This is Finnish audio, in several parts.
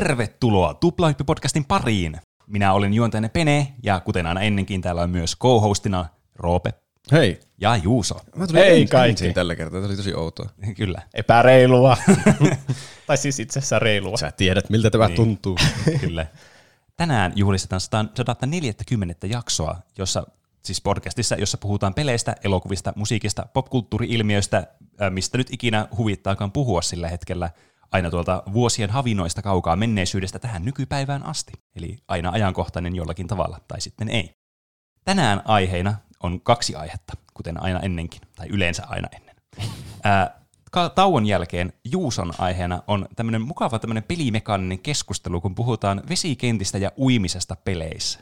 Tervetuloa Tuplahyppi-podcastin pariin. Minä olen juontajana Pene, ja kuten aina ennenkin, täällä on myös co-hostina Roope Hei. ja Juuso. Mä tulin Hei ensin- kaikki. ensin tällä kertaa, tämä oli tosi outoa. Kyllä, Epäreilua. tai siis itse asiassa reilua. Sä tiedät, miltä tämä Niin. tuntuu. kyllä. Tänään juhlistetaan 140 jaksoa, jossa siis podcastissa, jossa puhutaan peleistä, elokuvista, musiikista, popkulttuuri-ilmiöistä, mistä nyt ikinä huvittaakaan puhua sillä hetkellä, aina tuolta vuosien havinoista kaukaa menneisyydestä tähän nykypäivään asti. Eli aina ajankohtainen jollakin tavalla, tai sitten ei. Tänään aiheina on kaksi aihetta, kuten aina ennenkin, tai yleensä aina ennen. Ää, tauon jälkeen Juuson aiheena on tämmöinen mukava tämmöinen pelimekaaninen keskustelu, kun puhutaan vesikentistä ja uimisesta peleissä.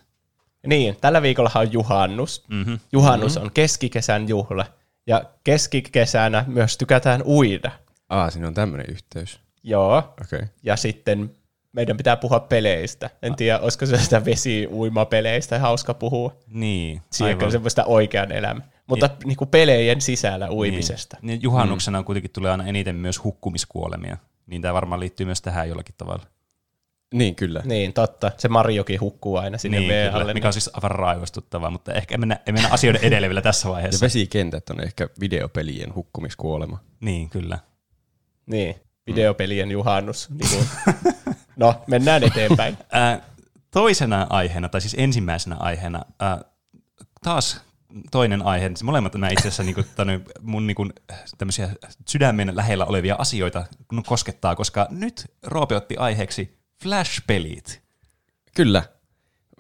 Niin, tällä viikollahan on juhannus. Mm-hmm. Juhannus on keskikesän juhla. Ja keskikesänä myös tykätään uida. Aa, siinä on tämmöinen yhteys. Joo. Okei. Okay. Ja sitten meidän pitää puhua peleistä. En tiedä, olisiko se sitä vesi-uimapeleistä hauska puhua. Niin, Siinä on semmoista oikean elämä. Mutta niin kuin pelejen sisällä uimisesta. Niin, juhannuksena mm. kuitenkin tulee aina eniten myös hukkumiskuolemia. Niin tämä varmaan liittyy myös tähän jollakin tavalla. Niin, kyllä. Niin, totta. Se Marjokin hukkuu aina sinne Niin, kyllä, alle. mikä on siis aivan raivostuttavaa, mutta ehkä ei mennä, ei mennä asioiden edelle vielä tässä Ja vaiheessa. vesikentät on ehkä videopelien hukkumiskuolema. Niin, kyllä. Niin, videopelien juhannus. Niin kuin. no, mennään eteenpäin. Ää, toisena aiheena, tai siis ensimmäisenä aiheena, ää, taas toinen aihe, siis molemmat nämä itse asiassa niinku, tänne mun niinku, tämmöisiä sydämen lähellä olevia asioita koskettaa, koska nyt Roope otti aiheeksi Flash-pelit. Kyllä.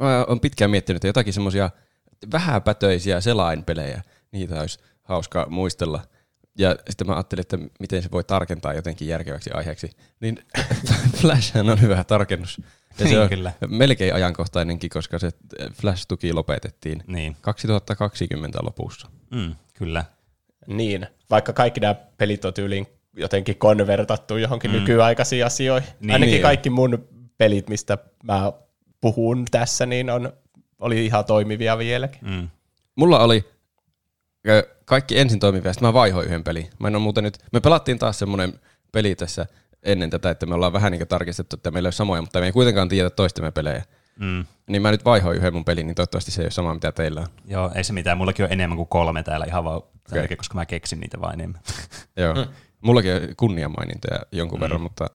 Mä oon pitkään miettinyt, että jotakin semmoisia vähäpätöisiä selainpelejä, niitä olisi hauska muistella. Ja sitten mä ajattelin, että miten se voi tarkentaa jotenkin järkeväksi aiheeksi. Niin Flashhän on hyvä tarkennus. Ja se Niin, on kyllä. melkein ajankohtainenkin, koska se Flash-tuki lopetettiin Niin, 2020 lopussa. mm, kyllä. Niin, vaikka kaikki nämä pelit on tyyliin jotenkin konvertattu johonkin mm. nykyaikaisiin asioihin. Niin. Ainakin Niin. kaikki mun pelit, mistä mä puhun tässä, niin on, oli ihan toimivia vieläkin. Mm. Mulla oli kaikki ensin toimivia, sitten mä vaihoin yhden pelin. Mä en ole muuten nyt, me pelattiin taas semmoinen peli tässä ennen tätä, että me ollaan vähän niin tarkistettu, että meillä ei ole samoja, mutta me ei kuitenkaan tiedä toistemme pelejä. Mm. Niin mä nyt vaihoin yhden mun pelin, niin toivottavasti se ei ole sama, mitä teillä on. Joo, ei se mitään. Mullakin on enemmän kuin kolme täällä ihan vaan okay. koska mä keksin niitä vain enemmän. Joo. Mm. Mullakin on kunniamainintoja jonkun mm. verran, mutta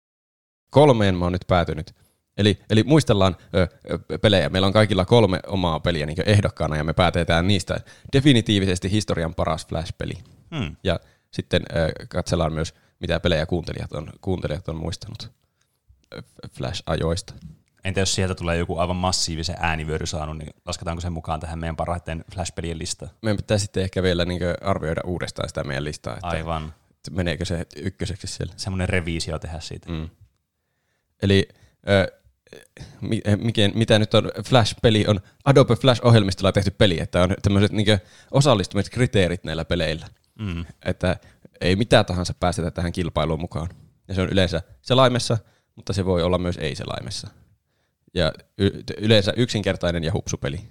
kolmeen mä oon nyt päätynyt. Eli, eli muistellaan ö, ö, pelejä. Meillä on kaikilla kolme omaa peliä niin ehdokkaana ja me päätetään niistä definitiivisesti historian paras Flash-peli. Hmm. Ja sitten ö, katsellaan myös, mitä pelejä kuuntelijat on, kuuntelijat on muistanut Flash-ajoista. Entä jos sieltä tulee joku aivan massiivisen äänivyöry saanut, niin lasketaanko sen mukaan tähän meidän parhaiten Flash-pelien listaan? Meidän pitää sitten ehkä vielä niin arvioida uudestaan sitä meidän listaa, että, Aivan. meneekö se ykköseksi siellä. Semmoinen reviisio tehdä siitä. Mm. Eli ö, mikä, mitä nyt on Flash-peli, on Adobe Flash-ohjelmistolla tehty peli, että on tämmöiset niin osallistumiskriteerit näillä peleillä. Mm. Että ei mitään tahansa päästetä tähän kilpailuun mukaan. Ja se on yleensä selaimessa, mutta se voi olla myös ei-selaimessa. Ja y- yleensä yksinkertainen ja hupsupeli.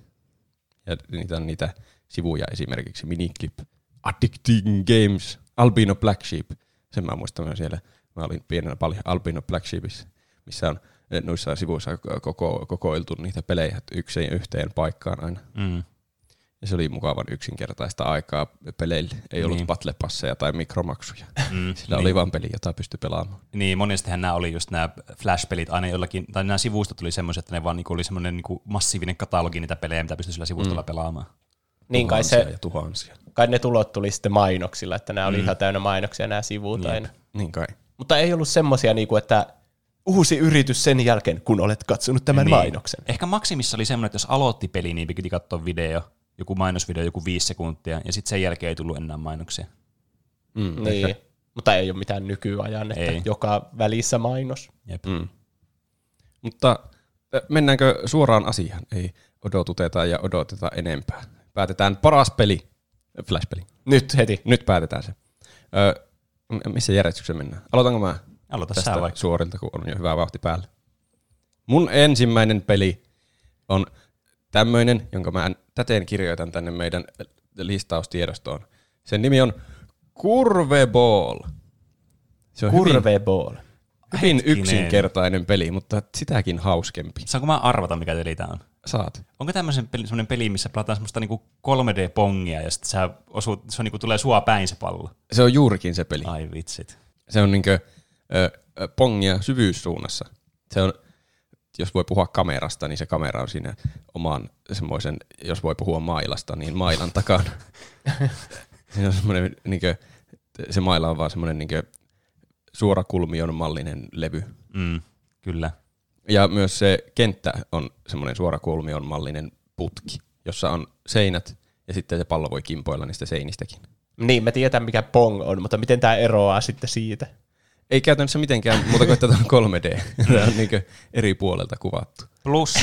Ja niitä on niitä sivuja esimerkiksi Miniclip, Addicting Games, Albino Black Sheep. Sen mä muistan myös siellä. Mä olin pienenä paljon Albino Black Sheepissä, missä on eh, noissa sivuissa koko, kokoiltu niitä pelejä yhteen, yhteen paikkaan aina. Mm. Ja se oli mukavan yksinkertaista aikaa peleille. Ei ollut Niin. patlepasseja tai mikromaksuja. Mm. Sillä niin. oli vain peli, jota pystyi pelaamaan. Niin, monestihan nämä oli just nämä Flash-pelit aina jollakin, tai nämä sivustot tuli semmoiset, että ne vaan niinku oli semmoinen niinku massiivinen katalogi niitä pelejä, mitä pystyi sillä sivustolla mm. pelaamaan. Niin kai, se, ja tuhansia. kai ne tulot tuli sitten mainoksilla, että nämä oli ihan täynnä mainoksia nämä sivut aina. Niin kai. Mutta ei ollut semmosia, niinku, että uusi yritys sen jälkeen, kun olet katsonut tämän Niin. mainoksen. Ehkä maksimissa oli semmoinen, että jos aloitti peli, niin piti katsoa video, joku mainosvideo, joku viisi sekuntia, ja sitten sen jälkeen ei tullut enää mainoksia. Mm, Niin. Mutta ei ole mitään nykyajan, että Ei. joka välissä mainos. Jep. Mm. Mutta mennäänkö suoraan asiaan? Ei odotuteta ja odoteta enempää. Päätetään paras peli. Flash-peli. Nyt heti. Nyt päätetään se. Ö, m- missä järjestyksessä mennään? Aloitanko mä? Aloita tästä sä vaikka. suorilta, kun on jo hyvä vauhti päällä. Mun ensimmäinen peli on tämmöinen, jonka mä täten kirjoitan tänne meidän listaustiedostoon. Sen nimi on Curveball. Se on hyvin, Curveball. hyvin Hetkinen. yksinkertainen peli, mutta sitäkin hauskempi. Saanko mä arvata, mikä peli tää on? Saat. Onko tämmöisen peli, semmoinen peli, missä pelataan semmoista niinku 3D-pongia ja sitten sä se on niinku tulee sua päin se pallo? Se on juurikin se peli. Ai vitsit. Se on niinkö pongia syvyyssuunnassa. Se on, jos voi puhua kamerasta, niin se kamera on siinä oman semmoisen, jos voi puhua mailasta, niin mailan takana. se on semmoinen, niinkö, se maila on vaan semmoinen niinkö suorakulmion mallinen levy. Mm, kyllä. Ja myös se kenttä on semmoinen suorakulmion mallinen putki, jossa on seinät ja sitten se pallo voi kimpoilla niistä seinistäkin. Niin, me tiedetään mikä Pong on, mutta miten tämä eroaa sitten siitä? Ei käytännössä mitenkään muuta kuin, että tämä on 3D. Tämä on niin eri puolelta kuvattu. Plus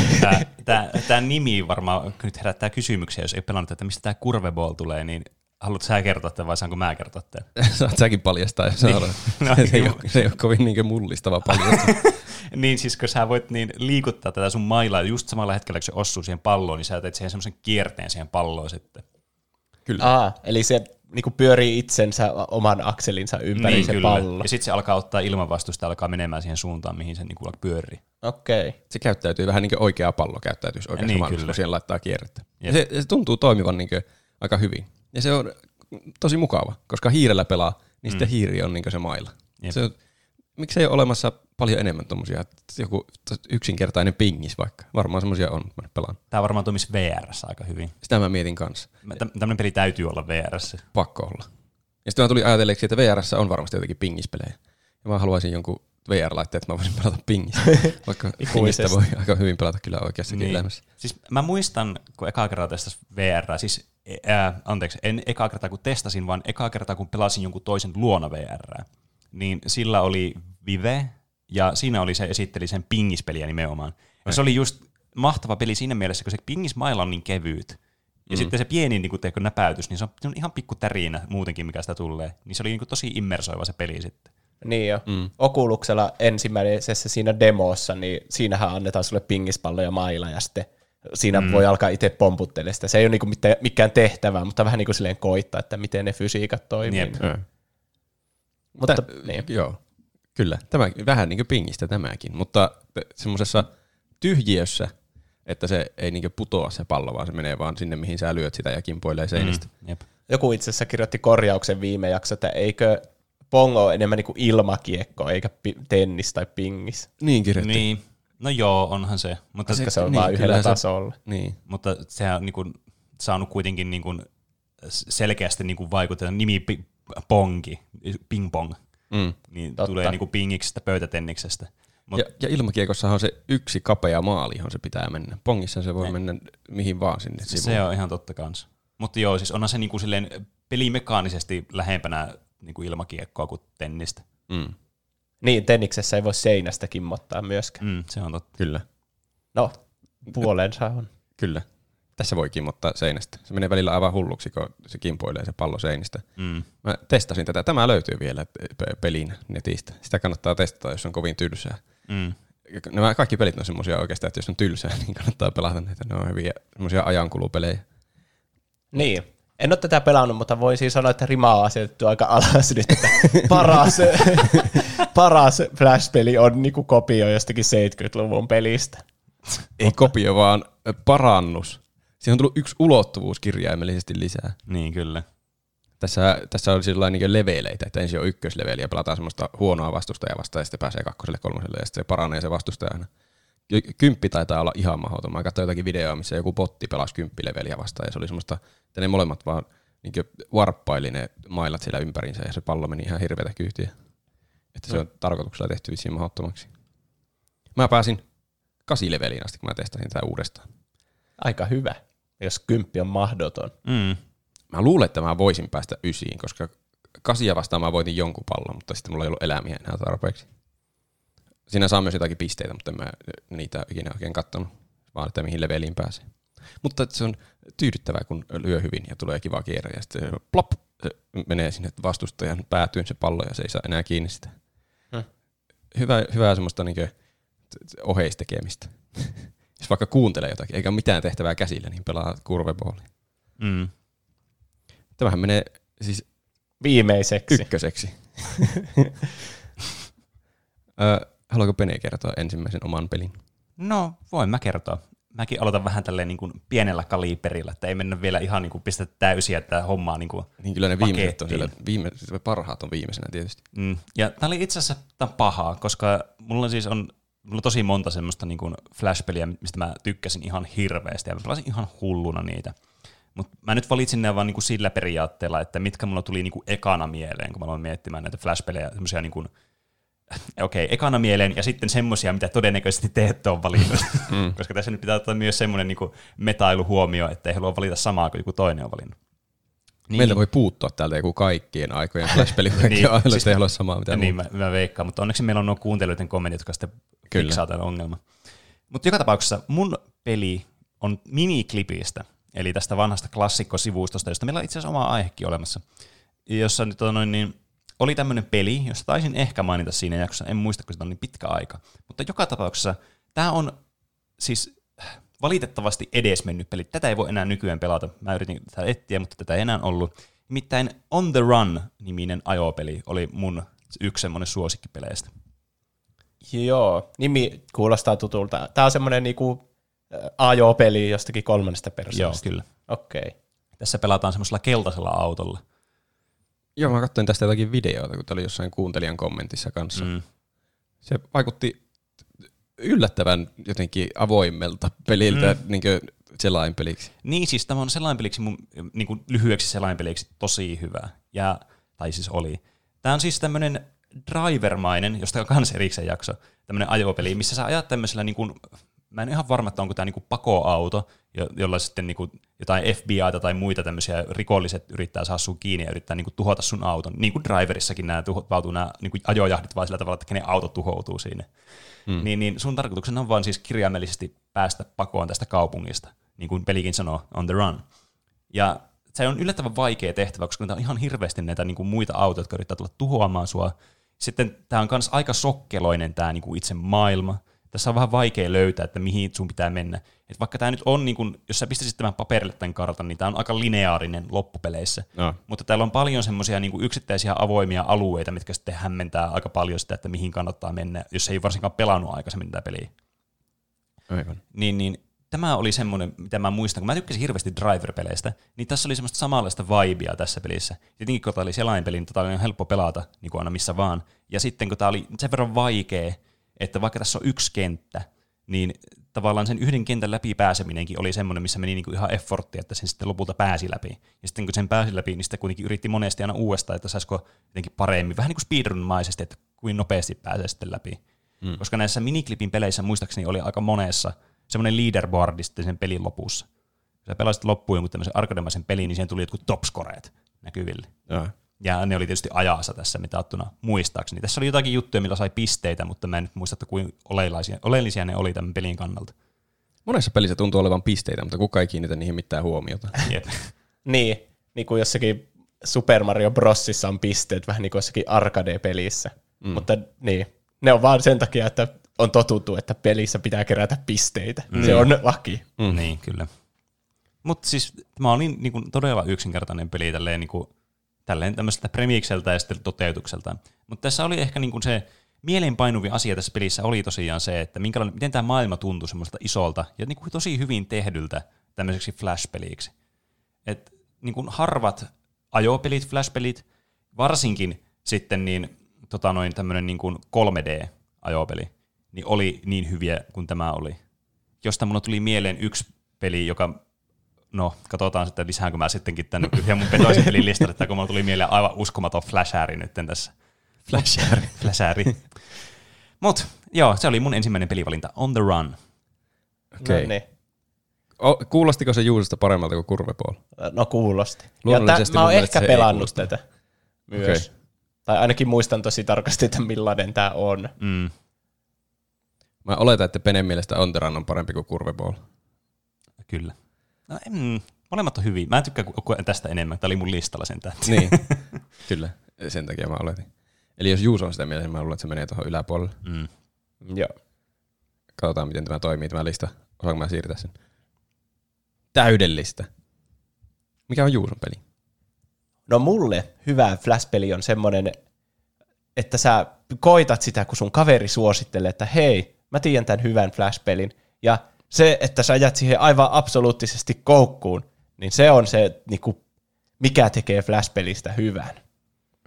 tämä nimi varmaan nyt herättää kysymyksiä, jos ei pelannut, että mistä tämä Curveball tulee, niin haluatko sä kertoa tämän vai saanko mä kertoa tämän? Saat säkin paljastaa, jos niin. no, se, ei ole, se ei ole kovin niin mullistava paljastus. niin siis kun sä voit niin liikuttaa tätä sun mailaa just samalla hetkellä, kun se osuu siihen palloon, niin sä teet siihen semmoisen kierteen siihen palloon sitten. Kyllä. Aa, eli se niinku pyörii itsensä oman akselinsa ympäri niin, se kyllä. pallo. Ja sitten se alkaa ottaa ilmanvastusta ja alkaa menemään siihen suuntaan, mihin se niinku pyörii. Okei. Okay. Se käyttäytyy vähän niin kuin oikea pallo käyttäytyisi oikeassa niin, maailmassa, kun siihen laittaa kierrettä. Ja se, se, tuntuu toimivan niin aika hyvin. Ja se on tosi mukava, koska hiirellä pelaa, niin mm. sitten hiiri on niin se mailla. Jep. Se on, miksi ei ole olemassa paljon enemmän tuommoisia, joku yksinkertainen pingis vaikka. Varmaan semmoisia on, mä pelaan. Tämä varmaan toimisi VR aika hyvin. Sitä mä mietin kanssa. Tämmöinen peli täytyy olla VR. Pakko olla. Ja sitten mä tuli ajatelleeksi, että VR on varmasti jotenkin pingispelejä. Ja mä haluaisin jonkun VR-laitteet, että mä voisin pelata pingistä. Vaikka pingistä voi aika hyvin pelata kyllä oikeassakin niin. elämässä. Siis mä muistan, kun eka kertaa testasin VR, siis ää, anteeksi, en eka kertaa kun testasin, vaan eka kertaa kun pelasin jonkun toisen luona VR, niin sillä oli Vive, ja siinä oli se, esitteli sen pingispeliä nimenomaan. Ja se oli just mahtava peli siinä mielessä, kun se pingismailla on niin kevyt, ja mm. sitten se pieni niin teekö, näpäytys, niin se on, se on ihan pikku tärinä muutenkin, mikä sitä tulee. Niin se oli niin kuin, tosi immersoiva se peli sitten. Niin jo. Mm. Okuluksella ensimmäisessä siinä demossa, niin siinähän annetaan sulle pingispallo ja maila, ja sitten siinä mm. voi alkaa itse pomputtelemaan sitä. Se ei ole niinku mitään, mikään tehtävä, mutta vähän niin kuin silleen koittaa, että miten ne fysiikat toimii. Jep. Mm. Mutta, Tä, niin. Joo, kyllä. Tämä, vähän niin kuin pingistä tämäkin, mutta semmoisessa tyhjiössä, että se ei niin putoa se pallo, vaan se menee vaan sinne, mihin sä lyöt sitä ja kimpoilee seinistä. Mm. Jep. Joku itse asiassa kirjoitti korjauksen viime jakso, että eikö pongo on enemmän niin kuin ilmakiekko, eikä pi- tennis tai pingis. Niin kirjoitti. Niin. No joo, onhan se. Mutta Koska se on niin, vain yhdellä tasolla. Niin. Mutta sehän on niin kuin, saanut kuitenkin niin kuin selkeästi niin kuin vaikuttaa nimi pongi, ping pong, mm. niin Totta. tulee niin kuin pingiksi pöytätenniksestä. Mut, ja, ja ilmakiekossahan on se yksi kapea maali, johon se pitää mennä. Pongissa se voi ne. mennä mihin vaan sinne sivuun. Se on ihan totta kanssa. Mutta joo, siis onhan se niin kuin silleen pelimekaanisesti lähempänä niin kuin ilmakiekkoa kuin tennistä. Mm. Niin, tenniksessä ei voi seinästä kimmottaa myöskään. Mm, se on totta. Kyllä. No, puoleensa on. Kyllä. Tässä voi kimmottaa seinästä. Se menee välillä aivan hulluksi, kun se kimpoilee se pallo seinistä. Mm. Mä testasin tätä. Tämä löytyy vielä pelin netistä. Sitä kannattaa testata, jos on kovin tylsää. Mm. Nämä kaikki pelit on semmoisia oikeastaan, että jos on tylsää, niin kannattaa pelata näitä. Ne on hyviä semmoisia ajankulupelejä. Niin. En ole tätä pelannut, mutta voin siis sanoa, että rima on asetettu aika alas nyt, että paras, paras Flash-peli on niinku kopio jostakin 70-luvun pelistä. Ei kopio, vaan parannus. Siihen on tullut yksi ulottuvuus kirjaimellisesti lisää. Niin, kyllä. Tässä, tässä on sillä niin leveleitä, että ensin on ykkösleveli ja pelataan semmoista huonoa vastustajaa vastaan ja sitten pääsee kakkoselle, kolmoselle ja sitten se paranee se vastustaja aina. Kymppi taitaa olla ihan mahdoton. Mä katsoin jotakin videoa, missä joku botti pelasi kymppileveliä vastaan ja se oli semmoista, että ne molemmat vaan niin warppaili ne mailat siellä ympärinsä ja se pallo meni ihan hirveätä kyytiä. Että se on tarkoituksella tehty vissiin mahdottomaksi. Mä pääsin kasileveliin asti, kun mä testasin tätä uudestaan. Aika hyvä, jos kymppi on mahdoton. Mm. Mä luulen, että mä voisin päästä ysiin, koska kasia vastaan mä voitin jonkun pallon, mutta sitten mulla ei ollut elämiä enää tarpeeksi. Siinä saa myös jotakin pisteitä, mutta en mä niitä ikinä oikein katsonut, vaan että mihin leveliin pääsee. Mutta se on tyydyttävää, kun lyö hyvin ja tulee kiva kierre ja sitten plop, se menee sinne vastustajan päätyyn se pallo ja se ei saa enää kiinni sitä. Hmm. Hyvä, hyvää semmoista niin oheistekemistä. Jos vaikka kuuntelee jotakin, eikä ole mitään tehtävää käsillä, niin pelaa kurveballia. Mm. Tämähän menee siis viimeiseksi. Ykköseksi. Haluatko Pene kertoa ensimmäisen oman pelin? No, voin mä kertoa. Mäkin aloitan vähän tälleen niin kuin pienellä kaliberilla, että ei mennä vielä ihan niin kuin pistetä täysiä tätä hommaa niin kuin Niin kyllä ne viimeiset on siellä, viime, parhaat on viimeisenä tietysti. Mm. Ja tämä oli itse asiassa tää pahaa, koska mulla siis on, mulla on tosi monta semmoista niin Flash-peliä, mistä mä tykkäsin ihan hirveästi, ja mä pelasin ihan hulluna niitä. Mutta mä nyt valitsin ne vaan niin kuin sillä periaatteella, että mitkä mulla tuli niin kuin ekana mieleen, kun mä aloin miettimään näitä Flash-pelejä, semmoisia niin kuin, okei, okay, ekana mieleen, ja sitten semmoisia, mitä todennäköisesti te ette ole valinnut. Mm. koska tässä nyt pitää ottaa myös semmoinen niin metailu huomioon, että ei halua valita samaa kuin joku toinen on valinnut. Niin. Meiltä voi puuttua täältä joku kaikkien aikojen flash-peli, kun Niin, aina, siis- ei halua samaa mitä niin, mä, mä veikkaan, mutta onneksi meillä on nuo kuuntelijoiden kommentit, jotka sitten. Fiksaa tämän ongelman. Mutta joka tapauksessa mun peli on miniklipistä, eli tästä vanhasta klassikkosivustosta, josta meillä on itse asiassa oma aihekin olemassa, jossa nyt on noin niin, oli tämmöinen peli, josta taisin ehkä mainita siinä jaksossa, en muista, kun sitä on niin pitkä aika. Mutta joka tapauksessa tämä on siis valitettavasti edesmennyt peli. Tätä ei voi enää nykyään pelata. Mä yritin tätä etsiä, mutta tätä ei enää ollut. Nimittäin On the Run-niminen ajopeli oli mun yksi semmoinen suosikkipeleistä. Joo, nimi kuulostaa tutulta. Tämä on semmoinen niinku ajopeli jostakin kolmannesta Joo, persoonasta. kyllä. Okei. Okay. Tässä pelataan semmoisella keltaisella autolla. Joo, mä katsoin tästä jotakin videoita, kun tämä oli jossain kuuntelijan kommentissa kanssa. Mm. Mm. Se vaikutti yllättävän jotenkin avoimelta peliltä mm. niin selainpeliksi. Niin siis tämä on selainpeliksi, mun, niin kuin lyhyeksi selainpeliksi tosi hyvä. Ja, tai siis oli. Tämä on siis tämmöinen drivermainen, josta on kans erikseen jakso, tämmöinen ajopeli, missä sä ajat tämmöisellä, niin kuin, mä en ihan varma, että onko tämä niin kuin pakoauto, jo- jolla sitten niin kuin jotain FBIta tai muita tämmöisiä rikolliset yrittää saada sun kiinni ja yrittää niin kuin tuhota sun auton. Niin kuin driverissakin nämä tuhoutuu nämä niin kuin ajojahdit vaan sillä tavalla, että kenen auto tuhoutuu siinä. Mm. Niin, niin sun tarkoituksena on vaan siis kirjaimellisesti päästä pakoon tästä kaupungista, niin kuin pelikin sanoo, on the run. Ja se on yllättävän vaikea tehtävä, koska tämä on ihan hirveästi näitä niin kuin muita autoja, jotka yrittää tulla tuhoamaan sua. Sitten tämä on myös aika sokkeloinen tämä niin kuin itse maailma. Tässä on vähän vaikea löytää, että mihin sun pitää mennä. Et vaikka tämä nyt on, niin kuin, jos sä pistäisit tämän paperille tämän kartan, niin tämä on aika lineaarinen loppupeleissä. No. Mutta täällä on paljon semmoisia niin yksittäisiä avoimia alueita, mitkä sitten hämmentää aika paljon sitä, että mihin kannattaa mennä, jos ei varsinkaan pelannut aikaisemmin tätä peliä Aivan. niin, niin tämä oli semmoinen, mitä mä muistan, kun mä tykkäsin hirveästi Driver-peleistä, niin tässä oli semmoista samanlaista vibea tässä pelissä. Tietenkin kun tämä oli selainpeli, niin tätä oli ihan helppo pelata niin kuin aina missä vaan. Ja sitten kun tämä oli sen verran vaikea, että vaikka tässä on yksi kenttä, niin tavallaan sen yhden kentän läpi pääseminenkin oli semmoinen, missä meni niin kuin ihan efforttia, että sen sitten lopulta pääsi läpi. Ja sitten kun sen pääsi läpi, niin sitten kuitenkin yritti monesti aina uudestaan, että saisiko jotenkin paremmin, vähän niin kuin speedrun-maisesti, että kuin nopeasti pääsee sitten läpi. Mm. Koska näissä miniklipin peleissä muistaakseni oli aika monessa semmoinen leaderboardi sitten sen pelin lopussa. Kun sä pelasit loppuun jonkun tämmöisen arkademaisen pelin, niin siihen tuli jotkut topscoreet näkyville. Joo. Ja ne oli tietysti ajassa tässä mitattuna muistaakseni. Tässä oli jotakin juttuja, millä sai pisteitä, mutta mä en nyt muista, että kuinka oleellisia, oleellisia ne oli tämän pelin kannalta. Monessa pelissä tuntuu olevan pisteitä, mutta kukaan ei kiinnitä niihin mitään huomiota. Niin, niin kuin jossakin Super Mario Brosissa on pisteet, vähän niin kuin jossakin arcade-pelissä. Mm. Mutta niin, ne on vaan sen takia, että on totuttu, että pelissä pitää kerätä pisteitä. Mm. Se on laki. Mm. Niin, kyllä. Mutta siis tämä oli niin kuin todella yksinkertainen peli tälleen, niin kuin, tälleen tämmöiseltä premiikseltä ja sitten toteutukseltaan. Mutta tässä oli ehkä niin kuin se mieleenpainuvin asia tässä pelissä oli tosiaan se, että minkälainen, miten tämä maailma tuntui semmoista isolta ja niin kuin tosi hyvin tehdyltä tämmöiseksi flash-peliksi. Et niin kuin harvat ajopelit, flash-pelit, varsinkin sitten niin, tota noin tämmöinen niin kuin 3D-ajopeli, niin oli niin hyviä kuin tämä oli. Josta mulla tuli mieleen yksi peli, joka, no katsotaan sitten lisäänkö mä sittenkin tänne yhden mun petoisen pelin listalle, että kun mulla tuli mieleen aivan uskomaton flashääri nyt tässä. Flashääri. Flashääri. Mut joo, se oli mun ensimmäinen pelivalinta, On the Run. Okei. No, niin. O, kuulostiko se Juusosta paremmalta kuin Kurveball? no kuulosti. Ja Luonnollisesti tä, mä oon ehkä se ei pelannut tätä myös. Okei. Tai ainakin muistan tosi tarkasti, että millainen tämä on. Mm. Mä oletan, että Penen mielestä Onderan on parempi kuin Kurveball. Kyllä. No, mm, molemmat on hyviä. Mä en tykkää tästä enemmän. Tämä oli mun listalla sentään. Niin, kyllä. Sen takia mä oletin. Eli jos Juuso on sitä mieltä, niin mä luulen, että se menee tuohon yläpuolelle. Mm. Joo. Katsotaan, miten tämä toimii, tämä lista. Osaanko mä siirtää sen? Täydellistä. Mikä on Juuson peli? No mulle hyvä Flash-peli on semmoinen, että sä koitat sitä, kun sun kaveri suosittelee, että hei, mä tiedän tämän hyvän Flash-pelin, ja se, että sä ajat siihen aivan absoluuttisesti koukkuun, niin se on se, niin kuin, mikä tekee Flash-pelistä hyvän.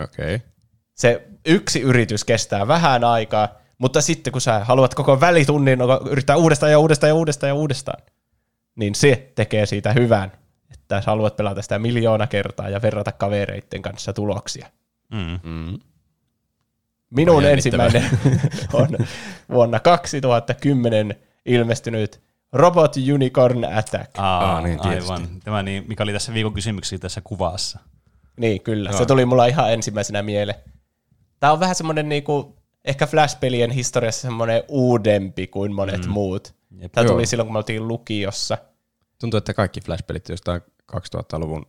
Okei. Okay. Se yksi yritys kestää vähän aikaa, mutta sitten kun sä haluat koko välitunnin yrittää uudestaan ja uudestaan ja uudestaan ja uudestaan, niin se tekee siitä hyvän, että sä haluat pelata sitä miljoona kertaa ja verrata kavereiden kanssa tuloksia. Mm. Minun On ensimmäinen on vuonna 2010 ilmestynyt Robot Unicorn Attack. Aa, Aa, niin, tietysti. aivan. Tämä niin, mikä oli tässä viikon kysymyksiä tässä kuvassa. Niin, kyllä. Joo. Se tuli mulla ihan ensimmäisenä mieleen. Tämä on vähän semmoinen niinku, ehkä Flash-pelien historiassa semmoinen uudempi kuin monet mm. muut. Jep. Tämä Joo. tuli silloin, kun me oltiin lukiossa. Tuntuu, että kaikki Flash-pelit jostain 2000-luvun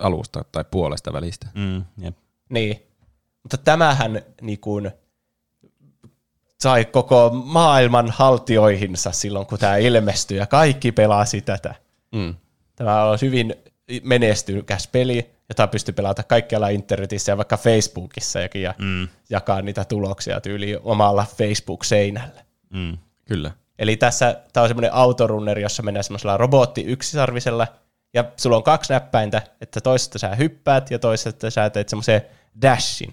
alusta tai puolesta välistä. Mm, jep. Niin. Mutta tämähän niin kuin, sai koko maailman haltioihinsa silloin, kun tämä ilmestyi, ja kaikki pelasi tätä. Mm. Tämä on hyvin menestykäs peli, jota pystyy pelata kaikkialla internetissä ja vaikka Facebookissa ja, Mm, jakaa niitä tuloksia tyyli omalla Facebook-seinällä. mm. Kyllä. Eli tässä tämä on semmoinen autorunneri, jossa mennään semmoisella robotti yksisarvisella, ja sulla on kaksi näppäintä, että toisesta sä hyppäät ja toisesta sä teet semmoisen dashin.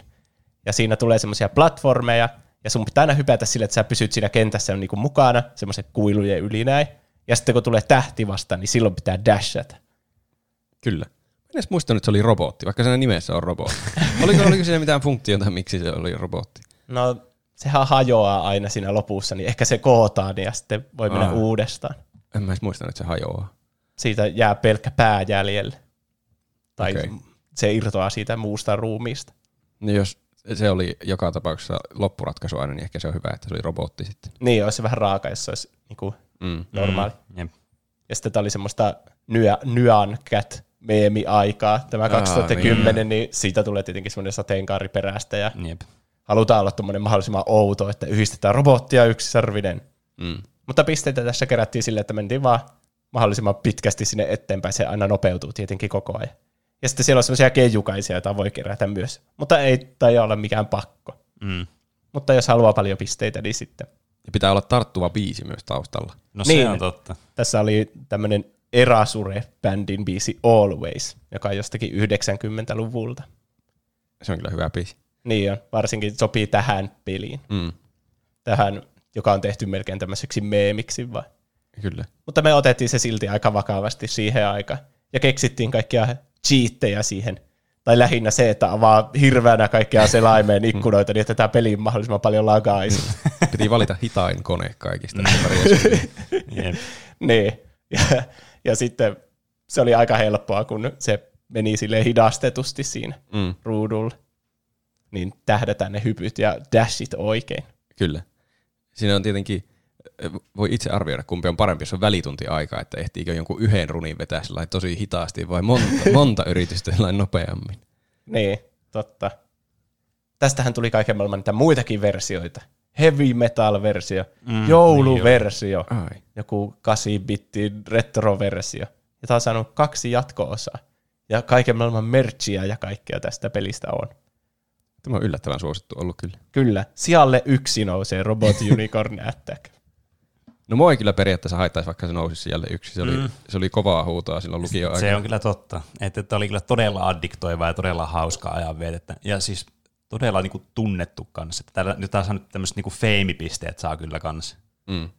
Ja siinä tulee semmoisia platformeja, ja sun pitää aina hypätä sille, että sä pysyt siinä kentässä niinku mukana, semmoisen kuilujen yli näin. Ja sitten kun tulee tähti vastaan, niin silloin pitää dashata. Kyllä. Mä en edes muistanut, että se oli robotti, vaikka siinä nimessä on robotti. oliko, oliko siinä mitään funktiota, miksi se oli robotti? No, sehän hajoaa aina siinä lopussa, niin ehkä se kootaan ja sitten voi mennä Aa. uudestaan. En mä edes muistanut, että se hajoaa. Siitä jää pelkkä pää jäljelle. Tai Okei. se irtoaa siitä muusta ruumiista. Niin jos se oli joka tapauksessa loppuratkaisu aina, niin ehkä se on hyvä, että se oli robotti sitten. Niin, olisi se vähän raaka, jos se olisi niinku Mm. normaali. Mm, jep. Ja sitten tämä oli semmoista Nyan, Cat meemi-aikaa, tämä 2010, niin. siitä tulee tietenkin semmoinen sateenkaari perästä ja Jep. halutaan olla tuommoinen mahdollisimman outo, että yhdistetään robottia yksisarvinen. Mm. Mutta pisteitä tässä kerättiin sille, että mentiin vaan mahdollisimman pitkästi sinne eteenpäin, se aina nopeutuu tietenkin koko ajan. Ja sitten siellä on semmoisia keijukaisia, joita voi kerätä myös, mutta ei tai olla mikään pakko. Mm. Mutta jos haluaa paljon pisteitä, niin sitten. Ja pitää olla tarttuva biisi myös taustalla. No Niin. se on totta. Tässä oli tämmöinen Erasure-bändin biisi Always, joka on jostakin 90-luvulta. Se on kyllä hyvä biisi. Niin on, varsinkin sopii tähän peliin. Mm. Tähän, joka on tehty melkein tämmöiseksi meemiksi vai. Kyllä. Mutta me otettiin se silti aika vakavasti siihen aikaan. Ja keksittiin kaikkia cheattejä siihen. Tai lähinnä se, että avaa hirveänä kaikkia selaimeen ikkunoita, niin että tämä peli mahdollisimman paljon lagaisi. Piti valita hitain kone kaikista. Jep. niin. Ja, ja sitten se oli aika helppoa, kun se meni sille hidastetusti siinä mm. ruudulla. Niin tähdätään ne hypyt ja dashit oikein. Kyllä. Siinä on tietenkin, voi itse arvioida, kumpi on parempi, jos on välitunti aikaa, että ehtiikö jonkun yhden runin vetää tosi hitaasti vai monta, monta yritystä nopeammin. Niin, totta. Tästähän tuli kaiken maailman niitä muitakin versioita. Heavy metal-versio, Mm, jouluversio, Ai. joku 8-bitti retro-versio. Ja tämä on saanut kaksi jatko-osaa. Ja kaiken maailman merchia ja kaikkea tästä pelistä on. Tämä on yllättävän suosittu ollut kyllä. Kyllä, sijalle yksi nousee Robot Unicorn Attack. No mua ei kyllä periaatteessa haittaisi, vaikka se nousisi siellä yksi. Se oli, Mm. se oli kovaa huutoa silloin lukio Se on kyllä totta. Että, että oli kyllä todella addiktoivaa ja todella hauskaa ajanvietettä. Ja siis todella niin kuin, tunnettu kanssa. Että Täällä, nyt taas on nyt tämmöiset niin feimipisteet saa kyllä kanssa. Mm.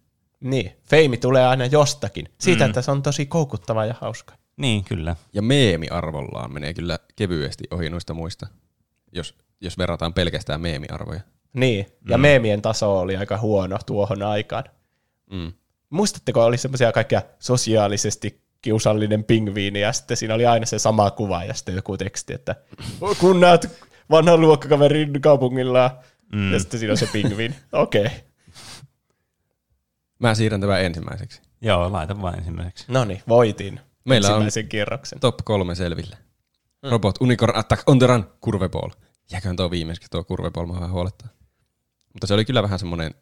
Niin, feimi tulee aina jostakin. Siitä, mm. että se on tosi koukuttava ja hauska. Niin, kyllä. Ja meemiarvollaan menee kyllä kevyesti ohi noista muista, jos, jos verrataan pelkästään meemiarvoja. Niin, ja mm. meemien taso oli aika huono tuohon aikaan. Mm. Muistatteko, oli semmoisia kaikkia sosiaalisesti kiusallinen pingviini, ja sitten siinä oli aina se sama kuva, ja sitten joku teksti, että kun näet vanhan luokkakaverin kaupungilla, mm. ja sitten siinä on se pingviini. Okei. Okay. Mä siirrän tämän ensimmäiseksi. Joo, laita vain ensimmäiseksi. No niin, voitin Meillä on ensimmäisen kierroksen. top kolme selville. Robot Unicorn Attack on the Run, Curveball. Jääköhän tuo viimeiskin tuo Curveball, mä vähän huolettaa. Mutta se oli kyllä vähän semmoinen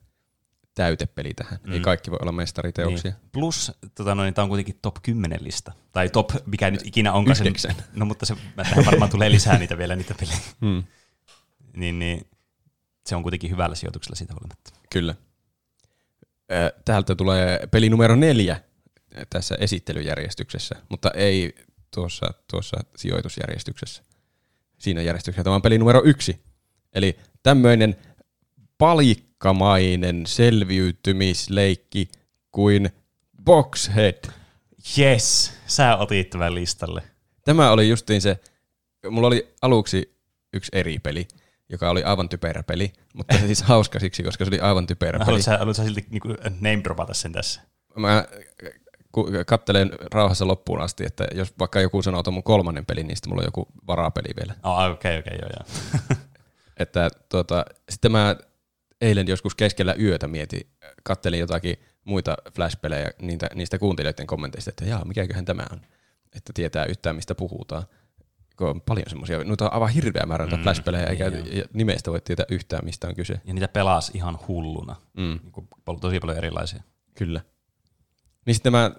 täytepeli tähän. Mm. Ei kaikki voi olla mestariteoksia. Niin. Plus, tota, no, niin, tämä on kuitenkin top 10 lista. Tai top, mikä nyt ikinä onkaan. Yhdeksän. No mutta se, tähän varmaan tulee lisää niitä vielä, niitä pelejä. Mm. Niin, niin, se on kuitenkin hyvällä sijoituksella siitä huolimatta. Kyllä. Täältä tulee peli numero neljä tässä esittelyjärjestyksessä, mutta ei tuossa, tuossa sijoitusjärjestyksessä. Siinä järjestyksessä tämä on peli numero yksi. Eli tämmöinen palikkamainen selviytymisleikki kuin Boxhead. Yes, sä otit tämän listalle. Tämä oli justiin se, mulla oli aluksi yksi eri peli, joka oli aivan typerä peli, mutta se siis hauska siksi, koska se oli aivan typerä peli. Haluatko sä, silti niinku name dropata sen tässä? Mä kattelen rauhassa loppuun asti, että jos vaikka joku sanoo, että on mun kolmannen peli, niin sitten mulla on joku varapeli vielä. Oh, okei, okei, joo, joo. Että tuota, sitten mä eilen joskus keskellä yötä mietin, kattelin jotakin muita flashpelejä niitä, niistä kuuntelijoiden kommenteista, että jaa, mikäköhän tämä on, että tietää yhtään mistä puhutaan. Kun on paljon semmoisia, noita on aivan hirveä määrä Mm, flashpelejä, eikä niin ja nimestä voi tietää yhtään mistä on kyse. Ja niitä pelas ihan hulluna. Mm. Pal- tosi paljon erilaisia. Kyllä. Niin sitten mä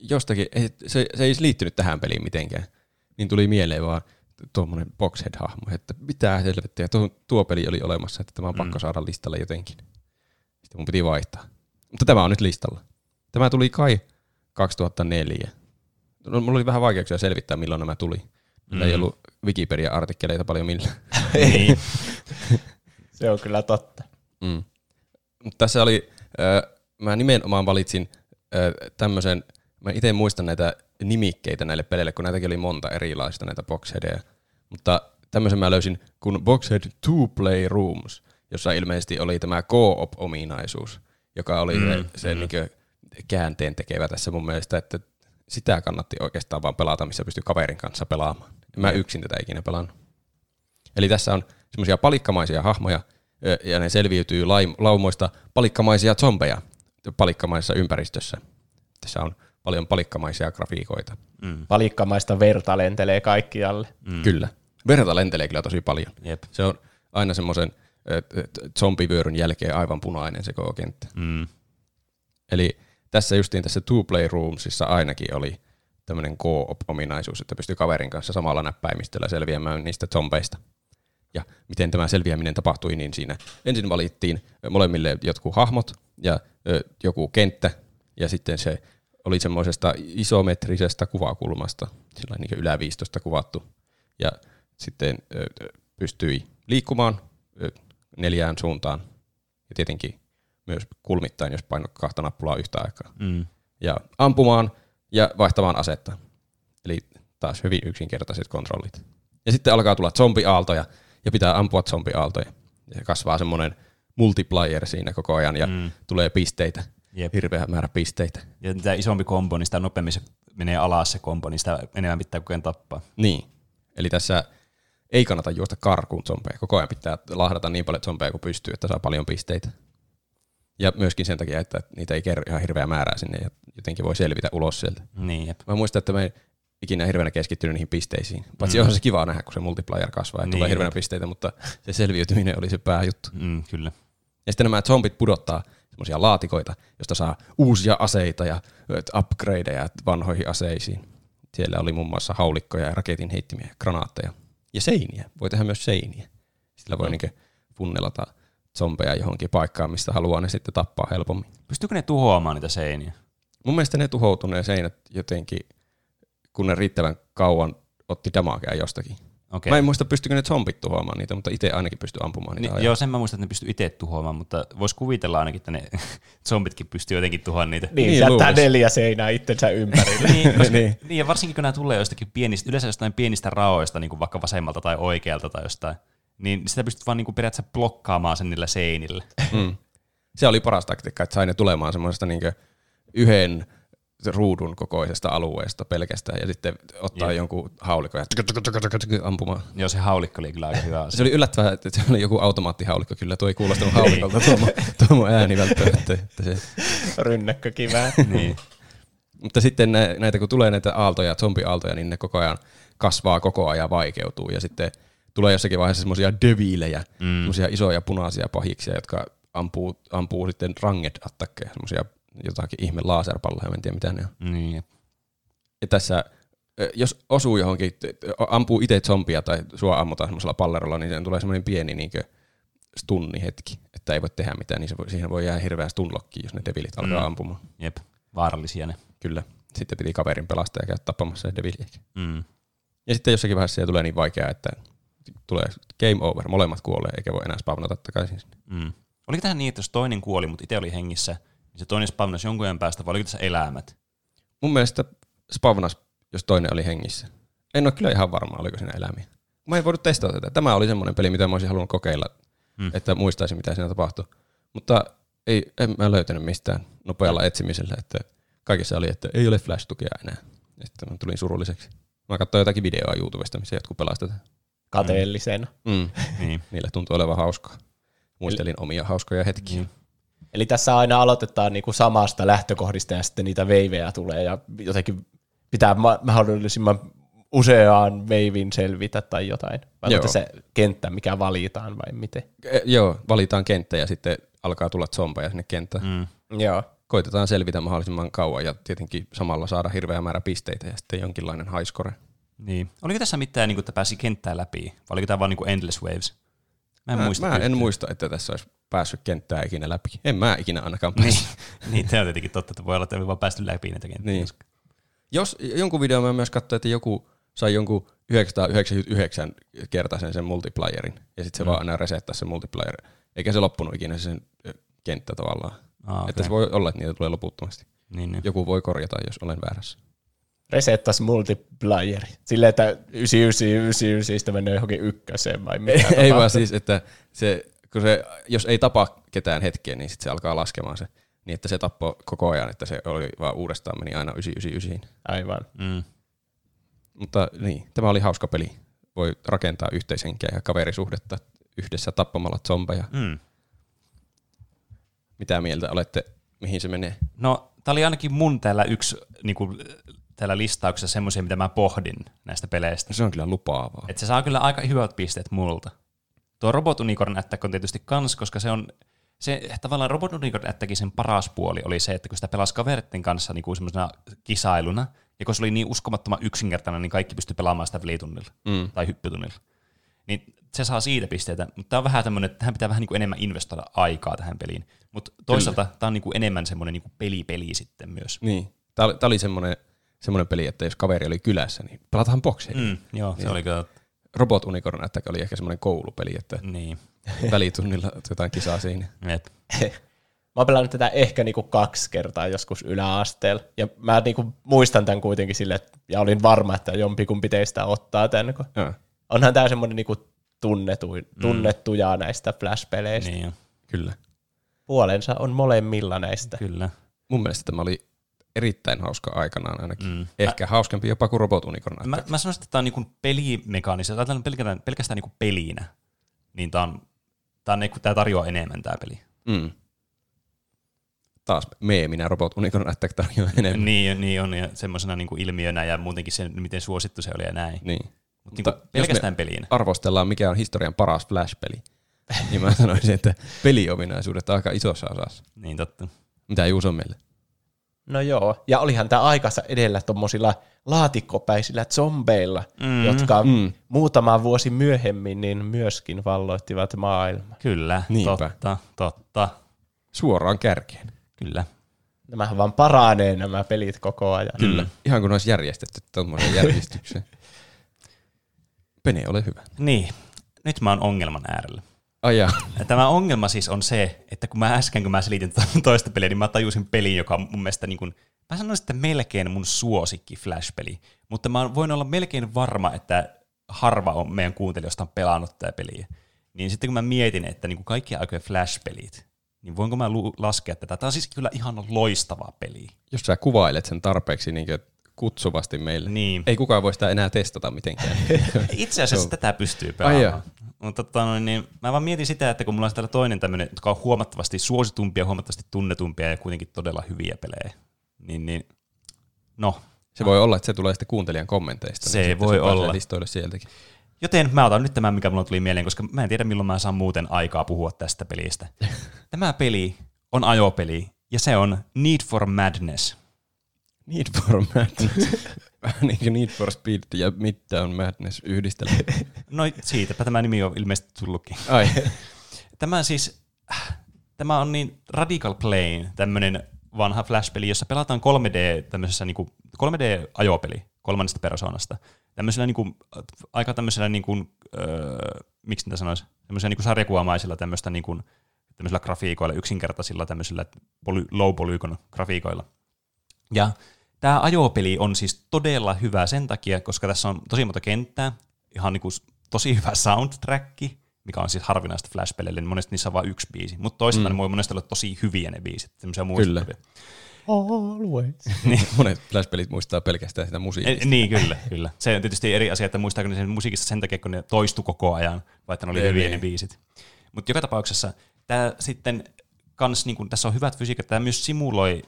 jostakin, se, se ei edes liittynyt tähän peliin mitenkään, niin tuli mieleen vaan tuommoinen Boxhead-hahmo, että mitä helvettiä, tuo, tuo peli oli olemassa, että tämä on pakko Mm. saada listalle jotenkin. Sitten mun piti vaihtaa. Mutta tämä on nyt listalla. Tämä tuli kai 2004. No, mulla oli vähän vaikeuksia selvittää, milloin nämä tuli. Meillä ei Mm. ollut Wikipedia-artikkeleita paljon millään. niin. Se on kyllä totta. Mm. Mut Tässä oli, äh, mä nimenomaan valitsin äh, tämmöisen, mä itse muistan näitä nimikkeitä näille peleille, kun näitäkin oli monta erilaista näitä boxheadeja. Mutta tämmöisen mä löysin kun Boxhead Two Play Rooms, jossa ilmeisesti oli tämä co-op-ominaisuus, joka oli Mm, se, mm. niinkö käänteen tekevä tässä mun mielestä, että sitä kannatti oikeastaan vaan pelata, missä pystyy kaverin kanssa pelaamaan. Mä yksin tätä ikinä pelannut. Eli tässä on semmoisia palikkamaisia hahmoja, ja ne selviytyy laumoista palikkamaisia zombeja palikkamaisessa ympäristössä. Tässä on paljon palikkamaisia grafiikoita. Mm. Palikkamaista verta lentelee kaikkialle. Mm. Kyllä. Verta lentelee kyllä tosi paljon. Jep. Se on aina semmoisen zombivyöryn jälkeen aivan punainen se koko kenttä. Mm. Eli tässä justiin tässä Two Play Roomsissa ainakin oli tämmöinen co-op-ominaisuus, että pystyy kaverin kanssa samalla näppäimistöllä selviämään niistä zombeista. Ja miten tämä selviäminen tapahtui, niin siinä ensin valittiin molemmille jotkut hahmot ja ö, joku kenttä, ja sitten se oli semmoisesta isometrisestä kuvakulmasta, sillä niin yläviistosta kuvattu. Ja sitten pystyi liikkumaan neljään suuntaan, ja tietenkin myös kulmittain, jos painot kahta nappulaa yhtä aikaa. Mm. Ja ampumaan ja vaihtamaan asetta. Eli taas hyvin yksinkertaiset kontrollit. Ja sitten alkaa tulla zombiaaltoja ja pitää ampua zombiaaltoja. Ja kasvaa semmoinen multiplayer siinä koko ajan ja mm. tulee pisteitä. Jep. Hirveä määrä pisteitä. Ja mitä isompi kombo, niin sitä nopeammin se menee alas se kombo, niin sitä enemmän pitää koko ajan tappaa. Niin. Eli tässä ei kannata juosta karkuun zombeja. Koko ajan pitää lahdata niin paljon zombeja kuin pystyy, että saa paljon pisteitä. Ja myöskin sen takia, että niitä ei kerry ihan hirveä määrää sinne ja jotenkin voi selvitä ulos sieltä. Niin, jep. Mä muistan, että mä en ikinä hirveänä keskittynyt niihin pisteisiin. Paitsi Mm. on se kiva nähdä, kun se multiplayer kasvaa ja Niin, niin, tulee hirveänä jep. pisteitä, mutta se selviytyminen oli se pääjuttu. Mm, kyllä. Ja sitten nämä zombit pudottaa semmoisia laatikoita, josta saa uusia aseita ja upgradeja vanhoihin aseisiin. Siellä oli muun muassa haulikkoja ja raketin heittimiä ja granaatteja. Ja seiniä. Voi tehdä myös seiniä. Sillä voi Mm. mm. funnelata zombeja johonkin paikkaan, mistä haluaa ne sitten tappaa helpommin. Pystyykö ne tuhoamaan niitä seiniä? Mun mielestä ne tuhoutuu ne seinät jotenkin, kun ne riittävän kauan otti damagea jostakin. Okei. Mä en muista, pystykö ne zombit tuhoamaan niitä, mutta itse ainakin pystyi ampumaan niitä. Niin, joo, sen mä muistan, että ne pystyy itse tuhoamaan, mutta vois kuvitella ainakin, että ne zombitkin pystyy jotenkin tuhoamaan niitä. Niin, Niin, jättää neljä seinää itsensä ympärille. niin, koska, Niin. niin, ja varsinkin kun nämä tulee jostakin pienistä, yleensä jostain pienistä raoista, niin kuin vaikka vasemmalta tai oikealta tai jostain, niin sitä pystyt vaan niin kuin periaatteessa blokkaamaan sen niillä seinillä. Mm. Se oli paras taktiikka, että sai ne tulemaan semmoisesta niin yhden ruudun kokoisesta alueesta pelkästään ja sitten ottaa Jep. jonkun haulikon ja ampumaan. Joo, se haulikko oli kyllä aika hyvä asia. Se oli yllättävää, että se oli joku automaattihaulikko kyllä, tuo ei kuulostanut haulikolta tuo, mun- tuo mun ääni välttämättä. Että se. Rynnäkkökivää. niin. Mutta sitten nä- näitä kun tulee näitä aaltoja, zombiaaltoja, niin ne koko ajan kasvaa koko ajan vaikeutuu ja sitten tulee jossakin vaiheessa semmoisia deviilejä, Mm. semmoisia isoja punaisia pahiksia, jotka ampuu, ampuu sitten ranged attackeja, semmoisia jotakin ihme laserpalloja, en tiedä mitä ne on. Niin. Ja tässä, jos osuu johonkin, ampuu itse zombia tai sua ammutaan semmoisella pallerolla, niin sen tulee semmoinen pieni niinkö, stunni hetki, että ei voi tehdä mitään, niin se voi, siihen voi jäädä hirveä stunlokki, jos ne devilit alkaa Mm. ampumaan. Jep, vaarallisia ne. Kyllä. Sitten piti kaverin pelastaa ja käydä tappamassa se devili. Mm. Ja sitten jossakin vaiheessa se tulee niin vaikeaa, että tulee game over, molemmat kuolee, eikä voi enää spawnata takaisin. sinne. Mm. Oliko tähän niin, että jos toinen kuoli, mutta itse oli hengissä, niin se toinen spawnasi jonkun ajan päästä, vai oliko tässä elämät? Mun mielestä spawnas, jos toinen oli hengissä. En ole kyllä ihan varma, oliko siinä eläimiä. Mä en voinut testata tätä. Tämä oli semmoinen peli, mitä mä olisin halunnut kokeilla, Mm. mm. että muistaisin, mitä siinä tapahtui. Mutta ei, en mä löytänyt mistään nopealla etsimisellä, että kaikessa oli, että ei ole flash-tukea enää. Sitten mä tulin surulliseksi. Mä katsoin jotakin videoa YouTubesta, missä jotkut pelastetaan. Kateellisena. Mm. Niin. Niillä tuntuu olevan hauskaa. Muistelin omia hauskoja hetkiä. Niin. Eli tässä aina aloitetaan niinku samasta lähtökohdista ja sitten niitä veivejä tulee ja jotenkin pitää ma- mahdollisimman useaan veivin selvitä tai jotain. Vai Joo. onko se kenttä, mikä valitaan vai miten? E, joo, valitaan kenttä ja sitten alkaa tulla zombeja sinne kenttään. Mm. Joo. Koitetaan selvitä mahdollisimman kauan ja tietenkin samalla saada hirveä määrä pisteitä ja sitten jonkinlainen highscore. niin. Oliko tässä mitään, niin kuin, että pääsi kenttää läpi? Vai oliko tämä vaan niin kuin Endless Waves? Mä en mä, muista. mä en muista, että tässä olisi päässyt kenttää ikinä läpi. En mä ikinä ainakaan Niin, päässyt. niin tämä on tietenkin totta, että voi olla, että ei vaan päästy läpi näitä kenttiä. Niin. Jos jonkun video mä myös katsoin, että joku sai jonkun 999 kertaisen sen multiplayerin, ja sitten se mm. vaan aina resettää se multiplayer, eikä se loppunut ikinä se sen kenttä tavallaan. Ah, okay. Että se voi olla, että niitä tulee loputtomasti. Niin, niin. Joku voi korjata, jos olen väärässä. Resettas multiplayeri. Silleen, että 9999 sitten menee johonkin ykköseen vai mitä ei vaan siis, että se, kun se, jos ei tapa ketään hetkeä, niin sitten se alkaa laskemaan se. Niin, että se tappoi koko ajan, että se oli vaan uudestaan meni aina 999. Aivan. Mm. Mutta niin, tämä oli hauska peli. Voi rakentaa yhteishenkeä ja kaverisuhdetta yhdessä tappamalla zombeja. Mm. Mitä mieltä olette, mihin se menee? No, tämä oli ainakin mun täällä yksi niin kuin, täällä listauksessa semmoisia, mitä mä pohdin näistä peleistä. Se on kyllä lupaavaa. Et se saa kyllä aika hyvät pisteet multa. Tuo Robot Unicorn Attack on tietysti kans, koska se on, se tavallaan Robot Unicorn Attackin sen paras puoli oli se, että kun sitä pelasi kaveritten kanssa niin kuin semmoisena kisailuna, ja kun se oli niin uskomattoman yksinkertainen, niin kaikki pystyi pelaamaan sitä velitunnilla Mm. tai hyppytunnilla. Niin se saa siitä pisteitä, mutta tämä on vähän tämmöinen, että tähän pitää vähän niin kuin enemmän investoida aikaa tähän peliin. Mutta toisaalta tämä on niin kuin enemmän semmoinen niin kuin peli-peli sitten myös. Niin. Tämä oli, tää oli semmoinen, semmoinen peli, että jos kaveri oli kylässä, niin pelataan bokseja. Mm. Mm, joo, se oli kyllä, Robot Unicorn Attack oli ehkä semmoinen koulupeli, että niin. välitunnilla jotain kisaa siinä. Et, Mä oon pelannut tätä ehkä niinku kaksi kertaa joskus yläasteella. Ja mä niinku muistan tämän kuitenkin sille, että, ja olin varma, että jompikumpi teistä ottaa tämän. Kun Joo, onhan tämä semmoinen niinku tunnetu, tunnettuja näistä Flash-peleistä. Niin. Mm. niin, kyllä. Puolensa on molemmilla näistä. kyllä. Mun mielestä tämä oli erittäin hauska aikanaan ainakin. Mm. Ehkä hauskempi jopa kuin Robot Unicorn. Mä, mä sanoisin, että tämä on niinku pelimekaanisesti, ajatellaan pelkästään, pelkästään niinku pelinä, niin tämä on, tää on niinku, tää tarjoaa enemmän tämä peli. Mm. Taas meeminä Robot Unicorn Attack tarjoaa enemmän. Niin, niin on, ja semmoisena niinku ilmiönä ja muutenkin se, miten suosittu se oli ja näin. Niin. Mutta jos pelkästään me pelinä. arvostellaan, mikä on historian paras Flash-peli, niin mä sanoisin, että peliominaisuudet on aika isossa osassa. Niin totta. Mitä Juuso on meille? No joo, ja olihan tämä aikansa edellä tuommoisilla laatikkopäisillä zombeilla, Mm, jotka mm. muutama vuosi myöhemmin niin myöskin valloittivat maailman. Kyllä, Niinpä. totta, totta. Suoraan kärkeen. Kyllä. Nämähän vaan paranee nämä pelit koko ajan. Kyllä. Mm. Ihan kun olisi järjestetty tuommoisen järjestykseen. Pene, ole hyvä. Niin, nyt mä oon ongelman äärellä. Jaa. Ja Tämä ongelma siis on se, että kun mä äsken, kun mä selitin tuota toista peliä, niin mä tajusin pelin, joka on mun mielestä niin kuin, mä sanoisin, että melkein mun suosikki Flash-peli, mutta mä voin olla melkein varma, että harva on meidän kuuntelijoista on pelannut tätä peliä. Niin sitten kun mä mietin, että niin kuin kaikki aikojen Flash-pelit, niin voinko mä laskea tätä? Tämä on siis kyllä ihan loistava peli. Jos sä kuvailet sen tarpeeksi niin kutsuvasti meille, Niin. ei kukaan voi sitä enää testata mitenkään. Itse asiassa Joo. tätä pystyy pelaamaan. Mutta tota, niin, mä vaan mietin sitä, että kun mulla on täällä toinen tämmöinen, jotka on huomattavasti suositumpia, huomattavasti tunnetumpia ja kuitenkin todella hyviä pelejä, niin, niin no. Se voi olla, että se tulee sitten kuuntelijan kommenteista. Se niin voi se olla. listoille sieltäkin. Joten mä otan nyt tämän, mikä mulla tuli mieleen, koska mä en tiedä, milloin mä saan muuten aikaa puhua tästä pelistä. Tämä peli on ajopeli, ja se on Need for Madness. Need for Madness. Vähän niin kuin Need for Speed ja Midtown Madness yhdistelmä. No siitäpä tämä nimi on ilmeisesti tullutkin. Ai, tämä siis, äh, tämä on niin Radical Plane, tämmöinen vanha Flash-peli, jossa pelataan 3D, tämmöisessä niin kuin, 3D-ajopeli kolmannesta persoonasta. Tämmöisellä niin kuin, aika tämmöisellä, niin kuin, öö, miksi niitä sanoisi, tämmöisellä niin kuin sarjakuvamaisilla tämmöistä niin kuin, tämmöisillä grafiikoilla, yksinkertaisilla tämmöisillä poly, low polygon grafiikoilla. Ja tämä ajopeli on siis todella hyvä sen takia, koska tässä on tosi monta kenttää, ihan niin kuin tosi hyvä soundtrack, mikä on siis harvinaista Flash-peleille, niin monesti niissä on vain yksi biisi. Mutta toisaalta mm. ne voi monesti olla tosi hyviä ne biisit, semmoisia muistuttavia. Always. niin. Monet Flash-pelit muistaa pelkästään sitä musiikista. E, niin, kyllä, kyllä. Se on tietysti eri asia, että muistaako ne sen musiikista sen takia, kun ne toistu koko ajan, vai että ne oli Ei, hyviä niin. ne biisit. Mutta joka tapauksessa tämä sitten kans, niin kun, tässä on hyvät fysiikat, tämä myös simuloi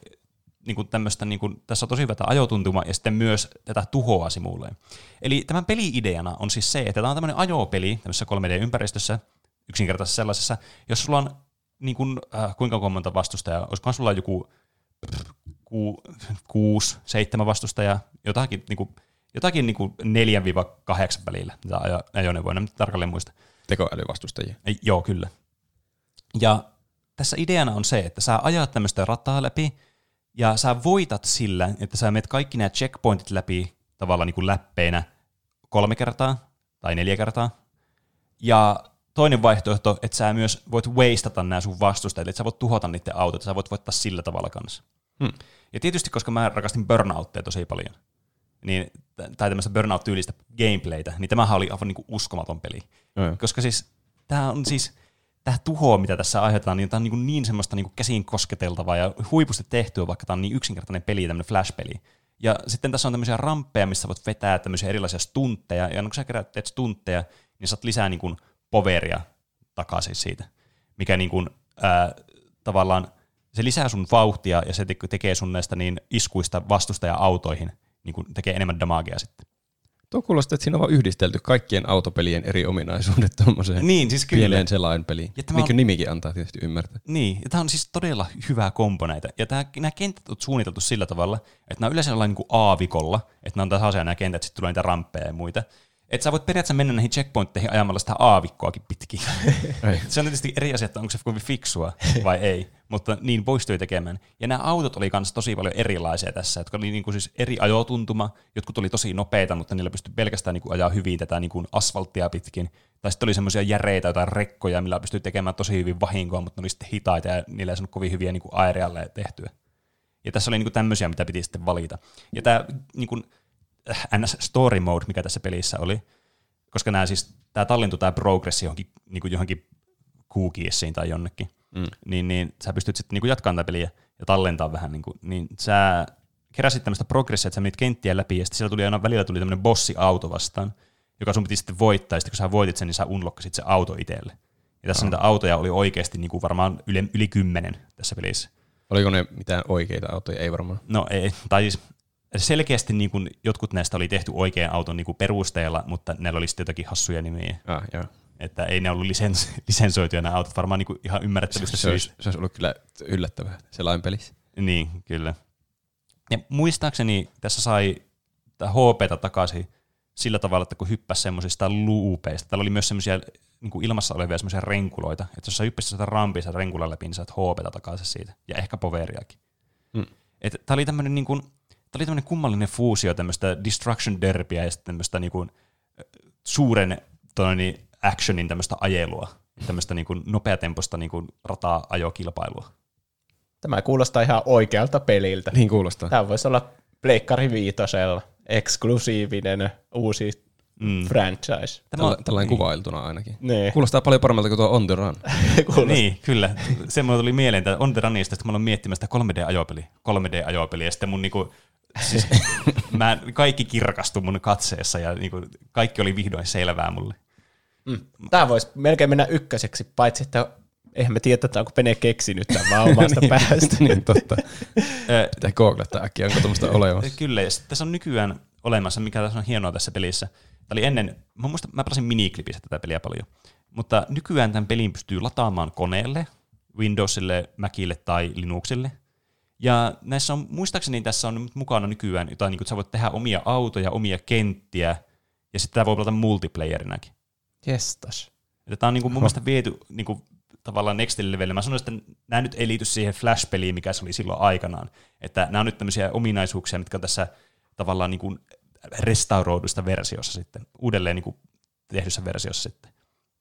niin kuin tämmöistä, niin kuin, tässä on tosi hyvä tämä ajotuntuma ja sitten myös tätä tuhoa simuloi. Eli tämän peli-ideana on siis se, että tämä on tämmöinen ajopeli tämmöisessä 3D-ympäristössä, yksinkertaisessa sellaisessa, jos sulla on niin kuin, äh, kuinka monta vastustajaa, olisikohan sulla joku ku, kuusi, seitsemän vastustajaa, jotakin, niin kuin, jotakin niin kuin 4-8 välillä, mitä ajo, ajoneuvoina, nyt tarkalleen muista. Tekoälyvastustajia. Ei, joo, kyllä. Ja tässä ideana on se, että sä ajat tämmöistä rataa läpi, ja sä voitat sillä, että sä menet kaikki nämä checkpointit läpi tavallaan niin kuin läppeinä kolme kertaa tai neljä kertaa. Ja toinen vaihtoehto, että sä myös voit wastata nämä sun vastustajat, että sä voit tuhota niiden autot, sä voit voittaa sillä tavalla kanssa. Hmm. Ja tietysti, koska mä rakastin burnoutteja tosi paljon, niin, tai tämmöistä burnout-tyylistä gameplaytä, niin tämähän oli aivan niin kuin uskomaton peli. Joo. Koska siis tämä on siis, tämä tuho, mitä tässä aiheutetaan, niin tämä on niin, niin semmoista niin käsiin kosketeltavaa ja huipusti tehtyä, vaikka tämä on niin yksinkertainen peli tämmöinen flash-peli. Ja sitten tässä on tämmöisiä ramppeja, missä voit vetää tämmöisiä erilaisia stuntteja, ja kun sä kerät teet stuntteja, niin saat lisää niin kuin poveria takaisin siitä, mikä niin kuin, ää, tavallaan, se lisää sun vauhtia, ja se te- tekee sun näistä niin iskuista vastustaja-autoihin, niin kuin tekee enemmän damagea sitten. Tuo kuulostaa, että siinä on vaan yhdistelty kaikkien autopelien eri ominaisuudet tuommoiseen Niin, siis kyllä. pieneen selainpeliin. Ja tämä Niin on- kuin nimikin antaa tietysti ymmärtää. Niin, ja tämä on siis todella hyvää kompo näitä. Ja tämä, nämä kentät on suunniteltu sillä tavalla, että nämä on yleensä niin kuin aavikolla, että nämä on tasaisia nämä kentät, sitten tulee niitä ramppeja ja muita. Että sä voit periaatteessa mennä näihin checkpointteihin ajamalla sitä aavikkoakin pitkin. Se on tietysti eri asia, että onko se kovin fiksua vai ei, mutta niin poistui tekemään. Ja nämä autot oli myös tosi paljon erilaisia tässä, jotka oli niinku siis eri ajotuntuma, jotkut oli tosi nopeita, mutta niillä pystyi pelkästään niinku ajaa hyvin tätä niinku asfalttia pitkin. Tai sitten oli semmoisia järeitä jotain rekkoja, millä pystyi tekemään tosi hyvin vahinkoa, mutta ne oli sitten hitaita ja niillä ei saanut kovin hyviä niinku aerialle tehtyä. Ja tässä oli niinku tämmöisiä, mitä piti sitten valita. Ja tämä niinku, NS Story Mode, mikä tässä pelissä oli, koska nämä siis, tämä tallentui tämä progressi johonkin, niinku johonkin kuukiessiin tai jonnekin, Mm. niin, niin sä pystyt sitten niinku jatkamaan tätä peliä ja tallentaa vähän, niinku, niin sä keräsit tämmöistä progressia, että sä menit kenttiä läpi, ja sitten siellä tuli aina välillä tuli tämmöinen bossi-auto vastaan, joka sun piti sitten voittaa, ja sitten kun sä voitit sen, niin sä unlockasit se auto itselle. Ja tässä niitä autoja oli oikeasti niinku varmaan yli, yli kymmenen tässä pelissä. Oliko ne mitään oikeita autoja? Ei varmaan. No ei, tai siis selkeästi niin kuin jotkut näistä oli tehty oikean auton niin kuin perusteella, mutta näillä oli sitten jotakin hassuja nimiä. Ah, joo. Että ei ne ollut lisens, lisensoituja nämä autot, varmaan niin kuin ihan ymmärrettävistä Se syistä. se olisi ollut kyllä yllättävää selainpelissä. Niin, kyllä. Ja muistaakseni tässä sai HPtä takaisin sillä tavalla, että kun hyppäsi semmoisista luupeista, täällä oli myös semmoisia niin ilmassa olevia semmoisia renkuloita, että jos sä hyppäsit sitä rampia renkulan läpi, niin saat HPtä takaisin siitä, ja ehkä poveriakin. Mm. Tämä oli tämmöinen niin kuin, tää oli tämmöinen kummallinen fuusio tämmöistä Destruction Derbyä ja sitten tämmöistä niin kuin, suuren toi, niin, actionin tämmöistä ajelua, tämmöistä niin kuin nopeatempoista niin kuin rata-ajokilpailua. Tämä kuulostaa ihan oikealta peliltä. Niin kuulostaa. Tämä voisi olla Pleikkari Viitosella eksklusiivinen uusi Mm. franchise. Tämä Tällä, tällainen kuvailtuna ainakin. Niin. Kuulostaa paljon paremmalta kuin tuo On The Run. Niin, kyllä. Se mulle tuli mieleen, että On The Runista, että mä aloin miettimään sitä 3D-ajopeli. 3D-ajopeli, ja sitten mun niinku, siis, mä, kaikki kirkastui mun katseessa, ja niinku, kaikki oli vihdoin selvää mulle. Mm. Tämä voisi melkein mennä ykköseksi, paitsi että eihän me tiedä, että onko Pene keksinyt tämän vaan omasta päästä. niin totta. Pitää googlettaa äkkiä, onko tuommoista olemassa. Kyllä, ja tässä on nykyään olemassa, mikä tässä on hienoa tässä pelissä. Tämä oli ennen, mä muistan, mä pelasin miniklipissä tätä peliä paljon, mutta nykyään tämän pelin pystyy lataamaan koneelle, Windowsille, Macille tai Linuxille. Ja näissä on, muistaakseni tässä on nyt mukana nykyään jotain, niin kuin, että sä voit tehdä omia autoja, omia kenttiä, ja sitten tämä voi pelata multiplayerinakin. Jestas. Että tämä on niin kuin, mun mielestä viety niin kuin, tavallaan next level. Mä sanoisin, että nämä nyt ei liity siihen Flash-peliin, mikä se oli silloin aikanaan. Että nämä on nyt tämmöisiä ominaisuuksia, mitkä on tässä tavallaan niin kuin restauroidusta versiossa sitten, uudelleen niin kuin tehdyssä versiossa sitten,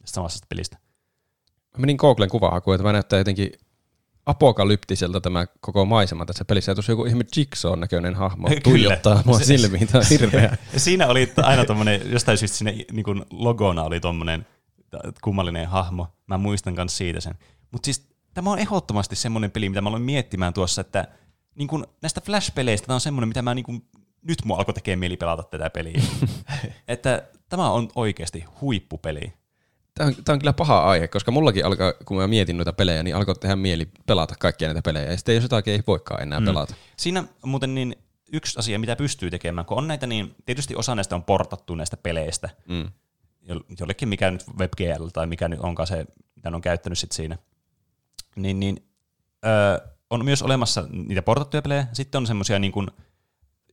samasta pelistä. Mä menin Googlen kuvahakuun, että mä näyttää jotenkin apokalyptiselta tämä koko maisema tässä pelissä. Ja tuossa joku ihme Jigsaw näköinen hahmo Kyllä. tuijottaa mua silmiin. Tämä on hirveä. Ja siinä oli aina tommonen, jostain syystä siinä niin kuin logona oli tommonen kummallinen hahmo. Mä muistan myös siitä sen. Mutta siis tämä on ehdottomasti semmoinen peli, mitä mä aloin miettimään tuossa, että niin kuin näistä Flash-peleistä tämä on semmoinen, mitä mä niin kuin, nyt mua alkoi tekemään mieli pelata tätä peliä. että tämä on oikeasti huippupeli. Tämä on, tämä on kyllä paha aihe, koska mullakin alkaa, kun mä mietin noita pelejä, niin alkoi tehdä mieli pelata kaikkia näitä pelejä. Ja sitten jos jotakin ei voikaan enää mm. pelata. Siinä muuten niin yksi asia, mitä pystyy tekemään, kun on näitä, niin tietysti osa näistä on portattu näistä peleistä. Mm. Jollekin mikä nyt WebGL tai mikä nyt onkaan se, mitä on käyttänyt sit siinä. Niin, niin öö, on myös olemassa niitä portattuja pelejä. Sitten on semmoisia niin kuin,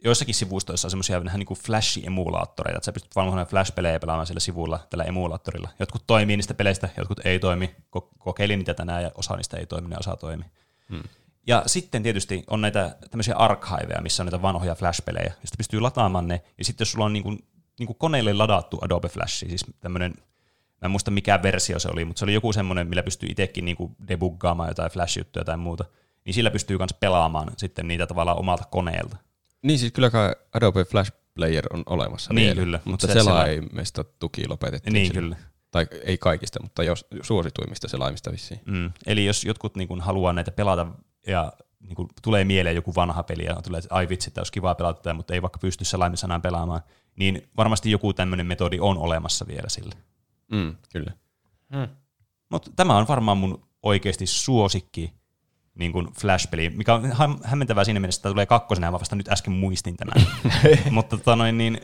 joissakin sivustoissa on semmoisia vähän niin kuin flash-emulaattoreita, että sä pystyt vanhoja flash-pelejä pelaamaan sillä sivulla tällä emulaattorilla. Jotkut toimii niistä peleistä, jotkut ei toimi. Kokeilin niitä tänään ja osa niistä ei toimi ja osa toimi. Hmm. Ja sitten tietysti on näitä tämmöisiä archiveja, missä on näitä vanhoja flash-pelejä, joista pystyy lataamaan ne. Ja sitten jos sulla on niin kuin, niin kuin koneelle ladattu Adobe Flash, siis tämmöinen, mä en muista mikä versio se oli, mutta se oli joku semmoinen, millä pystyy itsekin niin kuin debuggaamaan jotain flash-juttuja tai muuta, niin sillä pystyy myös pelaamaan sitten niitä tavallaan omalta koneelta. Niin siis kyllä kai Adobe Flash Player on olemassa Niin, vielä, kyllä, mutta se se- selaimesta tuki lopetettiin. Niin, silloin. kyllä. Tai ei kaikista, mutta jos suosituimmista selaimista vissiin. Mm. Eli jos jotkut niin kuin, haluaa näitä pelata ja niin kuin, tulee mieleen joku vanha peli ja tulee, että ai vitsi, että olisi kivaa pelata tätä, mutta ei vaikka pysty selaimissa enää pelaamaan, niin varmasti joku tämmöinen metodi on olemassa vielä sille. Mm, kyllä. Mutta tämä on varmaan mun oikeasti suosikki niin kuin Flash-peli, mikä on häm- hämmentävää siinä mielessä, että tulee kakkosena, ja mä vasta nyt äsken muistin tämän. Mutta tota noin, niin,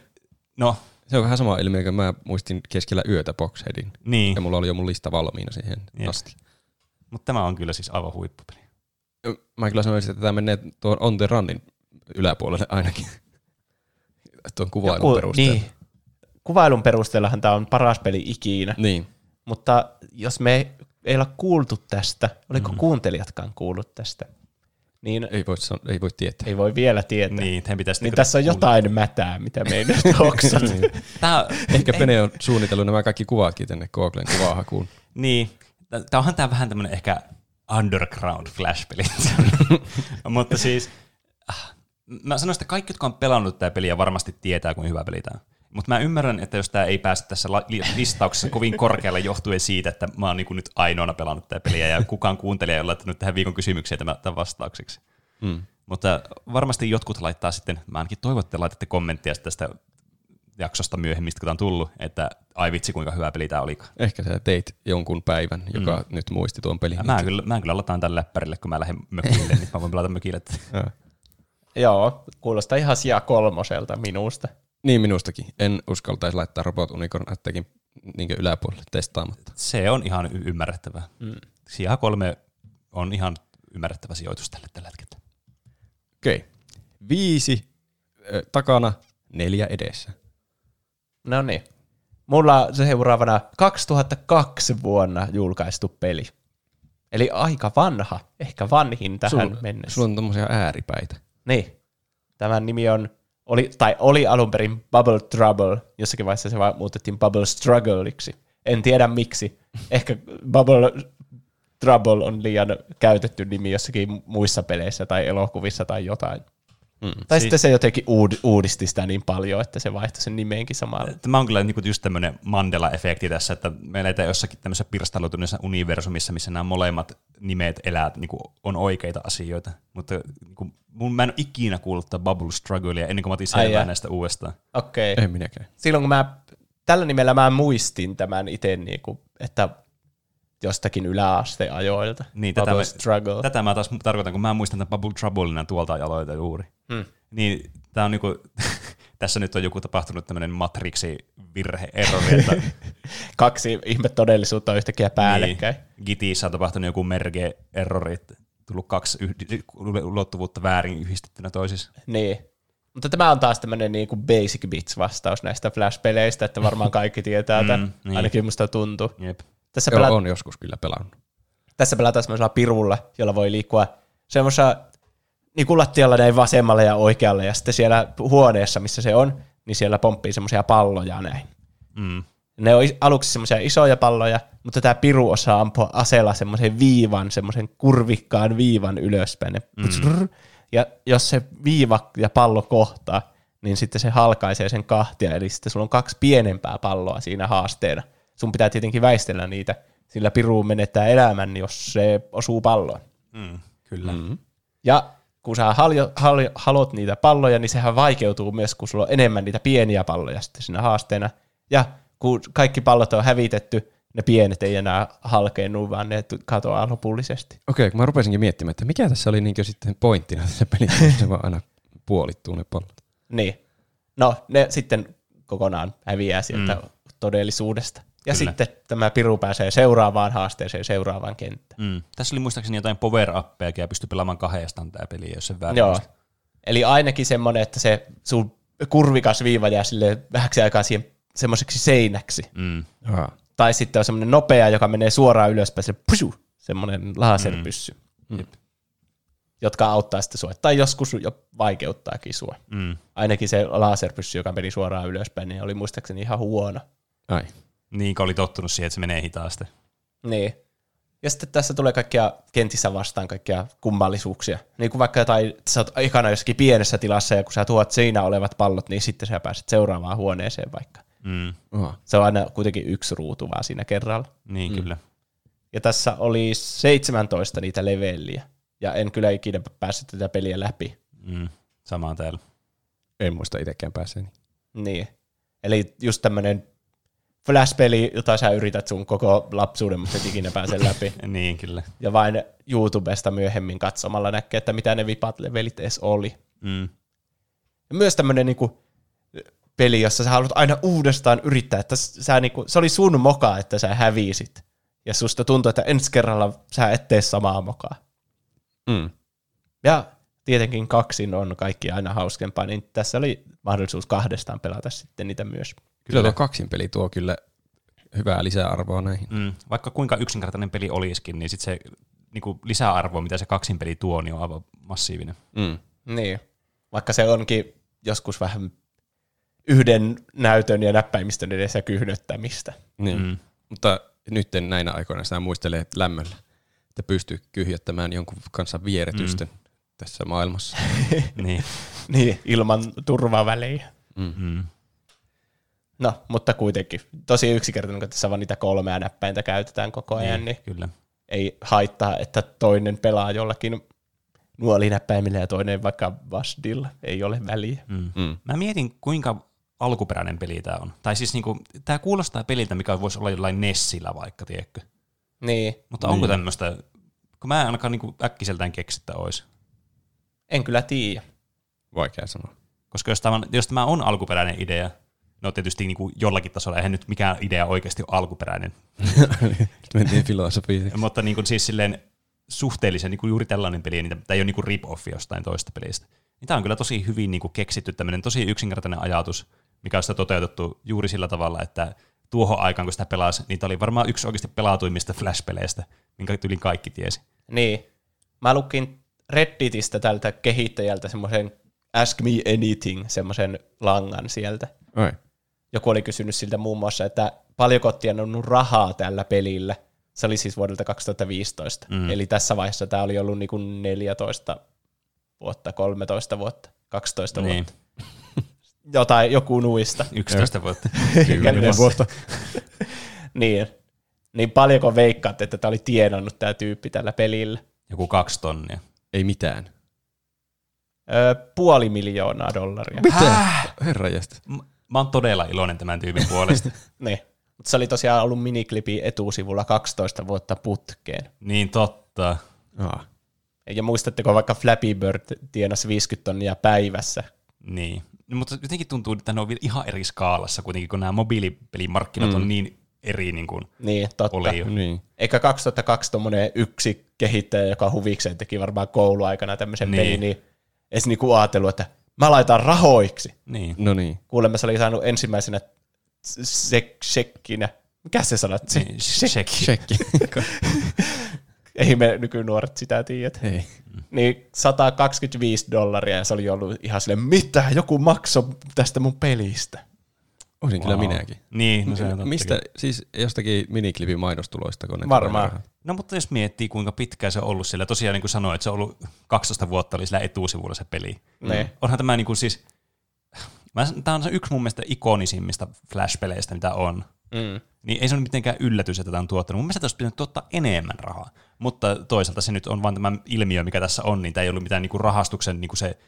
no, Se on vähän sama ilmiö, kun mä muistin keskellä yötä Boxheadin. niin, Ja mulla oli jo mun lista valmiina siihen Jep. asti. mutta tämä on kyllä siis aivan huippupeli. Mä kyllä sanoisin, että tämä menee tuon On the Runin yläpuolelle ainakin. tuon kuvailun Joku- perusteella. Niin. Kuvailun perusteellahan tämä on paras peli ikinä, niin. mutta jos me ei, olla kuultu tästä, oliko mm. kuuntelijatkaan kuullut tästä, niin Ei voi, ei voi tietää. ei voi vielä tietää. Niin, Niin, pitäisi niin kyllä tässä on kuulla. jotain mätää, mitä me ei nyt hoksata. Tämä, Ehkä Pene on suunnitellut nämä kaikki kuvatkin tänne Googlen kuvahakuun. Niin, tämä onhan tämä vähän tämmöinen ehkä underground flash-peli. Mutta siis, ah, mä sanoisin, että kaikki, jotka on pelannut tätä peliä, varmasti tietää, kuinka hyvä peli tämä on. Mutta mä ymmärrän, että jos tämä ei pääse tässä listauksessa kovin korkealle johtuen siitä, että mä oon niinku nyt ainoana pelannut tätä peliä ja kukaan kuuntelija ei ole laittanut tähän viikon kysymyksiä tämän, vastaukseksi. Mm. Mutta varmasti jotkut laittaa sitten, mä ainakin toivon, että laitatte kommenttia tästä jaksosta myöhemmin, kun tämä on tullut, että ai vitsi, kuinka hyvä peli tämä olikaan. Ehkä sä teit jonkun päivän, joka mm. nyt muisti tuon pelin. Mä, kyllä, mä en kyllä lataan tälle läppärille, kun mä lähden mökille, niin mä voin pelata mökille. Joo. Joo, kuulostaa ihan sijaa kolmoselta minusta. Niin minustakin. En uskaltaisi laittaa Robot Unicorn Attackin niin yläpuolelle testaamatta. Se on ihan y- ymmärrettävää. Mm. Sija kolme on ihan ymmärrettävä sijoitus tälle tällä hetkellä. Okei. Okay. Viisi ö, takana, neljä edessä. No niin. Mulla on seuraavana 2002 vuonna julkaistu peli. Eli aika vanha, ehkä vanhin tähän Sul- mennessä. Sulla on tommosia ääripäitä. Niin. Tämän nimi on, oli, tai oli alun perin Bubble Trouble, jossakin vaiheessa se vaan muutettiin Bubble Struggleiksi. En tiedä miksi. Ehkä Bubble Trouble on liian käytetty nimi jossakin muissa peleissä tai elokuvissa tai jotain. Mm. Tai Si- sitten se jotenkin uud- uudisti sitä niin paljon, että se vaihtoi sen nimeenkin samalla. Tämä on kyllä niinku just tämmöinen Mandela-efekti tässä, että me eletään jossakin tämmöisessä pirstaloituneessa universumissa, missä nämä molemmat nimet elää, niinku on oikeita asioita. Mutta niinku, mun, mä en ole ikinä kuullut tätä Bubble Strugglea ennen kuin mä otin selvää näistä uudestaan. Okei. Okay. En minäkään. Silloin kun mä, tällä nimellä mä muistin tämän itse, niinku, että jostakin yläasteajoilta. Niin, tätä, me, Struggle. tätä mä taas tarkoitan, kun mä muistan tämän Bubble Troublena tuolta aloita juuri. Hmm. Niin tää on niinku, tässä nyt on joku tapahtunut tämmöinen matriksi virhe errori, että Kaksi ihme todellisuutta on yhtäkkiä päällekkäin. Niin, Gitissä on tapahtunut joku merge errori, että tullut kaksi yhdi- ulottuvuutta väärin yhdistettynä toisissa. Niin. Mutta tämä on taas tämmöinen niinku basic bits vastaus näistä Flash-peleistä, että varmaan kaikki tietää tämän. Mm, niin. Ainakin musta tuntuu. Jep. Tässä Joo, pelaat... on joskus kyllä pelannut. Tässä pelataan semmoisella pirulla, jolla voi liikkua semmoisessa niin kuin lattialla näin vasemmalle ja oikealle, ja sitten siellä huoneessa, missä se on, niin siellä pomppii semmoisia palloja näin. Mm. Ne on aluksi semmoisia isoja palloja, mutta tämä piru osaa ampua aseella semmoisen viivan, semmoisen kurvikkaan viivan ylöspäin. Ne mm. Ja jos se viiva ja pallo kohtaa, niin sitten se halkaisee sen kahtia, eli sitten sulla on kaksi pienempää palloa siinä haasteena. Sun pitää tietenkin väistellä niitä, sillä piru menettää elämän, jos se osuu palloon. Mm. Kyllä. Mm. Ja kun sä haljo, haljo, halot niitä palloja, niin sehän vaikeutuu myös, kun sulla on enemmän niitä pieniä palloja sitten siinä haasteena. Ja kun kaikki pallot on hävitetty, ne pienet ei enää halkeennu, vaan ne katoaa lopullisesti. Okei, kun mä rupesinkin miettimään, että mikä tässä oli niinkö sitten pointtina tässä pelissä, vaan aina puolittuu ne pallot. Niin. No, ne sitten kokonaan häviää sieltä mm. todellisuudesta. Ja Kyllä. sitten tämä piru pääsee seuraavaan haasteeseen, seuraavaan kenttään. Mm. Tässä oli muistaakseni jotain power-appeja, ja pystyi pelaamaan kahdestaan tämä peli, jos se väärin Joo. muista. Eli ainakin semmoinen, että se sun kurvikas viiva jää sille vähäksi aikaa siihen semmoiseksi seinäksi. Mm. Aha. Tai sitten on semmoinen nopea, joka menee suoraan ylöspäin, se pusu, semmoinen laserpyssy, Mm. jotka auttaa sitten sua. Tai joskus jo vaikeuttaakin sua. Mm. Ainakin se laserpyssy, joka meni suoraan ylöspäin, niin oli muistaakseni ihan huono. Ai. Niin, kun oli tottunut siihen, että se menee hitaasti. Niin. Ja sitten tässä tulee kaikkia kentissä vastaan kaikkia kummallisuuksia. Niin kuin vaikka jotain, että sä oot ekana jossakin pienessä tilassa ja kun sä tuot siinä olevat pallot, niin sitten sä pääset seuraavaan huoneeseen vaikka. Mm. Aha. Se on aina kuitenkin yksi ruutu vaan siinä kerralla. Niin, mm. kyllä. Ja tässä oli 17 niitä leveliä. Ja en kyllä ikinä päässyt tätä peliä läpi. Mm. Sama täällä. En muista itsekään päässeeni. Niin. Eli just tämmönen Flash-peli, jota sä yrität sun koko lapsuuden, mutta et ikinä pääse läpi. Niin, kyllä. Ja vain YouTubesta myöhemmin katsomalla näkee, että mitä ne vipat levelit edes oli. Mm. Ja myös tämmönen niinku peli, jossa sä haluat aina uudestaan yrittää, että sä niinku, se oli sun moka, että sä hävisit. Ja susta tuntuu, että ensi kerralla sä et tee samaa mokaa. Mm. Ja tietenkin kaksin on kaikki aina hauskempaa, niin tässä oli mahdollisuus kahdestaan pelata sitten niitä myös. Kyllä tuo kaksin peli tuo kyllä hyvää lisäarvoa näihin. Mm. Vaikka kuinka yksinkertainen peli olisikin, niin sit se niin kuin lisäarvo, mitä se kaksin peli tuo, niin on aivan massiivinen. Mm. Niin. Vaikka se onkin joskus vähän yhden näytön ja näppäimistön edessä kyhnöttämistä. Niin. Mm. Mutta nyt näinä aikoina sitä muistelee että lämmöllä, että pystyy kyhjöttämään jonkun kanssa vieretysten mm. tässä maailmassa. niin. Niin, ilman turvavälejä. Mm. No, mutta kuitenkin. Tosi yksinkertainen, kun tässä vaan niitä kolmea näppäintä käytetään koko ajan, niin, niin Kyllä. ei haittaa, että toinen pelaa jollakin nuolinäppäimillä ja toinen vaikka Vasdilla. Ei ole väliä. Mm. Mm. Mä mietin, kuinka alkuperäinen peli tämä on. Tai siis niinku, tämä kuulostaa peliltä, mikä voisi olla jollain Nessillä vaikka, tiedätkö? Niin, Mutta onko tämmöistä, kun mä en ainakaan niinku äkkiseltään keksittä olisi. en kyllä tiedä. Vaikea sanoa. Koska jos tämä, jos tämä on alkuperäinen idea, no tietysti niinku jollakin tasolla, eihän nyt mikään idea oikeasti ole alkuperäinen, Nyt mentiin filosofiin. mutta niinku siis silleen suhteellisen niinku juuri tällainen peli, niin tämä ei ole niinku rip-offi jostain toista pelistä. Niin tämä on kyllä tosi hyvin niinku keksitty tämmöinen tosi yksinkertainen ajatus, mikä on sitä toteutettu juuri sillä tavalla, että tuohon aikaan, kun sitä pelasi, niin tämä oli varmaan yksi oikeasti pelatuimmista Flash-peleistä, minkä tyylin kaikki tiesi. Niin. Mä lukin Redditistä tältä kehittäjältä semmoisen Ask Me Anything, semmoisen langan sieltä. Oi. Joku oli kysynyt siltä muun muassa, että paljonko oot tienannut rahaa tällä pelillä. Se oli siis vuodelta 2015. Mm. Eli tässä vaiheessa tämä oli ollut niin kuin 14 vuotta, 13 vuotta, 12 Niin. vuotta. Jotain, joku nuista. 11 vuotta. Kymmenen vuotta. niin. Niin paljonko veikkaat, että tämä oli tienannut tämä tyyppi tällä pelillä? Joku kaksi tonnia. Ei mitään. Öö, puoli miljoonaa dollaria. Mitä? Herra jästä. M- Mä oon todella iloinen tämän tyypin puolesta. Niin. Mutta se oli tosiaan ollut miniklipi etusivulla 12 vuotta putkeen. niin totta. Aa. Ja muistatteko vaikka Flappy Bird tienasi 50 tonnia päivässä? Niin. No, mutta jotenkin tuntuu, että ne on vielä ihan eri skaalassa kuitenkin, kun nämä mobiilipelimarkkinat mm. on niin eri niin kuin Niin, totta. oli jo. Niin. Eikä 2002 tommonen yksi kehittäjä, joka huvikseen teki varmaan kouluaikana tämmöisen Niin. pelin, niin edes niinku ajatellut, että mä laitan rahoiksi. Niin. No niin. Kuulemma se oli saanut ensimmäisenä sek- sekkinä. Mikä se sanat? Se- Niin, shekki. Shekki. Ei me nykynuoret sitä tiedä. Ei. Niin 125 dollaria ja se oli ollut ihan silleen, mitä joku maksoi tästä mun pelistä. Olisin kyllä minäkin. Niin, no se on tottakin. Mistä, siis jostakin miniklipin mainostuloista, kun ne Varmaan. tulee? No mutta jos miettii, kuinka pitkään se on ollut sillä, tosiaan niin kuin sanoin, että se on ollut 12 vuotta oli sillä etusivulla se peli. Ne. Onhan tämä niin kuin siis, tämä on se yksi mun mielestä ikonisimmista Flash-peleistä, mitä on. Mm. Niin ei se ole mitenkään yllätys, että tämä on tuottanut. Mun mielestä olisi pitänyt tuottaa enemmän rahaa. Mutta toisaalta se nyt on vain tämä ilmiö, mikä tässä on, niin tämä ei ollut mitään niinku rahastuksen, niinku se,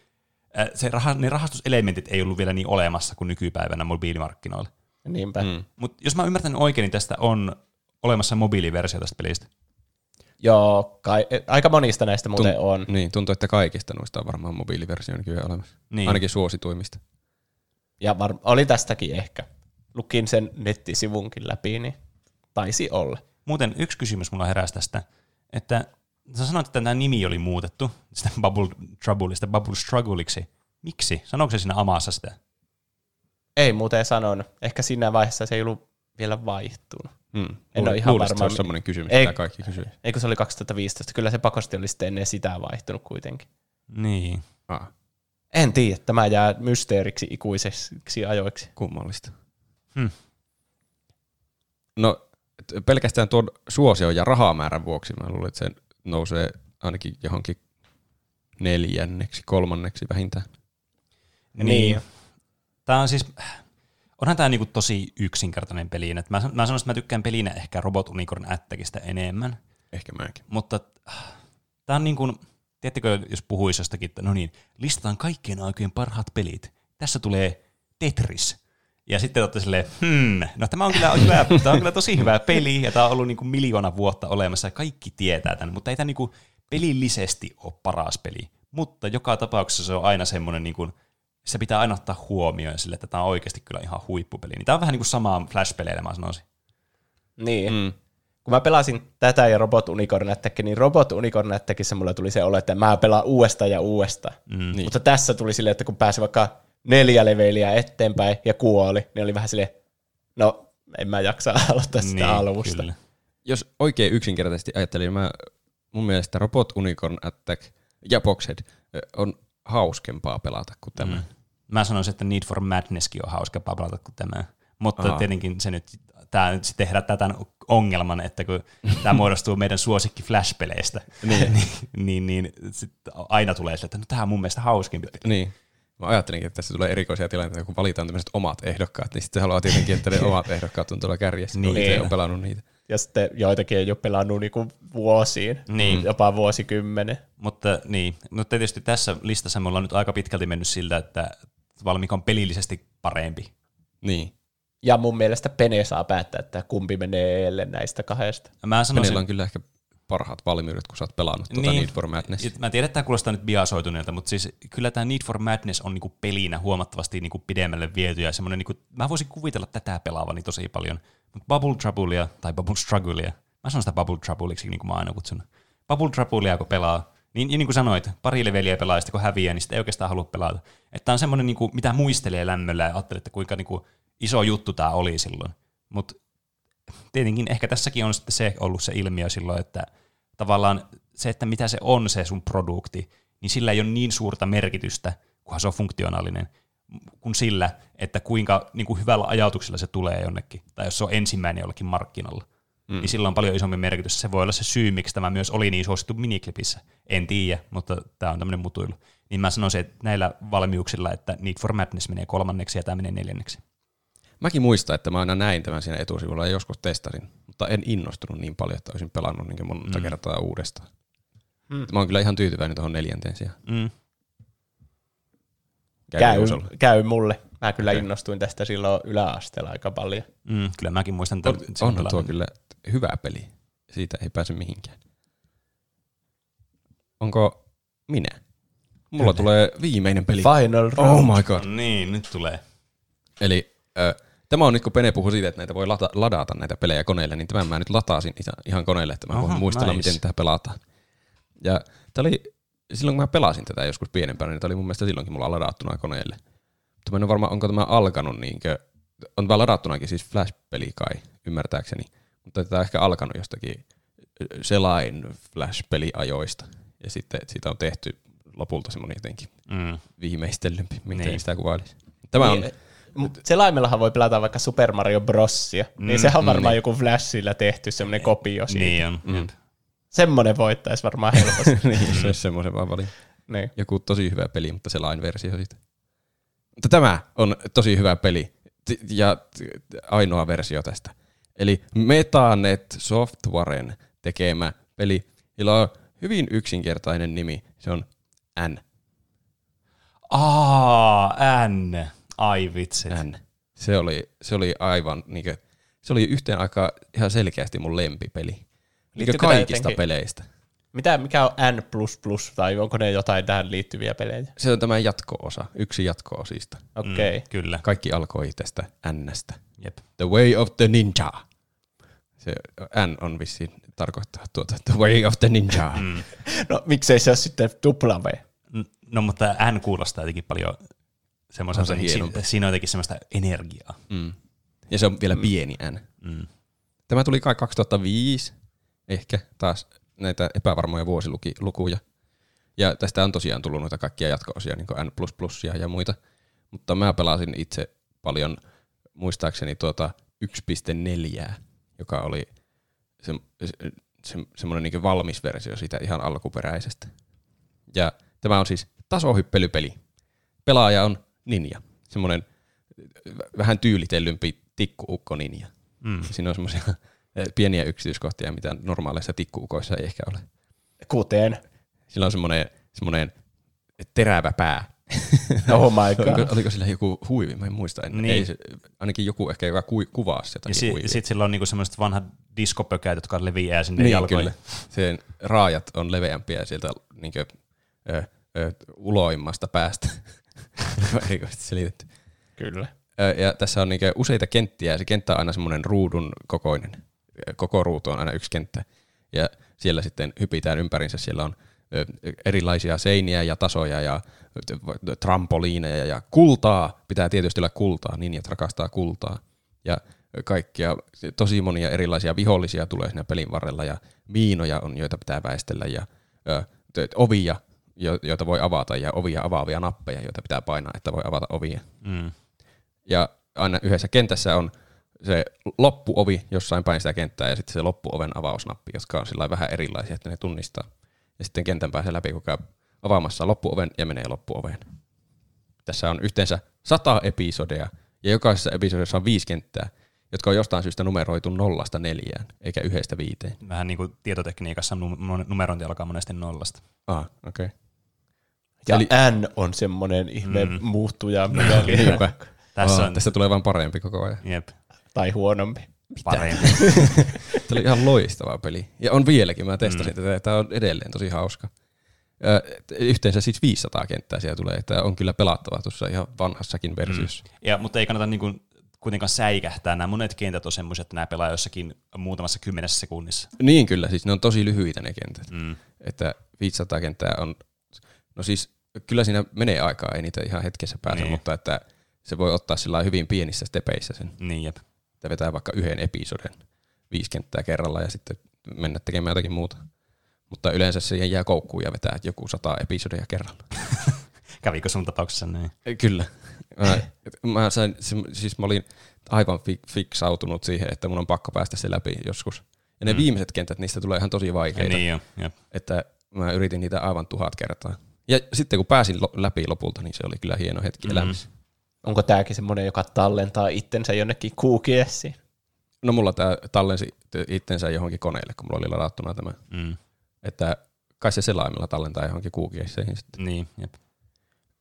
se raha, ne rahastuselementit ei ollut vielä niin olemassa kuin nykypäivänä mobiilimarkkinoilla. Niinpä. Mm. Mutta jos mä ymmärtän oikein, niin tästä on olemassa mobiiliversio tästä pelistä. Joo, kai, aika monista näistä muuten Tunt- on. Niin, tuntuu, että kaikista noista on varmaan mobiiliversio nykyään olemassa. Niin. Ainakin suosituimmista. Ja var- oli tästäkin ehkä. Lukin sen nettisivunkin läpi, niin taisi olla. Muuten yksi kysymys mulla heräsi tästä, että sä sanoit, että tämä nimi oli muutettu sitä Bubble Troubleista Bubble Struggleiksi. Miksi? Sanoiko se siinä amassa sitä? Ei muuten sanonut. Ehkä siinä vaiheessa se ei ollut vielä vaihtunut. Hmm. En ole ihan se varma. olisi semmoinen kysymys, Ei- mitä kaikki kysyy. Eikö se oli 2015? Kyllä se pakosti oli sitten ennen sitä vaihtunut kuitenkin. Niin. Ah, En tiedä, tämä jää mysteeriksi ikuisiksi ajoiksi. kummallista. Hmm. No, pelkästään tuon suosion ja rahamäärän vuoksi mä luulen, että se nousee ainakin johonkin neljänneksi, kolmanneksi vähintään. Niin. Tämä on siis, onhan tämä niinku tosi yksinkertainen peli. Mä, mä sanoisin, että mä tykkään pelinä ehkä Robot Unicorn Attacista enemmän, Ehkä mäkin. mutta tämä on niin kuin, tiedättekö, jos puhuisi jostakin, että no niin, listataan kaikkien aikojen parhaat pelit. Tässä tulee Tetris. Ja sitten olette silleen, hmm, no tämä on kyllä, hyvä, tämä on kyllä tosi hyvä peli, ja tämä on ollut niin kuin miljoona vuotta olemassa, ja kaikki tietää tämän, mutta ei tämä niin kuin pelillisesti ole paras peli. Mutta joka tapauksessa se on aina semmoinen, niin kuin, se pitää aina ottaa huomioon sille, että tämä on oikeasti kyllä ihan huippupeli. Niin tämä on vähän niin kuin samaa Flash-peleillä, mä sanoisin. Niin. Mm. Kun mä pelasin tätä ja Robot Unicorn Attack, niin Robot Unicorn Attackissa mulla tuli se olo, että mä pelaan uudestaan ja uudestaan. Mm. Niin. Mutta tässä tuli silleen, että kun pääsi vaikka neljä leveliä eteenpäin ja kuoli, niin oli vähän silleen, no en mä jaksa aloittaa sitä Niin, alusta. kyllä. Jos oikein yksinkertaisesti ajattelin, niin mä, mun mielestä Robot Unicorn Attack ja Boxhead on hauskempaa pelata kuin tämä. Mm. Mä sanoisin, että Need for Madnesskin on hauska pelata kuin tämä. Mutta Aha. tietenkin se nyt, tämä nyt sitten herättää tämän ongelman, että kun tämä muodostuu meidän suosikki Flash-peleistä, Niin. niin, niin, niin sit aina tulee sille, että no tämä on mun mielestä hauskempi. Niin. Mä ajattelinkin, että tässä tulee erikoisia tilanteita, kun valitaan tämmöiset omat ehdokkaat, niin sitten haluaa tietenkin, että ne omat ehdokkaat on tuolla kärjessä, niin. kun itse on pelannut niitä. Ja sitten joitakin ei ole pelannut niinku vuosiin, Niin. jopa vuosikymmenen. Mutta niin, no tietysti tässä listassa me ollaan nyt aika pitkälti mennyt siltä, että Valmik on pelillisesti parempi. Niin. Ja mun mielestä Pene saa päättää, että kumpi menee elle näistä kahdesta. Mä sanoisin, Meillä on kyllä ehkä parhaat valmiudet, kun sä oot pelannut tuota Niin. Need for Madness. Mä tiedän, että tämä kuulostaa nyt biasoituneelta, mutta siis kyllä tämä Need for Madness on niinku pelinä huomattavasti niinku pidemmälle viety ja semmoinen, niinku, mä voisin kuvitella tätä pelaavani tosi paljon, mutta Bubble Troublea tai Bubble Strugglea, mä sanon sitä Bubble Troubleiksi, niin kuin mä aina kutsun. Bubble Troublea kun pelaa, niin, ja niin kuin sanoit, pari leveliä pelaa ja sitten kun häviää, niin sitten ei oikeastaan halua pelata. Että tämä on semmoinen, niinku, mitä muistelee lämmöllä ja ajattelee, että kuinka niinku, iso juttu tämä oli silloin. Mutta tietenkin ehkä tässäkin on sitten se ollut se ilmiö silloin, että tavallaan se, että mitä se on se sun produkti, niin sillä ei ole niin suurta merkitystä, kunhan se on funktionaalinen, kuin sillä, että kuinka niin kuin hyvällä ajatuksella se tulee jonnekin, tai jos se on ensimmäinen jollekin markkinalla, mm. niin sillä on paljon isompi merkitys. Se voi olla se syy, miksi tämä myös oli niin suosittu miniklipissä. En tiedä, mutta tämä on tämmöinen mutuilu. Niin mä sanoisin, että näillä valmiuksilla, että Need for Madness menee kolmanneksi ja tämä menee neljänneksi. Mäkin muistan, että mä aina näin tämän siinä etusivulla ja joskus testasin, mutta en innostunut niin paljon, että olisin pelannut niin monta mm. kertaa uudestaan. Mm. Mä oon kyllä ihan tyytyväinen tuohon neljänteen sijaan. Mm. Käy, Juusolla? käy mulle. Mä kyllä innostuin tästä silloin yläasteella aika paljon. Mm, kyllä mäkin muistan, että On, on onhan tuo kyllä hyvä peli. Siitä ei pääse mihinkään. Onko minä? Mulla tulee viimeinen peli. Final round. Oh my god. Niin, nyt tulee. Eli ö, tämä on nyt kun Pene puhui siitä, että näitä voi lata, ladata näitä pelejä koneelle, niin tämän mä nyt lataasin ihan, koneelle, että mä Aha, voin muistella, nice. miten tämä pelataan. Ja tämä oli, silloin kun mä pelasin tätä joskus pienempänä, niin tämä oli mun mielestä silloinkin mulla ladattuna koneelle. Mutta mä en ole varma, onko tämä alkanut niinkö, on tämä ladattunakin siis Flash-peli kai, ymmärtääkseni. Mutta tämä on ehkä alkanut jostakin selain Flash-peliajoista. Ja sitten siitä on tehty lopulta semmoinen jotenkin Mm. viimeistellympi, miten Niin. sitä kuvailisi. Tämä on, Niin, mut selaimellahan voi pelata vaikka Super Mario Brosia, mm, niin sehän on varmaan joku Flashilla tehty semmoinen kopio siitä. Niin on. Mm. Semmoinen voittaisi varmaan helposti. niin, se olisi semmoisen vaan valin. niin. Joku tosi hyvä peli, mutta selain versio siitä. Mutta tämä on tosi hyvä peli ja ainoa versio tästä. Eli Metanet Softwaren tekemä peli, jolla on hyvin yksinkertainen nimi. Se on N. Aa, N. Ai vitsit. N. Se oli, se oli aivan, niinkö, se oli yhteen aikaan ihan selkeästi mun lempipeli. Tää kaikista jotenkin- peleistä. Mitä, mikä on N++, tai onko ne jotain tähän liittyviä pelejä? Se on tämä jatko-osa, yksi jatko-osista. Okei. Okay. Mm, kyllä. Kaikki alkoi tästä Nstä. Jep. The Way of the Ninja. Se N on vissiin tarkoittaa tuota The Way of the Ninja. Mm. No miksei se ole sitten tupla V? No mutta N kuulostaa jotenkin paljon semmoiselta, On se niin siinä, on jotenkin semmoista energiaa. Mm. Ja se on vielä pieni N. Mm. Tämä tuli kai 2005, ehkä taas näitä epävarmoja vuosilukuja. Ja tästä on tosiaan tullut noita kaikkia jatko-osia, niin kuin N++ ja muita. Mutta mä pelasin itse paljon, muistaakseni tuota 1.4, joka oli se, se, se, semmoinen niin valmis versio siitä ihan alkuperäisestä. Ja tämä on siis tasohyppelypeli. Pelaaja on ninja, semmoinen vähän tyylitellympi tikkuukko ninja. Mm. Siinä on semmoisia pieniä yksityiskohtia, mitä normaaleissa tikkuukoissa ei ehkä ole. Kuten. Sillä on semmoinen, semmoinen terävä pää. Oh my god. oliko, oliko sillä joku huivi? Mä en muista enää. Niin. Ei, se, ainakin joku ehkä, joka kui, kuvasi Ja jotakin si- huivia. sitten sillä on niinku semmoiset vanhat diskopökäät, jotka leviää sinne niin, jalkoille. kyllä. Sen raajat on leveämpiä sieltä niin kuin, ö, ö, uloimmasta päästä. Erikoisesti selitetty. Kyllä. Ja tässä on niinku useita kenttiä ja se kenttä on aina semmoinen ruudun kokoinen. Koko ruutu on aina yksi kenttä. Ja siellä sitten hypitään ympärinsä. Siellä on erilaisia seiniä ja tasoja ja trampoliineja ja kultaa. Pitää tietysti olla kultaa. Ninjat rakastaa kultaa. Ja kaikkia, tosi monia erilaisia vihollisia tulee siinä pelin varrella ja miinoja on, joita pitää väistellä ja ö, ovia, joita voi avata ja ovia avaavia nappeja, joita pitää painaa, että voi avata ovia. Mm. Ja aina yhdessä kentässä on se loppuovi jossain päin sitä kenttää ja sitten se loppuoven avausnappi, jotka on sillä vähän erilaisia, että ne tunnistaa. Ja sitten kentän pääsee läpi, kun käy avaamassa loppuoven ja menee loppuoveen. Tässä on yhteensä sata episodia ja jokaisessa episodissa on viisi kenttää, jotka on jostain syystä numeroitu nollasta neljään, eikä yhdestä viiteen. Vähän niin kuin tietotekniikassa num- numerointi alkaa monesti nollasta. Ah, okei. Okay. Ja Eli- N on semmoinen ihme Mm. muuttuja mikäli, Niinpä. Tässä on, Tästä tulee vaan parempi koko ajan. jep, tai huonompi. parempi. Tämä oli ihan loistava peli. Ja on vieläkin, mä testasin mm. tätä, tämä on edelleen tosi hauska. Ö, Yhteensä siis 500 kenttää siellä tulee, että on kyllä pelattava tuossa ihan vanhassakin versiossa. Mm. Ja, mutta ei kannata niin kuin, kuitenkaan säikähtää. Nämä monet kentät on semmoiset, että nämä pelaa jossakin muutamassa kymmenessä sekunnissa. Niin kyllä, siis ne on tosi lyhyitä ne kentät. Mm. Että 500 kenttää on, no siis kyllä siinä menee aikaa, ei niitä ihan hetkessä pääse, Niin. mutta että se voi ottaa sillä hyvin pienissä stepeissä sen. Niin, jep. Että vetää vaikka yhden episoden viisi kenttää kerralla ja sitten mennä tekemään jotakin muuta. Mutta yleensä siihen jää koukkuun ja vetää joku sata episodia kerralla. Kävikö sun tapauksessa näin? Kyllä. Mä, mä, sain, siis mä olin aivan fi- fiksautunut siihen, että mun on pakko päästä se läpi joskus. Ja ne mm. viimeiset kentät, niistä tulee ihan tosi vaikeita. Niin jo, jep. Että mä yritin niitä aivan tuhat kertaa. Ja sitten kun pääsin läpi lopulta, niin se oli kyllä hieno hetki Mhm. mm. elämässä. Onko tämäkin semmoinen, joka tallentaa itsensä jonnekin QGSiin? No mulla tää tallensi itsensä johonkin koneelle, kun mulla oli ladattuna tämä. Mm. Että kai se selaimella tallentaa johonkin kuukiesseihin sitten. Niin, jep.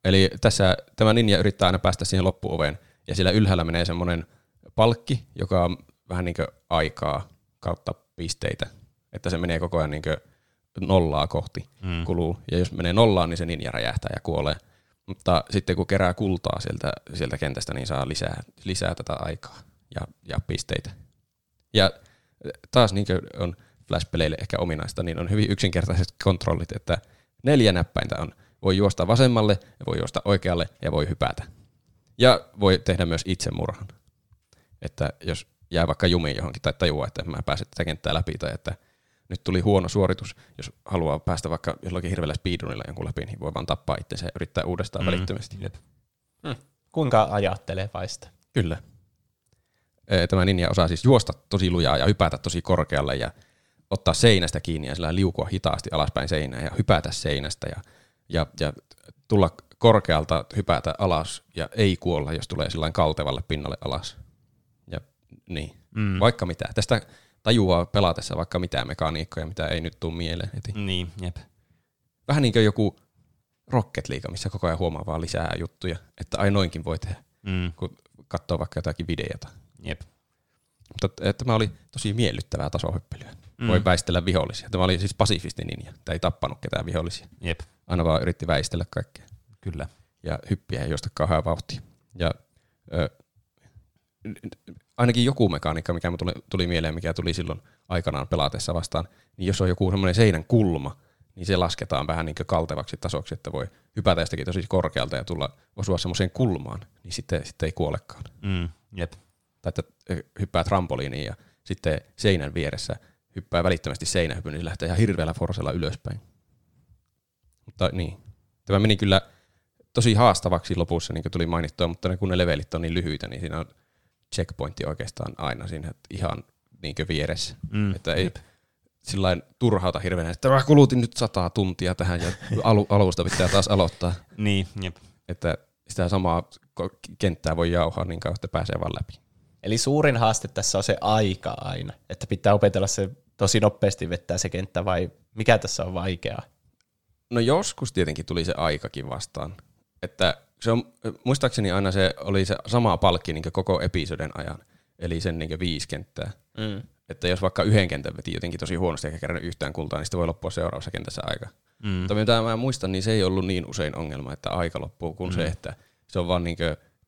Eli tässä tämä ninja yrittää aina päästä siihen loppuoveen, ja siellä ylhäällä menee semmoinen palkki, joka on vähän niin kuin aikaa kautta pisteitä, että se menee koko ajan niin kuin nollaa kohti Mm. kuluu. Ja jos menee nollaan, niin se ninja räjähtää ja kuolee. Mutta sitten kun kerää kultaa sieltä, sieltä kentästä, niin saa lisää, lisää tätä aikaa ja, ja pisteitä. Ja taas niin kuin on Flash-peleille ehkä ominaista, niin on hyvin yksinkertaiset kontrollit, että neljä näppäintä on. Voi juosta vasemmalle, voi juosta oikealle ja voi hypätä. Ja voi tehdä myös itsemurhan. Että jos jää vaikka jumiin johonkin tai tajuaa, että mä pääsen tätä kenttää läpi tai että nyt tuli huono suoritus, jos haluaa päästä vaikka jollakin hirveällä speedrunilla jonkun läpi, niin voi vaan tappaa itsensä ja yrittää uudestaan mm. välittömästi. Jep. Kuinka ajattelevaista? Kyllä. Ee, Tämä ninja osaa siis juosta tosi lujaa ja hypätä tosi korkealle ja ottaa seinästä kiinni ja sillä liukua hitaasti alaspäin seinään ja hypätä seinästä ja, ja, ja tulla korkealta, hypätä alas ja ei kuolla, jos tulee sillä kaltevalle pinnalle alas. Ja niin, mm. vaikka mitä. Tästä tajuaa pelatessa vaikka mitä mekaniikkoja, mitä ei nyt tule mieleen heti. Niin, jep. Vähän niin kuin joku Rocket League, missä koko ajan huomaa vaan lisää juttuja, että ai noinkin voi tehdä, Mm. kun katsoo vaikka jotakin videota. Jep. Mutta tämä oli tosi miellyttävää tasohyppelyä. Mm. Mm. Voi väistellä vihollisia. Tämä oli siis pasifisti ninja. Tämä ei tappanut ketään vihollisia. Jep, Aina vaan yritti väistellä kaikkea. kyllä. Ja hyppiä ei josta kauhean vauhtia. Ja ö, ainakin joku mekaniikka, mikä tuli, tuli mieleen, mikä tuli silloin aikanaan pelatessa vastaan, niin jos on joku semmoinen seinän kulma, niin se lasketaan vähän niin kaltevaksi tasoksi, että voi hypätä jostakin tosi korkealta ja tulla osua semmoiseen kulmaan, niin sitten, sitten ei kuolekaan. Mm. Jep. Tai että hyppää trampoliiniin ja sitten seinän vieressä hyppää välittömästi seinähypyn, niin se lähtee ihan hirveällä forsella ylöspäin. Mutta niin, tämä meni kyllä tosi haastavaksi lopussa, niin kuin tuli mainittua, mutta ne, kun ne levelit on niin lyhyitä, niin siinä on checkpointti oikeastaan aina siinä että ihan niin vieressä. Mm. Että ei sillain turhauta hirveänä, että mä kulutin nyt sataa tuntia tähän ja alu, alusta pitää taas aloittaa. Niin, jep. Että sitä samaa kenttää voi jauhaa niin kauan, että pääsee vaan läpi. Eli suurin haaste tässä on se aika aina, että pitää opetella se tosi nopeasti vettää se kenttä vai mikä tässä on vaikeaa? No joskus tietenkin tuli se aikakin vastaan. Että se on, muistaakseni aina se oli se sama palkki niin koko episoden ajan, eli sen niin viisi kenttää. Mm. Että jos vaikka yhden kentän veti jotenkin tosi huonosti eikä kerännyt yhtään kultaa, niin sitten voi loppua seuraavassa kentässä aika. Mm. Mutta mitä mä muistan, niin se ei ollut niin usein ongelma, että aika loppuu, kuin mm. se, että se on vaan niin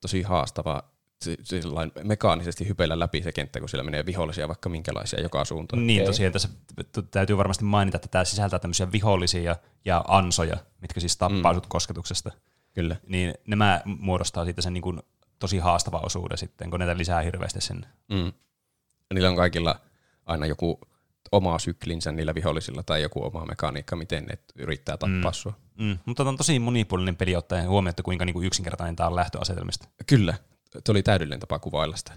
tosi haastava si- sillain mekaanisesti hypeillä läpi se kenttä, kun siellä menee vihollisia vaikka minkälaisia joka suuntaan. Niin, tosiaan tässä täytyy varmasti mainita, että tämä sisältää tämmöisiä vihollisia ja ansoja, mitkä siis tappaa mm. sut kosketuksesta. Kyllä. Niin nämä muodostaa siitä sen niin kuin tosi haastava osuuden sitten, kun näitä lisää hirveästi sen. Mm. Niillä on kaikilla aina joku oma syklinsä niillä vihollisilla tai joku oma mekaniikka, miten ne yrittää tappaa mm. sua. Mm. Mutta tämä on tosi monipuolinen peli ottaen huomioon, että kuinka niin kuin yksinkertainen tämä on lähtöasetelmista. Kyllä, se oli täydellinen tapa kuvailla sitä.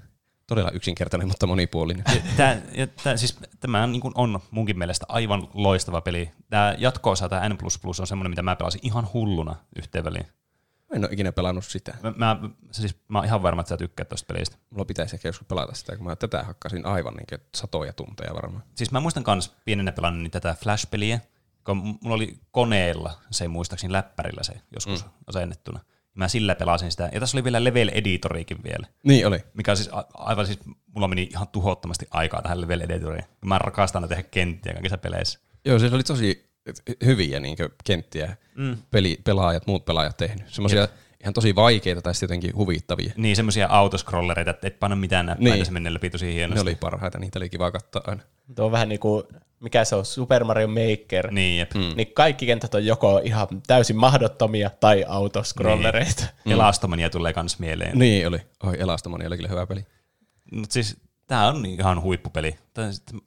Todella yksinkertainen, mutta monipuolinen. Tämä, ja tämä, siis, tämä on, niin kuin on munkin mielestä aivan loistava peli. Tämä jatko-osa, tämä N++ on semmoinen, mitä mä pelasin ihan hulluna yhteen väliin. En ole ikinä pelannut sitä. Mä, mä, siis, mä oon ihan varma, että sä tykkäät tuosta pelistä. Mulla pitäisi ehkä joskus pelata sitä, kun mä tätä hakkasin aivan niin satoja tunteja varmaan. Siis mä muistan kans pienenä pelannut tätä Flash-peliä, kun mulla oli koneella se muistaakseni läppärillä se joskus mm. asennettuna. Mä sillä pelasin sitä. Ja tässä oli vielä level editoriikin vielä. Niin oli. Mikä siis a- aivan siis, mulla meni ihan tuhottomasti aikaa tähän level editoriin. Mä rakastan tehdä kenttiä kaikissa peleissä. Joo, siis oli tosi hyviä niin kenttiä mm. peli, pelaajat, muut pelaajat tehnyt. Semmoisia ihan tosi vaikeita tai sitten jotenkin huvittavia. Niin, semmoisia autoscrollereita, että et paina mitään näppäitä, Niin. se menee läpi tosi Ne hienosti. oli parhaita, niitä oli kiva katsoa aina. Tuo on vähän niin kuin, mikä se on, Super Mario Maker. Niin, jep. Mm. Niin kaikki kentät on joko ihan täysin mahdottomia tai autoscrollereita. Niin. Elastomania tulee kans mieleen. Niin oli. Oi, Elastomani oli kyllä hyvä peli. Mutta siis tämä on ihan huippupeli.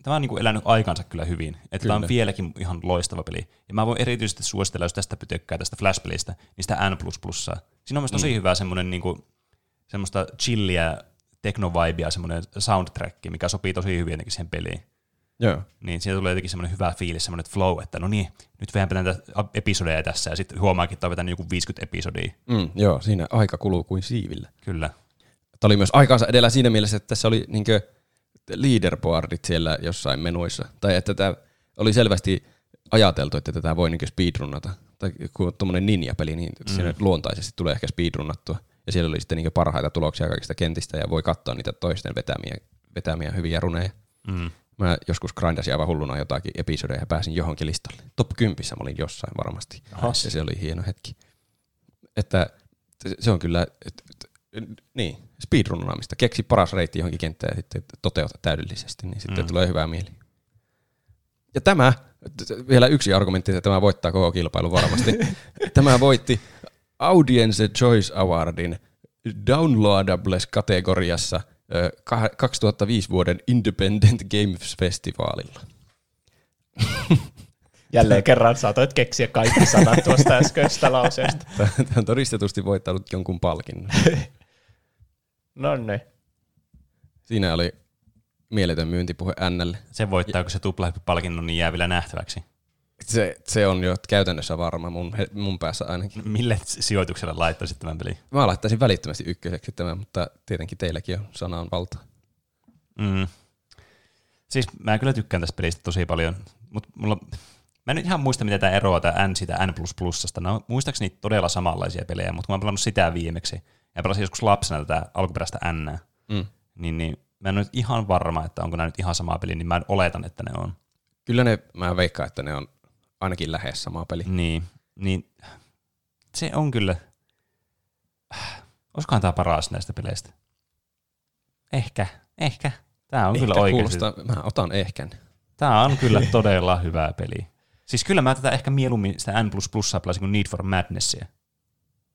Tämä, on niinku elänyt aikansa kyllä hyvin. Että tämä on Kyllä. vieläkin ihan loistava peli. Ja mä voin erityisesti suositella, jos tästä tykkää tästä Flash-pelistä, niin sitä N++. Siinä on myös tosi mm. hyvä semmoinen niinku, semmoista chilliä teknovibea, semmoinen soundtrack, mikä sopii tosi hyvin jotenkin siihen peliin. Joo. Niin siitä tulee jotenkin semmoinen hyvä fiilis, semmoinen flow, että no niin, nyt vehdään näitä episodeja tässä, ja sitten huomaakin, että on vetänyt joku 50 episodia. Mm, joo, siinä aika kuluu kuin siivillä. Kyllä. Tämä oli myös aikansa edellä siinä mielessä, että tässä oli niinkö leaderboardit siellä jossain menuissa. Tai että tämä oli selvästi ajateltu, että tätä voi niinkö speedrunnata. Tai kun on tuommoinen ninja-peli, niin mm. siinä luontaisesti tulee ehkä speedrunnattua. Ja siellä oli sitten niinkö parhaita tuloksia kaikista kentistä ja voi katsoa niitä toisten vetämiä, vetämiä hyviä runeja. Mm. Mä joskus grindasin aivan hulluna jotakin episodeja ja pääsin johonkin listalle. Top 10 mä olin jossain varmasti. Ja se oli hieno hetki. Että se on kyllä, et, et, niin, speedrunnaamista. Keksi paras reitti johonkin kenttään ja sitten toteuta täydellisesti, niin sitten mm. tulee hyvää mieli. Ja tämä, vielä yksi argumentti, että tämä voittaa koko kilpailun varmasti. tämä voitti Audience Choice Awardin Downloadables-kategoriassa ö, kah- 2005 vuoden Independent Games Festivalilla. Jälleen kerran saatoit keksiä kaikki sanat tuosta äskeisestä lauseesta. Tämä on todistetusti voittanut jonkun palkinnon. No niin. Siinä oli mieletön myyntipuhe Nlle. Se voittaa, kun se tuplahyppy-palkinnon, niin jää vielä nähtäväksi. Se, se on jo käytännössä varma mun, mun päässä ainakin. Mille sijoitukselle laittaisit tämän pelin? Mä laittaisin välittömästi ykköseksi tämän, mutta tietenkin teilläkin on sanan valta. Mm. Siis mä kyllä tykkään tästä pelistä tosi paljon, mutta mulla, mä en nyt ihan muista, mitä tämä eroaa tämä N sitä N++. No, muistaakseni todella samanlaisia pelejä, mutta kun mä oon pelannut sitä viimeksi, ja pelasin joskus lapsena tätä alkuperäistä N, Mm. niin, niin mä en ole nyt ihan varma, että onko nämä nyt ihan sama peli, niin mä oletan, että ne on. Kyllä ne, mä veikkaan, että ne on ainakin lähes sama peli. Niin, niin se on kyllä, olisikohan tämä paras näistä peleistä? Ehkä, ehkä. Tämä on Ehkä kyllä oikeasti. mä otan ehkän. Tämä on kyllä todella hyvä peli. Siis kyllä mä tätä ehkä mieluummin sitä N++ pelasin kuin Need for Madnessia.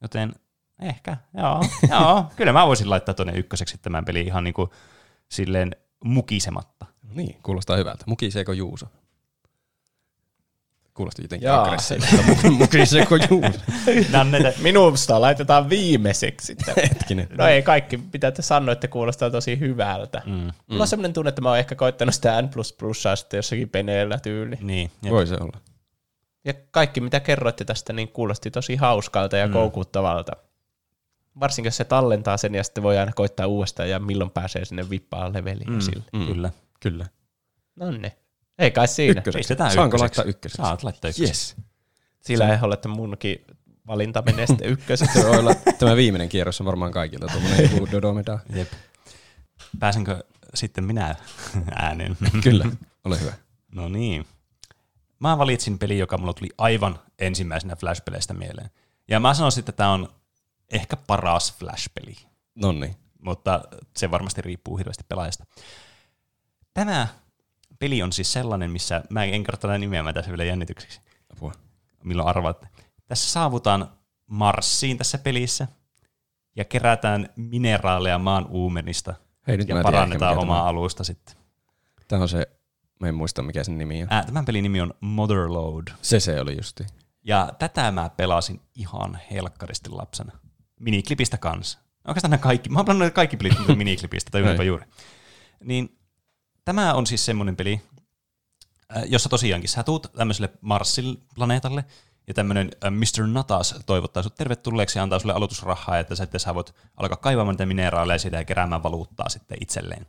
Joten ehkä, joo, joo. Kyllä mä voisin laittaa tuonne ykköseksi tämän pelin ihan niin kuin silleen mukisematta. Niin, kuulostaa hyvältä. Mukiseeko Juuso? Kuulosti jotenkin Jaa. aggressiiviselta. Mukiseeko Juuso? Minusta laitetaan viimeiseksi sitten. Hetkinen. No ei kaikki, mitä te sanoitte, kuulostaa tosi hyvältä. Mm. Mulla on semmoinen tunne, että mä oon ehkä koittanut sitä N++ sitten jossakin peneellä tyyli. niin, ja Voi se olla. Ja kaikki, mitä kerroitte tästä, niin kuulosti tosi hauskalta ja mm. koukuttavalta. Varsinkin jos se tallentaa sen ja sitten voi aina koittaa uudestaan ja milloin pääsee sinne vippaan leveliin mm. sille. Mm. kyllä. Kyllä. No niin. Ei kai siinä. Ykköseksi. Pistetään Saanko ykköseksi. laittaa ykköseksi? Saat laittaa ykköseksi. Yes. Sillä ei ole, että munkin valinta menee sitten ykköseksi. Se voi olla, tämä viimeinen kierros on varmaan kaikilta tuommoinen Dodomeda. Jep. Pääsenkö sitten minä ääneen? Kyllä, ole hyvä. No niin. Mä valitsin peli, joka mulla tuli aivan ensimmäisenä Flash-peleistä mieleen. Ja mä sanoisin, että tämä on ehkä paras Flash-peli, Nonni. mutta se varmasti riippuu hirveästi pelaajasta. Tämä peli on siis sellainen, missä, mä en kerro tätä nimeä, mä tässä vielä jännitykseksi, Apua. milloin arvaatte. Tässä saavutaan Marsiin tässä pelissä ja kerätään mineraaleja maan uumenista Hei, nyt ja parannetaan omaa tämä on. alusta sitten. Tämä on se, mä en muista mikä sen nimi on. Ää, tämän pelin nimi on Motherload. Se se oli justi. Ja tätä mä pelasin ihan helkkaristi lapsena. Miniklipistä kanssa. Oikeastaan nämä kaikki. Mä oon pelannut kaikki pelit miniklipistä, tai juuri. Niin tämä on siis semmoinen peli, äh, jossa tosiaankin sä tuut tämmöiselle Marsil-planeetalle, ja tämmöinen äh, Mr. Natas toivottaa sut tervetulleeksi ja antaa sulle aloitusrahaa, että sitten sä voit alkaa kaivamaan niitä mineraaleja siitä ja keräämään valuuttaa sitten itselleen.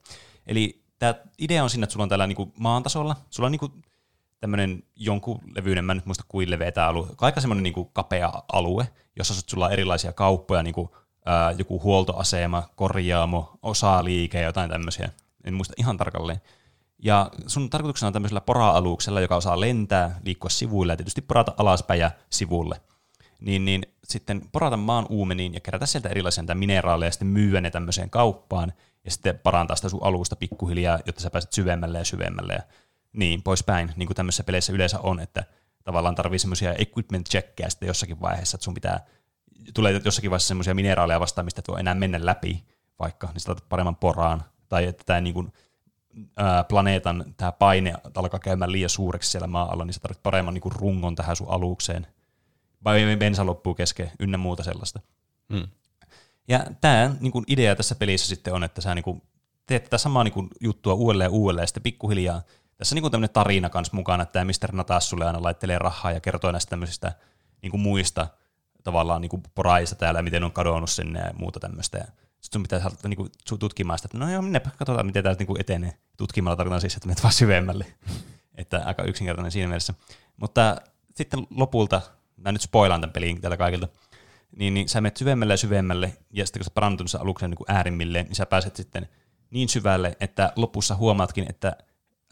Eli tämä idea on siinä, että sulla on täällä niinku maan tasolla, sulla on niinku tämmöinen jonkun levyinen, mä en nyt muista kuin leveä tämä alue, aika semmoinen niinku kapea alue, jossa sulla on erilaisia kauppoja, niinku, ää, joku huoltoasema, korjaamo, osaliike ja jotain tämmöisiä. En muista ihan tarkalleen. Ja sun tarkoituksena on tämmöisellä pora-aluksella, joka osaa lentää, liikkua sivuille ja tietysti porata alaspäin ja sivulle. Niin, niin sitten porata maan uumeniin ja kerätä sieltä erilaisia mineraaleja ja sitten myyä ne tämmöiseen kauppaan ja sitten parantaa sitä sun alusta pikkuhiljaa, jotta sä pääset syvemmälle ja syvemmälle ja niin poispäin, niin kuin tämmöisissä peleissä yleensä on, että tavallaan tarvii semmoisia equipment checkkejä sitten jossakin vaiheessa, että sun pitää, tulee jossakin vaiheessa semmoisia mineraaleja vastaan, mistä et voi enää mennä läpi, vaikka, niin sä laitat paremman poraan, tai että tämä niin kuin, ää, planeetan tämä paine alkaa käymään liian suureksi siellä maa alla, niin sä tarvitset paremman niin kuin rungon tähän sun alukseen. Vai bensa loppuu kesken, ynnä muuta sellaista. Mm. Ja tämä niin kuin idea tässä pelissä sitten on, että sä niin kuin teet tätä samaa niin kuin juttua uudelleen ja uudelleen, ja sitten pikkuhiljaa tässä on niin tämmöinen tarina kanssa mukana, että tämä Mr. Natas sulle aina laittelee rahaa ja kertoo näistä tämmöisistä niin kuin muista tavallaan niin kuin poraista täällä, miten on kadonnut sinne ja muuta tämmöistä. Ja sitten sun pitää niin kuin, tutkimaan sitä, että no joo, minnepä katsotaan, miten tämä niin etenee. Tutkimalla tarkoitan siis, että menet vaan syvemmälle. että aika yksinkertainen siinä mielessä. Mutta sitten lopulta, mä nyt spoilaan tämän pelin täällä kaikilta, niin, niin sä menet syvemmälle ja syvemmälle, ja sitten kun sä parantunut sen aluksen niin äärimmilleen, niin sä pääset sitten niin syvälle, että lopussa huomaatkin, että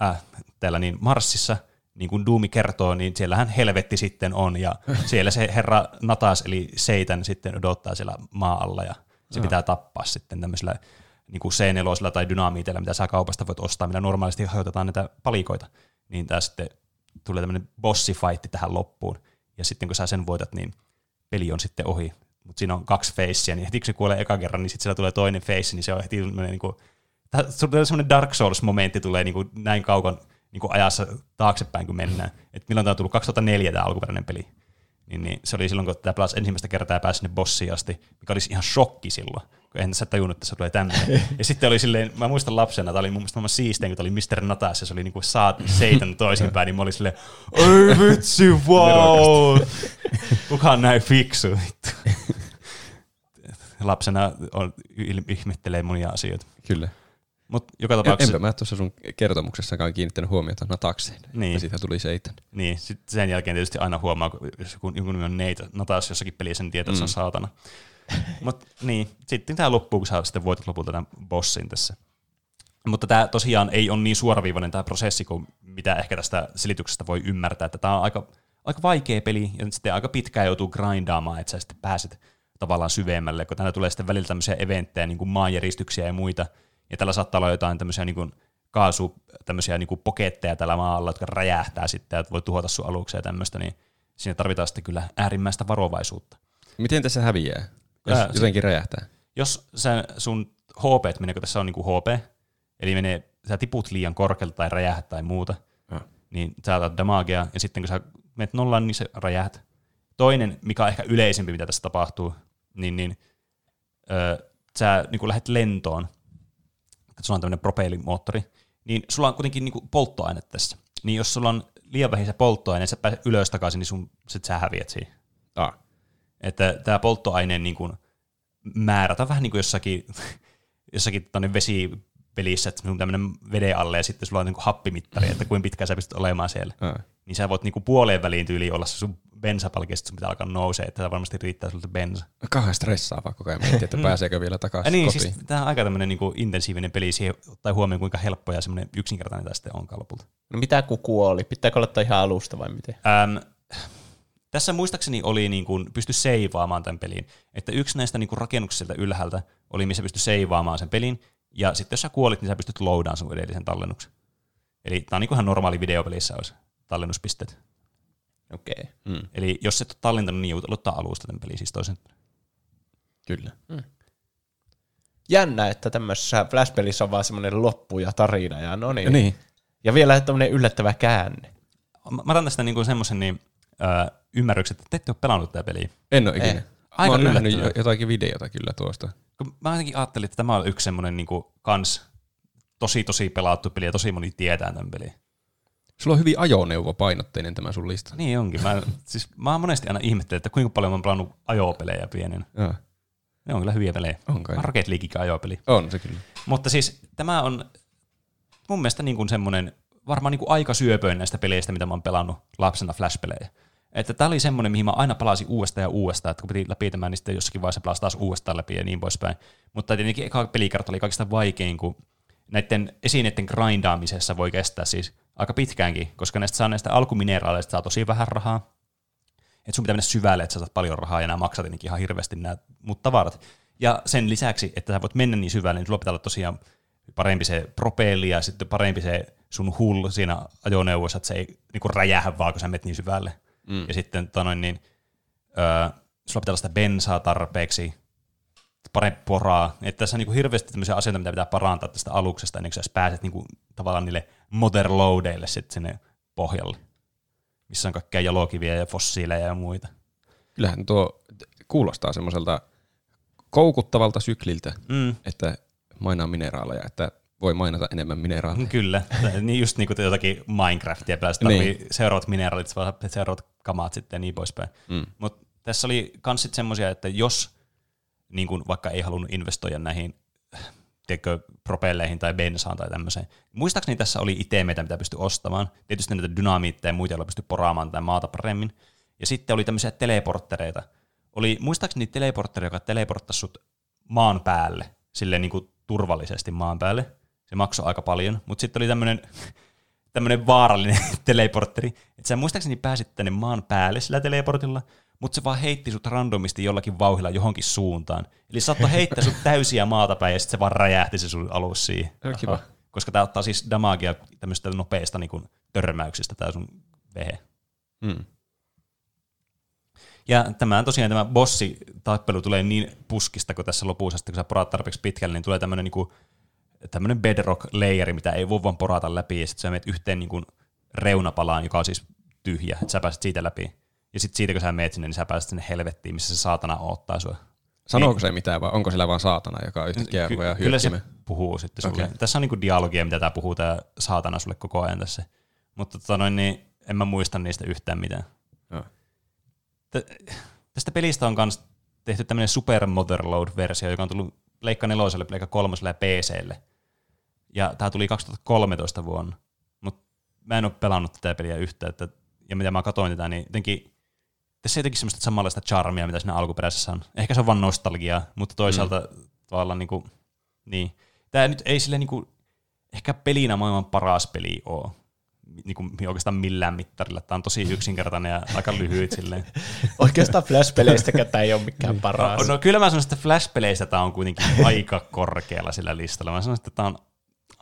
äh, täällä niin Marsissa, niin kuin Doomi kertoo, niin siellähän helvetti sitten on, ja siellä se herra Natas, eli Seitan, sitten odottaa siellä maa alla, ja se Joo. pitää tappaa sitten tämmöisellä niin kuin C4 tai dynamiitilla, mitä sä kaupasta voit ostaa, millä normaalisti hajotetaan näitä palikoita, niin tää sitten tulee tämmöinen bossifight tähän loppuun, ja sitten kun sä sen voitat, niin peli on sitten ohi. Mutta siinä on kaksi facea, niin heti kun se kuolee eka kerran, niin sitten siellä tulee toinen face, niin se on heti niin kuin, semmoinen Dark Souls-momentti tulee niin kuin näin kaukan niin kuin ajassa taaksepäin, kun mennään. Et milloin tämä on tullut 2004 tämä alkuperäinen peli. Niin, niin se oli silloin, kun tämä pelasi ensimmäistä kertaa ja pääsi sinne bossiin asti, mikä olisi ihan shokki silloin, kun en tässä tajunnut, että se tulee tämmöinen. ja sitten oli silleen, mä muistan lapsena, tämä oli mun mielestä maailman siistein, kun tämä oli Mr. Natas ja se oli niinku saat seitan toisinpäin, niin mä olin silleen, oi vitsi, wow! Kuka on näin fiksu? vittu?" Lapsena on, ihmettelee monia asioita. Kyllä. Mutta joka En, tapauksessa... enpä mä tuossa sun kertomuksessakaan kiinnittänyt huomiota Natakseen. Niin. Ja siitä tuli seitan. Niin, sitten sen jälkeen tietysti aina huomaa, kun jos joku, nimi on Neitä, taas jossakin pelissä, niin tietää, että se on saatana. Mutta niin, sitten tämä loppuu, kun sä sitten voitat lopulta tämän bossin tässä. Mutta tämä tosiaan ei ole niin suoraviivainen tämä prosessi kuin mitä ehkä tästä selityksestä voi ymmärtää, että tämä on aika, aika vaikea peli ja sitten aika pitkään joutuu grindaamaan, että sä sitten pääset tavallaan syvemmälle, kun tänne tulee sitten välillä tämmöisiä eventtejä, niin kuin maanjäristyksiä ja muita, ja tällä saattaa olla jotain tämmöisiä niin kuin kaasu, tämmöisiä niin kuin poketteja tällä maalla, jotka räjähtää sitten, että voi tuhota sun aluksia ja tämmöistä, niin siinä tarvitaan sitten kyllä äärimmäistä varovaisuutta. Miten tässä häviää? Jos Ää, jotenkin räjähtää. Jos sä, sun HP kun tässä on niinku HP, eli menee, sä tiput liian korkealta tai räjähät tai muuta, Ah. niin sä otat damagea, ja sitten kun sä menet nollaan, niin se räjähät. Toinen, mikä on ehkä yleisempi, mitä tässä tapahtuu, niin, niin öö, sä niin lähdet lentoon, että sulla on tämmöinen propellimoottori, niin sulla on kuitenkin niin polttoaine tässä. Niin jos sulla on liian vähin se polttoaine, ja sä pääset ylös takaisin, niin sun, sit sä häviät siihen. Ah. Että tämä polttoaineen niin kuin, määrä, on vähän niin kuin jossakin, jossakin vesipelissä, että sun tämmöinen veden alle ja sitten sulla on niin kuin happimittari, että kuinka pitkään sä pystyt olemaan siellä. Ah. Niin sä voit niin kuin puoleen väliin tyyliin olla se sun bensapalki, ja sitten sun pitää alkaa nousee, että tämä varmasti riittää sulta bensa. Kauhean stressaavaa koko ajan miettiä, että pääseekö vielä Ja takaisin niin, kotiin. siis tämä on aika tämmöinen niin kuin intensiivinen peli siihen ottaa huomioon, kuinka helppo ja semmoinen yksinkertainen tämä sitten onkaan lopulta. No mitä kun kuoli? Pitääkö aloittaa ihan alusta vai miten? Ähm, tässä muistaakseni oli niin kuin, pysty seivaamaan tämän pelin. Että yksi näistä niin kuin rakennuksista ylhäältä oli, missä pysty seivaamaan sen pelin, ja sitten jos sä kuolit, niin sä pystyt loadaan sun edellisen tallennuksen. Eli tämä on niin kuin ihan normaali videopelissä olisi tallennuspisteet. Okei. Okay. Mm, Eli jos et ole tallentanut, niin joudut aloittaa alusta tämän pelin siis toisen. kyllä. Jännä, että tämmöisessä Flash-pelissä on vaan semmoinen loppu ja tarina ja no niin. Niin. Ja vielä tämmöinen yllättävä käänne. Mä otan tästä niin kuin semmoisen niin, äh, ymmärryksen, että te ette ole pelannut tätä peliä. En ole ikinä. Eh. Aika Mä oon nähnyt jotakin videota kyllä tuosta. Mä jotenkin ajattelin, että tämä on yksi semmoinen niin kuin, kans tosi tosi pelattu peli ja tosi moni tietää tämän pelin. Sulla on hyvin ajoneuvopainotteinen tämä sun lista. Niin onkin. Mä, siis, mä oon monesti aina ihmettänyt, että kuinka paljon mä oon pelannut ajopelejä pienen. Ne on kyllä hyviä pelejä. On kai. Rocket Leaguekin ajopeli. On se kyllä. Mutta siis tämä on mun mielestä niin kuin semmoinen varmaan niin kuin aika syöpöin näistä peleistä, mitä mä oon pelannut lapsena Flash-pelejä. Että tämä oli semmoinen, mihin mä aina palasin uudestaan ja uudestaan, että kun piti läpi tämän, niin sitten jossakin vaiheessa pelasi taas uudestaan läpi ja niin poispäin. Mutta tietenkin eka pelikartta oli kaikista vaikein, kun näiden esineiden grindaamisessa voi kestää siis aika pitkäänkin, koska näistä saa näistä alkumineraaleista saa tosi vähän rahaa. Että sun pitää mennä syvälle, että sä saat paljon rahaa ja nämä maksat tietenkin ihan hirveästi nämä muut tavarat. Ja sen lisäksi, että sä voit mennä niin syvälle, niin sulla pitää olla tosiaan parempi se propelli ja sitten parempi se sun hull siinä ajoneuvossa, että se ei niinku räjähä vaan, kun sä menet niin syvälle. Mm. Ja sitten tota noin, niin, öö, sulla pitää olla sitä bensaa tarpeeksi, parempi poraa. Että tässä on niinku hirveästi tämmöisiä asioita, mitä pitää parantaa tästä aluksesta, ennen kuin sä pääset niinku, tavallaan niille motherloadeille sitten sinne pohjalle, missä on kaikkea jalokiviä ja fossiileja ja muita. Kyllähän tuo kuulostaa semmoiselta koukuttavalta sykliltä, Mm. että mainaa mineraaleja, että voi mainata enemmän mineraaleja. Kyllä, niin just niin kuin jotakin Minecraftia, päästä niin. seuraavat mineraalit, seuraavat kamaat sitten ja niin poispäin. Mm. Mutta tässä oli kans sit semmoisia, että jos niin kun vaikka ei halunnut investoida näihin tiedätkö, propelleihin tai bensaan tai tämmöiseen. Muistaakseni tässä oli itemeitä, mitä pystyi ostamaan. Tietysti näitä dynamiitteja ja muita, joilla pystyi poraamaan tätä maata paremmin. Ja sitten oli tämmöisiä teleporttereita. Oli muistaakseni teleportteri, joka teleporttasi sut maan päälle, silleen niin kuin turvallisesti maan päälle. Se maksoi aika paljon, mutta sitten oli tämmöinen tämmöinen vaarallinen teleportteri, että sä muistaakseni pääsit tänne maan päälle sillä teleportilla, mutta se vaan heitti sut randomisti jollakin vauhilla johonkin suuntaan. Eli saattoi heittää sut täysiä maata päin ja sitten se vaan räjähti se sun alus siihen. Kiva. Koska tää ottaa siis damagea tämmöistä nopeista niin kuin, törmäyksistä tää sun vehe. Mm. Ja tämä tosiaan tämä bossi-tappelu tulee niin puskista, kun tässä lopussa, kun sä poraat tarpeeksi pitkälle, niin tulee tämmöinen niin tämmöinen bedrock-layeri, mitä ei voi vaan porata läpi, ja sitten sä menet yhteen niin kuin reunapalaan, joka on siis tyhjä, että sä pääset siitä läpi. Ja sitten siitä, kun sä meet sinne, niin sä pääset sinne helvettiin, missä se saatana odottaa sua. Sanooko se mitään vai onko sillä vaan saatana, joka yhtäkkiä Ky- rupeaa kyllä se puhuu sitten sulle. Okei. Tässä on niinku dialogia, mitä tämä puhuu tämä saatana sulle koko ajan tässä. Mutta tota noin, niin en mä muista niistä yhtään mitään. Joo. Tä- tästä pelistä on myös tehty tämmöinen Super Motherload-versio, joka on tullut Pleikka 4, Pleikka 3 ja PClle. Ja tämä tuli 2013 vuonna, mutta mä en ole pelannut tätä peliä yhtään. Että, ja mitä mä katsoin tätä, niin jotenkin tässä ei jotenkin semmoista samanlaista charmia, mitä siinä alkuperäisessä on. Ehkä se on vaan nostalgiaa, mutta toisaalta mm. tavallaan niinku, niin. Tämä nyt ei sille niinku, ehkä pelinä maailman paras peli ole. Niinku, oikeastaan millään mittarilla. Tämä on tosi yksinkertainen ja aika lyhyt silleen. Oikeastaan Flash-peleistäkään tämä ei ole mikään paras. No, no kyllä mä sanoisin, että Flash-peleistä tämä on kuitenkin aika korkealla sillä listalla. Mä sanoisin, että tämä on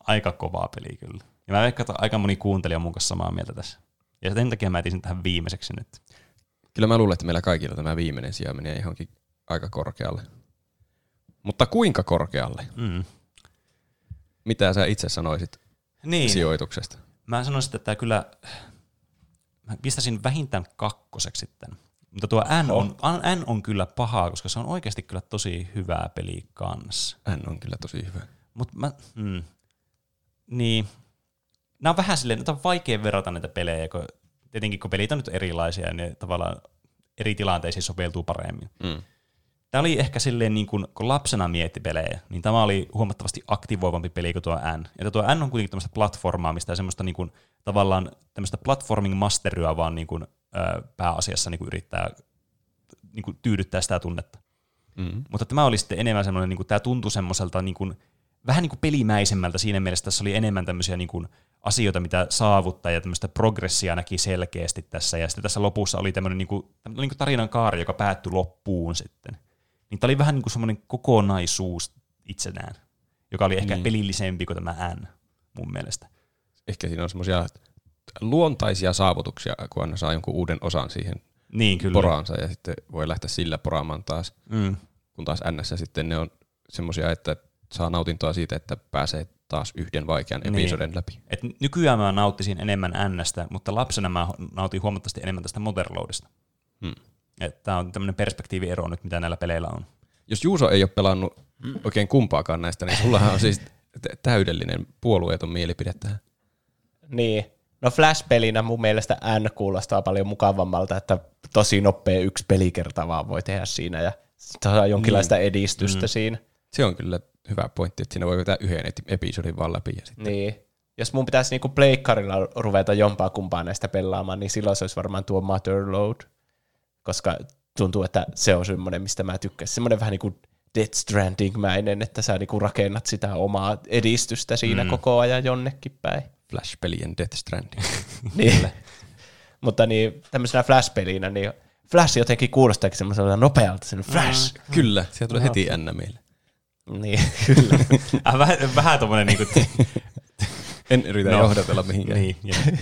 aika kovaa peli kyllä. Ja mä veikkaan, että aika moni kuuntelija on mun kanssa samaa mieltä tässä. Ja sen takia mä etin sen tähän viimeiseksi nyt. Kyllä mä luulen, että meillä kaikilla tämä viimeinen sija menee johonkin aika korkealle. Mutta kuinka korkealle? Mm. Mitä sä itse sanoisit Niin. sijoituksesta? Mä sanoisin, että tämä kyllä, mä pistäisin vähintään kakkoseksi sitten. Mutta tuo N on, N on kyllä pahaa, koska se on oikeasti kyllä tosi hyvää peli kanssa. Hän on kyllä tosi hyvä. Mutta mä, mm, niin, nämä on vähän silleen, että on vaikea verrata näitä pelejä, kun tietenkin kun pelit on nyt erilaisia, ne tavallaan eri tilanteisiin sopeutuu paremmin. Mm. Tämä oli ehkä silleen, niin kun, kun lapsena mietti pelejä, niin tämä oli huomattavasti aktivoivampi peli kuin tuo N. Että tuo N on kuitenkin tämmöistä platformaamista ja semmoista niin kuin, tavallaan tämmöistä platforming masteryä vaan niin kuin, ö, pääasiassa niin kuin yrittää niin kuin, tyydyttää sitä tunnetta. Mm. Mutta tämä oli sitten enemmän semmoinen, niin kuin, tämä tuntui semmoiselta niin kuin, vähän niin kuin pelimäisemmältä siinä mielessä, tässä oli enemmän tämmöisiä niin kuin, asioita, mitä saavuttaa ja tämmöistä progressia näki selkeästi tässä. Ja sitten tässä lopussa oli tämmöinen niin kuin, niin kuin tarinan kaari, joka päättyi loppuun sitten. Niin tämä oli vähän niin kuin semmoinen kokonaisuus itsenään, joka oli ehkä Niin. pelillisempi kuin tämä N mun mielestä. Ehkä siinä on semmoisia luontaisia saavutuksia, kun aina saa jonkun uuden osan siihen Niin, kyllä. poraansa ja sitten voi lähteä sillä poraamaan taas. Mm. Kun taas NS sitten ne on semmoisia, että saa nautintoa siitä, että pääsee taas yhden vaikean Niin. episodin läpi. Et nykyään mä nauttisin enemmän Nstä, mutta lapsena mä nautin huomattavasti enemmän tästä Motherloadista. Hmm. Tämä on tämmöinen perspektiiviero nyt, mitä näillä peleillä on. Jos Juuso ei ole pelannut oikein kumpaakaan näistä, niin sullahan on siis tä- täydellinen puolueeton mielipide tähän. Niin. No Flash-pelinä mun mielestä N kuulostaa paljon mukavammalta, että tosi nopea yksi pelikerta vaan voi tehdä siinä ja saa jonkinlaista Niin. edistystä Mm. siinä. Se on kyllä hyvä pointti, että siinä voi vetää yhden episodin vaan läpi. Ja sitten. Niin. Jos mun pitäisi niinku pleikkarilla ruveta jompaa kumpaa näistä pelaamaan, niin silloin se olisi varmaan tuo Motherload, koska tuntuu, että se on semmoinen, mistä mä tykkäsin. Semmoinen vähän niin kuin Death Stranding-mäinen, että sä niinku rakennat sitä omaa edistystä siinä Mm. koko ajan jonnekin päin. Flash-pelien Death Stranding. Niin. Mutta niin, tämmöisenä Flash-pelinä, niin Flash jotenkin kuulostaakin semmoiselta nopealta, sen Flash. kyllä, sieltä tulee heti N meille. Niin, kyllä. Äh, vähän, vähän tommonen niinku, En yritä No. johdatella mihinkään. niin, jep.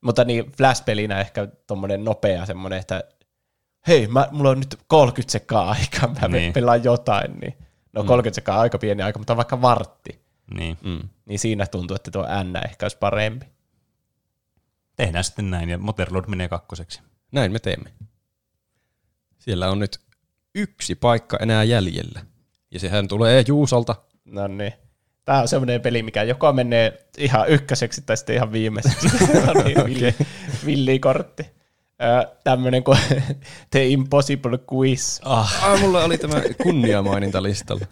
Mutta niin Flash-pelinä ehkä tommonen nopea semmonen, että hei, mä, mulla on nyt 30 sekkaa aikaa, mä Niin. niin. pelaan jotain, niin no 30 sekkaa on aika pieni aika, mutta vaikka vartti, niin. Mm. niin siinä tuntuu, että tuo N ehkä olisi parempi. Tehdään sitten näin, ja Motherload menee kakkoseksi. Näin me teemme. Siellä on nyt yksi paikka enää jäljellä. Ja sehän tulee Juusolta. No niin. Tää on semmoinen peli, mikä joko menee ihan ykköseksi tai sitten ihan viimeiseksi. no niin, villi, villikortti. Ö, tämmönen kuin The Impossible Quiz. Ah. Ah, mulla oli tämä kunniamaininta listalla.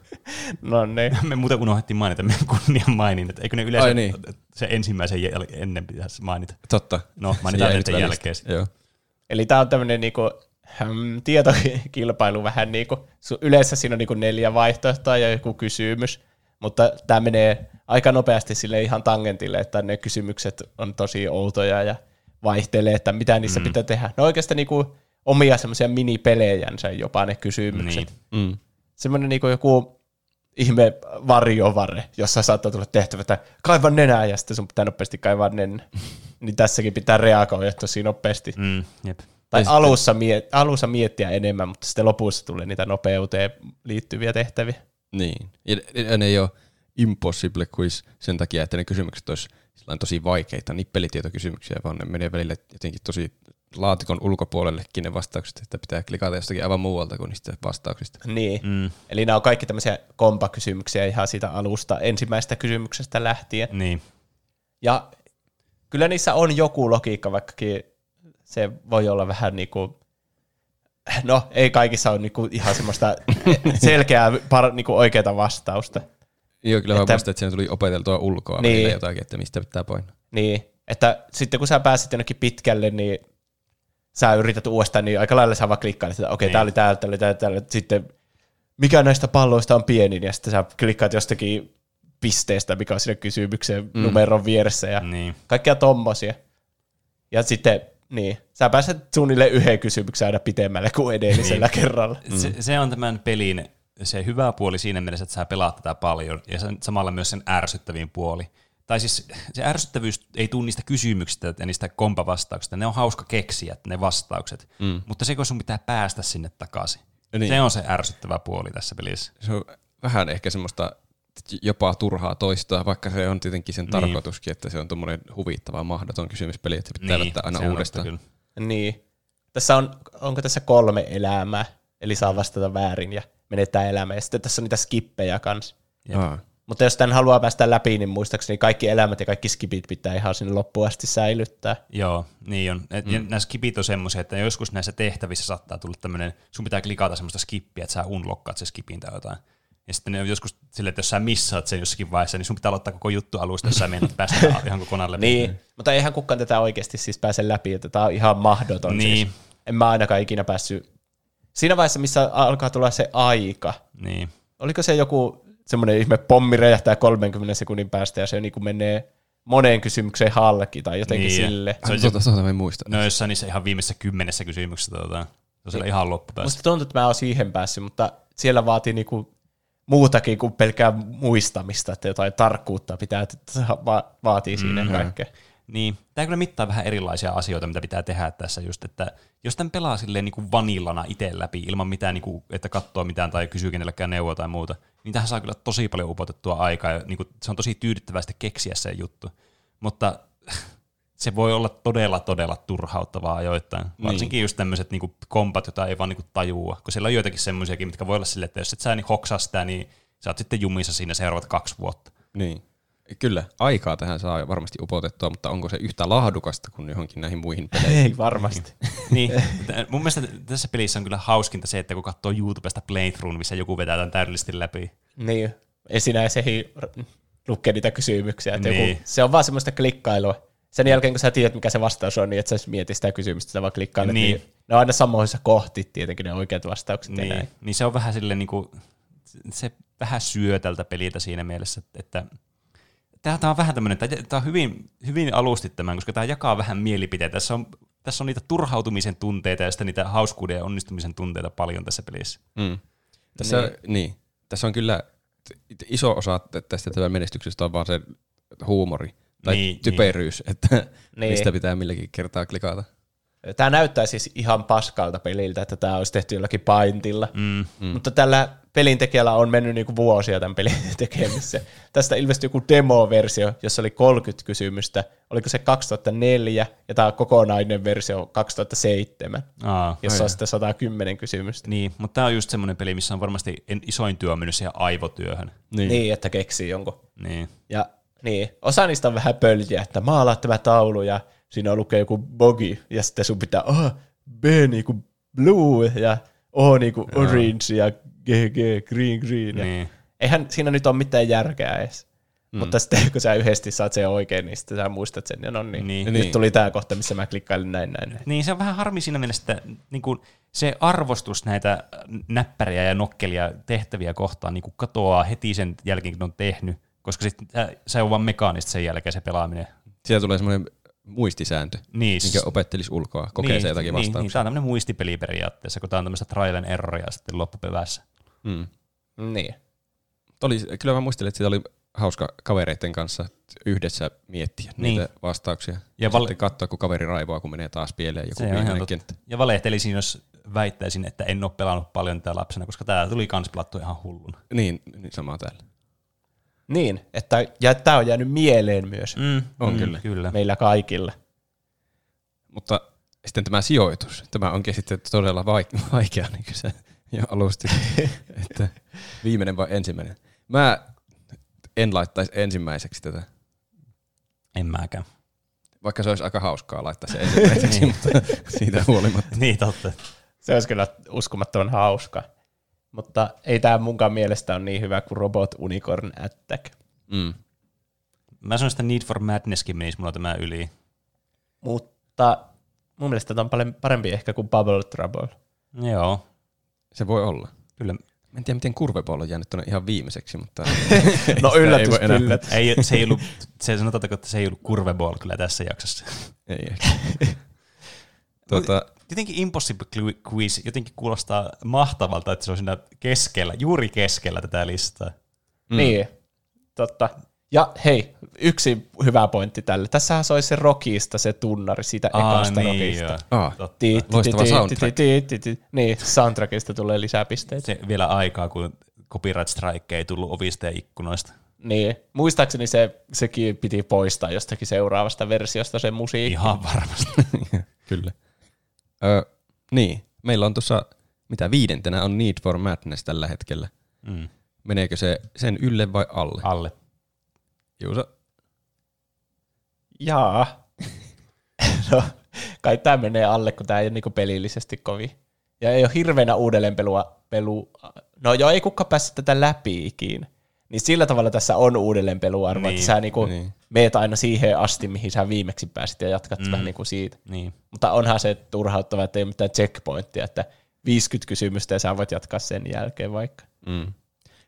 No niin. Me muuten unohdettiin mainita meidän kunnian maininta. Eikö ne yleensä Ai niin. se ensimmäisen jäl- ennen pitäisi mainita? Totta. No, mainitaan nyt jälkeen. Joo. Eli tää on tämmönen niinku, hmm, tietokilpailu vähän niinku, su- yleensä siinä on niinku neljä vaihtoehtoa ja joku kysymys, mutta tämä menee aika nopeasti sille ihan tangentille, että ne kysymykset on tosi outoja ja vaihtelee, että mitä niissä mm. pitää tehdä. Ne on oikeastaan niinku omia semmoisia minipelejänsä jopa ne kysymykset. Niin. Mm. Semmoinen niinku joku ihme varjovare, jossa saattaa tulla tehtävä, että kaiva nenää ja sitten sun pitää nopeasti kaivaa nenä. niin tässäkin pitää reagoida tosi nopeasti. Mm, jep. Tai Ja alussa, miet, alussa miettiä enemmän, mutta sitten lopussa tulee niitä nopeuteen liittyviä tehtäviä. Niin. Ja, ne ei ole impossible quiz sen takia, että ne kysymykset olisi sillain tosi vaikeita nippelitietokysymyksiä, vaan ne menee välillä jotenkin tosi laatikon ulkopuolellekin ne vastaukset, että pitää klikata jostakin aivan muualta kuin niistä vastauksista. Niin. Mm, Eli nämä on kaikki tämmöisiä kompakysymyksiä ihan siitä alusta, ensimmäisestä kysymyksestä lähtien. niin. Ja kyllä niissä on joku logiikka, vaikkakin se voi olla vähän niin kuin, no ei kaikissa ole niin kuin ihan semmoista selkeää par, niin kuin oikeaa vastausta. Joo, kyllä Että- mä muistan, että siinä tuli opeteltua ulkoa Niin. niin. jotakin, että mistä pitää painaa. Niin, että sitten kun sä pääset jonnekin pitkälle, niin sä yrität uudestaan, niin aika lailla sä vaan klikkailet, että okei, Niin. tää oli täällä, tää oli täällä, täällä. Sitten mikä näistä palloista on pienin, ja sitten sä klikkaat jostakin pisteestä, mikä on siinä kysymyksen mm. numeron vieressä, ja Niin. kaikkea tommosia. Ja sitten, niin, sä pääset suunnilleen yhden kysymyksen aina pitemmälle kuin edellisellä niin. kerralla. Se, se on tämän pelin se hyvä puoli siinä mielessä, että sä pelaat tätä paljon, ja sen, samalla myös sen ärsyttävin puoli. Tai siis se ärsyttävyys ei tule niistä kysymyksistä ja niistä kompavastauksista. Ne on hauska keksiä, ne vastaukset. Mm. Mutta se, kun sun pitää päästä sinne takaisin. Niin. Niin. Se on se ärsyttävä puoli tässä pelissä. Se on vähän ehkä semmoista jopa turhaa toistoa, vaikka se on tietenkin sen Niin. tarkoituskin, että se on tuommoinen huvittava, mahdoton kysymyspeli, että se pitää niin, aina se on uudestaan. totta Niin. Tässä on, onko tässä kolme elämää, eli saa vastata väärin ja menettää elämä. Ja sitten tässä on niitä skippejä kanssa. Mutta jos tämän haluaa päästä läpi, niin muistaakseni kaikki elämät ja kaikki skipit pitää ihan sinne loppuun asti säilyttää. Joo, niin on. Et, mm. ja Nämä skipit on semmoisia, että joskus näissä tehtävissä saattaa tulla tämmöinen, sun pitää klikata semmoista skippiä, että sä unlockkaat se skipin tai jotain. Ja sitten ne on joskus silleen, että jos sä missaat sen jossakin vaiheessa, niin sun pitää aloittaa koko juttu alusta, jos sä menet päästä ihan kokonaan läpi. Niin, mutta eihän kukaan tätä oikeasti siis pääse läpi, että tämä on ihan mahdoton. Niin. Siis. En mä ainakaan ikinä päässyt. Siinä vaiheessa, missä alkaa tulla se aika, Niin. oliko se joku semmoinen ihme pommi räjähtää 30 sekunnin päästä ja se niin kuin menee moneen kysymykseen halki tai jotenkin Niin, niin. sille. Se on tuota, tuota mä en muista. No jossain niissä ihan viimeisessä kymmenessä kysymyksessä tuota, se on siellä ihan loppupäässä. Musta tuntuu, että mä oon siihen päässyt, mutta siellä vaatii niinku muutakin kuin pelkää muistamista, että jotain tarkkuutta pitää, että va- vaatii siinä mm, kaikkea. Niin, tämä kyllä mittaa vähän erilaisia asioita, mitä pitää tehdä tässä just, että jos tämän pelaa silleen niin kuin vanillana itse läpi, ilman mitään, niin kuin, että katsoo mitään tai kysyy kenellekään neuvoa tai muuta, niin tähän saa kyllä tosi paljon upotettua aikaa, ja niin kuin, se on tosi tyydyttävää sitten keksiä se juttu. Mutta se voi olla todella, todella turhauttavaa ajoittain. Varsinkin just tämmöiset niin kompat, joita ei vaan niin kuin tajua, kun siellä on joitakin semmoisiakin, mitkä voi olla silleen, että jos et sä niin hoksaa sitä, niin sä oot sitten jumissa siinä seuraavat kaksi vuotta. Niin. Kyllä, aikaa tähän saa varmasti upotettua, mutta onko se yhtä laadukasta kuin johonkin näihin muihin peleihin? Ei varmasti. Niin, mutta mun mielestä tässä pelissä on kyllä hauskinta se, että kun katsoo YouTubesta playthrough, missä joku vetää tämän täydellisesti läpi. niin, ei sinä r- lukea niitä kysymyksiä. Että Niin. joku, se on vaan semmoista klikkailua. Sen jälkeen, kun sä tiedät, mikä se vastaus on, niin et sä mieti sitä kysymystä, sä vaan klikkailet. Niin. Niin. ne on aina samoissa kohti tietenkin ne oikeat vastaukset ja Niin, näin. niin se on vähän silleen niin kuin, se vähän syö tältä peliltä siinä mielessä, että tämä on vähän tämmöinen, tämä on hyvin, hyvin alusti tämän, koska tämä jakaa vähän mielipiteitä. Tässä on, tässä on niitä turhautumisen tunteita ja sitten niitä hauskuuden ja onnistumisen tunteita paljon tässä pelissä. Mm. Tässä, niin. niin. Tässä on kyllä iso osa tästä tämän menestyksestä on vaan se huumori tai Niin, niin, typeryys, niin. että Niin. mistä pitää milläkin kertaa klikata. Tämä näyttää siis ihan paskalta peliltä, että tämä olisi tehty jollakin paintilla. Mm. Mm. Mutta tällä pelintekijällä on mennyt niinku vuosia tämän pelin tekemisessä. Tästä ilmestyi joku demo-versio, jossa oli 30 kysymystä. Oliko se 2004 ja tämä kokonainen versio 2007, Aa, jossa on sitten 110 kysymystä. niin, mutta tämä on just semmoinen peli, missä on varmasti en- isoin työ mennyt siihen aivotyöhön. Niin. niin, että keksii jonkun. Niin. Ja niin, osa niistä on vähän pöljiä, että maalaa tämä taulu ja siinä lukee joku bogi ja sitten sun pitää oh, B niinku blue ja O niinku orange ja GG green green. Ja Niin. Eihän siinä nyt ole mitään järkeä edes. Mm. Mutta sitten kun sä yhdesti saat sen oikein, niin sitten sä muistat sen. Ja no niin, Niin. nyt Niin. tuli tämä kohta, missä mä klikkailin näin näin. näin. Niin se on vähän harmi siinä mielessä, että niin kuin se arvostus näitä näppäriä ja nokkelia tehtäviä kohtaan niin kuin katoaa heti sen jälkeen, kun ne on tehnyt, koska sit, se on vaan mekaanista sen jälkeen se pelaaminen. Siellä tulee semmoinen muistisääntö, Niin, minkä opettelisi ulkoa, kokee se jotakin niin, niin, vastauksia. tämä on tämmöinen muistipeli periaatteessa, kun tämä on tämmöistä trial and erroria sitten loppupevässä. Mm. Niin. Oli, kyllä mä muistelin, että siitä oli hauska kavereiden kanssa yhdessä miettiä Niin. niitä vastauksia. Ja val- sitten katsoa, kun kaveri raivoaa, kun menee taas pieleen joku viimeinen kenttä. Ja valehtelisin, jos väittäisin, että en ole pelannut paljon tätä lapsena, koska tämä tuli kans pelattua ihan hulluna. Niin, niin sama täällä. Niin, että, ja tämä on jäänyt mieleen myös Mm, On mm, kyllä. kyllä. meillä kaikilla. Mutta sitten tämä sijoitus, tämä onkin sitten todella vaik- vaikea, niin kuin se jo alusti, että viimeinen vai ensimmäinen. Mä en laittaisi ensimmäiseksi tätä, En mäkään. vaikka se olisi aika hauskaa laittaa se ensimmäiseksi, mutta siitä huolimatta. niin totta. Se olisi kyllä uskomattoman hauska. Mutta ei tämä munkaan mielestä ole niin hyvä kuin Robot Unicorn Attack. Mm. Mä sanoin, että Need for Madnesskin menisi mulla tämä yli. Mutta mun mielestä tämä on paljon parempi ehkä kuin Bubble Trouble. Joo, Se voi olla. kyllä. Mä en tiedä, miten kurveball on jäänyt tuonne ihan viimeiseksi, mutta No ei yllätys, voi enää- yllätys. Ei, se ei ollut, se sanotaanko, että se ei ollut kurveball kyllä tässä jaksossa. ei ehkä. tuota, Jotenkin Impossible Quiz jotenkin kuulostaa mahtavalta, että se on siinä keskellä, juuri keskellä tätä listaa. Mm. Niin, totta. Ja hei, yksi hyvä pointti tälle. Tässähän soi se Rockista se tunnari siitä ekasta Rockista. joo. ah, Totta. Ti- ti- Loistava soundtrack. Niin, soundtrackista tulee lisää pisteitä. Se vielä aikaa, kun copyright strike ei tullut ovista ja ikkunoista. Niin, muistaakseni se, sekin piti poistaa jostakin seuraavasta versiosta se musiikki. Ihan varmasti. kyllä. Ö, niin, meillä on tuossa, mitä viidentenä on Need for Madness tällä hetkellä. Mm. Meneekö se sen ylle vai alle? Alle. Juuso, Jaa. no, kai tämä menee alle, kun tämä ei ole niinku pelillisesti kovin. Ja ei ole hirveänä uudelleenpelua. Pelu, no joo, ei kukaan päässyt tätä läpi ikinä. Niin sillä tavalla tässä on uudelleenpeluarvo, Niin, että sä niinku niin. meet aina siihen asti, mihin sä viimeksi pääsit ja jatkat mm. vähän niinku siitä. Niin. Mutta onhan se turhauttava, että ei ole mitään checkpointtia, että 50 kysymystä ja sä voit jatkaa sen jälkeen vaikka. Mm.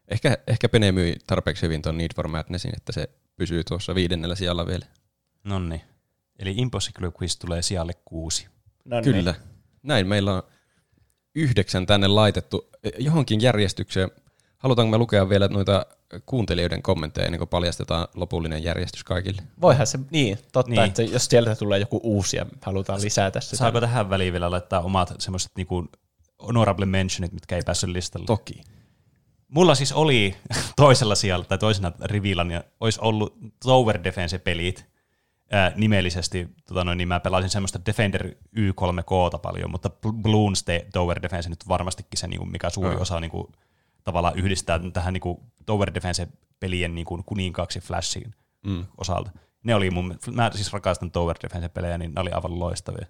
Ehkä, ehkä Pene myi tarpeeksi hyvin tuon Need for Madnessin, että se pysyy tuossa viidennellä sijalla vielä. No niin. Eli Impossible Quiz tulee sijalle kuusi. No niin. Kyllä. Näin meillä on yhdeksän tänne laitettu eh, johonkin järjestykseen. Halutaanko me lukea vielä noita kuuntelijoiden kommentteja ennen kuin paljastetaan lopullinen järjestys kaikille? Voihan se, niin, totta, Niin. niin. että jos sieltä tulee joku uusi ja halutaan lisätä sitä. Saako tähän väliin vielä laittaa omat semmoiset niinku honorable mentionit, mitkä ei päässyt listalle? Toki. Mulla siis oli toisella sijalla tai toisena rivillä, niin olisi ollut Tower Defense-pelit ää, nimellisesti. Tota noin, niin mä pelasin semmoista Defender Y3K paljon, mutta Bl- Bloons Tower Defense nyt varmastikin se, niinku, mikä suuri Mm. osa niinku, tavallaan yhdistää tähän niinku, Tower Defense-pelien niinku, kuninkaaksi Flashin Mm. osalta. Ne oli mun, mä siis rakastan Tower Defense-pelejä, niin ne oli aivan loistavia.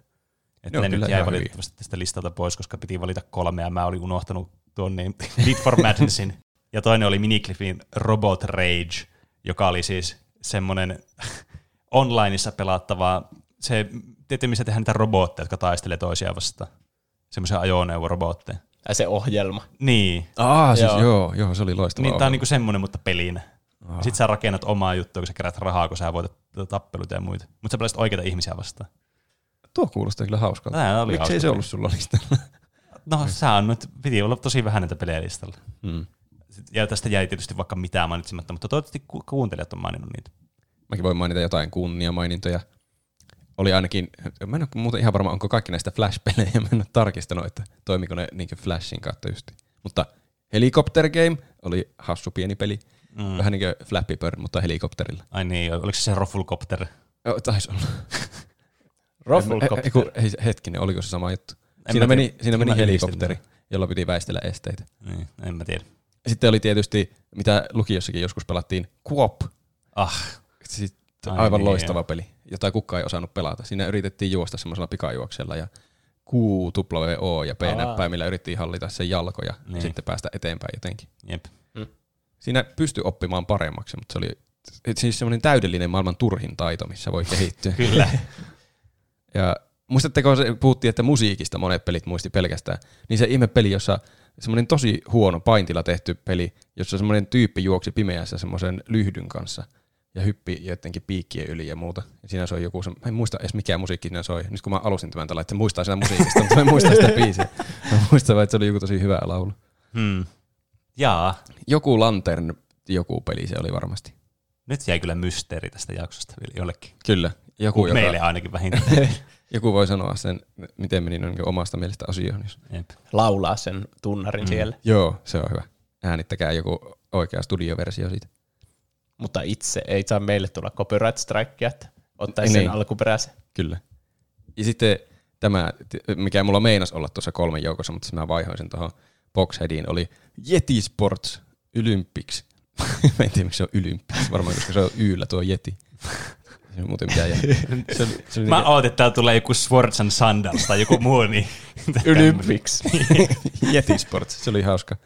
Että Ne ne nyt jäi valitettavasti tästä listalta pois, koska piti valita kolme, ja mä olin unohtanut tuon niin Need for Madnessin. Ja toinen oli Minicliffin Robot Rage, joka oli siis semmoinen onlineissa pelattava, se, tiedätte missä tehdään niitä robotteja, jotka taistelee toisiaan vastaan. Semmoisia ajoneuvorobotteja. Se ohjelma. Niin, Ah, siis Joo. joo, joo, se oli loistava. niin tää on niinku semmoinen, mutta pelinä. Ah. Sitten sä rakennat omaa juttua, kun sä kerät rahaa, kun sä voitat tappeluita ja muita. Mutta sä pelasit oikeita ihmisiä vastaan. Tuo kuulostaa kyllä hauskalta. Tää oli Miksi hauska ei se ollut sulla listalla? No sä on nyt, piti olla tosi vähän näitä pelejä listalla. mm. Ja tästä jäi tietysti vaikka mitään mainitsematta, mutta toivottavasti ku- kuuntelijat on maininnut niitä. Mäkin voin mainita jotain kunniamainintoja. Oli ainakin, mä en ole muuten ihan varma, onko kaikki näistä Flash-pelejä, mä en ole tarkistanut, että toimiko ne niin Flashin kautta just. Mutta Helicopter Game oli hassu pieni peli. Mm. Vähän niin kuin Flappy Bird, mutta helikopterilla. Ai niin, oliko se se Rufflecopter? Joo, taisi olla. Rufflecopter. Ei, ei, hetkinen, oliko se sama juttu? En Siinä meni, tiedä. siinä meni helikopteri, jolla piti väistellä esteitä. Niin, en mä tiedä. Sitten oli tietysti, mitä lukiossakin joskus pelattiin, Quop. Ah, Siis Ai aivan niin, loistava joo. peli, jota kukaan ei osannut pelata. Siinä yritettiin juosta semmoisella pikajuoksella ja Q, W, O ja P Aa. näppäimillä yritettiin hallita sen jalkoja niin. Niin. ja sitten päästä eteenpäin jotenkin. jep. Siinä pystyi oppimaan paremmaksi, mutta se oli siis semmoinen täydellinen maailman turhin taito, missä voi kehittyä. Kyllä. Ja muistatteko, se puhuttiin, että musiikista monet pelit muisti pelkästään, niin se ihme peli, jossa semmoinen tosi huono paintilla tehty peli, jossa semmoinen tyyppi juoksi pimeässä semmoisen lyhdyn kanssa ja hyppi jotenkin piikkien yli ja muuta. Ja siinä soi joku, se, mä en muista edes mikä musiikki siinä soi. Nyt kun mä alusin tämän tällä, että muistaa sitä musiikista, mutta mä en muista sitä biisiä. Mä muistan että se oli joku tosi hyvä laulu. Hmm. Jaa, Joku Lantern, joku peli se oli varmasti. nyt jäi kyllä mysteeri tästä jaksosta vielä jollekin. Kyllä. Joku, joka, Meille ainakin vähintään. joku voi sanoa sen, miten meni niin omasta mielestä asioihin. Jos jep. Laulaa sen tunnarin mm. siellä. Joo, se on hyvä. Äänittäkää joku oikea studioversio siitä. Mutta itse ei saa meille tulla copyright strikea, että ottaisi Niin. sen alkuperäisen. Kyllä. Ja sitten tämä, mikä mulla meinas olla tuossa kolmen joukossa, mutta sitten mä vaihoin sen tuohon Boxheadiin, oli Yeti Sports Olympics. mä en tiedä, miksi se on Olympics, varmaan koska se on Yllä tuo Yeti. Se on muuten mitään jää. Se oli, se oli Mä ootin, että täällä tulee joku Swords and Sandals tai joku muu, niin Olympics. Yeti Sports, se oli hauska.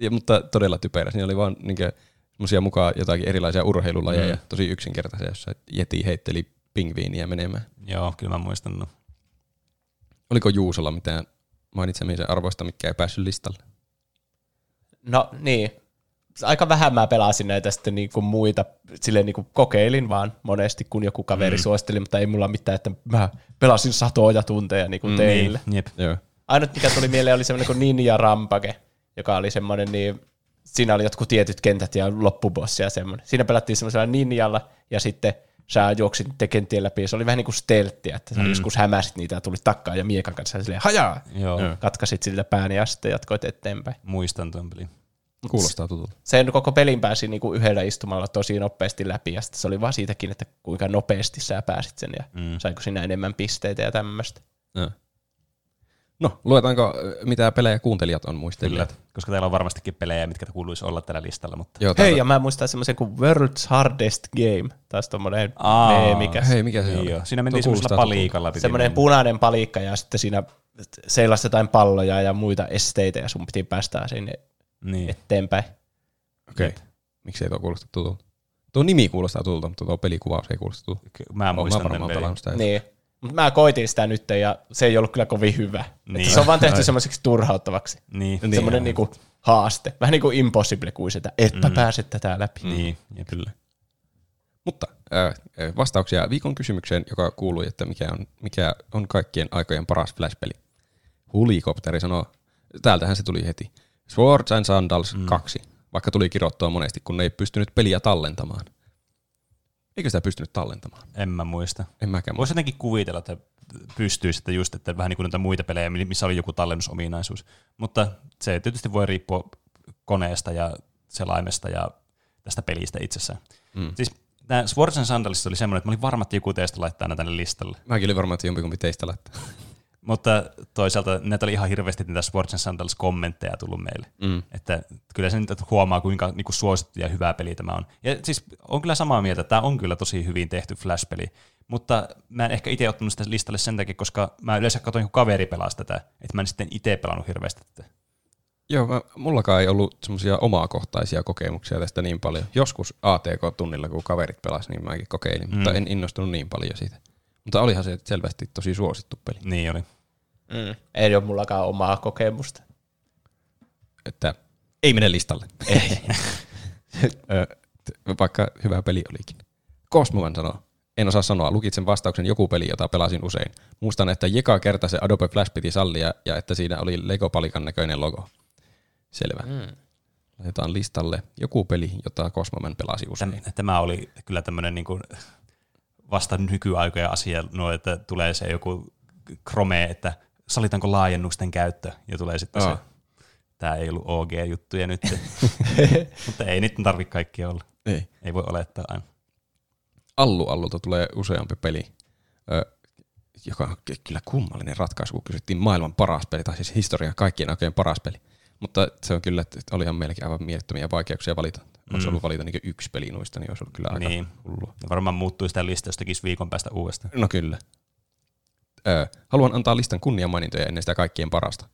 Ja, mutta todella typerä. Siinä oli vaan niinkö, semmosia mukaan jotakin erilaisia urheilulajeja, mm. tosi yksinkertaisia, jossa Yeti heitteli pingviiniä menemään. Joo, kyllä mä muistan. No. Oliko Juusolla mitään mainitsemisen arvoista, mikä ei päässyt listalle? No niin. Aika vähän mä pelasin näitä sitten niinku muita, silleen niinku kokeilin vaan monesti, kun joku kaveri mm. suositteli, mutta ei mulla mitään, että mä pelasin satoja tunteja niinku mm, teille. Niin, jep. Joo. Ainut mikä tuli mieleen oli semmoinen kuin Ninja Rampage, joka oli semmoinen niin, siinä oli jotkut tietyt kentät ja loppubossi ja semmoinen. Siinä pelattiin semmoisella ninjalla ja sitten sä juoksit niiden kenttien läpi ja se oli vähän niin kuin stelttiä, että sä mm. joskus hämäsit niitä ja tulit takkaan ja miekan kanssa silleen hajaa. Joo. Katkasit siltä pään ja sitten jatkoit eteenpäin. muistan tuon pelin. Kuulostaa tutulta. Sen koko pelin pääsi niinku yhdellä istumalla tosi nopeasti läpi ja sitten se oli vaan siitäkin, että kuinka nopeasti sä pääsit sen ja mm. saiko siinä enemmän pisteitä ja tämmöistä. Joo. No, luetaanko, äh, mitä pelejä kuuntelijat on Kyllä, muistelleet? koska teillä on varmastikin pelejä, mitkä kuuluisi olla tällä listalla, mutta Joo, Hei, ja mä muistan semmoisen kuin World's Hardest Game, taas tommonen meemikäs. Hei, mikä se Niin oli? joo. Siinä mentiin semmoisella paliikalla. semmoinen mennä. punainen palikka ja sitten siinä seilasi jotain palloja ja muita esteitä ja sun piti päästä sinne Niin. eteenpäin. Okei. Okay. Miksi ei tuo kuulosta tutulta? Tuo nimi kuulostaa tutulta, mutta tuo pelikuvaus ei kuulosta tutulta. Mä muistan varmaan tämän pelin. pelannut sitä. Niin. Mutta mä koitin sitä nyt ja se ei ollut kyllä kovin hyvä. Niin. Että se on vaan tehty semmoiseksi turhauttavaksi. Niin. Niin. Semmoinen niinku haaste. Vähän niin kuin impossible kuin sitä, etpä mm. pääse tätä läpi. Niin, jep. Kyllä. Mutta äh, äh, vastauksia viikon kysymykseen, joka kuului, että mikä on, mikä on kaikkien aikojen paras Flash-peli. Hulikopteri sanoo, täältähän se tuli heti. Swords and Sandals mm. 2, vaikka tuli kirottua monesti, kun ei pystynyt peliä tallentamaan. Eikö sitä pystynyt tallentamaan? En mä muista. En mäkään. Voisi jotenkin kuvitella, että pystyisi sitten just, että vähän niin kuin näitä muita pelejä, missä oli joku tallennusominaisuus. Mutta se tietysti voi riippua koneesta ja selaimesta ja tästä pelistä itsessään. Mm. Siis tämä Swords and Sandals oli semmoinen, että mä olin varma, että joku teistä laittaa näitä tänne listalle. Mäkin olin varma, että jompikumpi teistä laittaa. Mutta toisaalta näitä oli ihan hirveästi niitä and Sandals kommentteja tullut meille. Mm. Että kyllä se nyt huomaa, kuinka niin kuin suosittu ja hyvä peli tämä on. Ja siis on kyllä samaa mieltä, että tämä on kyllä tosi hyvin tehty Flash-peli. Mutta mä en ehkä itse ottanut sitä listalle sen takia, koska mä yleensä katsoin, kun kaveri pelasi tätä, että mä en sitten itse pelannut hirveästi tätä. Joo, mä, mullakaan ei ollut semmoisia omakohtaisia kokemuksia tästä niin paljon. Joskus ATK-tunnilla, kun kaverit pelasi, niin mäkin kokeilin, mm. mutta en innostunut niin paljon siitä. Mutta olihan se selvästi tosi suosittu peli. Niin oli. Mm. Ei ole mullakaan omaa kokemusta. Että ei mene listalle. Ei. Vaikka hyvä peli olikin. Cosmoman sanoo, en osaa sanoa, lukitsen vastauksen joku peli, jota pelasin usein. Muistan, että joka kerta se Adobe Flash piti sallia ja että siinä oli Lego-palikan näköinen logo. Selvä. Mm. Laitetaan listalle joku peli, jota Cosmoman pelasi usein. Täm, tämä oli kyllä tämmöinen niin kuin vasta nykyaikojen asia, no, että tulee se joku Chrome, että sallitaanko laajennusten käyttö, ja tulee sitten Aa. se, tämä ei ollut OG-juttuja nyt, mutta ei niitä tarvitse kaikkia olla. Ei. Ei voi olettaa aina. Allu Allulta tulee useampi peli, ö, joka on ky- kyllä kummallinen ratkaisu, kun kysyttiin maailman paras peli, tai siis historian kaikkien aikojen paras peli. Mutta se on kyllä, että olihan meilläkin aivan mielettömiä vaikeuksia valita. Olisi Mm. ollut valita niin yksi peli noista, niin olisi ollut kyllä aika Niin. hullua. Ja varmaan muuttuu sitä lista, jos tekisi viikon päästä uudestaan. No kyllä. Ö, haluan antaa listan kunniamainintoja ennen sitä kaikkien parasta.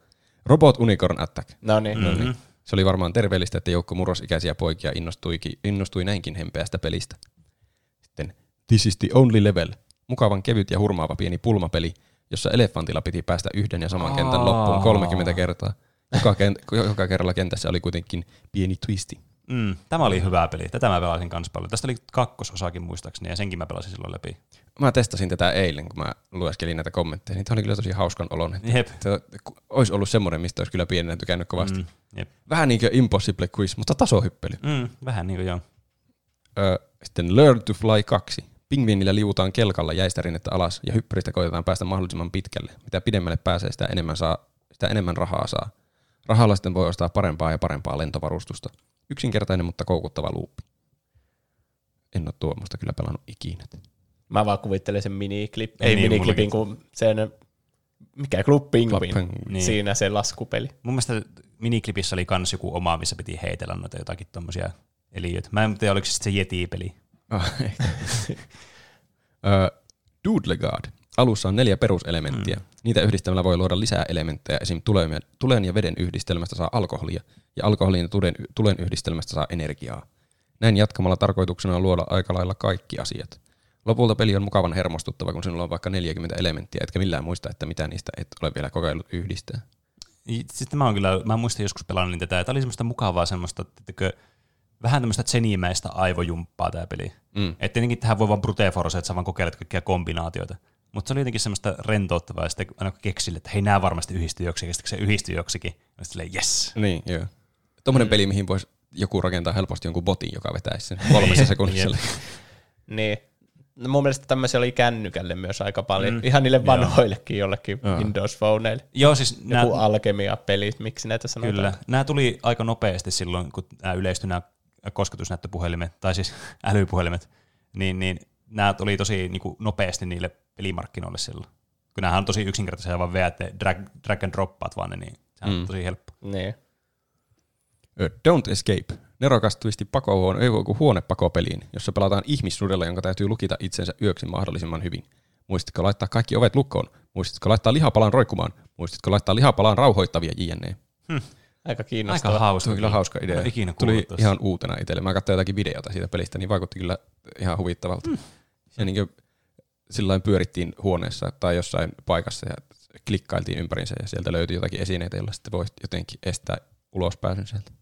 Robot Unicorn Attack. No niin. No niin. Se oli varmaan terveellistä, että joukko murrosikäisiä poikia innostuikin, innostui näinkin hempeästä pelistä. Sitten This is the only level. Mukavan kevyt ja hurmaava pieni pulmapeli, jossa elefantilla piti päästä yhden ja saman kentän loppuun 30 kertaa. Joka, kent- joka kerralla kentässä oli kuitenkin pieni twisti. Mm, tämä oli hyvä peli. Tätä mä pelasin kans paljon. Tästä oli kakkososakin muistaakseni, ja senkin mä pelasin silloin läpi. Mä testasin tätä eilen, kun mä lueskelin näitä kommentteja, niin tämä oli kyllä tosi hauskan olon. Jep. olisi ollut semmoinen, mistä olisi kyllä pienenä tykännyt kovasti. Mm, jep. Vähän niin kuin Impossible Quiz, mutta tasohyppely. Mm, vähän niin kuin joo. Ö, sitten Learn to Fly 2. Pingviinillä liuutaan kelkalla jäistä rinnettä alas ja hyppyristä koitetaan päästä mahdollisimman pitkälle. Mitä pidemmälle pääsee, sitä enemmän, saa, sitä enemmän rahaa saa. Rahalla sitten voi ostaa parempaa ja parempaa lentovarustusta. Yksinkertainen, mutta koukuttava luuppi. En ole tuommoista kyllä pelannut ikinä. Mä vaan kuvittelen sen miniklip, ei Niin, miniklipin, kun sen, mikä Club Penguin. Niin. siinä se laskupeli. Mun mielestä miniklipissä oli kans joku oma, missä piti heitellä noita jotakin tommosia eliöitä. Mä en tiedä, oliko se se Yeti-peli. Ehkä. Ö, Doodlegard. Alussa on neljä peruselementtiä. Mm. Niitä yhdistämällä voi luoda lisää elementtejä. Esim. tulen, ja veden yhdistelmästä saa alkoholia, ja alkoholin ja tulen, tulen yhdistelmästä saa energiaa. Näin jatkamalla tarkoituksena on luoda aika lailla kaikki asiat. Lopulta peli on mukavan hermostuttava, kun sinulla on vaikka 40 elementtiä, etkä millään muista, että mitä niistä et ole vielä kokeillut yhdistää. Sitten mä oon kyllä, mä muistan joskus pelannut tätä, että oli semmoista mukavaa semmoista, että vähän tämmöistä tsenimäistä aivojumppaa tämä peli. Mm. Että tietenkin tähän voi vaan brute force, että sä vaan kokeilet kaikkia kombinaatioita. Mutta se oli jotenkin semmoista rentouttavaa, ja sitten aina kun keksille, että hei, nämä varmasti yhdistyy joksikin, ja sitten se yhdistyy joksikin, ja sitten silleen, yes. Niin, joo. Tuommoinen peli, mihin voisi joku rakentaa helposti jonkun botin, joka vetäisi sen kolmessa sekunnissa. Niin. No mun mielestä tämmöisiä oli kännykälle myös aika paljon. Mm. Ihan niille vanhoillekin jollekin Joo. Windows-phoneille. Joo, siis Joku nää, alkemia-pelit, miksi näitä sanotaan? kyllä. Nämä tuli aika nopeasti silloin, kun nämä yleistyi nämä kosketusnäyttöpuhelimet, tai siis älypuhelimet, niin, niin nämä tuli tosi niin kuin, nopeasti niille pelimarkkinoille silloin. Kun nämähän on tosi yksinkertaisia, vaan veät drag, drag and droppaat vaan ne, niin sehän mm. on tosi helppo. Niin. Don't Escape. Nerokas twisti pakohuone, ei kuin huonepakopeliin, jossa pelataan ihmisnudella, jonka täytyy lukita itsensä yöksi mahdollisimman hyvin. Muistitko laittaa kaikki ovet lukkoon? Muistitko laittaa lihapalan roikkumaan? Muistitko laittaa lihapalaan rauhoittavia jne? Aika kiinnostavaa. Aika hauska. Kyllä hauska idea. Ikinä Tuli ihan uutena itselle. Mä katsoin jotakin videota siitä pelistä, niin vaikutti kyllä ihan huvittavalta. Mm. Ja niin kuin sillain pyörittiin huoneessa tai jossain paikassa ja klikkailtiin ympärinsä ja sieltä löytyi jotakin esineitä, joilla sitten voi jotenkin estää ulospääsyn sieltä.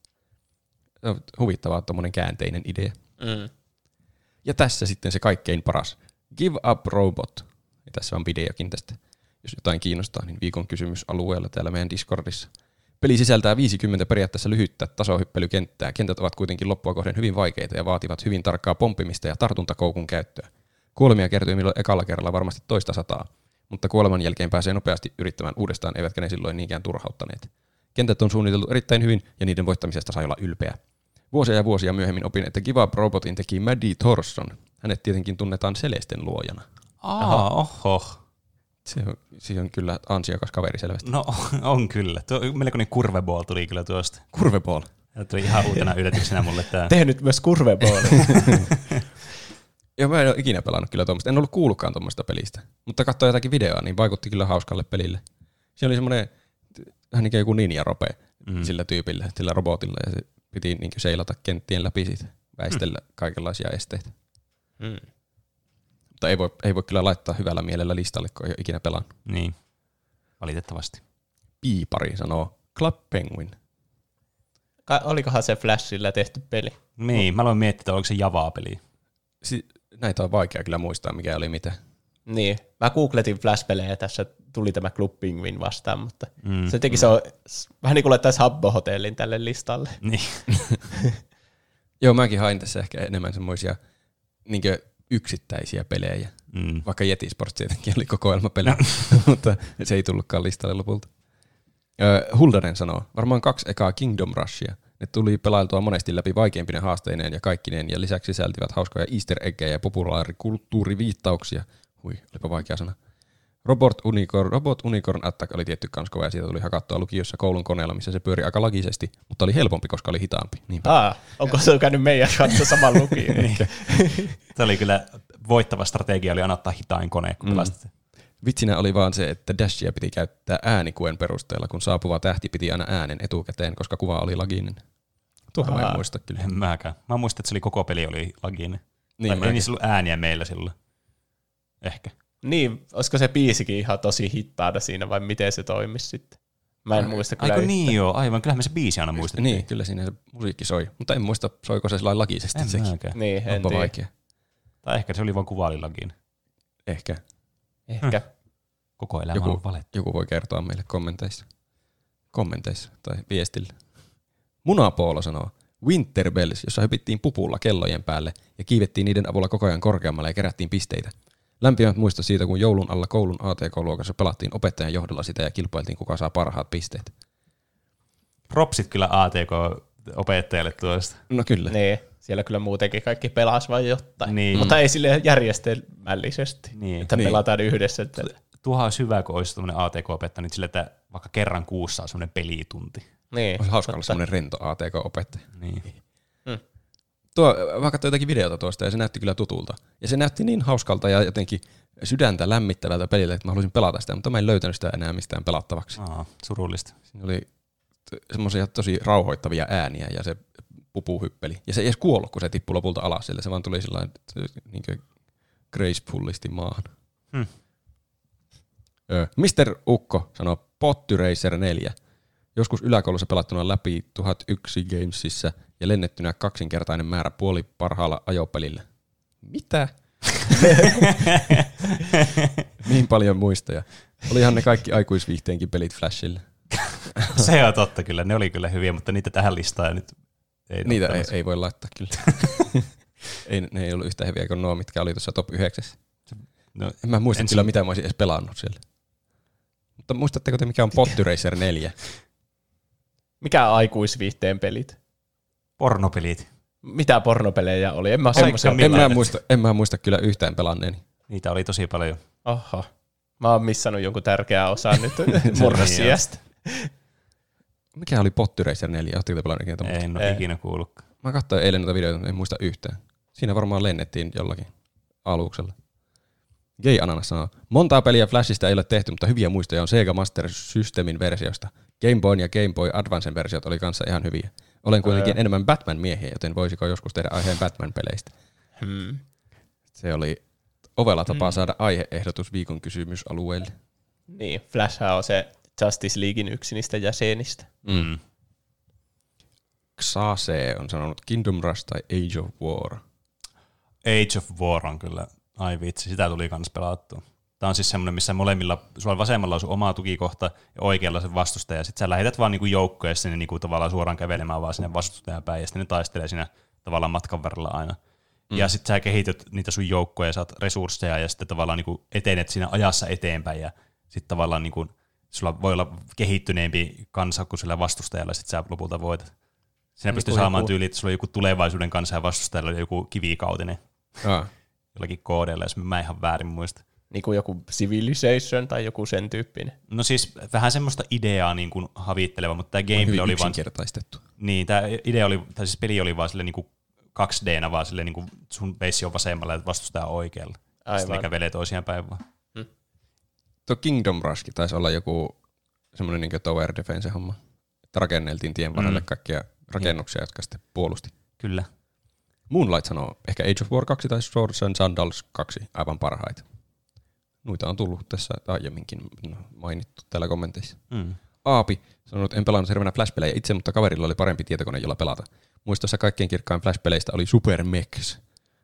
Se on huvittavaa tuommoinen käänteinen idea. Mm. Ja tässä sitten se kaikkein paras. Give up robot. Ja tässä on videokin tästä. Jos jotain kiinnostaa, niin viikon kysymys alueella täällä meidän Discordissa. Peli sisältää 50 periaatteessa lyhyttä tasohyppelykenttää. Kentät ovat kuitenkin loppua kohden hyvin vaikeita ja vaativat hyvin tarkkaa pomppimista ja tartuntakoukun käyttöä. Kuolemia kertyy milloin ekalla kerralla varmasti toista sataa, mutta kuoleman jälkeen pääsee nopeasti yrittämään uudestaan, eivätkä ne silloin niinkään turhauttaneet. Kentät on suunniteltu erittäin hyvin ja niiden voittamisesta sai olla ylpeä. Vuosia ja vuosia myöhemmin opin, että Up Robotin teki Maddie Thorson. Hänet tietenkin tunnetaan Celesten luojana. Aa, oho. Se on, se on kyllä ansiokas kaveri selvästi. No on kyllä. Tuo, melkoinen kurveball tuli kyllä tuosta. Kurveball. Tuli ihan uutena yllätyksenä mulle tämä. Tehnyt myös kurvebooli. Joo, mä en ole ikinä pelannut kyllä tuommoista. En ollut kuullutkaan tuommoista pelistä. Mutta katsoin jotakin videoa, niin vaikutti kyllä hauskalle pelille. Se oli semmoinen vähän niin kuin joku ninja-rope mm. sillä tyypillä, sillä robotilla. Ja se piti niin kuin seilata kenttien läpi siitä, väistellä mm. kaikenlaisia esteitä. mm. Mutta ei voi, ei voi kyllä laittaa hyvällä mielellä listalle, kun ei ole ikinä pelannut. Niin, valitettavasti. Piipari sanoo Club Penguin. Ka- olikohan se Flashilla tehty peli? Niin, mä aloin miettiä, että oliko se Javaa-peli. Si- näitä on vaikea kyllä muistaa, mikä oli mitä. Niin. Mä googletin Flash-pelejä ja tässä tuli tämä Club Penguin vastaan, mutta Mm, mm. se teki se on vähän niin kuin laittaisi Habbo-hotellin tälle listalle. Niin. Joo, mäkin hain tässä ehkä enemmän semmoisia niin yksittäisiä pelejä. Mm. Vaikka Yeti Sports tietenkin oli kokoelmapeli, mutta se ei tullutkaan listalle lopulta. Öö, Huldaren sanoo, varmaan kaksi ekaa Kingdom Rushia. Ne tuli pelailtua monesti läpi vaikeimpinen haasteineen ja kaikkineen, ja lisäksi sisältivät hauskoja easter eggejä ja populaarikulttuuriviittauksia. Hui, olipa vaikea sana. Robot Unicorn, Robot Unicorn Attack oli tietty kans kova, ja siitä tuli hakattua lukiossa koulun koneella, missä se pyöri aika lagisesti, mutta oli helpompi, koska oli hitaampi. Niinpä. Aa, onko se käynyt meidän kanssa saman lukion? Niin. Tämä oli kyllä voittava strategia, oli anottaa hitain kone, kun Mm. Vitsinä oli vaan se, että Dashia piti käyttää äänikuen perusteella, kun saapuva tähti piti aina äänen etukäteen, koska kuva oli laginen. Tuohon mä en Ahaa. muista kyllä. En mäkään. Mä muistan, että se oli koko peli oli laginen. Niin, ei niissä ollut ääniä meillä silloin. Ehkä. Niin, olisiko se biisikin ihan tosi hittaada siinä vai miten se toimisi sitten? Mä en muista kyllä Aiko yhtään. niin joo, aivan. Kyllähän me se biisi aina muistettiin. Niin, kyllä siinä se musiikki soi, mutta en muista soiko se sellainen lagisesti En sekin. mäkään. Niin, en Onpa tiedä. vaikea. Tai ehkä se oli vain kuva oli lagin. Ehkä. Koko elämä Joku- on valettu. joku voi kertoa meille kommenteissa. Kommenteissa tai viestillä. Munapoolo sanoo, Winter Bells, jossa hypittiin pupulla kellojen päälle ja kiivettiin niiden avulla koko ajan korkeammalle ja kerättiin pisteitä. Lämpimät muista siitä, kun joulun alla koulun ATK-luokassa pelattiin opettajan johdolla sitä ja kilpailtiin, kuka saa parhaat pisteet. Propsit kyllä ATK-opettajalle tuosta. No kyllä. Niin. Siellä kyllä muutenkin kaikki pelas vain jotain. Niin. Mutta ei sille järjestelmällisesti, Niin. että Niin. pelataan yhdessä. Että Tuohan olisi hyvä, kun olisi tämmöinen ATK-opettaja nyt sille, että vaikka kerran kuussa on semmoinen pelitunti. niin, Olisi hauska olla semmoinen rento ATK-opettaja. Niin. Tuo, mä katsoin jotakin videota tuosta ja se näytti kyllä tutulta. Ja se näytti niin hauskalta ja jotenkin sydäntä lämmittävältä peliltä, että mä halusin pelata sitä, mutta mä en löytänyt sitä enää mistään pelattavaksi. Aa, surullista. Siinä oli semmoisia tosi rauhoittavia ääniä ja se pupu hyppeli. Ja se ei edes kuollut, kun se tippui lopulta alas sille. Se vaan tuli sillä niin gracefullisti maahan. Hmm. Ö, Mr. Ukko sanoo Potty Racer 4. Joskus yläkoulussa pelattuna läpi 1001 Gamesissa ja lennettynä kaksinkertainen määrä puoli parhaalla ajopelillä. Mitä? niin paljon muistoja. Olihan ne kaikki aikuisviihteenkin pelit Flashille. Se on totta kyllä, ne oli kyllä hyviä, mutta niitä tähän listaan nyt ei Niitä ei, ei voi laittaa kyllä. ei, ne ei ollut yhtä hyviä kuin nuo, mitkä oli tuossa top 9. No, En mä muista Ensin- kyllä, mitä mä olisin edes pelannut siellä. Mutta muistatteko te, mikä on Potty Racer 4? Mikä aikuisviihteen pelit? pornopelit, Mitä pornopelejä oli? En mä semmoisia Millä En mä, muista, en mä muista kyllä yhtään pelanneeni. niitä oli tosi paljon. Oho. Mä oon missannut jonkun tärkeää osaa nyt murrosiasta. Mikä oli Potty Racer 4? Oletteko te pelanneet niitä? Ei en ole Ei. ikinä kuullutkaan. Mä katsoin eilen noita videoita, en muista yhtään. Siinä varmaan lennettiin jollakin aluksella. Gay Ananas sanoo, montaa peliä Flashista ei ole tehty, mutta hyviä muistoja on Sega Master Systemin versiosta. Game Boy ja Game Boy Advancen versiot oli kanssa ihan hyviä. Olen kuitenkin enemmän Batman-miehiä, joten voisiko joskus tehdä aiheen Batman-peleistä. Hmm. Se oli ovella tapa saada aiheehdotus viikon kysymysalueelle. Niin, Flash on se Justice Leaguein yksi niistä jäsenistä. Mm. Xase on sanonut Kingdom Rush tai Age of War. Age of War on kyllä, ai vitsi, sitä tuli kans pelattua. Tämä on siis semmoinen, missä molemmilla, sulla vasemmalla on sun oma tukikohta ja oikealla se vastustaja. Sitten sä lähetät vaan niinku joukkoja sinne niinku tavallaan suoraan kävelemään vaan sinne vastustajan päin ja sitten ne taistelee siinä tavallaan matkan varrella aina. Mm. Ja sitten sä kehityt niitä sun joukkoja ja saat resursseja ja sitten tavallaan niinku etenet siinä ajassa eteenpäin ja sitten tavallaan niinku, sulla voi olla kehittyneempi kansa kuin sillä vastustajalla, sitten sä lopulta voitat. Siinä pystyy Niinku saamaan joku- tyyli, että sulla on joku tulevaisuuden kanssa ja vastustajalla on joku kivikautinen Ah, jollakin koodeilla, jos mä ihan väärin muista. Niin kuin joku Civilization tai joku sen tyyppinen. No siis vähän semmoista ideaa niin kuin havitteleva, mutta tämä gameplay hyvin oli vaan, niin tämä idea oli, tai siis peli oli vaan sille niin kuin 2D-nä, vaan sille niin kuin sun peissi on vasemmalla ja vastustaja oikealla. Aivan. Sitten ne kävelee toisiaan päin vaan. Tuo Kingdom Rush taisi olla joku semmoinen niin tower defense homma. Että rakenneltiin tien varrelle Mm. kaikkia rakennuksia, jotka sitten puolusti. Kyllä. Moonlight sanoo, ehkä Age of War 2 tai Swords and Sandals 2 aivan parhaita. Noita on tullut tässä aiemminkin mainittu täällä kommenteissa. Mm. Aapi sanoi, että en pelannut hirveänä Flash-pelejä itse, mutta kaverilla oli parempi tietokone, jolla pelata. Muistossa kaikkein kirkkain Flash-peleistä oli Super Mechs.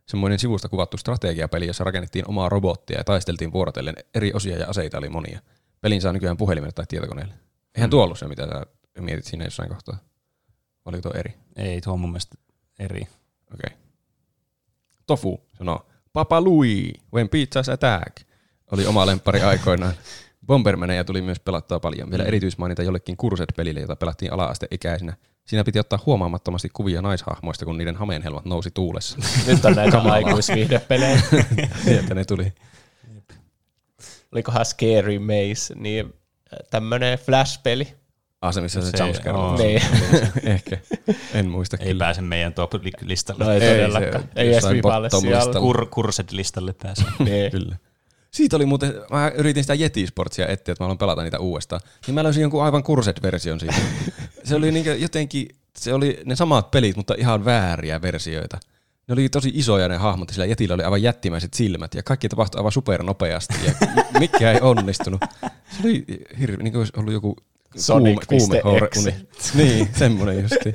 Semmoinen sivusta kuvattu strategiapeli, jossa rakennettiin omaa robottia ja taisteltiin vuorotellen. Eri osia ja aseita oli monia. Pelin saa nykyään puhelimelle tai tietokoneelle. Eihän tuo ollut se, mitä sä mietit siinä jossain kohtaa. Oliko tuo eri? Ei, tuo on mun mielestä eri. Okei. Okay. Tofu sanoo, Papa Louis, when pizzas attack, oli oma lemppari aikoinaan. Bombermaneja tuli myös pelattua paljon. Vielä erityismainita jollekin kurset-pelille, jota pelattiin ala-asteikäisinä. Siinä piti ottaa huomaamattomasti kuvia naishahmoista, kun niiden hameenhelmat nousi tuulessa. Nyt on näitä aikuisviihdepelejä. Sieltä ne tuli. Olikohan Scary Maze, niin tämmönen Flash-peli. Ah, se missä se, Se- se jumpscare on. Niin. Ehkä. En muista Ei kyllä. pääse meidän top-listalle. No ei, Ei, todellakaan. Ei edes bottom-listalla. siellä. Kur, Kursed-listalle pääse. Niin. Kyllä. Siitä oli muuten, mä yritin sitä Yeti Sportsia etsiä, että mä haluan pelata niitä uudestaan. Niin mä löysin jonkun aivan kurset-version siitä. se oli niin jotenkin, se oli ne samat pelit, mutta ihan vääriä versioita. Ne oli tosi isoja ne hahmot, sillä Jetillä oli aivan jättimäiset silmät, ja kaikki tapahtui aivan supernopeasti, ja mikä ei onnistunut. Se oli hirveä, niin kuin olisi ollut joku Sonic.exe. uni. Niin, semmoinen justi.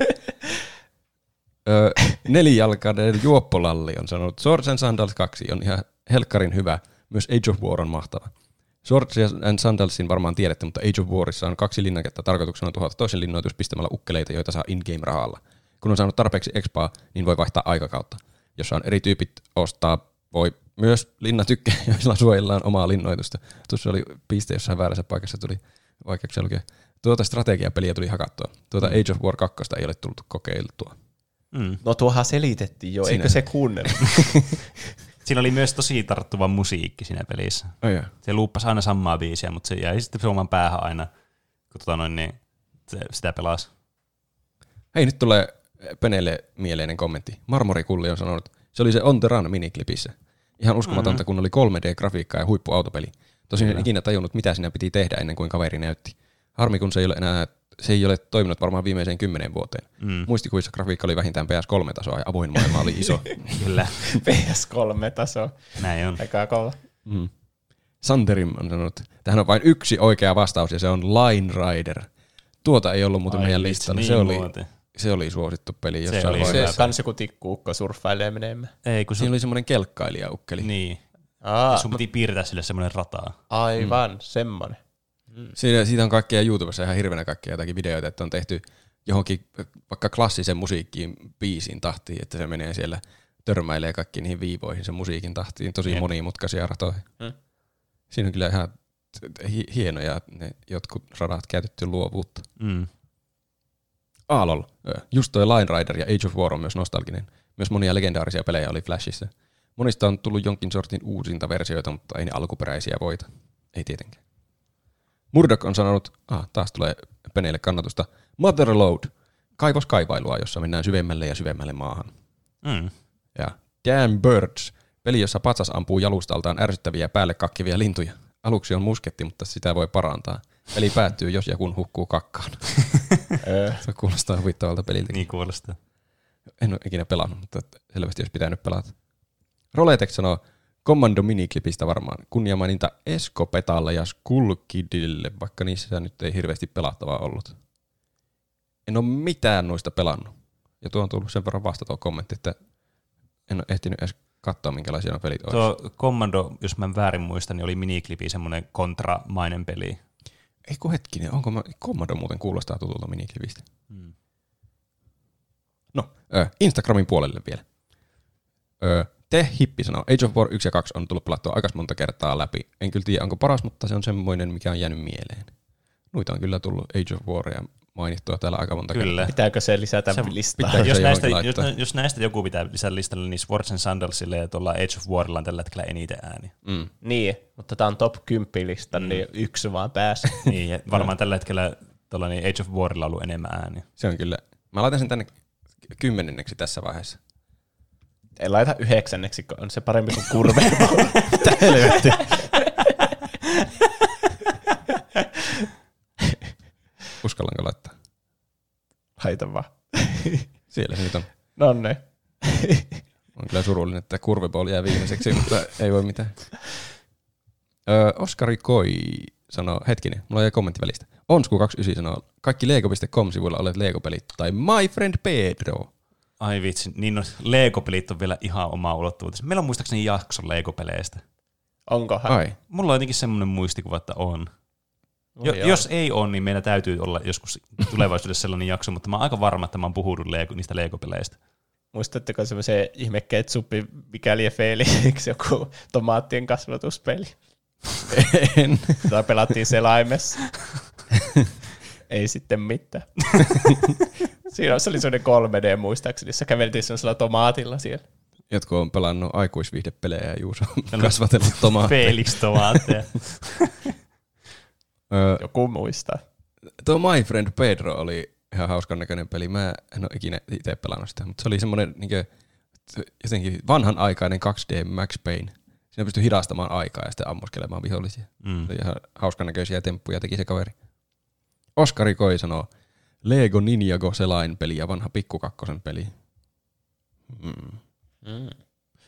Ö, nelijalkainen juoppolalli on sanonut, Swords and Sandals 2 on ihan helkkarin hyvä. Myös Age of War on mahtava. Swords and Sandalsin varmaan tiedätte, mutta Age of Warissa on kaksi linnaketta tarkoituksena tuhota toisen linnoitus pistämällä ukkeleita, joita saa in-game rahalla. Kun on saanut tarpeeksi expaa, niin voi vaihtaa aikakautta. Jos on eri tyypit ostaa, voi myös linnatykkejä, joilla suojellaan omaa linnoitusta. Tuossa oli piste jossain väärässä paikassa, tuli vaikeuksia lukea. Tuota strategiapeliä tuli hakattua. Tuota Age of War 2 ei ole tullut kokeiltua. Mm. No tuohan selitettiin jo, Siinä. eikö se kuunnella? Siinä oli myös tosi tarttuva musiikki siinä pelissä. Oh, joo. Se luuppasi aina samaa biisiä, mutta se jäi sitten suoman päähän aina, kun tota noin, niin se, sitä pelasi. Hei, nyt tulee Peneelle mieleinen kommentti. Marmorikulli on sanonut, se oli se On The Run miniklipissä. Ihan uskomatonta, mm-hmm. kun oli 3D-grafiikkaa ja huippuautopeli. Tosin en ikinä tajunnut, mitä siinä piti tehdä ennen kuin kaveri näytti. Harmi, kun se ei ole enää se ei ole toiminut varmaan viimeiseen kymmenen vuoteen. Mm. Muistikuvissa grafiikka oli vähintään PS3-tasoa ja avoin maailma oli iso. Kyllä, PS3-taso. näin on. Aika kova. mm. Santerim on sanonut, tähän on vain yksi oikea vastaus ja se on Line Rider. Tuota ei ollut muuten Ai meidän listalla. niin se, oli, muuten. se oli suosittu peli jossain oli vaiheessa. hyvä. Se kans joku tikkuukko surffailee menemään. Ei, kun se, Siinä oli semmoinen kelkkailijaukkeli. niin. Aa, Sun piti piirtää sille semmoinen rataa. aivan, mm. Semmonen. Siitä, siitä on kaikkea YouTubessa ihan hirveänä kaikkea jotakin videoita, että on tehty johonkin vaikka klassisen musiikkiin biisin tahtiin, että se menee siellä törmäilee kaikki niihin viivoihin sen musiikin tahtiin, tosi Jep. monimutkaisia ratoja. Mm. Siinä on kyllä ihan hi- hienoja ne jotkut radat käytetty luovuutta. Mm. Aalol. Just toi Line Rider ja Age of War on myös nostalginen. Myös monia legendaarisia pelejä oli Flashissa. Monista on tullut jonkin sortin uusinta versioita, mutta ei ne alkuperäisiä voita. Ei tietenkään. Murdoch on sanonut, ah, taas tulee Peneille kannatusta, Motherload, kaivoskaivailua, jossa mennään syvemmälle ja syvemmälle maahan. Mm. Ja Damn Birds, peli, jossa patsas ampuu jalustaltaan ärsyttäviä päälle kakkivia lintuja. Aluksi on musketti, mutta sitä voi parantaa. Peli päättyy, jos ja kun hukkuu kakkaan. Öö, Se kuulostaa huvittavalta peliltä. Niin kuulostaa. En ole ikinä pelannut, mutta selvästi olisi pitänyt pelata. Roletex sanoo Commando miniklipistä varmaan. Kunniamaininta Escopetalle ja Skullkidille, vaikka niissä nyt ei hirveästi pelattavaa ollut. En ole mitään noista pelannut. Ja tuo on tullut sen verran vasta tuo kommentti, että en ole ehtinyt edes katsoa, minkälaisia nuo pelit olisi. Tuo Commando, jos mä väärin muistan, niin oli miniklipi semmoinen kontramainen peli. Ei kun hetkinen, onko mä, Commando muuten kuulostaa tutulta miniklipistä? Mm. No, Instagramin puolelle vielä. Te Hippi sanoo, Age of War 1 ja 2 on tullut pelattua aika monta kertaa läpi. En kyllä tiedä, onko paras, mutta se on semmoinen, mikä on jäänyt mieleen. Noita on kyllä tullut Age of Waria mainittua täällä aika monta Kyllä. pitääkö se lisätä Se- listaan? pitää- Jos se näistä, jos, jos näistä joku pitää lisätä listalle, niin Swords and Sandalsille ja tuolla Age of Warilla on tällä hetkellä eniten ääni. Mm. Niin, mutta tämä on top 10 lista, mm. niin yksi vaan pääsi. niin, ja varmaan tällä hetkellä tuolla niin Age of Warilla on ollut enemmän ääniä. Se on kyllä. Mä laitan sen tänne kymmenenneksi tässä vaiheessa. Ei laita yhdeksänneksi, kun on se parempi kuin kurve. Mitä helvettiä? Uskallanko laittaa? Laita vaan. Siellä se nyt on. No niin. On kyllä surullinen, että kurveball jää viimeiseksi, mutta ei voi mitään. Öö, Oskari Koi sanoo, hetkinen, mulla jäi kommentti välistä. Onsku29 sanoo, kaikki lego.com-sivuilla olet Lego-pelit tai My Friend Pedro. Ai vitsi, niin no, Lego-pelit on vielä ihan oma ulottuvuutensa. Meillä on muistaakseni jakso Lego-peleistä. Onkohan? Ai, Mulla on jotenkin semmoinen muistikuva, että on. Jo, Oi, jos ei ole, niin meillä täytyy olla joskus tulevaisuudessa sellainen jakso, mutta mä oon aika varma, että mä oon puhunut Lego, niistä Lego-peleistä. Muistatteko semmoisen ihme ketsuppi, mikäli ja Felix, joku tomaattien kasvatuspeli? en. Sitä pelattiin selaimessa. Ei sitten mitään. Siinä se oli semmoinen 3D muistaakseni, jossa käveltiin semmoisella tomaatilla siellä. Jotkut on pelannut aikuisviihdepelejä ja Juuso on kasvatellut tomaatteja. Felix tomaatteja. Joku muistaa. Tuo My Friend Pedro oli ihan hauskan näköinen peli. Mä en ole ikinä itse pelannut sitä, mutta se oli semmoinen niin jotenkin vanhanaikainen 2D Max Payne. Siinä pystyi hidastamaan aikaa ja sitten ammuskelemaan vihollisia. Mm. Se oli ihan hauskan näköisiä temppuja teki se kaveri. Oskari Koi sanoo, Lego Ninjago selainpeli ja vanha pikkukakkosen peli. Mm. Mm.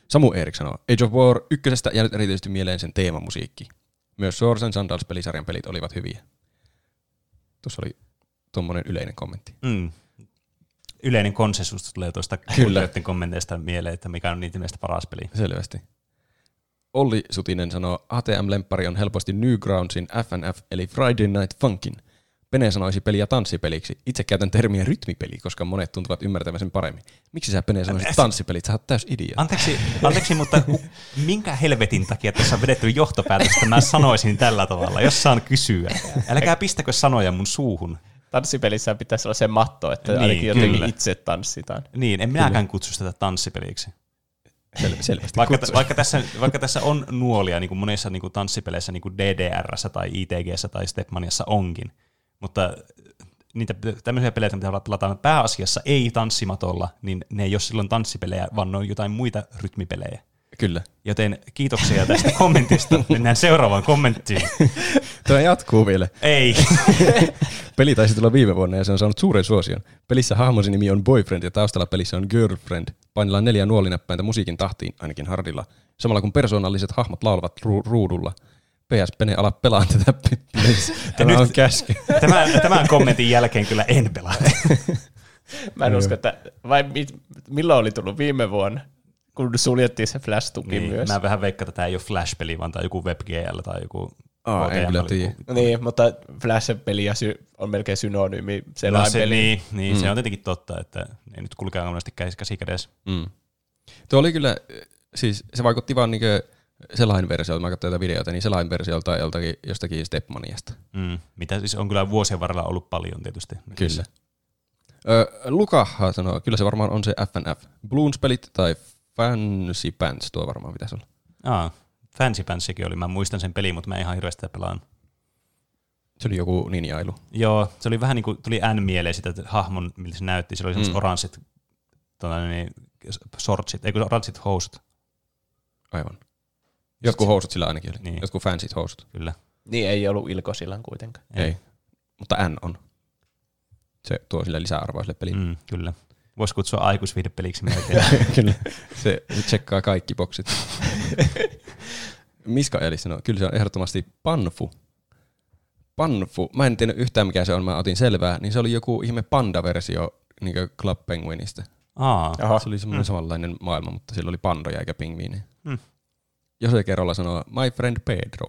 Samu Erik sanoo, Age of War ykkösestä jäänyt erityisesti mieleen sen teemamusiikki. Myös Swords and Sandals pelisarjan pelit olivat hyviä. Tuossa oli tuommoinen yleinen kommentti. Mm. Yleinen konsensus tulee tuosta kuulijoiden kommenteista mieleen, että mikä on niitä mielestä paras peli. Selvästi. Olli Sutinen sanoo, ATM-lemppari on helposti Newgroundsin FNF eli Friday Night Funkin. Pene sanoisi peliä tanssipeliksi. Itse käytän termiä rytmipeli, koska monet tuntuvat ymmärtävän sen paremmin. Miksi sä Pene sanoisit tanssipelit? Sä oot täys idiot. Anteeksi, anteeksi, mutta minkä helvetin takia tässä on vedetty johtopäätös, että mä sanoisin tällä tavalla, jos saan kysyä. Älkää pistäkö sanoja mun suuhun. Tanssipelissä pitäisi olla se matto, että Niin, ainakin jotenkin kyllä. itse tanssitaan. Niin, en minäkään kutsu sitä tanssipeliksi. Sel- selvästi. Vaikka, vaikka, tässä, vaikka tässä on nuolia niin kuin monissa niin kuin tanssipeleissä niin kuin DDRssä tai ITGssä tai Stepmaniassa onkin, mutta niitä tämmöisiä pelejä, mitä pelataan pääasiassa ei tanssimattolla, niin ne ei ole silloin tanssipelejä, vaan ne on jotain muita rytmipelejä. Kyllä. Joten kiitoksia tästä kommentista. Mennään seuraavaan kommenttiin. Tämä jatkuu vielä. Ei. Peli taisi tulla viime vuonna ja se on saanut suuren suosion. Pelissä hahmosi nimi on Boyfriend ja taustalla pelissä on Girlfriend. Painellaan neljä nuolinäppäintä musiikin tahtiin, ainakin hardilla, samalla kun persoonalliset hahmot laulavat ru- ruudulla. PS Pene, ala pelaa tätä. Tämä on käsky. Tämän, tämän kommentin jälkeen kyllä en pelaa. Mä en usko, että vai mit, milloin oli tullut viime vuonna, kun suljettiin se Flash-tuki Niin, myös. mä vähän veikkaan, että tämä ei ole Flash-peli, vaan tämä on joku WebGL tai joku Aa, en kyllä tiedä. Niin, mutta Flash-peli ja sy- on melkein synonyymi No se, selainpeli. niin, niin mm. se on tietenkin totta, että ne nyt kulkee monesti käsi käsi kädessä. Mm. Tuo oli kyllä, siis se vaikutti vaan niinkö selainversiolta, mä katsoin tätä videota, niin selainversiolta joltakin, jostakin Stepmaniasta. Mm. Mitä siis on kyllä vuosien varrella ollut paljon tietysti. Kyllä. Ö, Lukaha sanoo, kyllä se varmaan on se FNF. Bloons-pelit tai Fancy Pants, tuo varmaan pitäisi olla. Aa, Fancy Pantsikin oli. Mä muistan sen pelin, mutta mä en ihan hirveästi sitä pelaan. Se oli joku ninjailu. Joo, se oli vähän niin kuin, tuli N-mieleen sitä että hahmon, miltä se näytti. Sillä oli semmoiset Mm. oranssit tota, niin, sortsit, eikö oranssit housut, Aivan. Jotkut housut sillä ainakin oli. Niin. Jotkut fancyt housut. kyllä. Niin ei ollut Ilkosilan kuitenkaan. Ei. Ei. Mutta N on. Se tuo sille lisäarvoa sille pelille. Mm, kyllä. Voisi kutsua aikuisviidepeliksi melkein. kyllä. Se, se tsekkaa kaikki boksit. Miska Eli sanoo, kyllä se on ehdottomasti Panfu. Panfu. Mä en tiedä yhtään mikä se on, mä otin selvää. Niin se oli joku ihme panda-versio niin Club Penguinista. Aa, Oho. Se oli semmoinen mm. samanlainen maailma, mutta sillä oli pandoja eikä pingviinejä. Mm. Jose Kerola sanoo, my friend Pedro.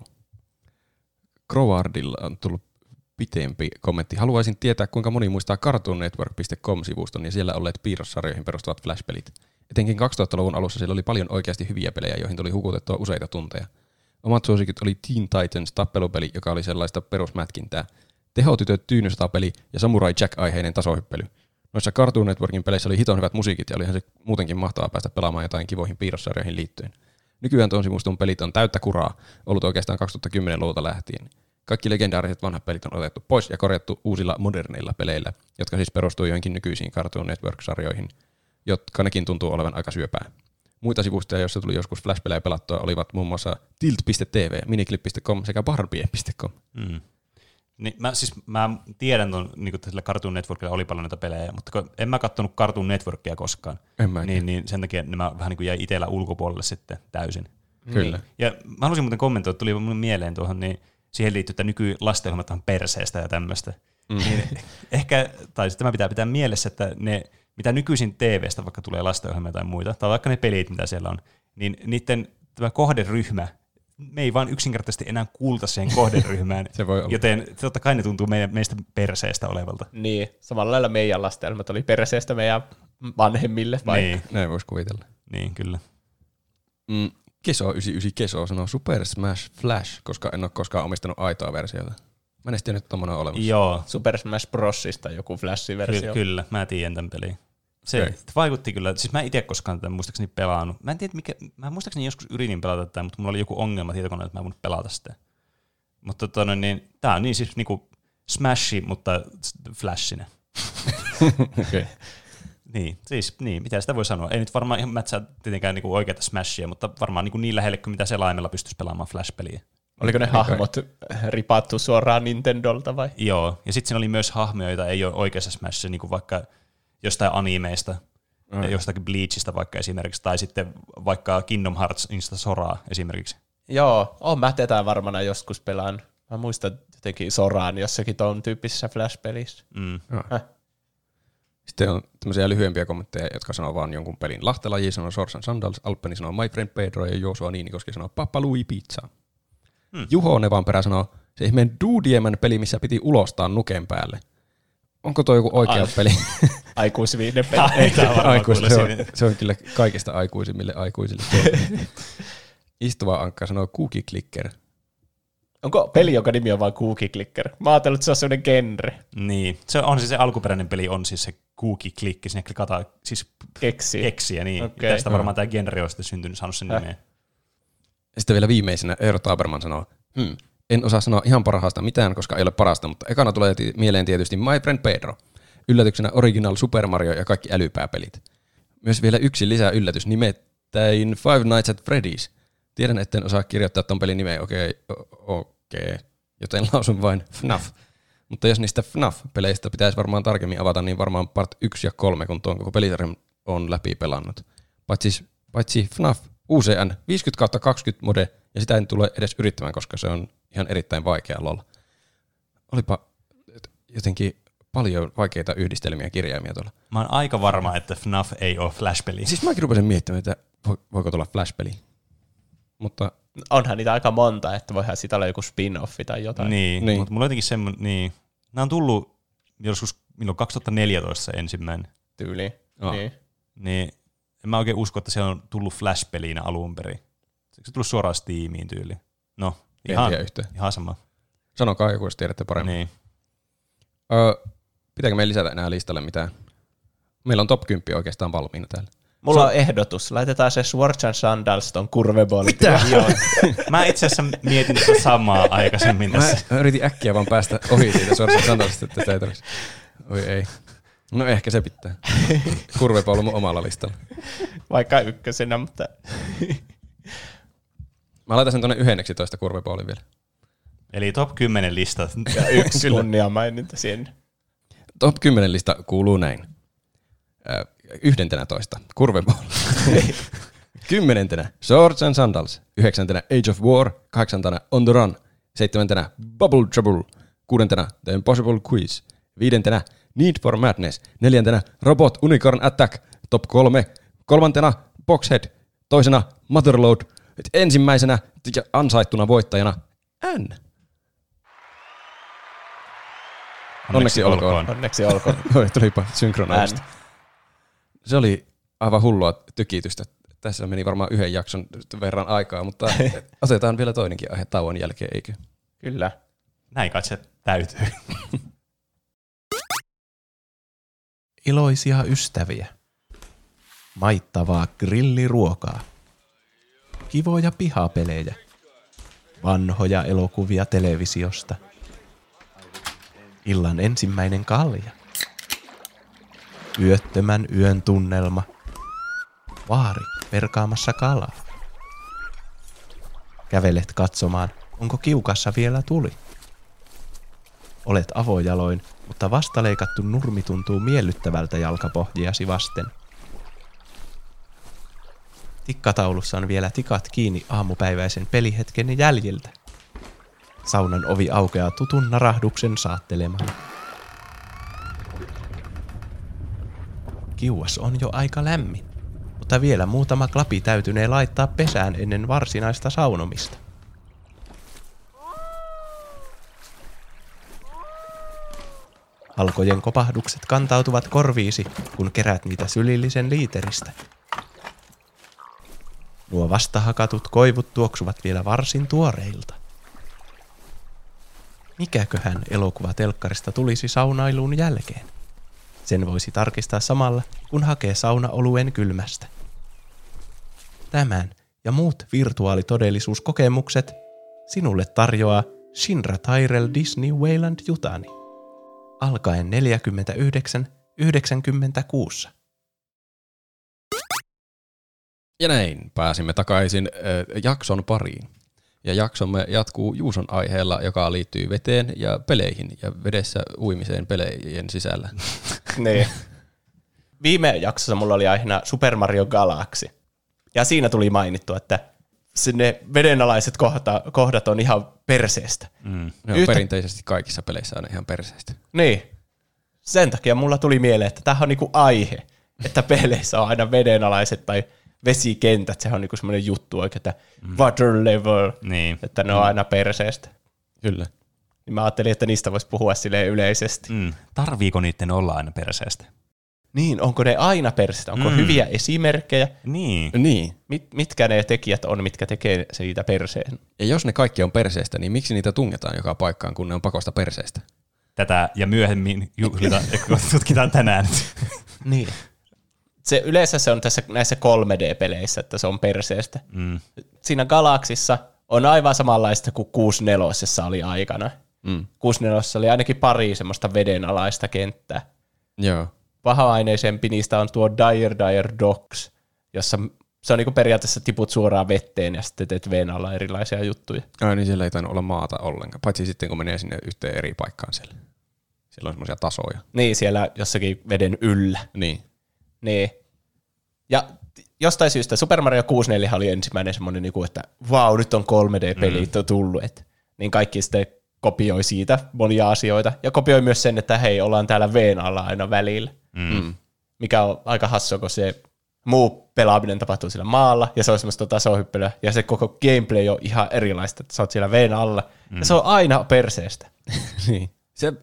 Crowardilla on tullut pitempi kommentti. Haluaisin tietää, kuinka moni muistaa cartoonnetwork.com-sivuston ja siellä olleet piirrossarjoihin perustuvat flashpelit. Etenkin 2000-luvun alussa siellä oli paljon oikeasti hyviä pelejä, joihin tuli hukutettua useita tunteja. Omat suosikit oli Teen Titans tappelupeli, joka oli sellaista perusmätkintää, Tehotytöt tyynysotapeli ja Samurai Jack-aiheinen tasohyppely. Noissa Cartoon Networkin peleissä oli hiton hyvät musiikit ja olihan se muutenkin mahtavaa päästä pelaamaan jotain kivoihin piirrossarjoihin liittyen. Nykyään tuon sivuston pelit on täyttä kuraa, ollut oikeastaan 2010-luvulta lähtien. Kaikki legendaariset vanhat pelit on otettu pois ja korjattu uusilla moderneilla peleillä, jotka siis perustuu joihinkin nykyisiin Cartoon Network-sarjoihin, jotka nekin tuntuu olevan aika syöpää. Muita sivustoja, joissa tuli joskus Flash-pelejä pelattua, olivat muun muassa tilt.tv, miniclip.com sekä barbie.com. Mm. Niin, mä, siis, mä tiedän, ton, niin että sillä Cartoon Networkilla oli paljon näitä pelejä, mutta kun en mä kattonut Cartoon Networkia koskaan, En mäkään. niin, niin sen takia nämä vähän niin kuin jäi itsellä ulkopuolelle sitten täysin. Kyllä. Ja mä haluaisin muuten kommentoida, tuli mun mieleen tuohon, niin siihen liittyy, että nyky lastenohjelmat on perseestä ja tämmöistä. Mm. Niin ehkä, tai sitten tämä pitää pitää mielessä, että ne, mitä nykyisin TV-stä vaikka tulee lastenohjelmia tai muita, tai vaikka ne pelit, mitä siellä on, niin niiden tämä kohderyhmä, me ei vaan yksinkertaisesti enää kuulta siihen kohderyhmään, Se voi olla. joten totta kai ne tuntuu meidän, meistä perseestä olevalta. Niin, samalla lailla meidän lastelmat oli perseestä meidän vanhemmille vaikka. Niin, Näin voisi kuvitella. niin, kyllä. Mm, Keso 99 Keso sanoo Super Smash Flash, koska en ole koskaan omistanut aitoa versiota. Mä en tiennyt, että tommonen on olemassa. Joo, Super Smash Brosista joku Flash-versio. Ky- kyllä, mä tiedän tämän pelin. Se Okei. vaikutti kyllä, siis mä en itse koskaan tätä muistaakseni pelannut. Mä en tiedä, mikä, mä muistaakseni joskus yritin pelata tätä, mutta mulla oli joku ongelma tietokoneella, että mä en voinut pelata sitä. Mutta tota, niin, tää on niin siis niinku Smashi, mutta flashina. okay. Niin, siis niin, mitä sitä voi sanoa. Ei nyt varmaan ihan mätsää tietenkään niinku oikeata Smashia, mutta varmaan niinku niin lähelle kuin mitä selaimella pystyisi pelaamaan Flash-peliä. Oliko ne hahmot ripattu suoraan Nintendolta vai? Joo, ja sitten siinä oli myös hahmoja, joita ei ole oikeassa Smashissa, niin kuin vaikka jostain animeista, Ai. jostakin Bleachista vaikka esimerkiksi, tai sitten vaikka Kingdom Heartsista Soraa esimerkiksi. Joo, on mä tätä varmana joskus pelaan. Mä muistan jotenkin Soraan jossakin ton tyyppisessä Flash-pelissä. Mm. Häh. Sitten on tämmöisiä lyhyempiä kommentteja, jotka sanoo vaan jonkun pelin. Lahtela J sanoo Sorsan Sandals, Alppeni sanoo My Friend Pedro ja Joosua Niinikoski sanoo Papa Louis Pizza. Hmm. Juho Nevanperä sanoo se ihmeen Duudiemen peli, missä piti ulostaa nuken päälle. Onko tuo joku oikea Ai. peli? Aikuisviiden peli. Ai, varmaan Aikuisille. Se on, se on kyllä kaikista aikuisimmille aikuisille. Istuva Ankka sanoo Cookie Clicker. Onko peli, jonka nimi on vain Cookie Clicker? Mä ajattelin, että se on sellainen genre. Niin, se on siis se alkuperäinen peli on siis se cookie-klikki, sinne klikataan siis Keksi. keksiä, niin. Okay. Tästä varmaan tämä genre on sitten syntynyt, saanut sen. Ja sitten vielä viimeisenä Eero Taberman sanoo, hmm, en osaa sanoa ihan parhaasta mitään, koska ei ole parasta, mutta ekana tulee mieleen tietysti My Friend Pedro. Yllätyksenä Original Super Mario ja kaikki älypääpelit. Myös vielä yksi lisää yllätys, nimittäin Five Nights at Freddy's. Tiedän, etten osaa kirjoittaa ton pelin nimeä, okei, okay, okei, okay. joten lausun vain FNAF. Mutta jos niistä FNAF-peleistä pitäisi varmaan tarkemmin avata, niin varmaan part 1 ja 3, kun tuon koko pelisarjan on läpi pelannut. Paitsi, paitsi FNAF UCN 50 kautta 20 mode, ja sitä en tule edes yrittämään, koska se on ihan erittäin vaikea lol. Olipa jotenkin paljon vaikeita yhdistelmiä kirjaimia tuolla. Mä oon aika varma, että FNAF ei ole Flash-peli. Siis mäkin rupesin miettimään, että vo- voiko tulla Flash-peli. Mutta Onhan niitä aika monta, että voihan siitä olla joku spin-offi tai jotain. Niin, Niin. mutta mulla on jotenkin semmoinen, niin. Nämä on tullut joskus, milloin 2014 se ensimmäinen. Tyyli. Aa. Niin. Niin en mä oikein usko, että se on tullut Flash-pelinä alun perin. Se tullut suoraan Steamiin tyyli? No, en ihan, tiedä yhtään. ihan sama. Sanokaa joku, jos tiedätte paremmin. Niin. Öö, pitääkö me lisätä enää listalle mitään? Meillä on top 10 oikeastaan valmiina täällä. Mulla on ehdotus. Laitetaan se Swords and Sandals ton. Mitä? Joo. Mä itse asiassa mietin tätä samaa aikaisemmin tässä. mä yritin äkkiä vaan päästä ohi siitä suoraan sandalista, että sitä ei tarvitsisi. Oi ei. No ehkä se pitää. Kurvepallo mun omalla listalla. Vaikka ykkösenä, mutta Mä laitan sen tuonne 11 kurvepaulin vielä. Eli top 10 lista. ja yksi kunnia maininta sinne. Top 10 lista kuuluu näin. Ö, Yhdentenä toista, kurvepauli. Kymmenentenä Swords and Sandals. Yhdeksäntenä Age of War. Kahdeksantena On the Run. Seitsemäntenä Bubble Trouble. Kuudentena The Impossible Quiz. Viidentenä Need for Madness. Neljäntenä Robot Unicorn Attack. Top kolme. Kolmantena Boxhead. Toisena Motherload. Ensimmäisenä ja ansaittuna voittajana N. Onneksi olkoon. Onneksi olkoon. Tulipa synkronoidusta. Ääni. Se oli aivan hullua tykitystä. Tässä meni varmaan yhden jakson verran aikaa, mutta otetaan vielä toinenkin aihe tauon jälkeen, eikö? Kyllä. Näin kai se täytyy. Iloisia ystäviä. Maittavaa grilliruokaa. Kivoja pihapelejä. Vanhoja elokuvia televisiosta. Illan ensimmäinen kalja. Yöttömän yön tunnelma. Vaari perkaamassa kalaa. Kävelet katsomaan, onko kiukassa vielä tuli. Olet avojaloin, mutta vastaleikattu nurmi tuntuu miellyttävältä jalkapohjiasi vasten. Tikkataulussa on vielä tikat kiinni aamupäiväisen pelihetken jäljiltä. Saunan ovi aukeaa tutun narahduksen saattelemana. Kiuas on jo aika lämmin, mutta vielä muutama klapi täytynee laittaa pesään ennen varsinaista saunomista. Alkojen kopahdukset kantautuvat korviisi, kun kerät niitä sylillisen liiteristä. Nuo vastahakatut koivut tuoksuvat vielä varsin tuoreilta. Mikäköhän elokuva telkkarista tulisi saunailun jälkeen? Sen voisi tarkistaa samalla, kun hakee saunaoluen kylmästä. Tämän ja muut virtuaalitodellisuuskokemukset sinulle tarjoaa Shinra Tyrell Disney Wayland Jutani alkaen 49.96. Ja näin pääsimme takaisin äh, jakson pariin. Ja jaksomme jatkuu Juuson aiheella, joka liittyy veteen ja peleihin ja vedessä uimiseen pelejen sisällä. Niin. Viime jaksossa mulla oli aiheena Super Mario Galaxy. Ja siinä tuli mainittu, että sinne vedenalaiset kohta, kohdat on ihan perseestä. Mm. Ne on Yhtä- perinteisesti kaikissa peleissä aina ihan perseistä. Niin. Sen takia mulla tuli mieleen, että tämähän on niinku aihe, että peleissä on aina vedenalaiset tai vesikentät. Sehän on niinku semmoinen juttu oikein, että water level, Niin. että ne on aina perseestä. Kyllä. Niin mä ajattelin, että niistä voisi puhua silleen yleisesti. Mm. Tarviiko niiden olla aina perseestä? Niin, onko ne aina perseestä? Onko mm. hyviä esimerkkejä? Niin. Niin. Mit, mitkä ne tekijät on, mitkä tekee siitä perseen? Ja jos ne kaikki on perseestä, niin miksi niitä tungetaan joka paikkaan, kun ne on pakosta perseestä? Tätä ja myöhemmin juhlita, tutkitaan tänään. Niin. Se, yleensä se on tässä näissä 3D-peleissä, että se on perseestä. Mm. Siinä Galaksissa on aivan samanlaista kuin 64 oli aikana. Mm. 64 oli ainakin pari semmoista vedenalaista kenttää. Joo. Paha-aineisempi niistä on tuo Dire Dire Dogs, jossa se on niinku periaatteessa tiput suoraan vetteen ja sitten teet veden alla erilaisia juttuja. Ai niin siellä ei tainnut olla maata ollenkaan, paitsi sitten kun menee sinne yhteen eri paikkaan siellä. Siellä on semmoisia tasoja. Niin, siellä jossakin veden yllä. Niin. Niin. Ja jostain syystä Super Mario 64 oli ensimmäinen semmoinen, niinku, että vau, nyt on 3D-pelit mm. tullut. Et, niin kaikki sitten kopioi siitä monia asioita. Ja kopioi myös sen, että hei, ollaan täällä veen alla aina välillä. Mm. Mikä on aika hassua, kun se muu pelaaminen tapahtuu sillä maalla, ja se on semmoista tasohyppelyä, ja se koko gameplay on ihan erilaista, että sä oot siellä veen alla, mm. ja se on aina perseestä. niin. Se,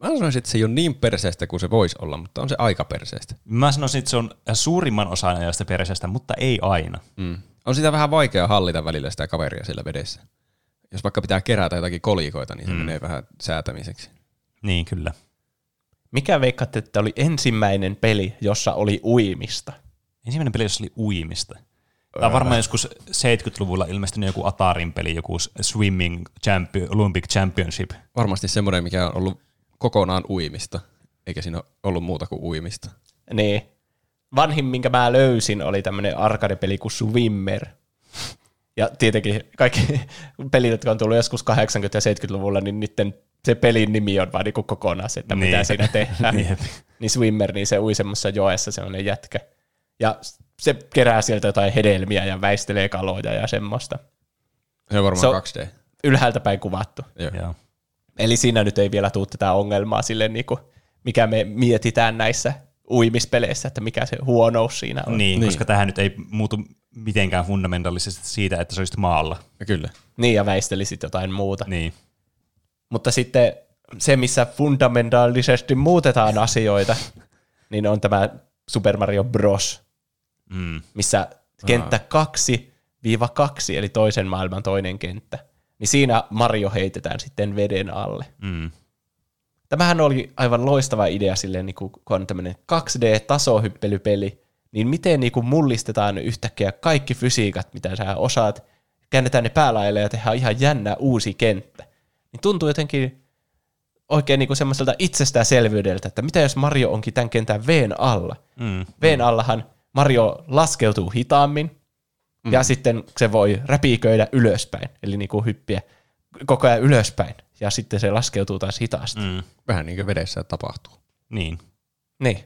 mä sanoisin, että se ei ole niin perseestä kuin se voisi olla, mutta on se aika perseestä. Mä sanoisin, että se on suurimman osan ajasta perseestä, mutta ei aina. Mm. On sitä vähän vaikea hallita välillä sitä kaveria siellä vedessä. Jos vaikka pitää kerätä jotakin kolikoita, niin se mm. menee vähän säätämiseksi. Niin, kyllä. Mikä veikkaatte, että oli ensimmäinen peli, jossa oli uimista? Ensimmäinen peli, jossa oli uimista. Tämä on varmaan joskus 70-luvulla ilmestynyt joku Atarin peli, joku Swimming Champion, Olympic Championship. Varmasti semmoinen, mikä on ollut kokonaan uimista, eikä siinä ole ollut muuta kuin uimista. Niin. Vanhin, minkä mä löysin, oli tämmöinen arcade-peli kuin Swimmer. Ja tietenkin kaikki pelit, jotka on tullut joskus 80- ja 70-luvulla, niin niiden se pelin nimi on vaan niinku kokonaan se, että niin. mitä Niin. siinä tehdään. Jep. niin Swimmer, niin se ui semmoisessa joessa semmoinen jätkä. Ja se kerää sieltä jotain hedelmiä ja väistelee kaloja ja semmoista. Se on varmaan Se on- 2D. Ylhäältä päin kuvattu. Joo. Joo. Eli siinä nyt ei vielä tule tätä ongelmaa sille, niinku, mikä me mietitään näissä uimispeleissä, että mikä se huonous siinä on. Niin, Niin. niin, koska tähän nyt ei muutu mitenkään fundamentaalisesti siitä, että se olisi maalla. Ja Kyllä. Niin, ja väistelisit jotain muuta. Niin. Mutta sitten se, missä fundamentaalisesti muutetaan asioita, niin on tämä Super Mario Bros., Mm. missä kenttä 2-2, eli toisen maailman toinen kenttä, niin siinä Mario heitetään sitten veden alle. Mm. Tämähän oli aivan loistava idea silleen, niin kun on tämmöinen 2D-tasohyppelypeli, niin miten niin kuin mullistetaan yhtäkkiä kaikki fysiikat, mitä sä osaat, käännetään ne päälaille ja tehdään ihan jännä uusi kenttä. Niin tuntuu jotenkin oikein niin kuin semmoiselta itsestäänselvyydeltä, että mitä jos Mario onkin tämän kentän veen alla. Mm. Veen allahan Mario laskeutuu hitaammin, mm. ja sitten se voi räpiköidä ylöspäin, eli niin kuin hyppiä koko ajan ylöspäin, ja sitten se laskeutuu taas hitaasti. Mm. Vähän niin kuin vedessä tapahtuu. Niin. Niin.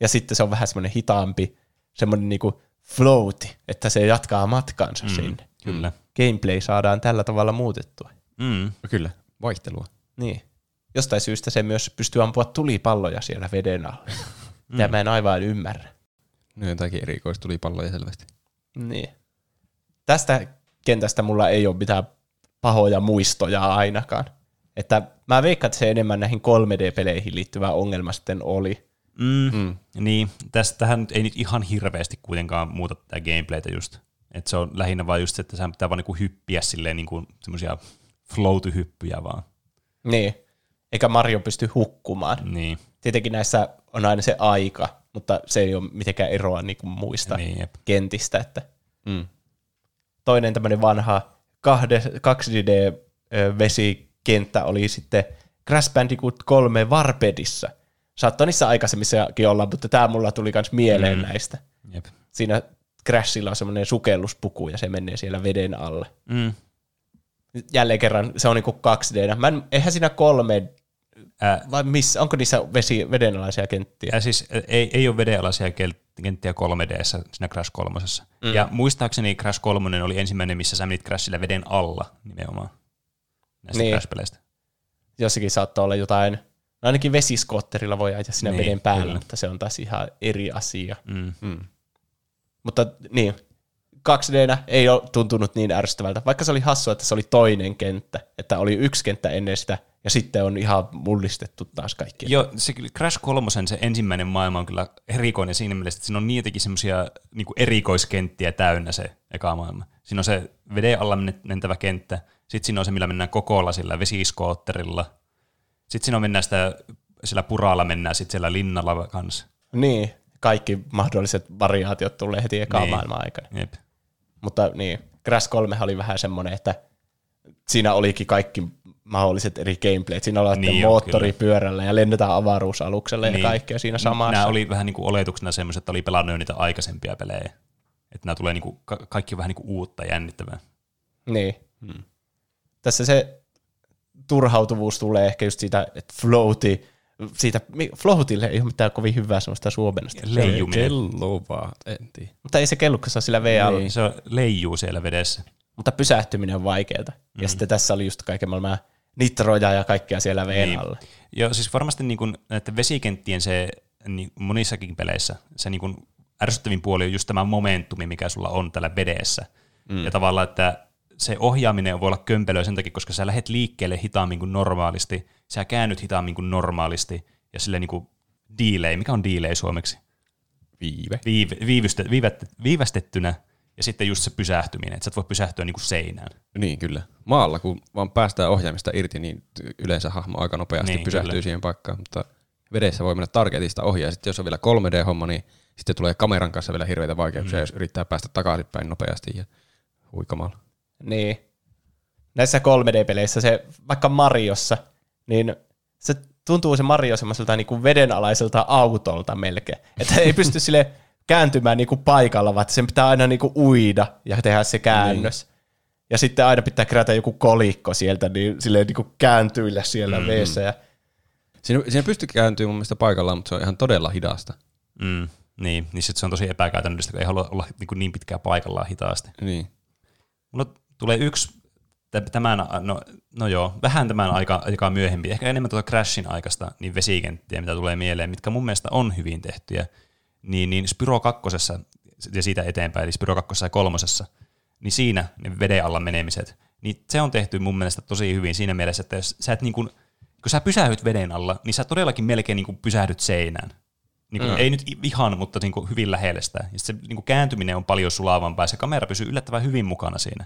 Ja sitten se on vähän semmoinen hitaampi, semmoinen niinku floati, että se jatkaa matkaansa mm. sinne. Kyllä. Gameplay saadaan tällä tavalla muutettua. Mm. No kyllä, vaihtelua. Niin. Jostain syystä se myös pystyy ampua tulipalloja siellä veden alla. Mm. Ja mä en aivan ymmärrä. No jotakin erikoistulipalloja selvästi. Niin. Tästä kentästä mulla ei ole mitään pahoja muistoja ainakaan. Että mä veikkaan, että se enemmän näihin 3D-peleihin liittyvä ongelma sitten oli. Mm. Mm. Niin, tästähän nyt ei nyt ihan hirveästi kuitenkaan muuta tätä gameplaytä just. Että se on lähinnä vaan just se, että sehän pitää vaan niinku hyppiä silleen niinku semmoisia floaty-hyppyjä vaan. Niin. Eikä Mario pysty hukkumaan. Niin, Tietenkin näissä on aina se aika, mutta se ei ole mitenkään eroa niin kuin muista niin jep. kentistä. Että Mm. Toinen tämmöinen vanha 2D-vesikenttä oli sitten Crash Bandicoot 3 Warpedissa. Saattoi niissä aikaisemmissakin olla, mutta tämä mulla tuli myös mieleen mm. näistä. Jep. Siinä Crashilla on semmoinen sukelluspuku ja se menee siellä veden alle. Mm. Jälleen kerran se on niinku 2D. Mä en, eihän siinä kolme, Ää, vai missä, onko niissä vesi, vedenalaisia kenttiä? ja siis ei, ei ole vedenalaisia kenttiä 3D siinä Crash 3. Mm. Ja muistaakseni Crash 3 oli ensimmäinen, missä sä menit Crashilla veden alla nimenomaan näistä Niin. Crash-peleistä. jossakin saattoi olla jotain, no ainakin vesiskootterilla voi ajaa siinä Niin, veden päällä, kyllä. mutta se on taas ihan eri asia. Mm. Mm. Mutta niin, 2D ei ole tuntunut niin ärsyttävältä, vaikka se oli hassua, että se oli toinen kenttä, että oli yksi kenttä ennen sitä, ja sitten on ihan mullistettu taas kaikki. Joo, se kyllä Crash 3, se ensimmäinen maailma on kyllä erikoinen siinä mielessä, että siinä on niitäkin semmoisia niin erikoiskenttiä täynnä se eka maailma. Siinä on se veden alla mentävä kenttä, sitten siinä on se, millä mennään kokolla sillä vesiskootterilla, sitten siinä on mennään sitä, sillä puralla mennään sitten siellä linnalla kanssa. Niin, kaikki mahdolliset variaatiot tulee heti eka niin. maailman aikana. Jep. Mutta niin, Crash 3 oli vähän semmoinen, että siinä olikin kaikki mahdolliset eri gameplayt. Siinä oli niin moottori kyllä. pyörällä ja lennetään avaruusalukselle niin. ja kaikkea siinä samassa. Nämä oli vähän niin kuin oletuksena semmoiset, että oli pelannut jo niitä aikaisempia pelejä. Että nämä tulee niin kuin, kaikki vähän niin kuin uutta jännittävää. Niin. Hmm. Tässä se turhautuvuus tulee ehkä just siitä, että floati, siitä, floatille ei ole mitään kovin hyvää semmoista suomennosta. Leijuminen. Kello vaan, en tiedä. Mutta ei se kellukka sillä VA. Niin. Se leijuu siellä vedessä. Mutta pysähtyminen on vaikeaa. Mm. Ja sitten tässä oli just kaiken maailman nitroja ja kaikkea siellä veen niin. alla. Joo, siis varmasti niin kuin, näiden vesikenttien se niin monissakin peleissä se niin kuin ärsyttävin puoli on just tämä momentumi, mikä sulla on tällä vedessä. Mm. Ja tavallaan, että se ohjaaminen voi olla kömpelöä sen takia, koska sä lähdet liikkeelle hitaammin kuin normaalisti, sä käännyt hitaammin kuin normaalisti, ja sille niin kuin delay, mikä on delay suomeksi? Viive. Viive viivyste, viivästettynä, ja sitten just se pysähtyminen, että sä et voi pysähtyä niin kuin seinään. Niin, kyllä. Maalla, kun vaan päästään ohjaamista irti, niin yleensä hahmo aika nopeasti niin, pysähtyy kyllä. siihen paikkaan, mutta vedessä voi mennä targetista ohi, ja sitten jos on vielä 3D-homma, niin sitten tulee kameran kanssa vielä hirveitä vaikeuksia, mm. jos yrittää päästä takaisinpäin nopeasti ja huikamalla. Niin. Näissä 3D-peleissä se, vaikka Mariossa, niin se tuntuu se Mario semmoiselta niin kuin vedenalaiselta autolta melkein. Että ei pysty sille kääntymään niin kuin paikalla, vaan sen pitää aina niin kuin uida ja tehdä se käännös. Niin. Ja sitten aina pitää kerätä joku kolikko sieltä, niin silleen niin kuin kääntyillä siellä mm. veessä. Ja... Siinä, siinä pystyy kääntyä mun mielestä paikallaan, mutta se on ihan todella hidasta. Mm. Niin, niin sit se on tosi epäkäytännöllistä, kun ei halua olla niin, kuin niin pitkään paikallaan hitaasti. Niin. Mulla tulee yksi, tämän, no, no joo, vähän tämän aika, aika myöhempi, ehkä enemmän tuota Crashin aikaista, niin vesikenttiä, mitä tulee mieleen, mitkä mun mielestä on hyvin tehtyjä, niin, niin Spyro 2 ja siitä eteenpäin, eli Spyro 2 ja 3, niin siinä ne veden alla menemiset, niin se on tehty mun mielestä tosi hyvin siinä mielessä, että jos sä et niin kuin, kun sä pysähdyt veden alla, niin sä todellakin melkein niin kuin pysähdyt seinään. Niin kuin, mm. Ei nyt ihan, mutta niin kuin hyvin lähellä sitä. Ja se niin kuin kääntyminen on paljon sulavampaa ja se kamera pysyy yllättävän hyvin mukana siinä.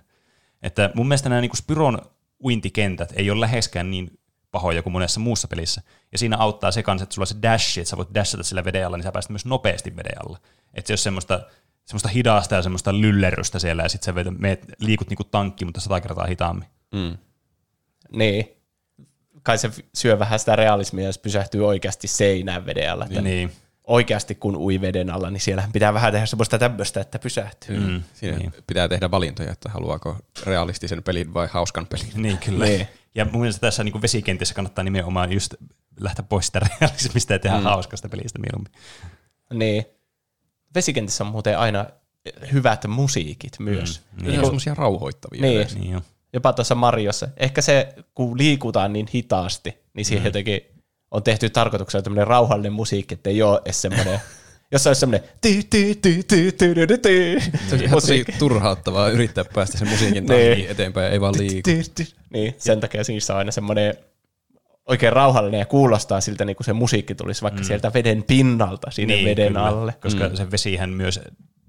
Että mun mielestä nämä niin kuin Spyron uintikentät ei ole läheskään niin pahoja kuin monessa muussa pelissä. Ja siinä auttaa se kanssa, että sulla on se dash, että sä voit dashata sillä veden alla, niin sä pääset myös nopeasti veden alla. Että se on semmoista, semmoista hidasta ja semmoista lyllerrystä siellä, ja sitten sä meet, liikut niinku tankki, mutta sata kertaa hitaammin. Mm. Niin. Kai se syö vähän sitä realismia, jos pysähtyy oikeasti seinään veden alla. Että niin oikeasti kun ui veden alla, niin siellä pitää vähän tehdä semmoista tämmöistä, että pysähtyy. Mm, Siinä niin. pitää tehdä valintoja, että haluaako realistisen pelin vai hauskan pelin. Niin, kyllä. Niin. Ja mun mielestä tässä niin vesikentissä kannattaa nimenomaan just lähteä pois sitä realismista ja tehdä mm. hauskasta pelistä mieluummin. Niin. Vesikentissä on muuten aina hyvät musiikit myös. Mm, niin. Ne on semmoisia rauhoittavia. Niin. niin Jopa tuossa Mariossa. Ehkä se, kun liikutaan niin hitaasti, niin siihen mm. jotenkin on tehty tarkoituksella tämmöinen rauhallinen musiikki, että ei ole edes semmoinen jos olisi semmoinen ty, ty, ty, ty, ty, ty, ty, Se on ihan tosi turhauttavaa yrittää päästä sen musiikin niin. eteenpäin, ei vaan liiku. Niin, sen takia siinä on aina semmoinen oikein rauhallinen ja kuulostaa siltä, niin kuin se musiikki tulisi vaikka mm. sieltä veden pinnalta sinne niin, veden kyllä, alle. Koska mm. se vesihän myös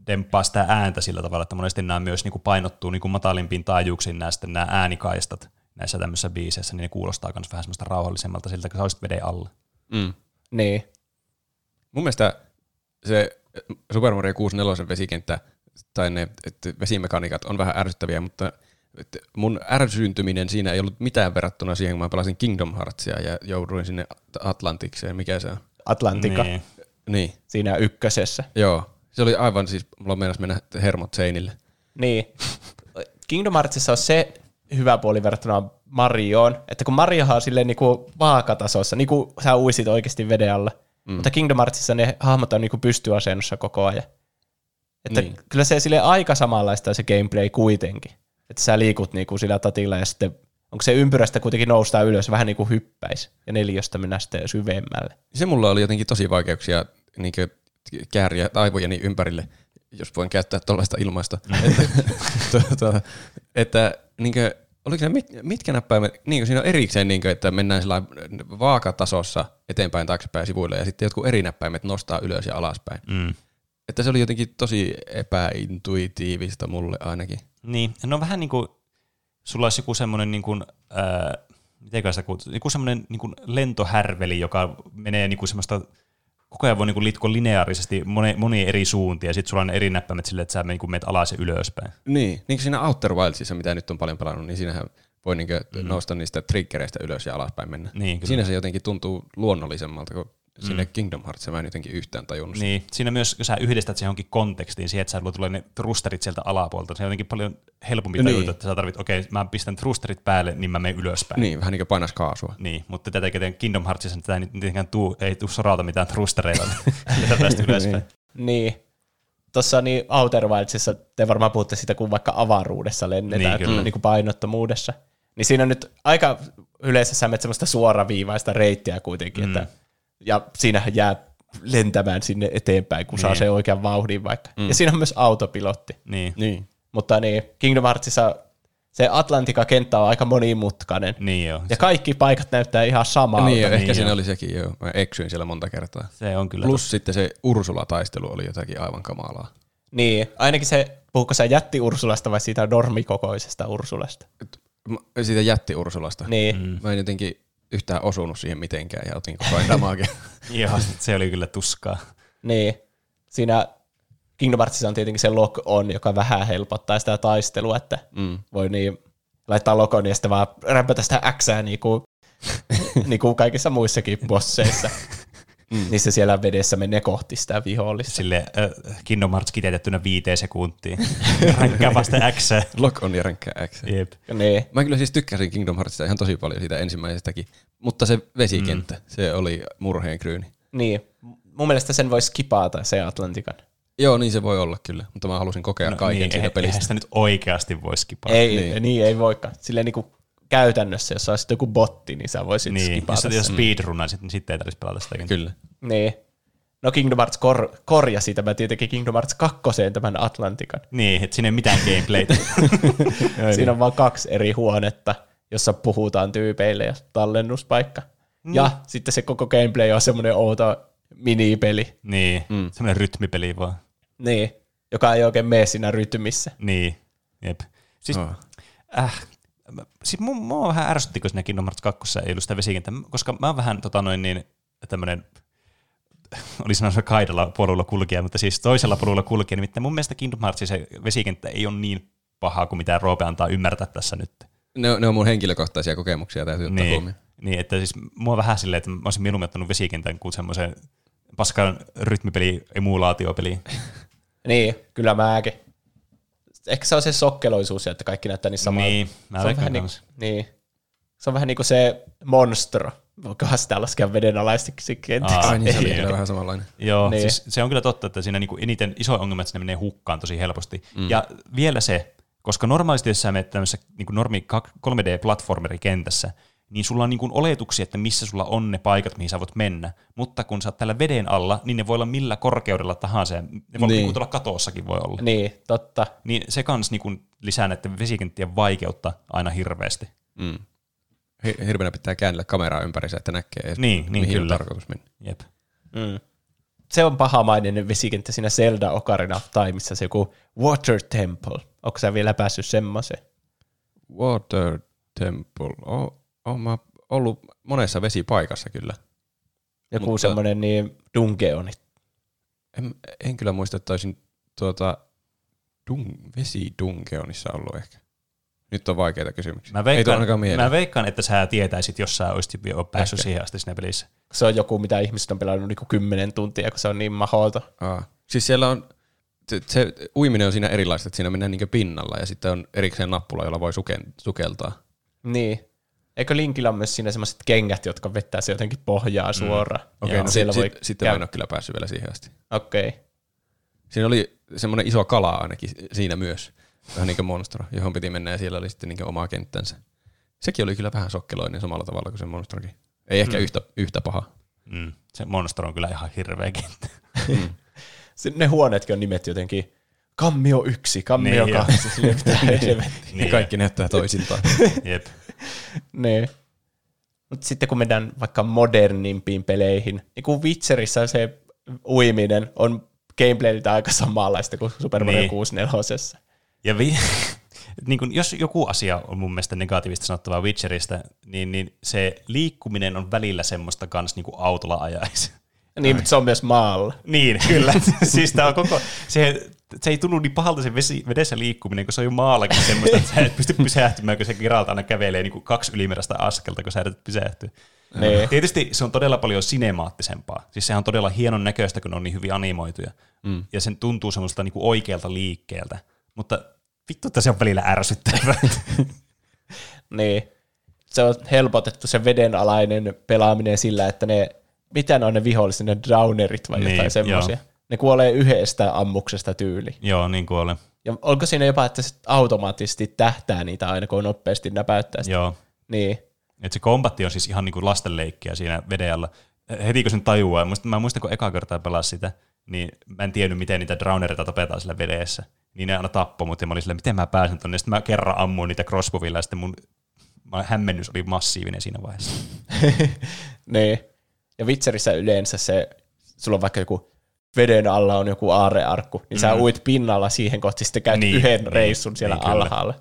demppaa sitä ääntä sillä tavalla, että monesti nämä myös niin kuin painottuu niin kuin matalimpiin taajuuksiin nämä, nämä äänikaistat näissä tämmöisissä biiseissä, niin ne kuulostaa myös vähän semmoista rauhallisemmalta siltä, kun sä olisit veden alla. Mm. Niin. Mun mielestä se Super Mario 64 vesikenttä tai ne että vesimekaniikat on vähän ärsyttäviä, mutta mun ärsyyntyminen siinä ei ollut mitään verrattuna siihen, kun mä pelasin Kingdom Heartsia ja jouduin sinne Atlantikseen. Mikä se on? Atlantika. Niin. niin. Siinä ykkösessä. Joo. Se oli aivan siis, mulla meinas mennä hermot seinille. Niin. Kingdom Heartsissa on se hyvä puoli verrattuna Marioon, että kun Mariohan on silleen niinku vaakatasossa, niin kuin sä uisit oikeasti veden alla, mm. mutta Kingdom Heartsissa ne hahmot on niinku pystyasennossa koko ajan. Että niin. kyllä se sille aika samanlaista se gameplay kuitenkin. Että sä liikut niinku sillä tatilla ja sitten onko se ympyrästä kuitenkin noustaa ylös vähän niin kuin hyppäisi ja neljöstä mennä sitten syvemmälle. Se mulla oli jotenkin tosi vaikeuksia niin kääriä aivojeni ympärille jos voin käyttää tuollaista ilmaista, että, tuota, että niin kuin, oliko ne mit, mitkä näppäimet, niin kuin siinä on erikseen, niin kuin, että mennään sillä vaakatasossa eteenpäin, taaksepäin sivuille ja sitten jotkut eri näppäimet nostaa ylös ja alaspäin. Mm. Että se oli jotenkin tosi epäintuitiivista mulle ainakin. Niin, no vähän niin kuin, sulla olisi joku semmoinen niin kuin, ää, miten sitä kutsutaan, joku semmoinen niin kuin lentohärveli, joka menee niin kuin semmoista, koko ajan voi niin liikkua lineaarisesti moni, moni eri suuntia, ja sitten sulla on eri näppäimet silleen, että sä niin kuin menet alas ja ylöspäin. Niin, niin kuin siinä Outer Wildsissa, mitä nyt on paljon pelannut, niin siinähän voi niin mm. nousta niistä triggereistä ylös ja alaspäin mennä. Niin, kyllä. Siinä se jotenkin tuntuu luonnollisemmalta, kun sinne Kingdom Hearts mä en jotenkin yhtään tajunnut. sitä. Niin, siinä myös, kun sä yhdistät se johonkin kontekstiin, siihen, että sä tulee ne thrusterit sieltä alapuolta, se on jotenkin paljon helpompi Niin. tajuta, että sä tarvit, okei, okay, mä pistän thrusterit päälle, niin mä menen ylöspäin. Niin, vähän niin kuin painas kaasua. Niin, mutta tätä Kingdom Heartsissa tätä ei nyt mitenkään tuu, ei tuu soralta mitään thrustereita, mitä päästä ylöspäin. Niin. Tuossa niin Outer Wildsissa te varmaan puhutte siitä, kun vaikka avaruudessa lennetään, Niin, niin, kyllä. niin kuin painottomuudessa. Niin siinä on nyt aika yleensä sä menet semmoista suoraviivaista reittiä kuitenkin, mm. että, ja siinähän jää lentämään sinne eteenpäin, kun niin. saa Niin. sen oikean vauhdin vaikka. Mm. Ja siinä on myös autopilotti. Niin, Niin. Mutta niin, Kingdom Heartsissa se Atlantika-kenttä on aika monimutkainen. niin joo. Ja kaikki paikat näyttää ihan samalta. Niin, niin ehkä joo. siinä oli sekin jo. Mä eksyin siellä monta kertaa. Se on kyllä Plus sitten se Ursula-taistelu oli jotakin aivan kamalaa. Niin, ainakin se, puhuko sä jätti Ursulasta vai siitä normikokoisesta Ursulasta? Siitä jätti Ursulasta. Niin, mm. Mä en jotenkin yhtään osunut siihen mitenkään ja otin koko ajan. Joo, se oli kyllä tuskaa. niin. Siinä Kingdom Heartsissa on tietenkin se lock on, joka vähän helpottaa sitä taistelua, että mm. voi niin laittaa lokon ja sitten vaan rämpätä sitä Xää niin kuin, niin kuin kaikissa muissakin bosseissa. Mm. Niin se siellä vedessä menee kohti sitä vihollista. Sille äh, Kingdom Hearts kiteytettynä viiteen sekuntiin. Ränkkää vasta X. Lock on ja ränkkää X. Jep. Niin. Mä kyllä siis tykkäsin Kingdom Heartsista ihan tosi paljon siitä ensimmäisestäkin, mutta se vesikenttä, mm. se oli murheen kryyni. niin. Mun mielestä sen voi skipata se Atlantikan. Joo, niin se voi olla kyllä, mutta mä halusin kokea no, kaiken niin, siitä eihän- pelistä. Eihän sitä nyt oikeasti voi skipata. Ei, Niin. niin. niin ei voikaan. Silleen niin kuin käytännössä, jos olisi joku botti, niin sä voisit Niin, skipata jos jos sen. speedrunnaisit, niin sitten ei tarvitsisi pelata sitä. Kyllä. Niin. No Kingdom Hearts kor- korjasi tämä tietenkin Kingdom Hearts 2 tämän Atlantikan. Niin, että siinä ei mitään gameplaytä. Siinä on vain kaksi eri huonetta, jossa puhutaan tyypeille ja tallennuspaikka. Mm. Ja sitten se koko gameplay on semmoinen outo minipeli, niin, mm. semmoinen rytmipeli vaan. niin, joka ei oikein mene siinä rytmissä. Niin, jep. Siis, Oh. äh, siis mua, mua vähän ärsytti, kun siinä Kingdom Hearts 2 ei ollut sitä vesikenttä, koska mä oon vähän tota noin niin, tämmönen, oli sanonut kaidalla polulla kulkija, mutta siis toisella polulla kulkija, nimittäin mun mielestä Kingdom Heartsin se vesikenttä ei ole niin paha kuin mitä Roope antaa ymmärtää tässä nyt. Ne, on- ne on mun henkilökohtaisia kokemuksia, täytyy ottaa Niin, huomioon. niin, että siis mua vähän silleen, että mä olisin mieluummin ottanut vesikentän kuin semmoisen paskan rytmipeli, emulaatiopeli. Niin, kyllä mäkin. Ehkä se on se sokkeloisuus, että kaikki näyttää niin samalta. Niin, mä se on vähän niin, niin. Se on vähän niin kuin se monstro. Voikohan sitä laskea vedenalaisiksi kentäksi? Aa, Ai niin, se oli ei, kyllä vähän samanlainen. Joo, Niin. niin. siis se on kyllä totta, että siinä niinku eniten iso ongelma, että sinne menee hukkaan tosi helposti. Mm. Ja vielä se, koska normaalisti jos sä menet tämmöisessä niinku normi 3D-platformerikentässä, niin sulla on niinku oletuksia, että missä sulla on ne paikat, mihin sä voit mennä. Mutta kun sä oot täällä veden alla, niin ne voi olla millä korkeudella tahansa. ja Ne voi Niin. niin. niinku tuolla katossakin voi olla. Niin, Niin, totta. niin se kans niinku lisää näiden vesikenttien vaikeutta aina hirveästi. Mm. Hi- Hirveänä pitää käännellä kameraa ympärissä, että näkee, edes, Niin, niin mihin on kyllä. tarkoitus mennä. Jep. Mm. Se on pahamainen vesikenttä siinä Zelda Ocarina of Timeissa, se joku Water Temple. Onko sä vielä päässyt semmoiseen? Water Temple. Oh, oh, mä oon ollut monessa vesipaikassa kyllä. Joku Mutta- semmoinen niin dungeoni. En, en kyllä muista, että olisin tuota, dun, vesidungeonissa ollut ehkä. Nyt on vaikeita kysymyksiä. Mä Ei veikkaan, mieleen. mä veikkaan, että sä tietäisit, jos sä olisit jo päässyt Ehkä. siihen asti siinä pelissä. Se on joku, mitä ihmiset on pelannut niin kymmenen tuntia, kun se on niin mahdoton. Aa. Siis siellä on, se, se uiminen on siinä erilaista, että siinä mennään niin pinnalla ja sitten on erikseen nappula, jolla voi suke, sukeltaa. Niin. Eikö Linkillä ole myös siinä semmoiset kengät, jotka vettää se jotenkin pohjaa suoraan? Okei, Joo, no siellä sit, voi sit, sitten mä en ole kyllä päässyt vielä siihen asti. Okei. Okay. Siinä oli semmoinen iso kala ainakin siinä myös, vähän niin kuin monstro, johon piti mennä ja siellä oli sitten niin omaa kenttänsä. Sekin oli kyllä vähän sokkeloinen samalla tavalla kuin se monstrokin. Ei ehkä Mm. yhtä, yhtä paha. Mm. Se monster on kyllä ihan hirveä kenttä. Ne huoneetkin on nimet jotenkin kammio yksi, kammio Niin, kaksi. Niin. Ja kaikki näyttää toisiltaan. Jep. Niin. Mutta sitten kun mennään vaikka modernimpiin peleihin, niin kuin Witcherissa se uiminen on gameplayltä aika samanlaista kuin Super Mario Niin. 64. Ja vi- niin kun, jos joku asia on mun mielestä negatiivista sanottavaa Witcheristä, niin, niin se liikkuminen on välillä semmoista kans niin kuin autolla ajaisi. Niin, mutta se on myös maalla. Niin, kyllä. siis tää on koko, se, se ei tunnu niin pahalta se vesi, vedessä liikkuminen, kun se on jo maallakin semmoista, että sä et pysty pysähtymään, kun se Geralt aina kävelee niin kuin kaksi ylimääräistä askelta, kun sä yrität pysähtyä. Niin. Tietysti se on todella paljon sinemaattisempaa. Siis sehän on todella hienon näköistä, kun ne on niin hyvin animoituja. Mm. Ja sen tuntuu semmoista niin kuin oikealta liikkeeltä. Mutta vittu, että se on välillä ärsyttävää. Niin. Se on helpotettu se vedenalainen pelaaminen sillä, että ne, mitä ne on ne viholliset, ne drownerit vai Niin, jotain semmoisia. Ne kuolee yhdestä ammuksesta tyyli. Joo, niin kuin oli. Ja onko siinä jopa, että se automaattisesti tähtää niitä aina, kun nopeasti näpäyttää sitä? Joo. Niin. Et se kombatti on siis ihan niinku lastenleikkiä siinä veden alla. Heti kun sen tajuaa, mä muistan kun eka kertaa pelasin sitä, niin mä en tiennyt, miten niitä drownereita tapetaan sillä vedessä. Niin ne aina tappoi mut ja mä olin silleen, miten mä pääsen tonne. Sitten mä kerran ammuin niitä crossbowilla ja sitten mun hämmennys oli massiivinen siinä vaiheessa. Niin. Ja Witcherissä yleensä se, sulla on vaikka joku veden alla on joku aarearkku, niin sä uit pinnalla siihen kohti, sitten käyt Niin, yhden niin, reissun siellä niin, alhaalla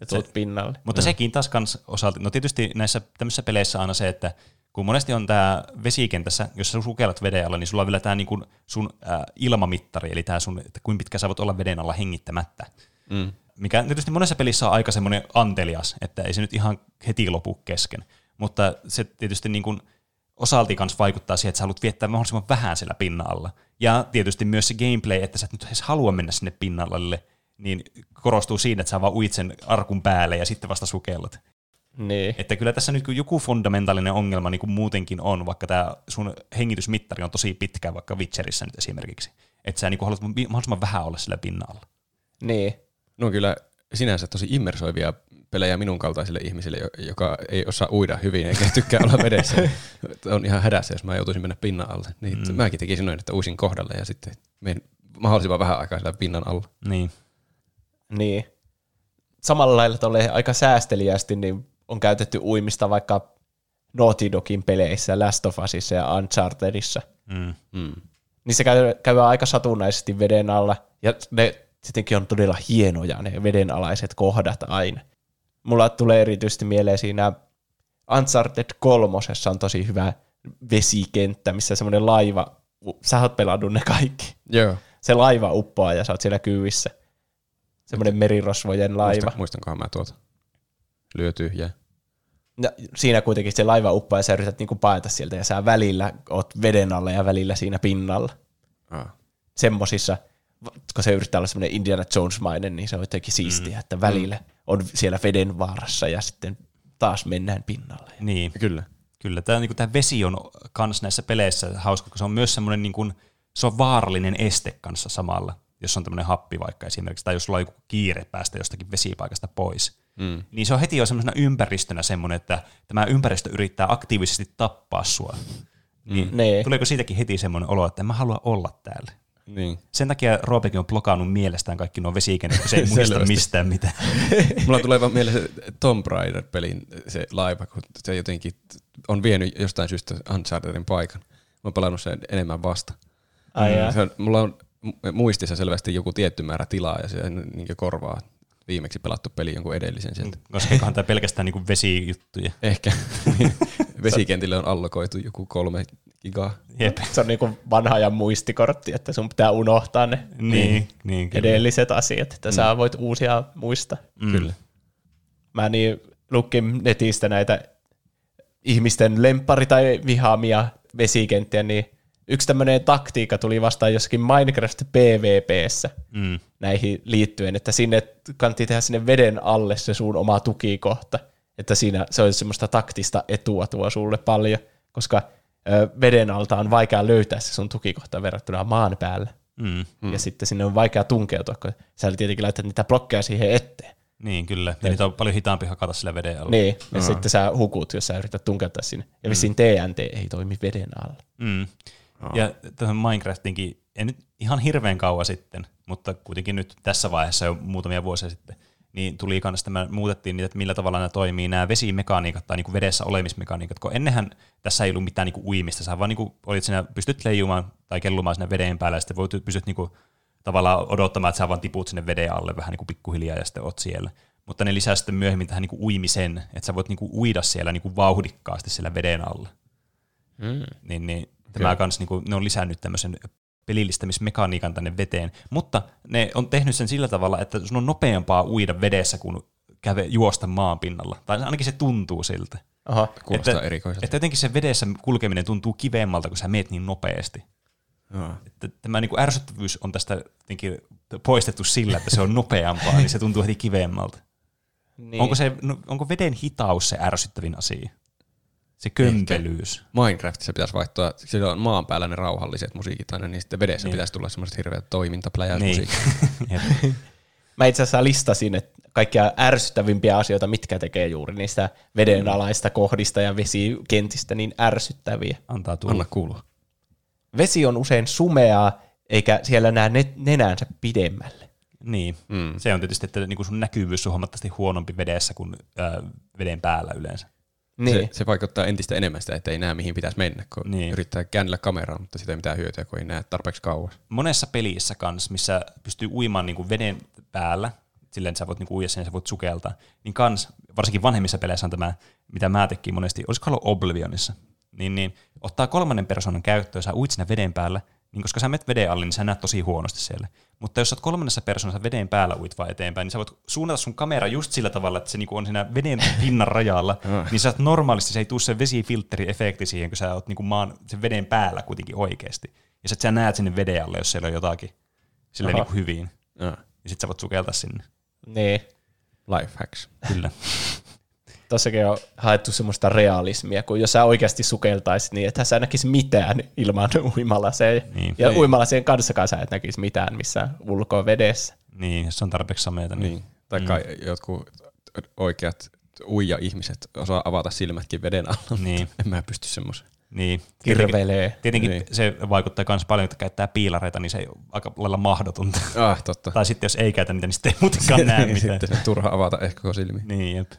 ja tulet pinnalle. Mutta sekin taas kans osalta, no tietysti näissä tämmöisissä peleissä on aina se, että kun monesti on tämä vesikentässä, jos sä sukellat veden alla, niin sulla on vielä tämä niinku sun äh, ilmamittari, eli tämä sun, että kuinka pitkä sä voit olla veden alla hengittämättä. Mm. Mikä tietysti monessa pelissä on aika semmoinen antelias, että ei se nyt ihan heti lopu kesken. Mutta se tietysti niin kuin osalti kanssa vaikuttaa siihen, että sä haluat viettää mahdollisimman vähän siellä pinnan alla. Ja tietysti myös se gameplay, että sä et nyt edes halua mennä sinne pinnalle, niin korostuu siinä, että sä vaan uit sen arkun päälle ja sitten vasta sukellat. Niin. Että kyllä tässä nyt joku fundamentaalinen ongelma niin kuin muutenkin on, vaikka tämä sun hengitysmittari on tosi pitkä, vaikka Witcherissä nyt esimerkiksi. Että sä niin kuin haluat mahdollisimman vähän olla sillä pinnalla. Niin. No kyllä sinänsä tosi immersoivia pelejä minun kaltaisille ihmisille, jo- joka ei osaa uida hyvin eikä tykkää olla vedessä. on ihan hädässä, jos mä joutuisin mennä pinnan alle. Niin mm. mäkin tekisin noin, että uisin kohdalle ja sitten menen mahdollisimman vähän aikaa siellä pinnan alla. Niin. Niin. Samalla lailla tolle aika säästeliästi niin on käytetty uimista vaikka Naughty Dogin peleissä, Last of Usissa ja Unchartedissa. Mm. Mm. Niin se käy, käy aika satunnaisesti veden alla, ja ne sittenkin on todella hienoja ne vedenalaiset kohdat aina. Mulla tulee erityisesti mieleen siinä Uncharted kolmosessa on tosi hyvä vesikenttä, missä semmoinen laiva, sä oot pelannut ne kaikki. Joo. Se laiva uppoaa ja sä oot siellä kyyvissä. Semmoinen merirosvojen laiva. Muistan, muistankohan mä tuota. Lyö tyhjää. Ja siinä kuitenkin se laiva uppoaa ja sä yrität niinku paeta sieltä ja sä välillä oot veden alla ja välillä siinä pinnalla. Ah. Semmosissa, kun se yrittää olla semmoinen Indiana Jones-mainen, niin se on jotenkin siistiä, mm. että välillä on siellä veden vaarassa ja sitten taas mennään pinnalle. Niin. Kyllä. Kyllä, tämä, niin tämä vesi on kans näissä peleissä hauska, kun se on myös semmoinen, niin kuin, se on vaarallinen este kanssa samalla, jos on tämmöinen happi vaikka esimerkiksi, tai jos sulla on joku kiire päästä jostakin vesipaikasta pois. Mm. Niin se on heti jo semmoisena ympäristönä semmoinen, että tämä ympäristö yrittää aktiivisesti tappaa sua. Niin Nee. tuleeko siitäkin heti semmoinen olo, että en mä halua olla täällä? Niin. Sen takia Roopekin on blokannut mielestään kaikki nuo vesikentät, kun se ei muista mistään mitään. Mulla tulee vaan mieleen se Tomb Raider-pelin se laiva, kun se jotenkin on vienyt jostain syystä Unchartedin paikan. Mä oon pelannut sen enemmän vasta. Ai jaa. se on, mulla on mu- muistissa selvästi joku tietty määrä tilaa ja se niin korvaa viimeksi pelattu peli jonkun edellisen sieltä. Koskeekohan tämä pelkästään niin vesijuttuja? Ehkä. Vesikentille on allokoitu joku kolme gigaa. Jep. Se on niinku vanha ja muistikortti, että sun pitää unohtaa ne Niin, niin kyllä. edelliset asiat, että mm. sä voit uusia muista. Mm. Kyllä. Mä niin lukin netistä näitä ihmisten lemppari- tai vihaamia vesikenttiä, niin yksi tämmöinen taktiikka tuli vastaan jossakin Minecraft PvPssä Mm. näihin liittyen, että sinne kannatti tehdä sinne veden alle se sun oma tukikohta, että siinä se olisi semmoista taktista etua tuo sulle paljon, koska ö, veden alta on vaikea löytää se sun tukikohta verrattuna maan päälle. Mm. Mm. Ja sitten sinne on vaikea tunkeutua, kun sä tietenkin laitat niitä blokkeja siihen eteen. Niin, kyllä. Ja niitä on paljon hitaampi hakata sillä veden alla. Niin, ja uh-huh. sitten sä hukut, jos sä yrität tunkeuttaa sinne. Ja vissiin TNT ei toimi veden alla. Mm. Ja tähän Minecraftinkin en nyt ihan hirveän kauan sitten, mutta kuitenkin nyt tässä vaiheessa jo muutamia vuosia sitten, niin tuli kanssa tämä, muutettiin niitä, että millä tavalla nämä toimii, nämä vesimekaniikat tai niin kuin vedessä olemismekaniikat, kun ennenhän tässä ei ollut mitään niin kuin uimista, sä vaan niin kuin olit siinä, pystyt leijumaan tai kellumaan sinne veden päällä, ja sitten voit, pystyt niin kuin tavallaan odottamaan, että sä vaan tiput sinne veden alle vähän niin kuin pikkuhiljaa ja sitten oot siellä. Mutta ne lisää sitten myöhemmin tähän niin kuin uimisen, että sä voit niin kuin uida siellä niin kuin vauhdikkaasti siellä veden alla. Mm. Niin, niin tämä kans, niin kuin, ne on lisännyt tämmöisen pelillistämismekaniikan tänne veteen, mutta ne on tehnyt sen sillä tavalla, että sun on nopeampaa uida vedessä kuin käve, juosta maan pinnalla. Tai ainakin se tuntuu siltä. Aha. Kuulostaa että, erikoiselta. Että jotenkin se vedessä kulkeminen tuntuu kiveemmalta, kun sä meet niin nopeasti. Joo. Että tämä niin kuin ärsyttävyys on tästä jotenkin poistettu sillä, että se on nopeampaa, niin se tuntuu heti kiveemmalta. Niin. Onko, se, no, onko veden hitaus se ärsyttävin asia? Se kömpelyys. Minecraftissa pitäisi vaihtaa, sillä on maan päällä ne rauhalliset musiikit aina, niin sitten vedessä Niin. pitäisi tulla semmoiset hirveät toimintapläjät Niin. Mä itse asiassa listasin, että kaikkia ärsyttävimpiä asioita, mitkä tekee juuri niistä vedenalaista kohdista ja vesikentistä niin ärsyttäviä. Antaa tulla. Anna kuulua. Vesi on usein sumeaa, eikä siellä näe ne- nenänsä pidemmälle. Niin, mm. se on tietysti, että niinku sun näkyvyys on huomattavasti huonompi vedessä kuin veden päällä yleensä. Niin. Se, se vaikuttaa entistä enemmän sitä, että ei näe mihin pitäisi mennä, kun Niin. niin. yrittää käännellä kameraa, mutta sitä ei mitään hyötyä, kun ei näe tarpeeksi kauas. Monessa pelissä kanssa, missä pystyy uimaan niinku veden päällä, silleen, että sä voit niinku uida sen ja sä voit sukeltaa, niin kans, varsinkin vanhemmissa peleissä on tämä, mitä mä tekin monesti, olisiko ollut Oblivionissa, niin, niin ottaa kolmannen persoonan käyttöön, sä uit siinä veden päällä, niin koska sä menet veden alle, niin sä näet tosi huonosti siellä. Mutta jos sä oot kolmannessa persoonassa veden päällä uit vaan eteenpäin, niin sä voit suunnata sun kamera just sillä tavalla, että se niinku on siinä veden pinnan rajalla, niin sä oot normaalisti, se ei tule se vesifiltteri-efekti siihen, kun sä oot niinku maan sen veden päällä kuitenkin oikeasti. Ja sit sä näet sinne veden alle, jos siellä on jotakin silleen niinku hyvin. Ja. Ja sit sä voit sukeltaa sinne. niin. Life hacks. Kyllä. Tossakin on haettu semmoista realismia, kun jos sä oikeasti sukeltaisit niin, että sä näkisi mitään ilman uimalaseen. Niin. ja Niin. uimalaseen kanssakaan sä et näkisi mitään missään ulkoa vedessä. niin, jos on tarpeeksi sameita. Niin. Niin. Tai mm. jotkut oikeat uija-ihmiset osaa avata silmätkin veden alla. Niin. en mä pysty semmoisen. niin. Kirvelee. Tietenkin Niin. se vaikuttaa myös paljon, että käyttää piilareita, niin se ei ole aika lailla mahdotonta. Ah, totta. tai sitten jos ei käytä niitä, niin sitten ei muutenkaan näe mitään. Sitten se on turha avata ehkä silmiä. Niin, jep.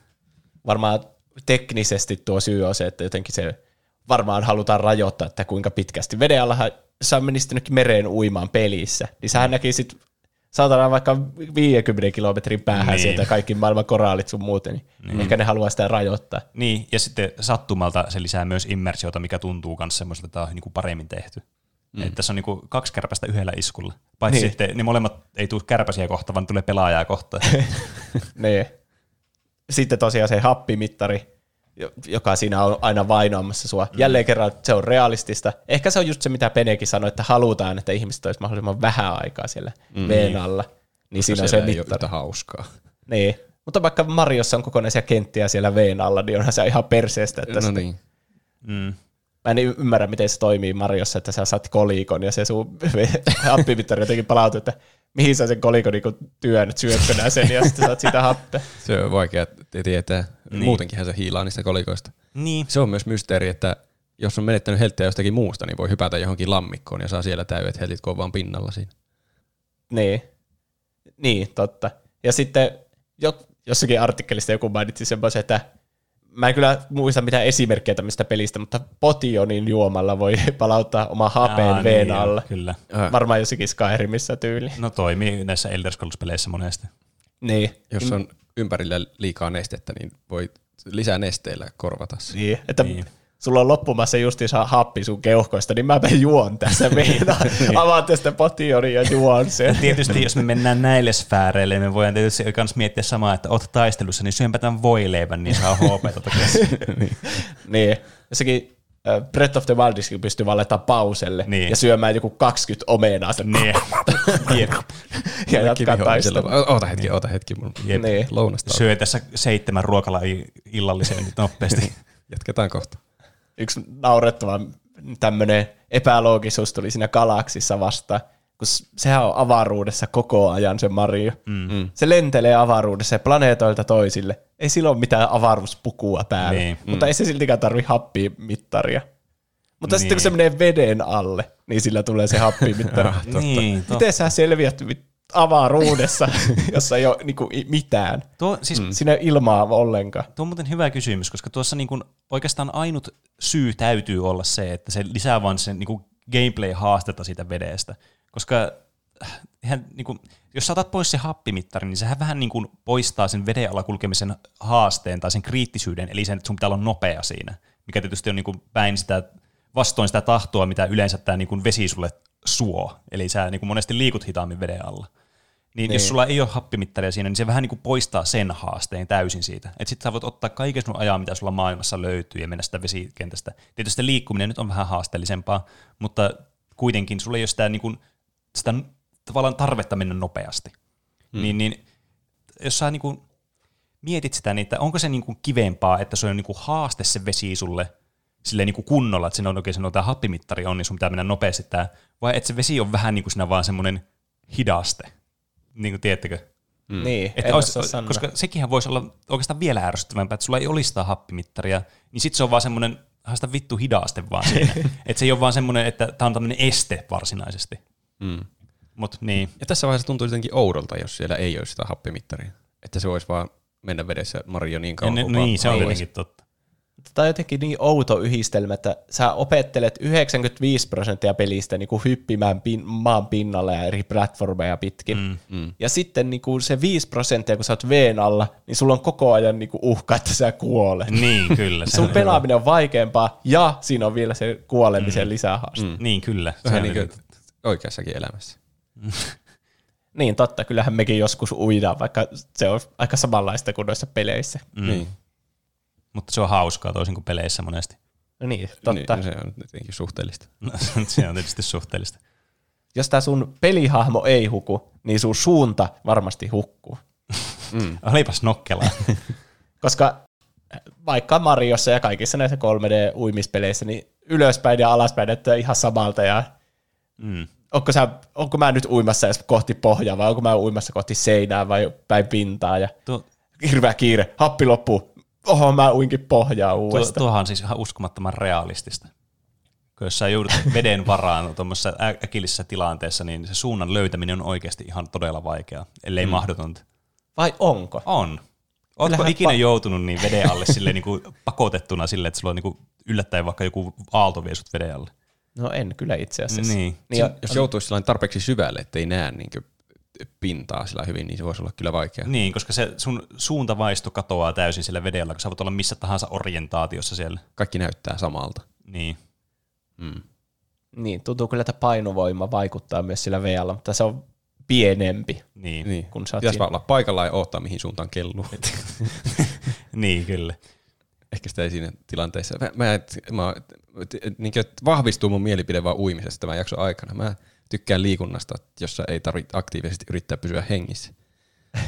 Varmaan teknisesti tuo syy on se, että jotenkin se varmaan halutaan rajoittaa, että kuinka pitkästi. Veden jos sä menisit mereen uimaan pelissä, niin sähän näkisit saatana vaikka 50 kilometrin päähän Niin. niin. sieltä kaikki maailman koraalit sun muuten, niin, niin. ehkä ne haluaa sitä rajoittaa. Niin, ja sitten sattumalta se lisää myös immersiota, mikä tuntuu myös semmoiselta, että tämä on niinku paremmin tehty. Mm. Että tässä on niinku kaksi kärpästä yhdellä iskulla. Paitsi niin. Niin. sitten ne molemmat ei tule kärpäsiä kohta, vaan tulee pelaajaa kohta. niin. Sitten tosiaan se happimittari, jo- joka siinä on aina vainoamassa sua. Mm. Jälleen kerran se on realistista. Ehkä se on just se, mitä Penekin sanoi, että halutaan, että ihmiset olisi mahdollisimman vähän aikaa siellä mm. veen alla. Niin siinä on se ei mittari. yhtä hauskaa. Niin. Mutta vaikka Mariossa on kokonaisia kenttiä siellä veen alla, niin onhan se ihan perseestä. Että No niin. mm. Mä en ymmärrä, miten se toimii Mariossa, että sä saat kolikon ja se sun happimittari jotenkin palautuu, että mihin sä sen kolikon niin työnnät, syötkö nää sen ja sitten saat siitä happea. Se on vaikea tietää. Niin. Muutenkinhan se hiilaa niistä kolikoista. Niin, Se on myös mysteeri, että jos on menettänyt helttiä jostakin muusta, niin voi hypätä johonkin lammikkoon ja saa siellä täydet heltit, kun on vaan pinnalla siinä. Niin. Niin, totta. Ja sitten jo, jossakin artikkelista joku mainitsi semmoisen, että mä en kyllä muista mitään esimerkkejä tämmöistä pelistä, mutta potionin juomalla voi palauttaa oma hapeen veen niin, alla. Kyllä. Äh, Varmaan jossakin Skyrimissä tyyli. No toimii näissä Elder Scrolls-peleissä monesti. Niin. jos on ympärillä liikaa nestettä, niin voi lisää nesteillä korvata se. Niin, että Niin. Niin. sulla on loppumassa justiinsa happi sun keuhkoista, niin mäpä juon tässä meina. Avaan tästä potionin ja juon sen. Tietysti jos me mennään näille sfääreille, me voidaan tietysti myös miettiä samaa, että oot taistelussa, niin syönpä tämän voileivän, niin saa HP takaisin. niin. Jossakin äh, Breath of the Wildiskin pystyy vaan laittaa pauselle Niin. ja syömään joku 20 omenaa sen niin. Jep. ja jatkaa taistelua. Oota hetki, oota hetki. Mun Jep. Niin. lounasta. Syö tässä seitsemän ruokalajia illalliseen nyt nopeasti. Jatketaan kohta. Yksi naurettava tämmöinen epäloogisuus tuli siinä galaksissa vastaan, kun sehän on avaruudessa koko ajan se Mario. Mm. Se lentelee avaruudessa ja planeetoilta toisille. Ei sillä ole mitään avaruuspukua päällä, Niin. niin. mutta mm. ei se siltikään tarvi happimittaria. Mutta niin. sitten kun Niin. se menee veden alle, niin sillä tulee se happimittari. Niin, totta. Miten sä selviät avaruudessa, jossa ei ole niinku i- mitään? Tuo, siis mm. Siinä ei ole ilmaa ollenkaan. Tuo on muuten hyvä kysymys, koska tuossa niin kuin oikeastaan ainut syy täytyy olla se, että se lisää vaan sen niin kuin gameplay-haastetta siitä vedestä. Koska äh, eihän, niin kuin, jos sä otat pois se happimittari, niin sehän vähän niin kuin poistaa sen veden alla kulkemisen haasteen tai sen kriittisyyden, eli sen, että sun pitää olla nopea siinä, mikä tietysti on niin kuin päin sitä, vastoin sitä tahtoa, mitä yleensä tämä niin kuin vesi sulle suo. Eli sä niin kuin monesti liikut hitaammin veden alla. Niin, niin jos sulla ei ole happimittaria siinä, niin se vähän niin kuin poistaa sen haasteen täysin siitä. Että sitten sä voit ottaa kaiken sun ajan, mitä sulla maailmassa löytyy, ja mennä sitä vesikentästä. Tietysti liikkuminen nyt on vähän haasteellisempaa, mutta kuitenkin sulla ei ole sitä, niin kuin, sitä tavallaan tarvetta mennä nopeasti. Hmm. Niin, niin jos sä niin kuin mietit sitä, niin että onko se niin kuin kivempaa, että se on niin kuin haaste se vesi sulle silleen niin kuin kunnolla, että siinä on oikein sanotaan, tämä happimittari on, niin sun pitää mennä nopeasti tää, vai että se vesi on vähän niin kuin siinä vaan semmoinen hidaste, niin kuin tiedättekö? Mm. Niin, Että en olisi, koska sekinhän voisi olla oikeastaan vielä ärsyttävämpää, että sulla ei olisi sitä happimittaria, niin sitten se on vaan semmoinen haista vittu hidaste vaan siinä. että se ei ole vaan semmoinen, että tämä on tämmöinen este varsinaisesti. Mm. Mutta niin, Ja tässä vaiheessa tuntuu jotenkin oudolta, jos siellä ei olisi sitä happimittaria. Että se voisi vaan mennä vedessä Mario niin ja kauan ne, kuin niin se on tietenkin totta. Tämä on jotenkin niin outo yhdistelmä, että sä opettelet 95 prosenttia pelistä niin kuin hyppimään pin, maan pinnalle ja eri platformeja pitkin. Mm, mm. Ja sitten niin kuin se 5 prosenttia, kun sä oot veen alla, niin sulla on koko ajan niin kuin uhka, että sä kuolet. Niin, kyllä. Sun on, pelaaminen on vaikeampaa ja siinä on vielä se kuolemisen mm. lisähaaste. Mm. niin, kyllä. Se on niin niin kuin oikeassakin elämässä. Niin totta, kyllähän mekin joskus uidaan, vaikka se on aika samanlaista kuin noissa peleissä. Mm. Niin. Mutta se on hauskaa toisin kuin peleissä monesti. No niin, totta. Niin, se on jotenkin suhteellista. No, se on tietysti suhteellista. Jos tää sun pelihahmo ei huku, niin sun suunta varmasti hukkuu. Olipas nokkelaa. Koska vaikka Mariossa ja kaikissa näissä 3D-uimispeleissä, niin ylöspäin ja alaspäin näyttää ihan samalta. Ja Mm. onko, sä, onko mä nyt uimassa edes kohti pohjaa vai onko mä uimassa kohti seinää vai päin pintaa ja Tuo, hirveä kiire, happi loppuu. Oho, mä uinkin pohjaa tuo, uudestaan. tuohan on siis ihan uskomattoman realistista. Kun jos sä joudut veden varaan tuommoisessa äkillisessä tilanteessa, niin se suunnan löytäminen on oikeasti ihan todella vaikeaa, ellei mm. mahdotonta. Vai onko? On. Ootko Kyllähän ikinä pa- joutunut niin veden alle silleen, niin kuin pakotettuna silleen, että sulla on niin kuin yllättäen vaikka joku aalto vie sut veden alle? No en kyllä itse asiassa. Niin. niin ja, Jos joutuisi tarpeeksi syvälle, ettei näe niin pintaa sillä hyvin, niin se voisi olla kyllä vaikea. Niin, koska se sun suuntavaisto katoaa täysin sillä vedellä, kun sä voit olla missä tahansa orientaatiossa siellä. Kaikki näyttää samalta. Niin. Mm. niin, tuntuu kyllä, että painovoima vaikuttaa myös sillä vealla, mutta se on pienempi. Niin. Niin. Kun sä Pitäisi vaan olla paikalla ja odottaa, mihin suuntaan kelluu. niin, kyllä. Ehkä sitä ei siinä tilanteessa. Mä, mä, mä niin vahvistuu mun mielipide vaan uimisesta tämän jakson aikana. Mä tykkään liikunnasta, jossa ei tarvitse aktiivisesti yrittää pysyä hengissä.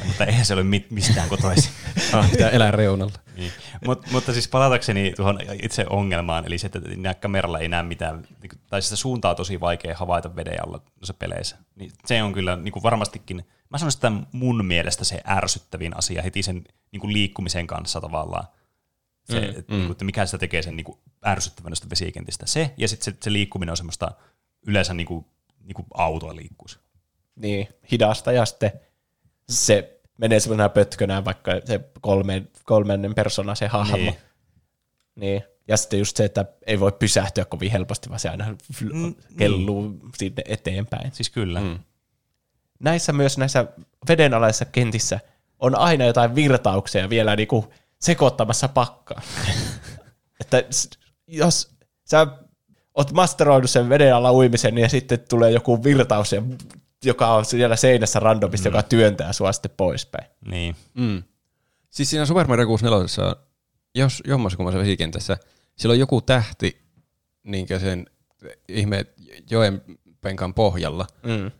Mutta eihän se ole mit- mistään kotoisin. Ah, pitää elää reunalla. niin. Mut, mutta siis palatakseni tuohon itse ongelmaan, eli se, että nää kameralla ei näe mitään, niin- tai sitä suuntaa on tosi vaikea havaita veden alla noissa peleissä. Niin se on kyllä niin kuin varmastikin, mä sanoisin, että mun mielestä se ärsyttävin asia heti sen niin kuin liikkumisen kanssa tavallaan. Se, mm, että, mm. Niin kuin, että mikä sitä tekee sen niin kuin ärsyttävän vesikentistä. Se, ja sitten se, se liikkuminen on semmoista yleensä niin kuin, niin kuin autoa liikkuisi. niin, hidasta ja sitten se menee semmoisena pötkönä, vaikka se kolmen, kolmannen persona se hahmo. Niin. Niin. niin. Ja sitten just se, että ei voi pysähtyä kovin helposti, vaan se aina fl- Mm, kelluu sinne eteenpäin. Siis kyllä. Mm. Näissä myös näissä vedenalaisissa kentissä on aina jotain virtauksia vielä niinku sekoittamassa pakkaa. että jos sä oot masteroinut sen veden alla uimisen, ja sitten tulee joku virtaus, ja- joka on siellä seinässä randomista, mm. joka työntää sua sitten poispäin. Niin. Mm. Siis siinä Super Mario 64, on, jos jommassa kummassa vesikentässä, siellä on joku tähti niin sen ihme joen penkan pohjalla. Mm.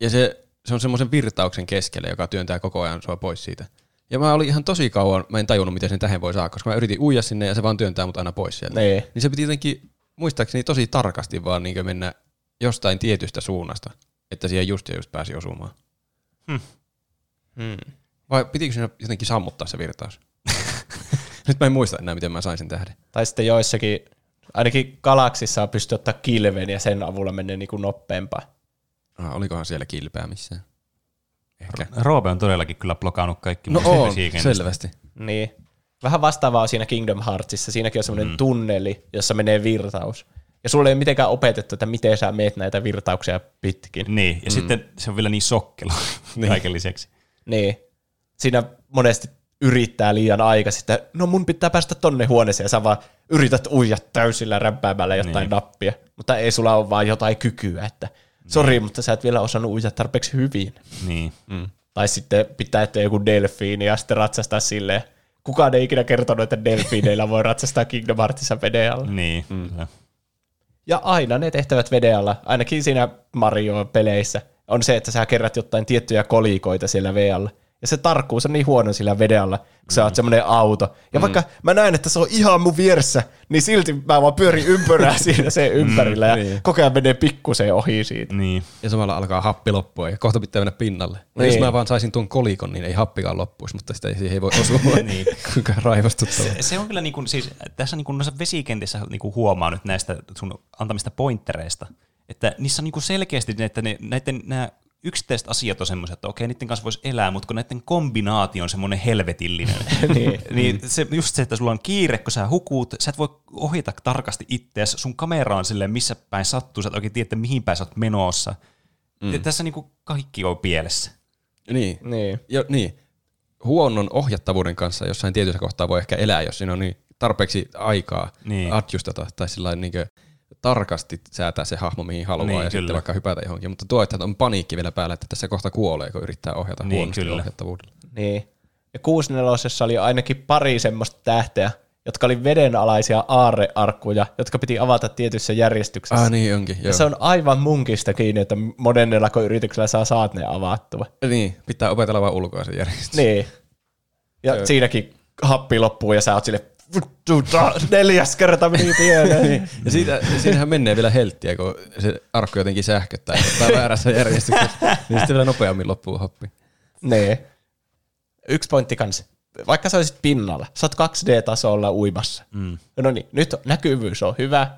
Ja se, se on semmoisen virtauksen keskellä, joka työntää koko ajan sua pois siitä. Ja mä olin ihan tosi kauan, mä en tajunnut, miten sen tähän voi saada, koska mä yritin uija sinne ja se vaan työntää mut aina pois sieltä. Niin. Niin se piti jotenkin, muistaakseni tosi tarkasti vaan niin mennä jostain tietystä suunnasta, että siihen just ja just pääsi osumaan. Mm. Vai pitikö siinä jotenkin sammuttaa se virtaus? Nyt mä en muista enää, miten mä sain sen tähden. Tai sitten joissakin Ainakin galaksissa pystyy ottaa kilven ja sen avulla menee niinku nopeampaa. Ah, olikohan siellä kilpeä missään? Ehkä. Roope on todellakin kyllä blokannut kaikki No on, selvästi. Niin. Vähän vastaavaa on siinä Kingdom Heartsissa. Siinäkin on semmoinen mm. tunneli, jossa menee virtaus. Ja sulle ei ole mitenkään opetettu, että miten sä meet näitä virtauksia pitkin. Niin, ja mm. sitten se on vielä niin sokkelo kaiken lisäksi. Niin. Siinä monesti yrittää liian aikaisin, että no mun pitää päästä tonne huoneeseen, ja sä vaan yrität uija täysillä rämpäämällä jotain niin. nappia, mutta ei sulla ole vaan jotain kykyä, että sori, niin. mutta sä et vielä osannut uija tarpeeksi hyvin. Niin. Mm. Tai sitten pitää etsiä joku delfiini ja sitten ratsastaa silleen. Kukaan ei ikinä kertonut, että delfiineillä voi ratsastaa Kingdom Heartsissa veden alla. Niin. Mm. Ja aina ne tehtävät veden alla, ainakin siinä Mario-peleissä, on se, että sä kerät jotain tiettyjä kolikoita siellä alla. Ja se tarkkuus on niin huono sillä veden alla, kun sä oot semmoinen auto. Ja mm. vaikka mä näen, että se on ihan mun vieressä, niin silti mä vaan pyörin ympyrää siinä sen ympärillä ja niin. koko ajan menee pikkusen ohi siitä. Niin. Ja samalla alkaa happi loppua ja kohta pitää mennä pinnalle. Ja Niin. Jos mä vaan saisin tuon kolikon, niin ei happikaan loppuisi, mutta sitä ei, siihen ei voi osua. Niin. Kuinka raivostuttavaa. Se, se on kyllä niin kuin, siis, tässä niin kuin noissa vesikentissä niin kuin huomaa nyt näistä sun antamista pointtereista, että niissä on niin kuin selkeästi, että ne, näiden, nämä yksittäiset asiat on semmoiset, että okei, niiden kanssa voisi elää, mutta kun näiden kombinaatio on semmoinen helvetillinen, Niin. niin se, just se, että sulla on kiire, kun sä hukut, sä et voi ohjata tarkasti itseäsi, sun kamera on silleen, missä päin sattuu, sä et oikein tiedä, että mihin päin sä oot menossa. Mm. Ja tässä niin kuin kaikki on pielessä. Niin. Niin. Jo, niin. Huonon ohjattavuuden kanssa jossain tietyssä kohtaa voi ehkä elää, jos siinä on niin tarpeeksi aikaa Niin. adjustata tai sillä niin tarkasti säätää se hahmo mihin haluaa Niin, ja kyllä. sitten vaikka hypätä johonkin. Mutta tuo, että on paniikki vielä päällä, että tässä kohta kuolee, kun yrittää ohjata Niin, huonosti kyllä. ohjattavuudella. Niin. Ja 64 oli ainakin pari semmoista tähteä, jotka oli vedenalaisia aarrearkkuja, jotka piti avata tietyssä järjestyksessä. Ah niin onkin, joo. ja se on aivan munkista kiinni, että monennella yrityksellä saa saat ne avattua. Niin, pitää opetella vaan ulkoa se järjestys. Niin. Ja Joo. siinäkin happi loppuu ja sä oot sille neljäs kerta meni pieleen. Ja siitä, siinähän menee vielä helttiä, kun se arkku jotenkin sähköttää ottaa väärässä järjestyksessä. niin sitten vielä nopeammin loppuu happi. niin. Yksi pointti kanssa. Vaikka sä olisit pinnalla, sä oot 2D-tasolla uimassa. Mm. No niin, nyt näkyvyys on hyvä.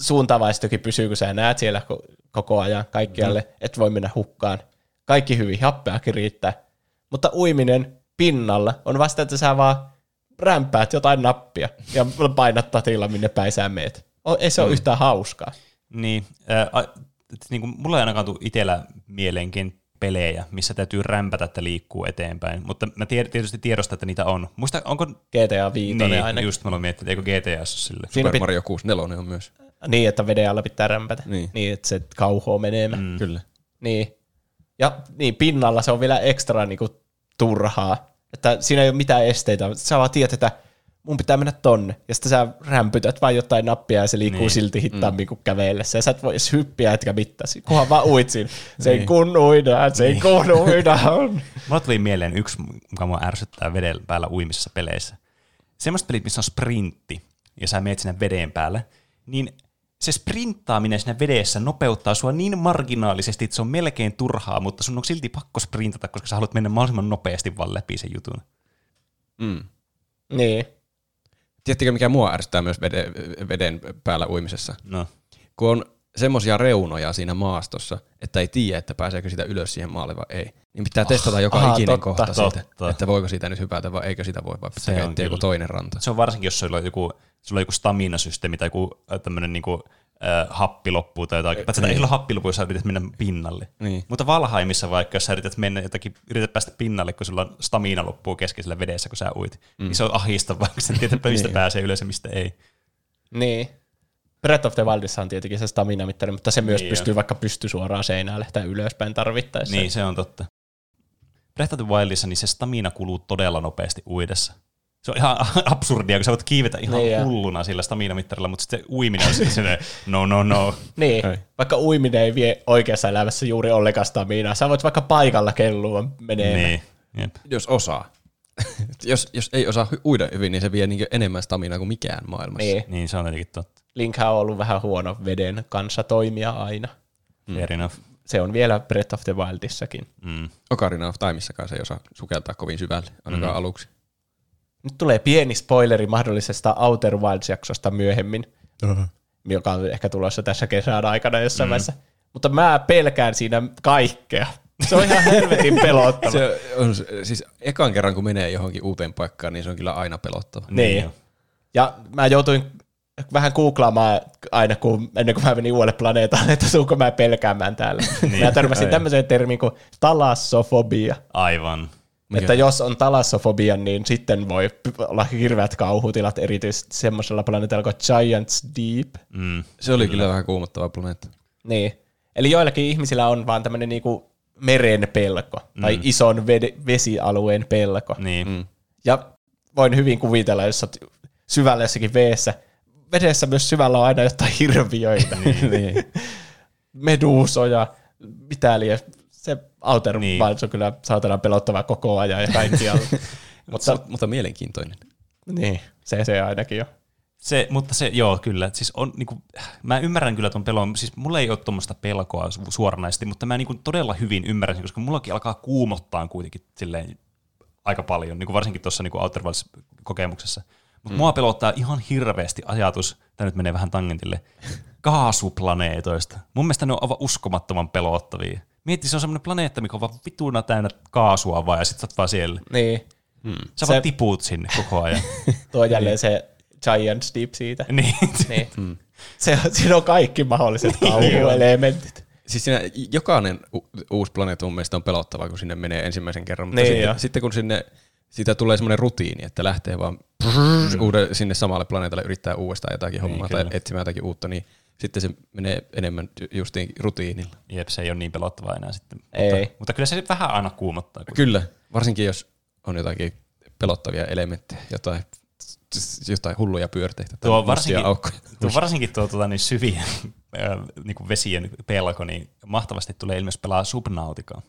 Suuntavaistokin pysyy, kun sä näet siellä ko- koko ajan kaikkialle, mm. et voi mennä hukkaan. Kaikki hyvin, happeakin riittää. Mutta uiminen pinnalla on vasta, että sä vaan rämpäät jotain nappia ja painat tatilla, minne päin sä meet. O- Ei se ole yhtään hauskaa. Niin, äh, niin kuin, mulla ei ainakaan tule itsellä mieleenkin pelejä, missä täytyy rämpätä, että liikkuu eteenpäin, mutta mä tied, tietysti tiedostan, että niitä on. Muista, onko... GTA 5 Niin, aina. just mä aloin miettiä, että eikö GTA ole sille. Siinä Super pit- Mario 64 on myös. Niin, että veden alla pitää rämpätä. Niin. niin että se kauhoo menemään. Mm. Kyllä. Niin. Ja niin, pinnalla se on vielä ekstra niinku, turhaa. Että siinä ei ole mitään esteitä. Sä vaan tiedät, että mun pitää mennä tonne. Ja sitten sä rämpytät vain jotain nappia ja se liikkuu Niin. niin. silti hitaammin mm. kuin kävellessä. Ja sä et voi edes hyppiä etkä mittasi. Kunhan vaan uit siinä. Se ei Niin. kun uida, se ei kun uida. Mulla tuli mieleen yksi, mikä mua ärsyttää veden päällä uimisessa peleissä. Semmoiset pelit, missä on sprintti, ja sä meet sinne veden päälle, niin se sprinttaaminen siinä vedessä nopeuttaa sua niin marginaalisesti, että se on melkein turhaa, mutta sun on silti pakko sprintata, koska sä haluat mennä mahdollisimman nopeasti vaan läpi sen jutun. Mm. niin. Tiedättekö, mikä mua ärsyttää myös veden, veden päällä uimisessa? No. Kun on semmoisia reunoja siinä maastossa, että ei tiedä, että pääseekö sitä ylös siihen maalle vai ei. Niin pitää testata joka aha, ikinen totta, kohta siitä, totta. että voiko siitä nyt hypätä vai eikö sitä voi, vai Se pitää joku toinen ranta. Se on varsinkin, jos sulla on joku, sulla on joku stamina-systeemi tai joku tämmöinen niinku, äh, happi loppuu tai jotain. Paitsi että ei ole happi loppuu, jos sä yrität mennä pinnalle. Niin. Mutta Valhaimissa vaikka, jos sä yrität mennä jotakin, yrität päästä pinnalle, kun sulla on stamina loppuu keskisellä vedessä, kun sä uit, mm. niin se on ahistavaa, kun sä tiedät, mistä Niin. pääsee ylös ja mistä ei. Niin. Breath of the Wildissa on tietenkin se stamina-mittari, mutta se myös Niin pystyy vaikka pysty suoraan seinään lähteä ylöspäin tarvittaessa. Niin, se on totta. Breath of the Wildissa niin se stamina kuluu todella nopeasti uidessa. Se on ihan absurdia, kun sä voit kiivetä ihan Niin, hulluna sillä stamina-mittarilla, mutta sitten se uiminen on sitten silleen, no, no, no. Niin, Ei. vaikka uiminen ei vie oikeassa elämässä juuri ollenkaan staminaa. Sä voit vaikka paikalla kellua menee. Niin, jep. Jos osaa. jos, jos ei osaa uida hyvin, niin se vie niin enemmän staminaa kuin mikään maailmassa. Niin. niin se on tietenkin totta. Linkhän on ollut vähän huono veden kanssa toimia aina. Fair enough. Se on vielä Breath of the Wildissakin. Mm. Ocarina of Timeissakaan se ei osaa sukeltaa kovin syvälle, ainakaan mm. aluksi. Nyt tulee pieni spoileri mahdollisesta Outer Wilds-jaksosta myöhemmin, joka on ehkä tulossa tässä kesän aikana jossain mm. vaiheessa. Mutta mä pelkään siinä kaikkea. Se on ihan helvetin pelottava. Se on, siis ekan kerran kun menee johonkin uuteen paikkaan, niin se on kyllä aina pelottava. Niin. on. Ja mä joutuin vähän googlaamaan aina, kun, ennen kuin mä menin uudelle planeetalle, että suunko mä pelkäämään täällä. niin. Mä törmäsin tämmöiseen termiin kuin talassofobia. Aivan. Mikä? Että jos on talassofobia, niin sitten voi olla hirveät kauhutilat, erityisesti semmoisella planeetalla kuin Giants Deep. Mm. Se oli kyllä vähän kuumottava planeetta. Niin. Eli joillakin ihmisillä on vaan tämmöinen niinku meren pelko, tai Mm. ison ved- vesialueen pelko. Niin. Mm. Ja voin hyvin kuvitella, jos olet syvällä jossakin veessä. Vedessä myös syvällä on aina jotain hirviöitä. niin. Meduusoja, mitä liian. Se Outer Niin. niin. Wilds on kyllä saatana pelottava koko ajan ja kaikkialla. mutta, mutta mutta mielenkiintoinen. niin, se se ainakin jo. Se, mutta se, joo, kyllä. Siis on, niinku, mä ymmärrän kyllä ton pelon. Siis mulla ei ole tuommoista pelkoa su- suoranaisesti, mutta mä niinku todella hyvin ymmärrän sen, koska mullakin alkaa kuumottaa kuitenkin silleen aika paljon, niinku varsinkin tuossa niinku Outer Wilds-kokemuksessa. Mutta mm. mua pelottaa ihan hirveästi ajatus, tämä nyt menee vähän tangentille, kaasuplaneetoista. Mun mielestä ne on aivan uskomattoman pelottavia. Mietti, se on semmoinen planeetta, mikä on vaan vituna täynnä kaasua vaan, ja sit sä oot vaan siellä. Niin, Sä Se- vaan tipuut sinne koko ajan. tuo jälleen se Giants Deep siitä. niin. Niin. Se, siinä on kaikki mahdolliset kauhuelementit. Siis siinä jokainen u- uusi planeetta mun mielestä on pelottava, kun sinne menee ensimmäisen kerran. Mutta Niin sitten, jo. sitten, kun sinne siitä tulee semmoinen rutiini, että lähtee vaan uude, sinne samalle planeetalle yrittää uudestaan jotakin hommaa tai kyllä. etsimään jotakin uutta, niin sitten se menee enemmän ju- justiin rutiinilla. Jep, se ei ole niin pelottavaa enää sitten. Ei. Mutta, mutta kyllä se vähän aina kuumottaa. Kun... Kyllä, varsinkin jos on jotakin pelottavia elementtejä, jotain, jotain hulluja pyörteitä tai Tuo varsinkin, aukkoja. tuo varsinkin tuo tuota, niin syvien niin vesien pelko, niin mahtavasti tulee ilmeisesti pelaa Subnauticaa.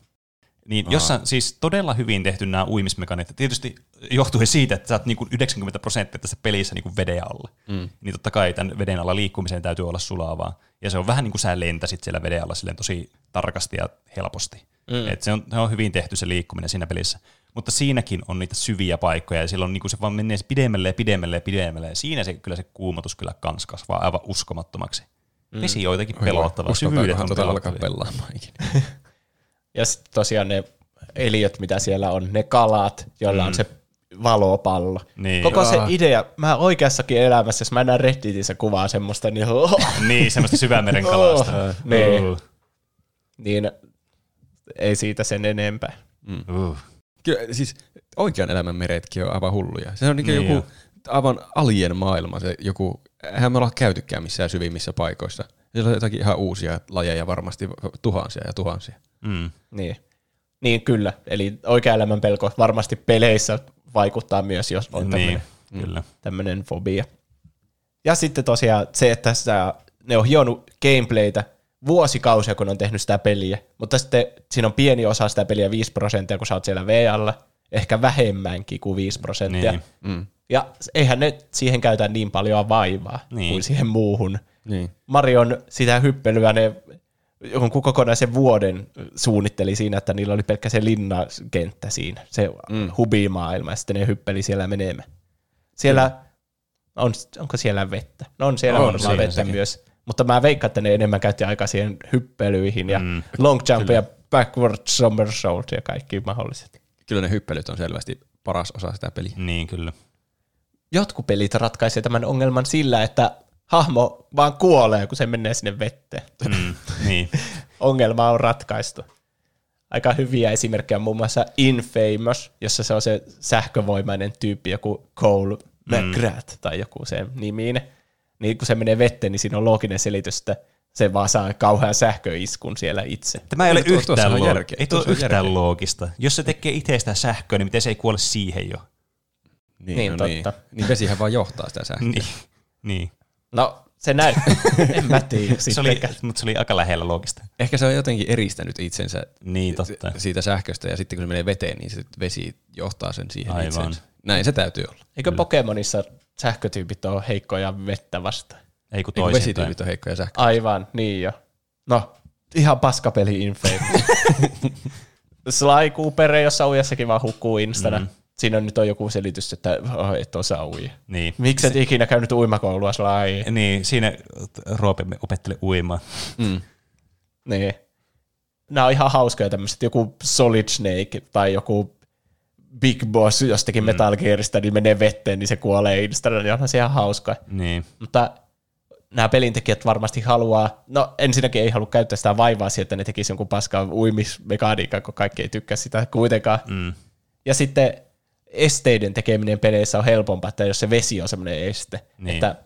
Niin Aa. jossa siis todella hyvin tehty nämä uimismekaniikat. Tietysti johtuen siitä, että sä oot niin kuin 90 prosenttia tässä pelissä niin kuin veden alla. Mm. Niin totta kai tämän veden alla liikkumiseen täytyy olla sulavaa. Ja se on vähän niin kuin sä lentäisit siellä veden alla silleen tosi tarkasti ja helposti. Mm. Et se, on, se on hyvin tehty se liikkuminen siinä pelissä. Mutta siinäkin on niitä syviä paikkoja ja silloin niin kuin se vaan menee pidemmälle ja pidemmälle ja pidemmälle. Ja siinä se, kyllä se kuumotus kyllä kans kasvaa aivan uskomattomaksi. Mm. Vesi on jotenkin pelottava. Syvyydet on tuota alkaa pelottavia. pelaamaan ikinä. Ja sitten tosiaan ne eliöt, mitä siellä on, ne kalat, joilla mm. on se valopallo. Niin. Koko se idea, mä oikeassakin elämässä, jos mä näen Redditissä kuvaa semmoista, niin, oh, Niin, semmoista syvämeren kalasta. Oh, niin. Uh. niin ei siitä sen enempää. Uh. Kyllä, siis oikean elämän meretkin on aivan hulluja. Se on niin Niin joku jo. aivan alien maailma, se joku, eihän me olla käytykään missään syvimmissä paikoissa. Siellä on jotakin ihan uusia lajeja varmasti tuhansia ja tuhansia. Mm. Niin. niin kyllä, eli oikea elämän pelko varmasti peleissä vaikuttaa myös, jos on tämmöinen Niin, kyllä. tämmöinen fobia. Ja sitten tosiaan se, että sitä, ne on hionut gameplaytä vuosikausia, kun on tehnyt sitä peliä, mutta sitten siinä on pieni osa sitä peliä, 5 prosenttia, kun sä oot siellä VAlla, ehkä vähemmänkin kuin 5 prosenttia. Niin. Mm. Ja eihän ne siihen käytä niin paljon vaivaa Niin. kuin siihen muuhun. Niin. Marion sitä hyppelyä ne jonkun kokonaisen vuoden suunnitteli siinä, että niillä oli pelkkä se linnakenttä siinä, se mm. hubimaailma, ja sitten ne hyppeli siellä menemään. Siellä, on, onko siellä vettä? No on siellä On varmaan vettä sekin. myös, mutta mä veikkaan, että ne enemmän käytti aikaa siihen hyppelyihin ja mm. long jump ja backward somersault ja kaikki mahdolliset. Kyllä ne hyppelyt on selvästi paras osa sitä peliä. Niin, kyllä. Jotkut pelit ratkaisee tämän ongelman sillä, että hahmo vaan kuolee, kun se menee sinne vetteen. Mm. niin. ongelma on ratkaistu. Aika hyviä esimerkkejä on muun muassa Infamous, jossa se on se sähkövoimainen tyyppi, joku Cole McGrath tai joku se nimiin. Niin kun se menee vetteen, niin siinä on looginen selitys, että se vaan saa kauhean sähköiskun siellä itse. Tämä ei ole Tuo- yhtään, on loo- järkeä. ei tuo yhtään järkeä. loogista. Jos se tekee itsestä sähköä, niin miten se ei kuole siihen jo? Niin, no niin. totta. niin vesihän vaan johtaa sitä sähköä. Niin. niin. No, se näin. en mä tiedä Se oli, mutta se oli aika lähellä loogista. Ehkä se on jotenkin eristänyt itsensä Niin, totta. siitä sähköstä ja sitten kun se menee veteen, niin se vesi johtaa sen siihen Aivan. itsensä. Näin se täytyy olla. Eikö Pokemonissa sähkötyypit ole heikkoja vettä vastaan? Ei kun toisinpäin. vesityypit on heikkoja sähköä. Aivan, niin jo. No, ihan paskapeli Infamous. Sly Cooper, jossa uijassakin vaan hukkuu instana. Mm. Siinä nyt on joku selitys, että oh, et osaa uida. Niin. Miksi et ikinä käynyt uimakoulua slai? Niin, siinä Roope opettele uimaan. Mm. Niin. Nämä on ihan hauskoja tämmöiset, joku Solid Snake tai joku Big Boss jostakin mm. Metal Gearista, niin menee vetteen, niin se kuolee instantilla, niin onhan se ihan hauska. Niin. Mutta nämä pelintekijät varmasti haluaa, no ensinnäkin ei halua käyttää sitä vaivaa siihen, että ne tekisi jonkun paskan uimismekaniikan, kun kaikki ei tykkää sitä kuitenkaan. Mm. Ja sitten esteiden tekeminen peleissä on helpompaa, että jos se vesi on semmoinen este, Niin. että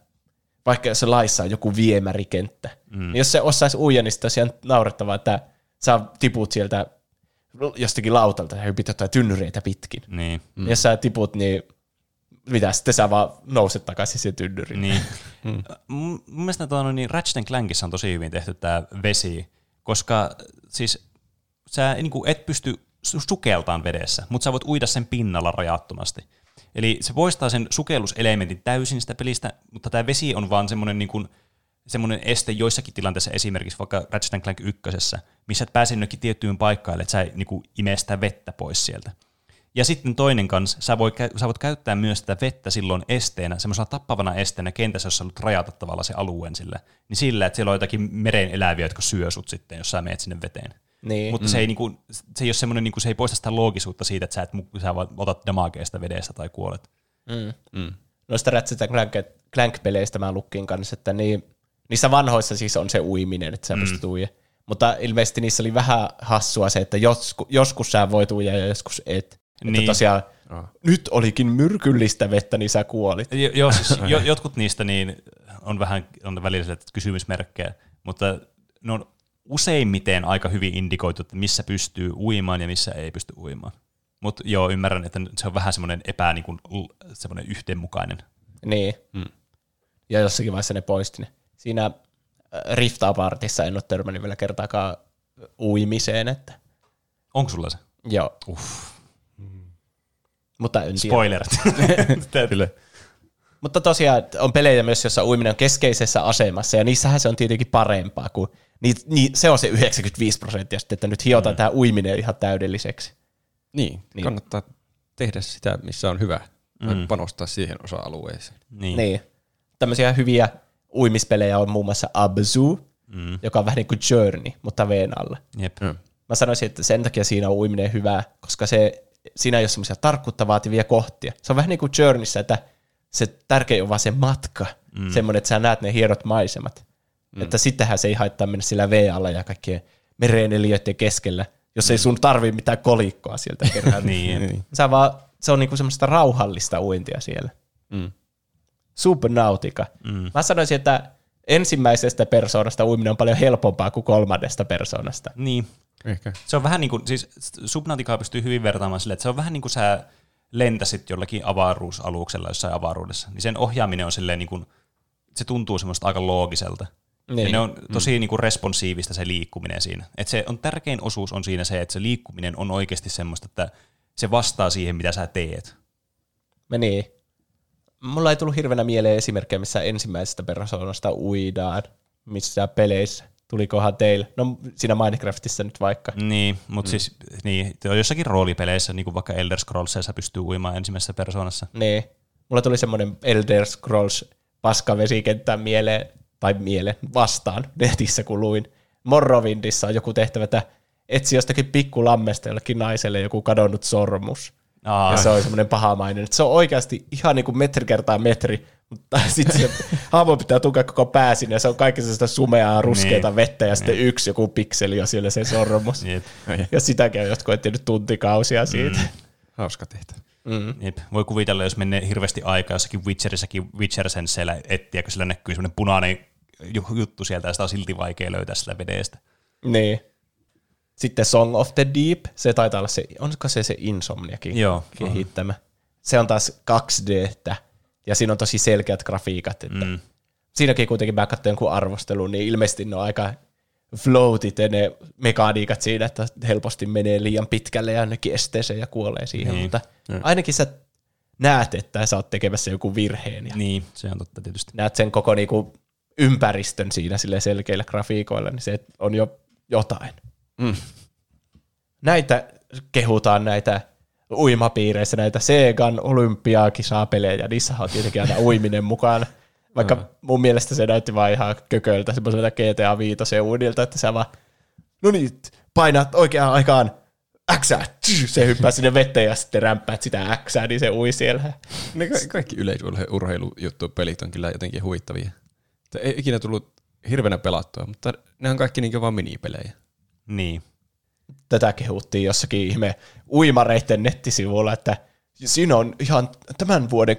vaikka jos se laissa on joku viemärikenttä, mm. niin jos se osaisi uija, niin sitten tosiaan naurettavaa, että sä tiput sieltä jostakin lautalta ja hypit jotain tynnyreitä pitkin. Niin. Mm. Jos sä tiput, niin mitä, sitten sä vaan nouset takaisin siihen tynnyriin. Niin. Mm. Mun mielestä tuo, niin Ratchet Clankissa on tosi hyvin tehty tämä vesi, koska siis sä niin et pysty sukeltaan vedessä, mutta sä voit uida sen pinnalla rajattomasti. Eli se poistaa sen sukelluselementin täysin sitä pelistä, mutta tämä vesi on vaan semmoinen niin kuin, semmoinen este joissakin tilanteissa, esimerkiksi vaikka Ratchet Clank 1, missä et pääse jonnekin tiettyyn paikkaan, että sä ei niin sitä vettä pois sieltä. Ja sitten toinen kanssa, sä, voit, kä- sä voit käyttää myös sitä vettä silloin esteenä, semmoisella tappavana esteenä kentässä, jossa haluat rajata tavallaan se alueen sillä. Niin sillä, että siellä on jotakin meren eläviä, jotka syö sut sitten, jos sä menet sinne veteen. Niin. Mutta se, ei, niinku, se ei ole semmoinen, niinku, se ei poista sitä loogisuutta siitä, että sä, et, mu- sä vaan otat damageesta vedestä tai kuolet. Mm. Mm. Noista Ratchet Clank, Clank-peleistä mä lukkin kanssa, että niin, niissä vanhoissa siis on se uiminen, että sä mm. pystyt uija. Mutta ilmeisesti niissä oli vähän hassua se, että joskus, joskus sä voit uija ja joskus et. Niin. Että Niin. tosiaan, nyt olikin myrkyllistä vettä, niin sä kuolit. Jo, jo, siis, jo, jotkut niistä niin on vähän on välillä kysymysmerkkejä, mutta ne on useimmiten aika hyvin indikoitu, että missä pystyy uimaan ja missä ei pysty uimaan. Mutta joo, ymmärrän, että se on vähän semmoinen epä, niin kuin, semmoinen yhdenmukainen. Niin. Mm. Ja jossakin vaiheessa ne poisti ne. Siinä äh, Rift Apartissa en ole törmännyt vielä kertaakaan uimiseen, että Onko sulla se? joo. Uff. Mutta en tiedä. Spoilerit. Kyllä. Mutta tosiaan on pelejä myös, jossa uiminen on keskeisessä asemassa, ja niissähän se on tietenkin parempaa kuin, niin, niin se on se 95 prosenttia sitten, että nyt hiotaan mm. tämä uiminen ihan täydelliseksi. Niin, Niin. kannattaa tehdä sitä, missä on hyvä. Mm. Panostaa siihen osa-alueeseen. Niin. Niin. Tämmöisiä hyviä uimispelejä on muun muassa Abzu, mm. joka on vähän niin kuin Journey, mutta veen alla. Jep. Mm. Mä sanoisin, että sen takia siinä on uiminen hyvää, koska se, siinä ei ole semmoisia tarkkuutta vaativia kohtia. Se on vähän niin kuin Journeyssä, että se tärkein on vaan se matka, mm. semmoinen, että sä näet ne hienot maisemat. Mm. Että sittenhän se ei haittaa mennä sillä V-alla ja kaikkien mereneliöiden keskellä, jos ei sun tarvii mitään kolikkoa sieltä kerran. Niin, jep. Sä vaan, se on niinku semmoista rauhallista uintia siellä. Mm. Subnautica. Mm. Mä sanoisin, että ensimmäisestä persoonasta uiminen on paljon helpompaa kuin kolmannesta persoonasta. niin. Ehkä. Se on vähän niin kuin, siis Subnauticaa pystyy hyvin vertaamaan silleen, että se on vähän niin kuin sä lentäsit jollakin avaruusaluksella jossain avaruudessa, niin sen ohjaaminen on silleen niin kuin, se tuntuu semmoista aika loogiselta. Niin. Niin. Ja ne on tosi mm. niin kuin responsiivista se liikkuminen siinä. Et se on tärkein osuus on siinä se, että se liikkuminen on oikeasti semmoista, että se vastaa siihen, mitä sä teet. Meni. Mulla ei tullut hirveänä mieleen esimerkkejä, missä ensimmäisestä persoonasta uidaan, missä peleissä. Tulikohan teille? No siinä Minecraftissa nyt vaikka. Niin, mutta mm. siis niin, jossakin roolipeleissä, niin kuin vaikka Elder Scrollsissa pystyy uimaan ensimmäisessä persoonassa. Niin. Mulla tuli semmoinen Elder Scrolls paskavesikenttä mieleen, tai mieleen vastaan netissä, kun luin. Morrowindissa on joku tehtävä, että etsi jostakin pikkulammesta jollekin naiselle joku kadonnut sormus. Aa, Ja se on semmoinen pahamainen. Se on oikeasti ihan niin kuin metri kertaa metri, mutta sitten se hahmo pitää tukea koko pää sinne, ja se on kaikki sellaista sumeaa, ruskeata Niin. vettä, ja sitten yksi joku pikseli on siellä se sormus. Jep, Ja sitäkin on jotkut etsinyt tuntikausia siitä. Mm. Hauska tehtävä. jep. Voi kuvitella, jos menee hirveästi aikaa jossakin Witcherissäkin Witcher Senseillä etsiä, kun sillä näkyy semmoinen punainen juttu sieltä, ja sitä on silti vaikea löytää sitä vedestä. Niin. Sitten Song of the Deep, se taitaa olla se, onko se se Insomniakin Joo, kehittämä. Se on taas 2D, ja siinä on tosi selkeät grafiikat. Että mm. Siinäkin kuitenkin mä katsoin jonkun arvostelun, niin ilmeisesti ne on aika floatit ja ne mekaniikat siinä, että helposti menee liian pitkälle ja ne esteeseen ja kuolee siihen, Niin. mutta ainakin sä näet, että sä oot tekemässä joku virheen ja Niin, se on totta tietysti. näet sen koko niinku ympäristön siinä sille selkeillä grafiikoilla, niin se on jo jotain. Mm. Näitä kehutaan näitä uimapiireissä näitä Segan olympiakisapelejä, niissä on tietenkin aina uiminen mukana. Vaikka mm. mun mielestä se näytti vaan ihan kököltä semmoiselta GTA 5 uudilta, että sä vaan, no niin, painat oikeaan aikaan X, se hyppää sinne veteen ja sitten rämpäät sitä X, niin se ui siellä. Ne ka- kaikki yleisurheilujuttu pelit on kyllä jotenkin huittavia. Että ei ikinä tullut hirveänä pelattua, mutta ne on kaikki niin vaan minipelejä. Niin. Tätä kehuttiin jossakin ihme uimareiden nettisivuilla, että siinä on ihan tämän vuoden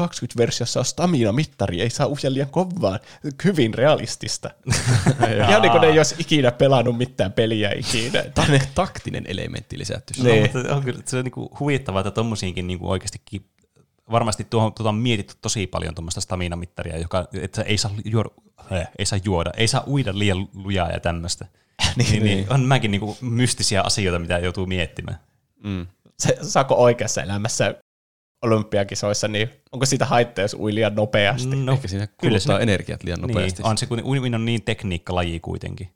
2020-versiossa on stamina-mittari, ei saa uida liian kovaa. Hyvin realistista. ihan niin kuin ne ei olisi ikinä pelannut mitään peliä ikinä. Tak- taktinen elementti lisätty. No, mutta on kyllä, se on niinku huvittavaa, että tommosiinkin niinku oikeastikin varmasti tuohon tuota on mietitty tosi paljon tuommoista stamina-mittaria, joka, että ei saa, juoda, äh, ei saa juoda, ei saa uida liian lujaa ja tämmöistä. niin, niin, niin, on mäkin niinku mystisiä asioita, mitä joutuu miettimään. Mm. Se, saako oikeassa elämässä olympiakisoissa, niin onko siitä haittaa, jos ui liian nopeasti? No, Ehkä siinä kuluttaa siinä, energiat liian nopeasti. Niin, on se, kun uiminen on niin tekniikkalaji kuitenkin.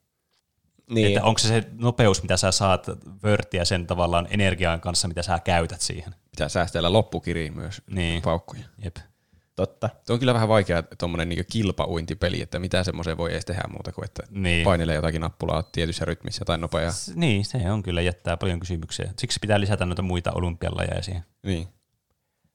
Niin. Että onko se se nopeus, mitä sä saat vörttiä sen tavallaan energian kanssa, mitä sä käytät siihen. Pitää säästellä loppukiriin myös niin. paukkuja. Jep. Totta. Tuo on kyllä vähän vaikea tuommoinen niin kilpauintipeli, että mitä semmoiseen voi edes tehdä muuta kuin, että niin. painelee jotakin nappulaa tietyssä rytmissä tai nopeaa. S- niin, se on kyllä jättää paljon kysymyksiä. Siksi pitää lisätä noita muita olympialajeja siihen. Niin.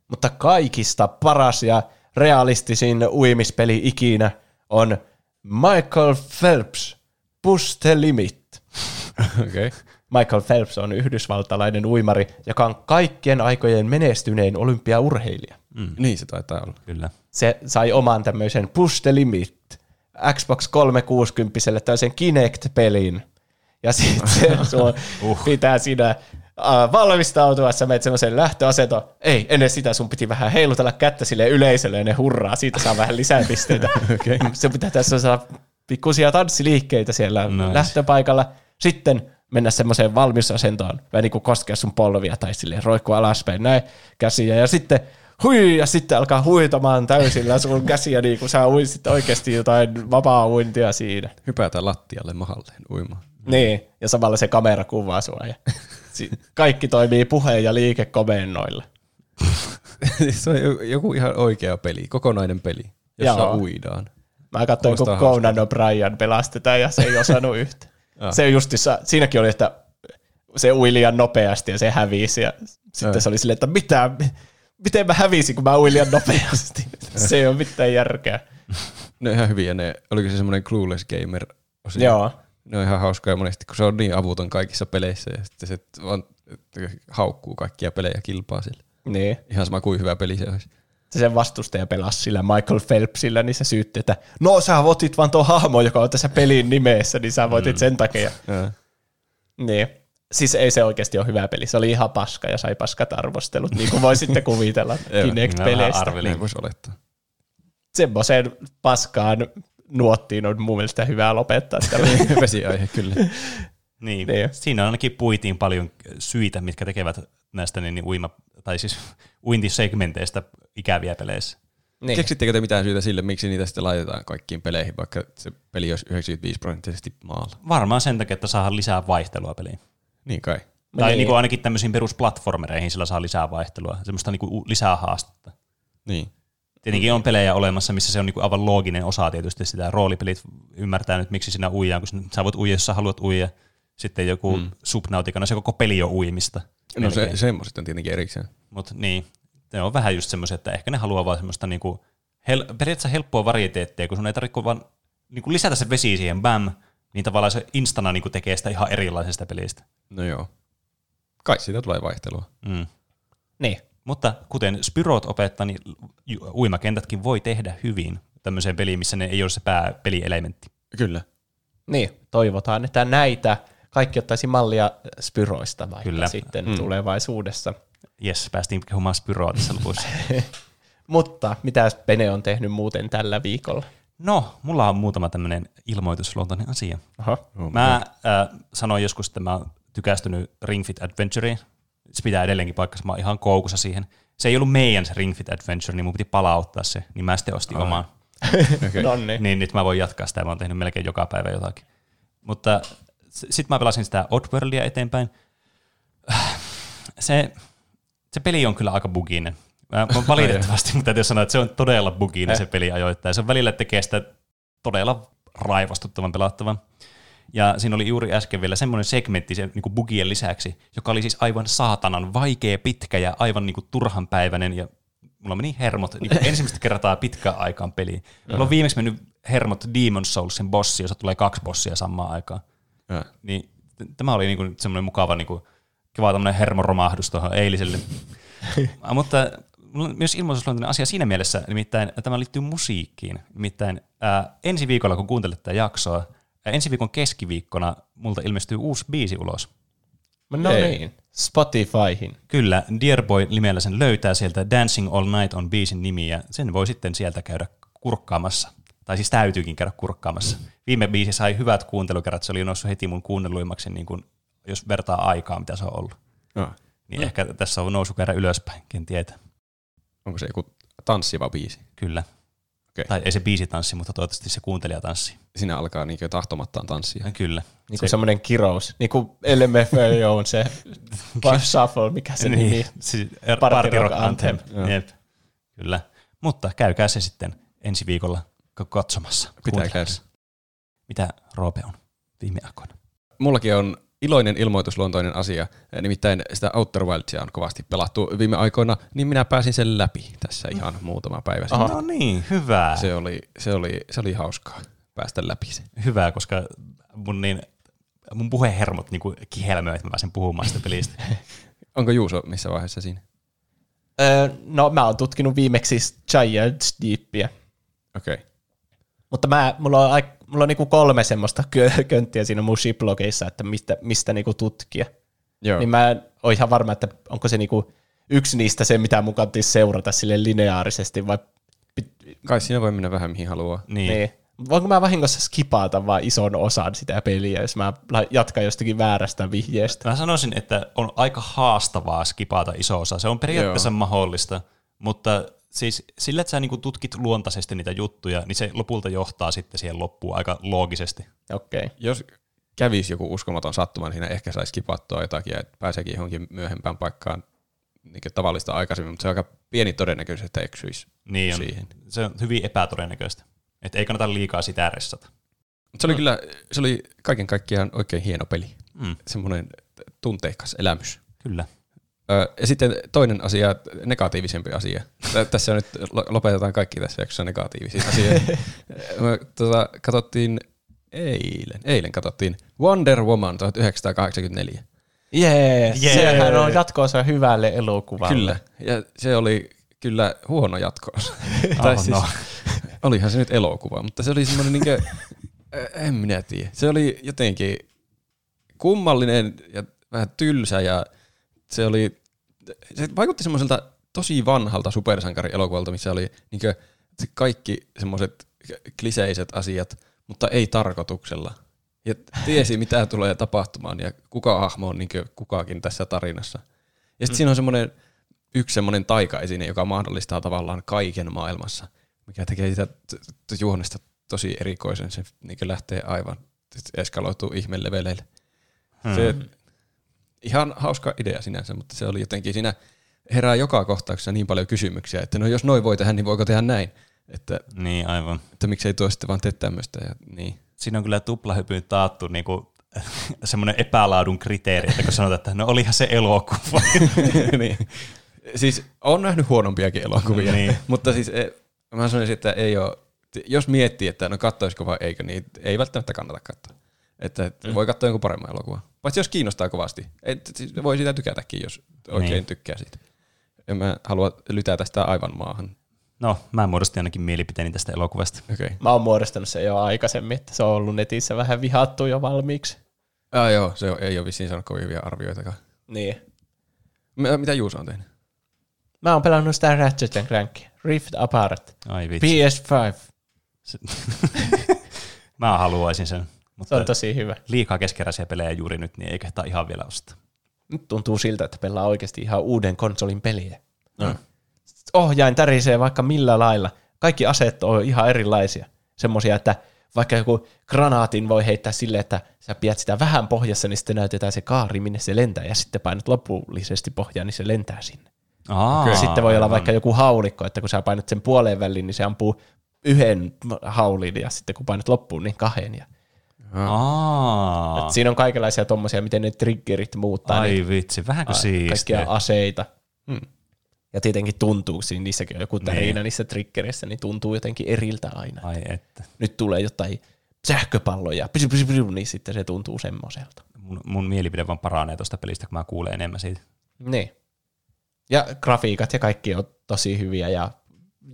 Mutta kaikista paras ja realistisin uimispeli ikinä on Michael Phelps Push the Limit. okay. Michael Phelps on yhdysvaltalainen uimari, joka on kaikkien aikojen menestynein olympiaurheilija. Mm. Niin se taitaa olla. Kyllä. Se sai oman tämmöisen Push the Limit Xbox 360 tämmöisen Kinect-pelin. Ja sitten se uh. pitää siinä uh, valmistautua, sä menet semmoisen lähtöaseto. Ei, ennen sitä sun piti vähän heilutella kättä sille yleisölle ja ne hurraa, siitä saa vähän lisää pisteitä. okay. Se pitää tässä saada pikkusia tanssiliikkeitä siellä nice. lähtöpaikalla. Sitten mennä semmoiseen valmisasentoon, vähän niin kuin koskea sun polvia tai silleen roikkua alaspäin näin käsiä. Ja sitten hui, ja sitten alkaa huitamaan täysillä sun käsiä, niin kuin sä uisit oikeasti jotain vapaa uintia siinä. Hypätä lattialle mahalleen uimaan. Niin, ja samalla se kamera kuvaa sua. Ja kaikki toimii puheen ja liikekomennoilla. se on joku ihan oikea peli, kokonainen peli, jossa Joo. uidaan. Mä katsoin, kun Conan O'Brien pelastetaan ja se ei osannut yhtä. Se justissa, siinäkin oli, että se ui liian nopeasti ja se hävisi ja sitten ja. se oli silleen, että mitä, miten mä hävisin, kun mä uin liian nopeasti. se ei ole mitään järkeä. Ne on ihan hyviä ne, oliko se semmoinen Clueless Gamer osio? Joo. Ne on ihan hauskaa monesti, kun se on niin avuton kaikissa peleissä ja sitten se vaan haukkuu kaikkia pelejä kilpaa sille. Niin. Ihan sama kuin hyvä peli se olisi se sen vastustaja pelasi sillä Michael Phelpsillä, niin se syytti, että no sä voitit vaan tuo hahmo, joka on tässä pelin nimessä, niin sä voitit mm. sen takia. Ja. Niin. Siis ei se oikeasti ole hyvä peli. Se oli ihan paska ja sai paskat arvostelut, niin kuin voi sitten kuvitella Kinect-peleistä. Niin voisi olettaa. Semmoiseen paskaan nuottiin on mun mielestä hyvä lopettaa. Vesiaihe, kyllä. Niin. niin. Siinä ainakin puitiin paljon syitä, mitkä tekevät näistä niin, niin uima, tai siis uintisegmenteistä ikäviä peleissä. Niin. Keksittekö te mitään syytä sille, miksi niitä sitten laitetaan kaikkiin peleihin, vaikka se peli olisi 95 prosenttisesti maalla? Varmaan sen takia, että saadaan lisää vaihtelua peliin. Niin kai. Tai niin. Niin kuin ainakin tämmöisiin perusplatformereihin sillä saa lisää vaihtelua, semmoista niin kuin lisää haastetta. Niin. Tietenkin on pelejä olemassa, missä se on niinku aivan looginen osa tietysti sitä. Roolipelit ymmärtää nyt, miksi sinä uijaan, kun sä voit uija, jos sä haluat uija. Sitten joku mm. Subnautica, no se koko peli on uimista. No se, semmoiset on tietenkin erikseen. Mutta niin, ne on vähän just semmoisia, että ehkä ne haluaa vaan semmoista niinku, hel, periaatteessa helppoa varieteettia, kun sun ei tarvitse vaan niinku lisätä se vesi siihen, bam, niin tavallaan se instana niinku tekee sitä ihan erilaisesta pelistä. No joo. Kai siitä tulee vaihtelua. Mm. Niin. Mutta kuten Spyrot opettaa, niin uimakentätkin voi tehdä hyvin tämmöiseen peliin, missä ne ei ole se pääpelielementti. Kyllä. Niin, toivotaan, että näitä kaikki ottaisi mallia Spyroista vaikka Kyllä. sitten mm. tulevaisuudessa. Jes, päästiin kehumaan Spyroa tässä lopussa. Mutta mitä Pene on tehnyt muuten tällä viikolla? No, mulla on muutama tämmöinen ilmoitusluontoinen asia. Aha. Oh, mä äh, sanoin joskus, että mä oon tykästynyt Ring Fit Adventureen. Se pitää edelleenkin paikkansa, mä oon ihan koukussa siihen. Se ei ollut meidän se Ring Fit Adventure, niin mun piti palauttaa se, niin mä sitten ostin oh. oman. okay. Nonni. Niin nyt mä voin jatkaa sitä, mä oon tehnyt melkein joka päivä jotakin. Mutta sitten mä pelasin sitä Oddworldia eteenpäin. Se, se peli on kyllä aika buginen. Mä, mä valitettavasti, mutta täytyy sanoa, että se on todella buginen se peli ajoittain. Se välillä tekee sitä todella raivostuttavan pelattavan. Ja siinä oli juuri äsken vielä semmoinen segmentti sen niin bugien lisäksi, joka oli siis aivan saatanan vaikea, pitkä ja aivan niin kuin turhanpäiväinen. Ja mulla meni hermot niin ensimmäistä kertaa pitkään aikaan peliin. Mulla on viimeksi mennyt hermot Demon Soulsin bossi, jossa tulee kaksi bossia samaan aikaan. Ja. Niin t- tämä oli niin kuin semmoinen mukava niin kuin, kiva tämmöinen hermoromahdus tuohon eiliselle. Ah, Mutta myös ilmoitusluontoinen asia siinä mielessä, nimittäin tämä liittyy musiikkiin. Nimittäin ää, ensi viikolla, kun kuuntelet tätä jaksoa, ää, ensi viikon keskiviikkona multa ilmestyy uusi biisi ulos. No Ei. niin, Spotifyhin. Kyllä, Dear Boy nimellä sen löytää sieltä Dancing All Night on biisin nimi, ja sen voi sitten sieltä käydä kurkkaamassa. Tai siis täytyykin käydä kurkkaamassa. Viime biisi sai hyvät kuuntelukerrat, se oli noussut heti mun kuunnelluimmaksi, niin kuin, jos vertaa aikaa, mitä se on ollut. No. Niin ehkä tässä on nousu kerran ylöspäin, ken tietää. Onko se joku tanssiva biisi? Kyllä. Okei. Tai ei se biisi tanssi, mutta toivottavasti se kuuntelija tanssi. Siinä alkaa niin tahtomattaan tanssia. Ja Kyllä. Niin kuin semmoinen kirous. Niin kuin LMFAO on se Shuffle, mikä se nimi. Niin, siis er- Party Party Rock Rock Anthem. Joo. Jep. Kyllä. Mutta käykää se sitten ensi viikolla katsomassa. Pitää kuuntelemassa. Mitä Roope on viime aikoina? Mullakin on iloinen ilmoitusluontoinen asia, nimittäin sitä Outer Wildsia on kovasti pelattu viime aikoina, niin minä pääsin sen läpi tässä ihan muutama päivä sitten. No niin, hyvä. Se oli, se, oli, se oli hauskaa päästä läpi se. Hyvä, koska mun, niin, mun puhehermot niin kihelmöi, että mä pääsen puhumaan sitä pelistä. Onko Juuso missä vaiheessa siinä? Öö, no mä oon tutkinut viimeksi Giants Deepia. Okei. Okay. Mutta mä, mulla on, aik- mulla on niinku kolme semmoista kö- könttiä siinä mun shiplogeissa, että mistä, mistä niinku tutkia. Joo. Niin mä en ole ihan varma, että onko se niinku yksi niistä se, mitä mun kannattaa seurata sille lineaarisesti, vai Kai siinä voi mennä vähän mihin haluaa. Niin. niin. Voinko mä vahingossa skipata vaan ison osan sitä peliä, jos mä jatkan jostakin väärästä vihjeestä? Mä sanoisin, että on aika haastavaa skipata iso osa. Se on periaatteessa Joo. mahdollista, mutta siis sillä, että sä niinku tutkit luontaisesti niitä juttuja, niin se lopulta johtaa sitten siihen loppuun aika loogisesti. Okei. Okay. Jos kävisi joku uskomaton sattuma, niin siinä ehkä saisi kipattua jotakin ja pääseekin johonkin myöhempään paikkaan niin tavallista aikaisemmin, mutta se on aika pieni todennäköisyys, että eksyisi Niin on, siihen. se on hyvin epätodennäköistä. Että ei kannata liikaa sitä ressata. Se oli kyllä, se oli kaiken kaikkiaan oikein hieno peli. Mm, Semmoinen tunteikas elämys. kyllä. Ja sitten toinen asia, negatiivisempi asia. Tä- Tässä nyt lo- lopetetaan kaikki tässä jaksossa negatiivisia asioita. Me tota, katsottiin eilen, eilen katsottiin Wonder Woman 1984. Jee, Jee. yeah. sehän on jatkoosa hyvälle elokuvalle. Kyllä, ja se oli kyllä huono jatko. Oh, no. olihan se nyt elokuva, mutta se oli semmoinen niinkö, en minä tiedä. Se oli jotenkin kummallinen ja vähän tylsä ja se oli, se vaikutti semmoiselta tosi vanhalta supersankarielokuvalta, missä oli niinkö kaikki semmoiset kliseiset asiat, mutta ei tarkoituksella. Ja tiesi, mitä tulee tapahtumaan ja kuka hahmo on niinkö kukakin tässä tarinassa. Ja sitten mm. siinä on semmoinen yksi semmoinen taikaesine, joka mahdollistaa tavallaan kaiken maailmassa, mikä tekee sitä juonesta tosi erikoisen. Se niin lähtee aivan, eskaloituu ihmeleveleille. Hmm. Se, ihan hauska idea sinänsä, mutta se oli jotenkin siinä herää joka kohtauksessa niin paljon kysymyksiä, että no jos noin voi tehdä, niin voiko tehdä näin? Että, Niin, aivan. että miksei tuo sitten vaan tee tämmöistä. Ja, niin. Siinä on kyllä tuplahypyyn taattu niinku, semmoinen epälaadun kriteeri, että kun sanotaan, että no olihan se elokuva. niin. Siis on nähnyt huonompiakin elokuvia, Niin. mutta siis e, mä sanoisin, että ei ole, jos miettii, että no kattoisiko vai eikö, niin ei välttämättä kannata katsoa. Että mm. voi katsoa jonkun paremman elokuvan. Paitsi jos kiinnostaa kovasti. Et, siis voi sitä tykätäkin, jos oikein Niin. tykkää siitä. En mä halua lytätä sitä aivan maahan. No, mä muodostin ainakin mielipiteeni tästä elokuvasta. Okei. Okay. Mä oon muodostanut sen jo aikaisemmin, että se on ollut netissä vähän vihattu jo valmiiksi. Ah, joo, se ei ole vissiin saanut kovin hyviä arvioitakaan. Niin. M- mitä Juuso on tehnyt? Mä oon pelannut sitä Ratchet Clankia. Rift Apart. Ai vitsi. PS5. Mä haluaisin sen. Se Mutta on tosi hyvä. liikaa keskeräisiä pelejä juuri nyt, niin ei kehtaa ihan vielä ostaa. Nyt tuntuu siltä, että pelaa oikeasti ihan uuden konsolin peliä. No. Ohjain tärisee vaikka millä lailla. Kaikki aseet on ihan erilaisia. Semmoisia, että vaikka joku granaatin voi heittää silleen, että sä pidät sitä vähän pohjassa, niin sitten näytetään se kaari, minne se lentää, ja sitten painat lopullisesti pohjaan, niin se lentää sinne. Aa, Ja sitten voi olla aivan. vaikka joku haulikko, että kun sä painat sen puoleen väliin, niin se ampuu yhden haulin ja sitten kun painat loppuun, niin kahden. Ja Aa, Et siinä on kaikenlaisia tommosia, miten ne triggerit muuttaa ai niitä vitsi, vähänkö siistiä. kaikkia aseita. Hmm. Ja tietenkin tuntuu, siinä niissäkin on joku tärinä Niin. niissä triggereissä, niin tuntuu jotenkin eriltä aina. Ai että. Nyt tulee jotain sähköpalloja, pysy, pysy, pysy, niin sitten se tuntuu semmoiselta. Mun, mun mielipide vaan paranee tuosta pelistä, kun mä kuulen enemmän siitä. Niin. Ja grafiikat ja kaikki on tosi hyviä ja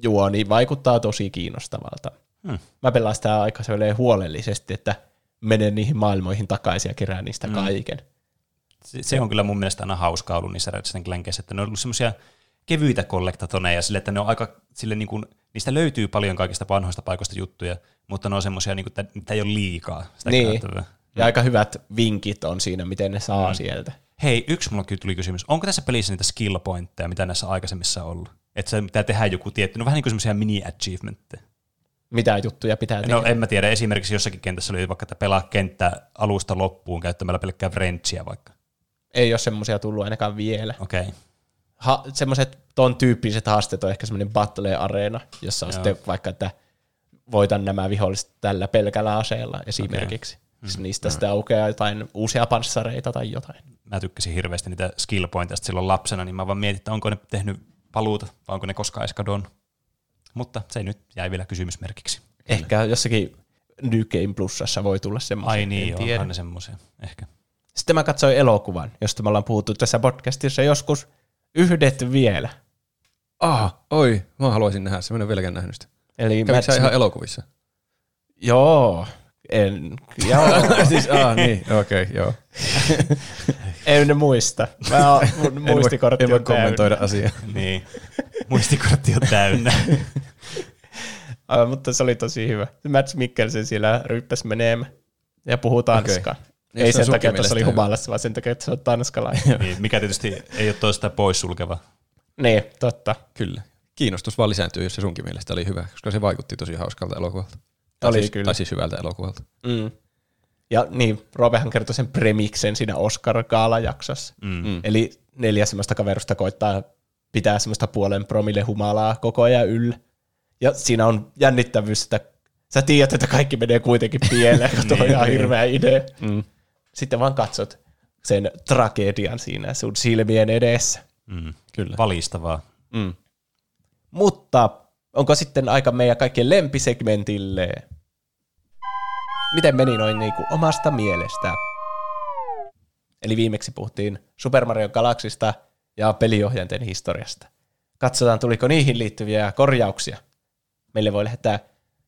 juoni vaikuttaa tosi kiinnostavalta. Hmm. Mä pelaan sitä aika huolellisesti, että menen niihin maailmoihin takaisin ja kerään niistä Hmm. kaiken. Se, se on kyllä mun mielestä aina hauskaa ollut niissä Ratchet Clankissa, että ne on ollut semmoisia kevyitä kollektatoneja sille, että ne on aika, sille niin kuin, niistä löytyy paljon kaikista vanhoista paikoista juttuja, mutta ne on semmoisia, niin kuin, että niitä ei ole liikaa sitä Niin. Ja aika hyvät vinkit on siinä, miten ne saa mm. sieltä. Hei, yksi mulla kyllä tuli kysymys. Onko tässä pelissä niitä skill pointteja, mitä näissä aikaisemmissa on ollut? Että se pitää tehdä joku tietty, no vähän niin kuin semmoisia mini-achievementteja. Mitä juttuja pitää tehdä. No en mä tiedä, esimerkiksi jossakin kentässä oli vaikka, että pelaa kenttä alusta loppuun käyttämällä pelkkää wrenchiä vaikka. Ei ole semmoisia tullut ainakaan vielä. Okei. Okay. Ha- semmoiset ton tyyppiset haasteet on ehkä semmoinen battle-areena, jossa on Joo. sitten vaikka, että voitan nämä viholliset tällä pelkällä aseella esimerkiksi. Okay. Niistä sitten aukeaa jotain uusia panssareita tai jotain. Mä tykkäsin hirveästi niitä skill pointeista silloin lapsena, niin mä vaan mietin, että onko ne tehnyt paluuta vai onko ne koskaan edes kadonnut. Mutta se nyt jäi vielä kysymysmerkiksi. Ehkä jossakin New Game Plusassa voi tulla semmoisia. Ai niin, en joo, tiedä. semmoisia. Ehkä. Sitten mä katsoin elokuvan, josta me ollaan puhuttu tässä podcastissa joskus yhdet vielä. Ah, oi, mä haluaisin nähdä se, mä en ole vieläkään nähnyt sitä. Eli Kävikö sä Mads- ihan elokuvissa? Joo, en, joo, siis, ah, niin, okei, okay, joo. en muista. Mä oon, mun En voi, muistikortti en voi on täynnä. kommentoida asiaa. Niin. Muistikortti on täynnä. Aivan, mutta se oli tosi hyvä. Mads Mikkelsen siellä ryppäs menemään ja puhuu tanskaa. Okay. Niin, Ei se on sen takia, että se oli humalassa, vaan sen takia, että se on tanskalainen. niin, mikä tietysti ei ole toista poissulkeva. niin, totta. Kyllä. Kiinnostus vaan lisääntyy, jos se sunkin mielestä oli hyvä, koska se vaikutti tosi hauskalta elokuvalta. Tai Oli siis, kyllä. Tai siis hyvältä elokuvalta. Mm. Ja niin, Robehan kertoi sen premiksen siinä Oscar-gaala-jaksossa. Mm. Eli neljä semmoista kaverusta koittaa pitää semmoista puolen promille humalaa koko ajan yllä. Ja siinä on jännittävyys, että sä tiedät, että kaikki menee kuitenkin pieleen, kun tuo on ihan hirveä idea. Mm. Sitten vaan katsot sen tragedian siinä sun silmien edessä. Mm. Kyllä. Valistavaa. Mm. Mutta onko sitten aika meidän kaikkien lempisegmentille? Miten meni noin niinku omasta mielestä? Eli viimeksi puhuttiin Super Mario Galaxista ja peliohjainten historiasta. Katsotaan, tuliko niihin liittyviä korjauksia. Meille voi lähettää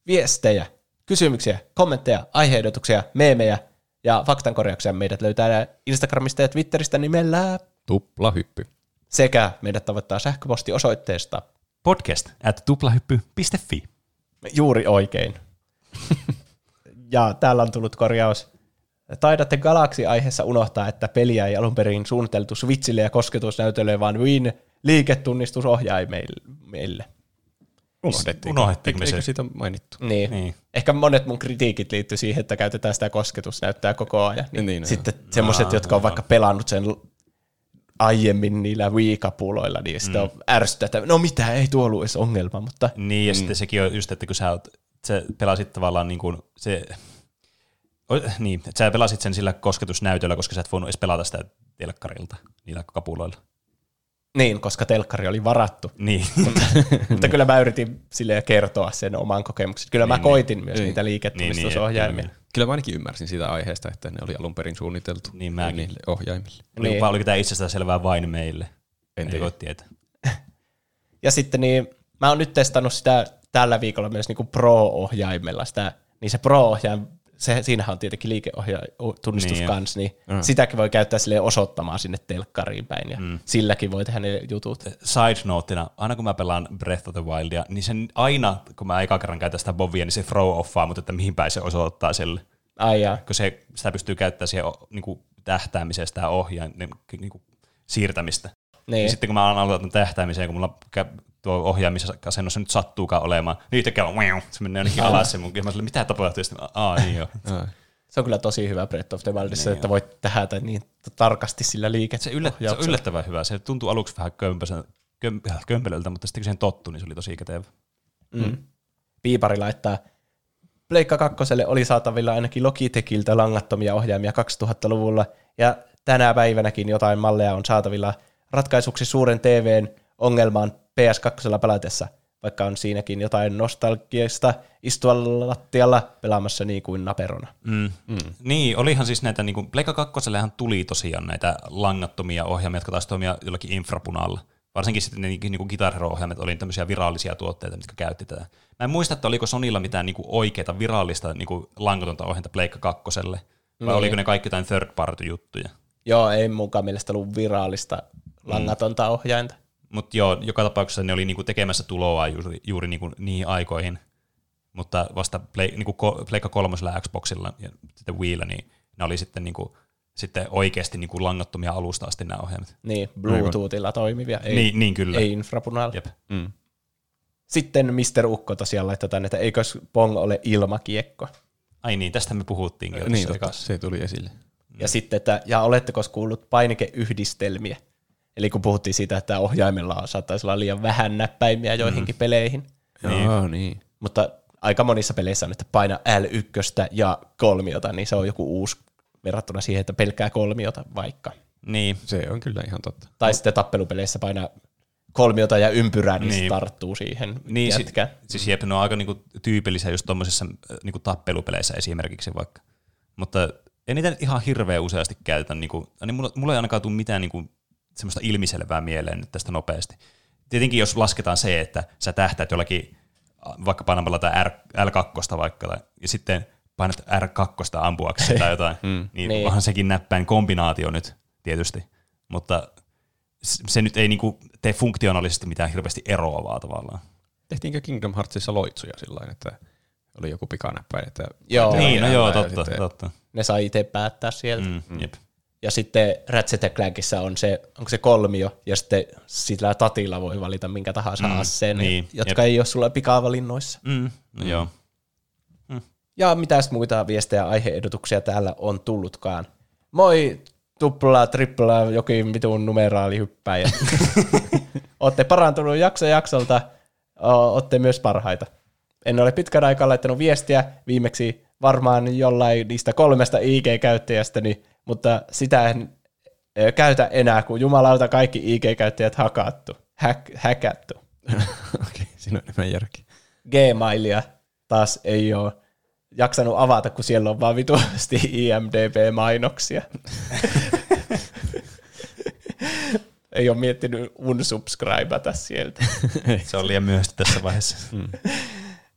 viestejä, kysymyksiä, kommentteja, aiheehdotuksia, meemejä ja faktankorjauksia. Meidät löytää Instagramista ja Twitteristä nimellä Tupla hyppy. sekä meidät tavoittaa sähköpostiosoitteesta Podcast at tuplahyppy.fi. Juuri oikein. ja täällä on tullut korjaus. Taidatte Galaxy-aiheessa unohtaa, että peliä ei alun perin suunniteltu Switchille ja kosketusnäytölle, vaan Win liiketunnistusohjaimille. Unohdettiin. Unohdettiinko me Eikö se? siitä mainittu? Niin. Niin. niin. Ehkä monet mun kritiikit liittyy siihen, että käytetään sitä kosketusnäyttää koko ajan. Niin, Niin, no sitten semmoiset, jotka on vaikka pelannut sen aiemmin niillä Wii-kapuloilla, niin sitten on ärsytä, että no mitä, ei tuo ollut edes ongelma, mutta Niin, ja mm. sitten sekin on just, että kun sä, oot, sä pelasit tavallaan niin kuin se, o, niin, että sä pelasit sen sillä kosketusnäytöllä, koska sä et voinut edes pelata sitä telkkarilta niillä kapuloilla. niin, koska telkkari oli varattu. Niin, Mutta kyllä mä yritin silleen kertoa sen oman kokemuksen. Kyllä mä Niin, koitin myös Niin. niitä niin, liiketunnistusohjaimia. niin, Kyllä mä ainakin ymmärsin siitä aiheesta, että ne oli alun perin suunniteltu Niin mäkin. niille ohjaimille. Oliko, Niin. vai oliko tämä itsestään selvää vain meille? En tiedä. voi tietää. Ja sitten niin, mä oon nyt testannut sitä tällä viikolla myös niin kuin Pro-ohjaimella. Sitä, niin se Pro-ohjain, se, siinähän on tietenkin liiketunnistus Niin, niin, joo. kans, niin Mm. sitäkin voi käyttää sille osoittamaan sinne telkkariin päin. Ja mm. silläkin voi tehdä ne jutut. Side noteina, aina kun mä pelaan Breath of the Wildia, niin sen aina, kun mä eka kerran käytän sitä bovia, niin se throw offaa, mutta että mihin päin se osoittaa sille. Ai jaa. Kun se, sitä pystyy käyttämään siihen o- niinku, tähtäämiseen sitä ohjaan, niin, niinku, siirtämistä. Niin. Ja sitten kun mä aloitan tähtäämiseen, kun mulla tuo ohjaa, missä asennossa nyt sattuukaan olemaan, niin yhtäkkiä se menee jonnekin alas se mun, ja mä sille, mitä tapahtuu, ja sitten, aa niin joo. Se on kyllä tosi hyvä Breath of the Wildissa, Niin että voit tähdätä niin tarkasti sillä liiket. Se, yllet, se on yllättävän hyvä. Se tuntuu aluksi vähän kömpösen, äh, kömpelöltä, mutta sitten kun siihen tottui, niin se oli tosi kätevä. Mm. Piipari laittaa, Pleikka 2 oli saatavilla ainakin Logitechiltä langattomia ohjaimia 2000-luvulla, ja tänä päivänäkin jotain malleja on saatavilla ratkaisuksi suuren TVn ongelmaan PS2 pelatessa, vaikka on siinäkin jotain nostalgiasta istua lattialla pelaamassa niin kuin naperona. Mm. Mm. Niin, olihan siis näitä, niin kuin, Pleikka 2 tuli tosiaan näitä langattomia ohjaimia, jotka taas toimia jollakin infrapunalla. Varsinkin sitten ne niin kuin Guitar Hero-ohjaimet oli tämmöisiä virallisia tuotteita, mitkä käytti tätä. Mä en muista, että oliko Sonilla mitään niin kuin oikeita virallista niin kuin langatonta ohjainta Pleikka 2 vai niin. oliko ne kaikki jotain third party juttuja? Joo, ei mukaan mielestä ollut virallista langatonta mm. ohjainta. Mutta joo, joka tapauksessa ne oli niinku tekemässä tuloa juuri, juuri niinku niihin aikoihin. Mutta vasta Play, niinku Pleikka kolmosella Xboxilla ja sitten Wiillä, niin ne oli sitten, niinku, sitten oikeasti niinku langattomia alusta asti nämä ohjelmat. Niin, Bluetoothilla toimivia, ei, niin, niin kyllä. ei infrapunalla. Jep. Mm. Sitten Mr. Ukko tosiaan laittaa tänne, että eikös Pong ole ilmakiekko. Ai niin, tästä me puhuttiinkin jo niin, totta, se tuli esille. Ja sitten, että ja oletteko kuullut painikeyhdistelmiä? Eli kun puhuttiin siitä, että ohjaimella saattaisi olla liian vähän näppäimiä joihinkin mm. peleihin. Joo, niin. niin. Mutta aika monissa peleissä on, että paina L1 ja kolmiota, niin se on joku uusi verrattuna siihen, että pelkkää kolmiota vaikka. Niin. Se on kyllä ihan totta. Tai sitten tappelupeleissä paina kolmiota ja ympyrää, niin, niin. tarttuu siihen niin, jätkään. Si- siis jep, ne on aika niinku tyypillisiä just tuommoisissa niinku tappelupeleissä esimerkiksi vaikka. Mutta ei niitä ihan hirveän useasti käytetä. Niinku, niin mulla, mulla ei ainakaan tule mitään niinku semmoista ilmiselvää mieleen nyt tästä nopeasti. Tietenkin jos lasketaan se, että sä tähtäät jollakin, vaikka painamalla tai R, L2 vaikka, ja sitten painat R2 ampuaksi tai jotain, mm. niin, niin onhan sekin näppäin kombinaatio nyt tietysti. Mutta se nyt ei niinku tee funktionaalisesti mitään hirveästi eroavaa tavallaan. Tehtiinkö Kingdom Heartsissa loitsuja sillä että oli joku pikanäppäin? Että joo, niin, no joo, totta, totta. Ne sai itse päättää sieltä. Mm, mm. Ja sitten Ratchet Clankissa on se, onko se kolmio, ja sitten sillä tatilla voi valita minkä tahansa mm, asseen, niin, jotka jep. ei ole sulla pikavalinnoissa. Mm, no mm. joo. Mm. Ja mitäs muita viestejä aiheedotuksia täällä on tullutkaan? Moi tupla, tripla, jokin vitun numeraali hyppäjä. Olette parantunut jakso jaksolta, olette myös parhaita. En ole pitkän aikaa laittanut viestiä, viimeksi varmaan jollain niistä kolmesta IG-käyttäjästäni, mutta sitä en käytä enää, kun jumalauta kaikki IG-käyttäjät hakattu, häk, häkätty. Okei, okay, siinä on enemmän järki. Gmailia taas ei ole jaksanut avata, kun siellä on vaan vituasti IMDB-mainoksia. ei ole miettinyt unsubscribata sieltä. Se on liian myöhäistä tässä vaiheessa.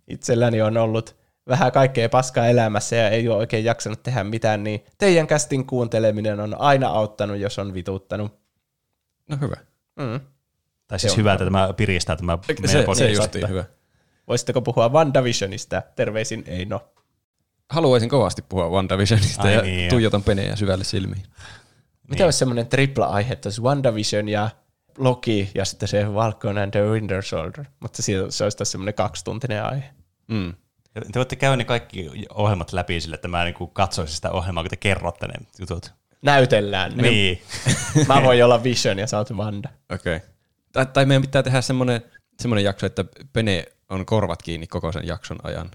Itselläni on ollut vähän kaikkea paskaa elämässä ja ei ole oikein jaksanut tehdä mitään, niin teidän kästin kuunteleminen on aina auttanut, jos on vituttanut. No hyvä. Mm. Tai siis hyvä, että tämä piristää tämä Se, se justiin hyvä. Voisitteko puhua WandaVisionista? Terveisin Eino. Haluaisin kovasti puhua WandaVisionista Ai ja niin, tuijotan penejä syvälle silmiin. Mitä niin. olisi semmoinen tripla aihe, että olisi WandaVision ja Loki ja sitten se Falcon and the Winter Soldier, mutta se olisi semmoinen kaksituntinen aihe. Mm. Te voitte käydä ne kaikki ohjelmat läpi sille, että mä niin katsoisin sitä ohjelmaa, kun te kerrotte ne jutut. Näytellään ne. Niin. mä voin olla Vision ja sä oot Wanda. Okei. Okay. Tai, tai meidän pitää tehdä semmoinen, semmoinen jakso, että Pene on korvat kiinni koko sen jakson ajan.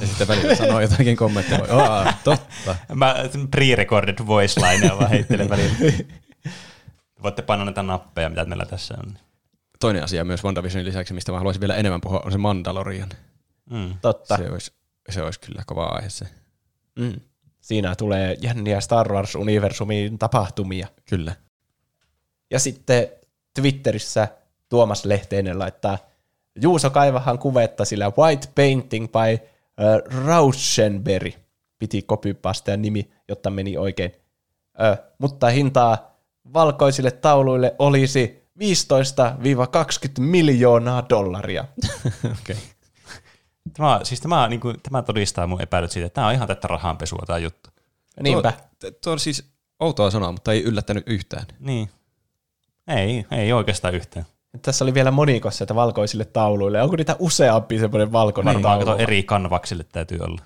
Ja sitten välillä sanoo jotakin kommentteja. Oh, totta. Mä pre-recorded voice line vaan heittelen välillä. Voitte painaa näitä nappeja, mitä meillä tässä on. Toinen asia myös WandaVisionin lisäksi, mistä mä haluaisin vielä enemmän puhua, on se Mandalorian. Mm. Totta. Se olisi, se olisi kyllä kova aihe se. Mm. Siinä tulee jänniä Star Wars-universumin tapahtumia. Kyllä. Ja sitten Twitterissä Tuomas Lehteinen laittaa Juuso Kaivahan kuvetta sillä White Painting by uh, Rauschenberg. Piti kopypastaa nimi, jotta meni oikein. Ö, mutta hintaa valkoisille tauluille olisi 15-20 miljoonaa dollaria. okay. Tämä, siis tämä, niin kuin, tämä todistaa mun epäilyt siitä, että tämä on ihan tätä rahanpesua tämä juttu. Niinpä. Tuo, tuo on siis outoa sanoa, mutta ei yllättänyt yhtään. Niin. Ei, ei oikeastaan yhtään. Tässä oli vielä monikossa, että valkoisille tauluille. Onko niitä useampi semmoinen valkoinen Varmaan taulu? eri kanvaksille täytyy olla.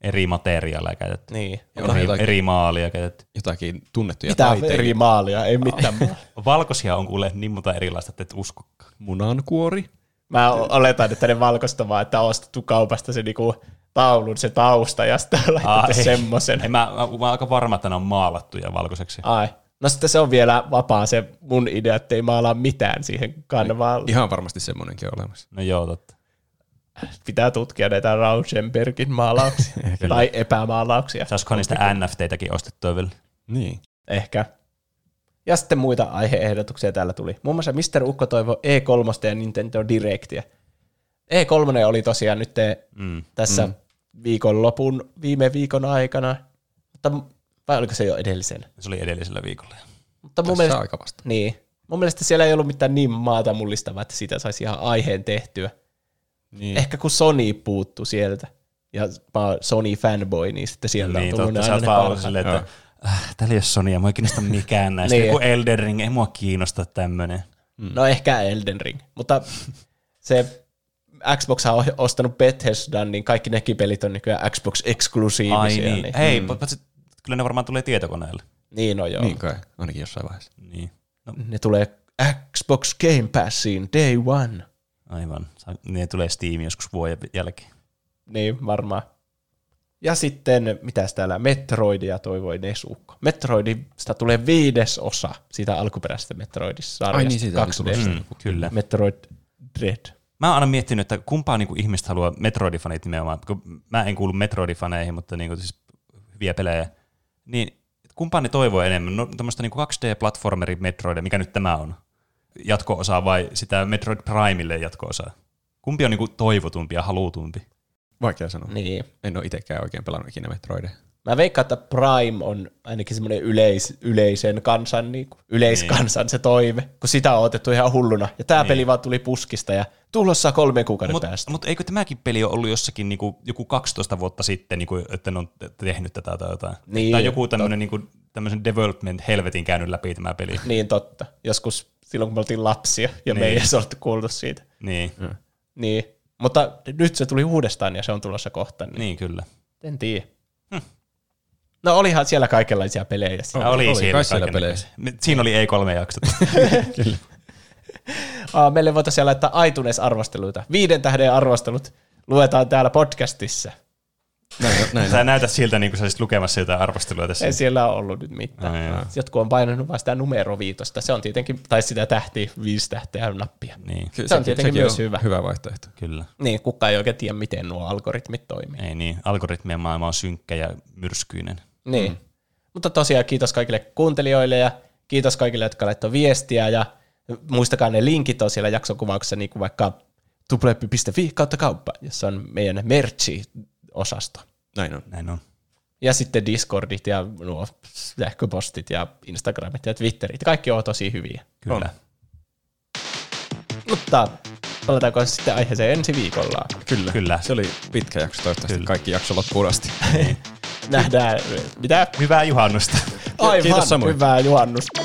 eri materiaaleja käytetty. Niin. Eri, jotakin- eri maalia käytetty. Jotakin tunnettuja Mitä taiteilijoita. eri maalia, ei mitään maalia. Valkoisia on kuule niin monta erilaista, että et uskokaan. Munankuori. Mä oletan, että ne valkoista vaan, että ostettu kaupasta se niinku taulun, se tausta ja sitten on laitettu semmoisen. Mä, mä, mä oon aika varma, että ne on maalattuja valkoiseksi. Ai. No sitten se on vielä vapaa se mun idea, että ei maalaa mitään siihen kanvaan. Ihan varmasti semmoinenkin on olemassa. No joo, totta. Pitää tutkia näitä Rauschenbergin maalauksia. tai epämaalauksia. Saisikohan niistä NFTitäkin ostettua vielä? Niin. Ehkä. Ja sitten muita aiheehdotuksia täällä tuli. Muun muassa Mr. Ukko toivo E3 ja Nintendo Directia. E3 oli tosiaan nyt Mm. tässä mm. viikonlopun, viime viikon aikana. Mutta, vai oliko se jo edellisen? Se oli edellisellä viikolla. Mutta mun mielestä, aika vasta. niin, mun mielestä siellä ei ollut mitään niin maata mullistavaa, että siitä saisi ihan aiheen tehtyä. Niin. Ehkä kun Sony puuttu sieltä, ja mä oon Sony fanboy, niin sitten sieltä niin, on tullut totta. aina oot ne vaan ollut parhaat. silleen, että äh, täällä ei ole Sonya, mua ei kiinnosta mikään näistä. Niin. Joku Elden Ring, ei mua kiinnosta tämmönen. No ehkä Elden Ring, mutta se Xbox on ostanut Bethesdan, niin kaikki nekin pelit on nykyään Xbox eksklusiivisia. Ai niin. niin. Hei, mm. paitsi kyllä ne varmaan tulee tietokoneelle. niin on joo. Niin kai, ainakin jossain vaiheessa. Niin. No, Ne tulee Xbox Game Passiin day one. aivan. Ne tulee Steam joskus vuoden jälkeen. Niin, varmaan. Ja sitten, mitäs täällä, Metroidia toivoi Nesukko. Metroidista tulee viides osa siitä alkuperäisestä Metroidista. Ai niin, siitä oli. Mm, kyllä. Metroid Dread. Mä oon aina miettinyt, että kumpaa niinku ihmistä haluaa Metroidifanit nimenomaan, kun mä en kuulu Metroidifaneihin, mutta niinku siis hyviä pelejä, niin kumpaa ne toivoo enemmän? No tämmöistä niinku 2D-platformeri Metroidia, mikä nyt tämä on? Jatko-osaa vai sitä Metroid Primelle jatko-osaa? Kumpi on niinku toivotumpi ja halutumpi? Vaikea sanoa. Niin. En ole itsekään oikein pelannut ikinä Metroideja. Mä veikkaan, että Prime on ainakin semmoinen yleis, yleisen kansan, niin kuin, yleiskansan se toive, kun sitä on otettu ihan hulluna. Ja tää Niin. peli vaan tuli puskista ja tulossa kolme kuukauden Mutta päästä. mut eikö tämäkin peli ole ollut jossakin niinku, joku 12 vuotta sitten, niinku, että ne on tehnyt tätä tai jotain? Niin, tai joku tämmöinen niinku, tämmöisen development helvetin käynyt läpi tämä peli. Niin totta. Joskus silloin, kun me oltiin lapsia ja Niin. me ei edes oltu kuultu siitä. Niin, Niin. Mutta nyt se tuli uudestaan ja se on tulossa kohta. Niin. niin kyllä. En tiedä. No olihan siellä kaikenlaisia pelejä. Ja oli, oli siellä, kai siellä kaikennäköisiä. Siinä oli E3-jaksot. Aa, meille voitaisiin laittaa iTunes-arvosteluita. Viiden tähden arvostelut luetaan täällä podcastissa. Näin, näin. Sä näytät siltä, niin kuin sä olisit lukemassa jotain arvostelua tässä. Ei siellä ole ollut nyt mitään. Joo. Jotkut on painanut vain sitä numero viitosta. Se on tietenkin, tai sitä tähtiä, viisi tähteä nappia. Niin, Kyllä se on tietenkin sekin myös on hyvä. Hyvä vaihtoehto. kyllä. Niin, kukaan ei oikein tiedä, miten nuo algoritmit toimii. Ei niin, algoritmien maailma on synkkä ja myrskyinen. Niin. Mm. Mutta tosiaan kiitos kaikille kuuntelijoille ja kiitos kaikille, jotka laittoi viestiä ja muistakaa ne linkit on siellä jaksokuvauksessa, niin kuin vaikka tupleppi.fi kautta kauppa, jossa on meidän merchi-osasto. Näin on. Näin on. Ja sitten Discordit ja nuo sähköpostit ja Instagramit ja Twitterit. Kaikki on tosi hyviä. Kyllä. On. Mutta palataanko sitten aiheeseen ensi viikolla? Kyllä. Kyllä. Se oli pitkä jakso, toivottavasti Kyllä. kaikki jakso loppuun asti. Nähdään, mitä? Hyvää juhannusta. Aivan, Kiitos samoin. hyvää juhannusta.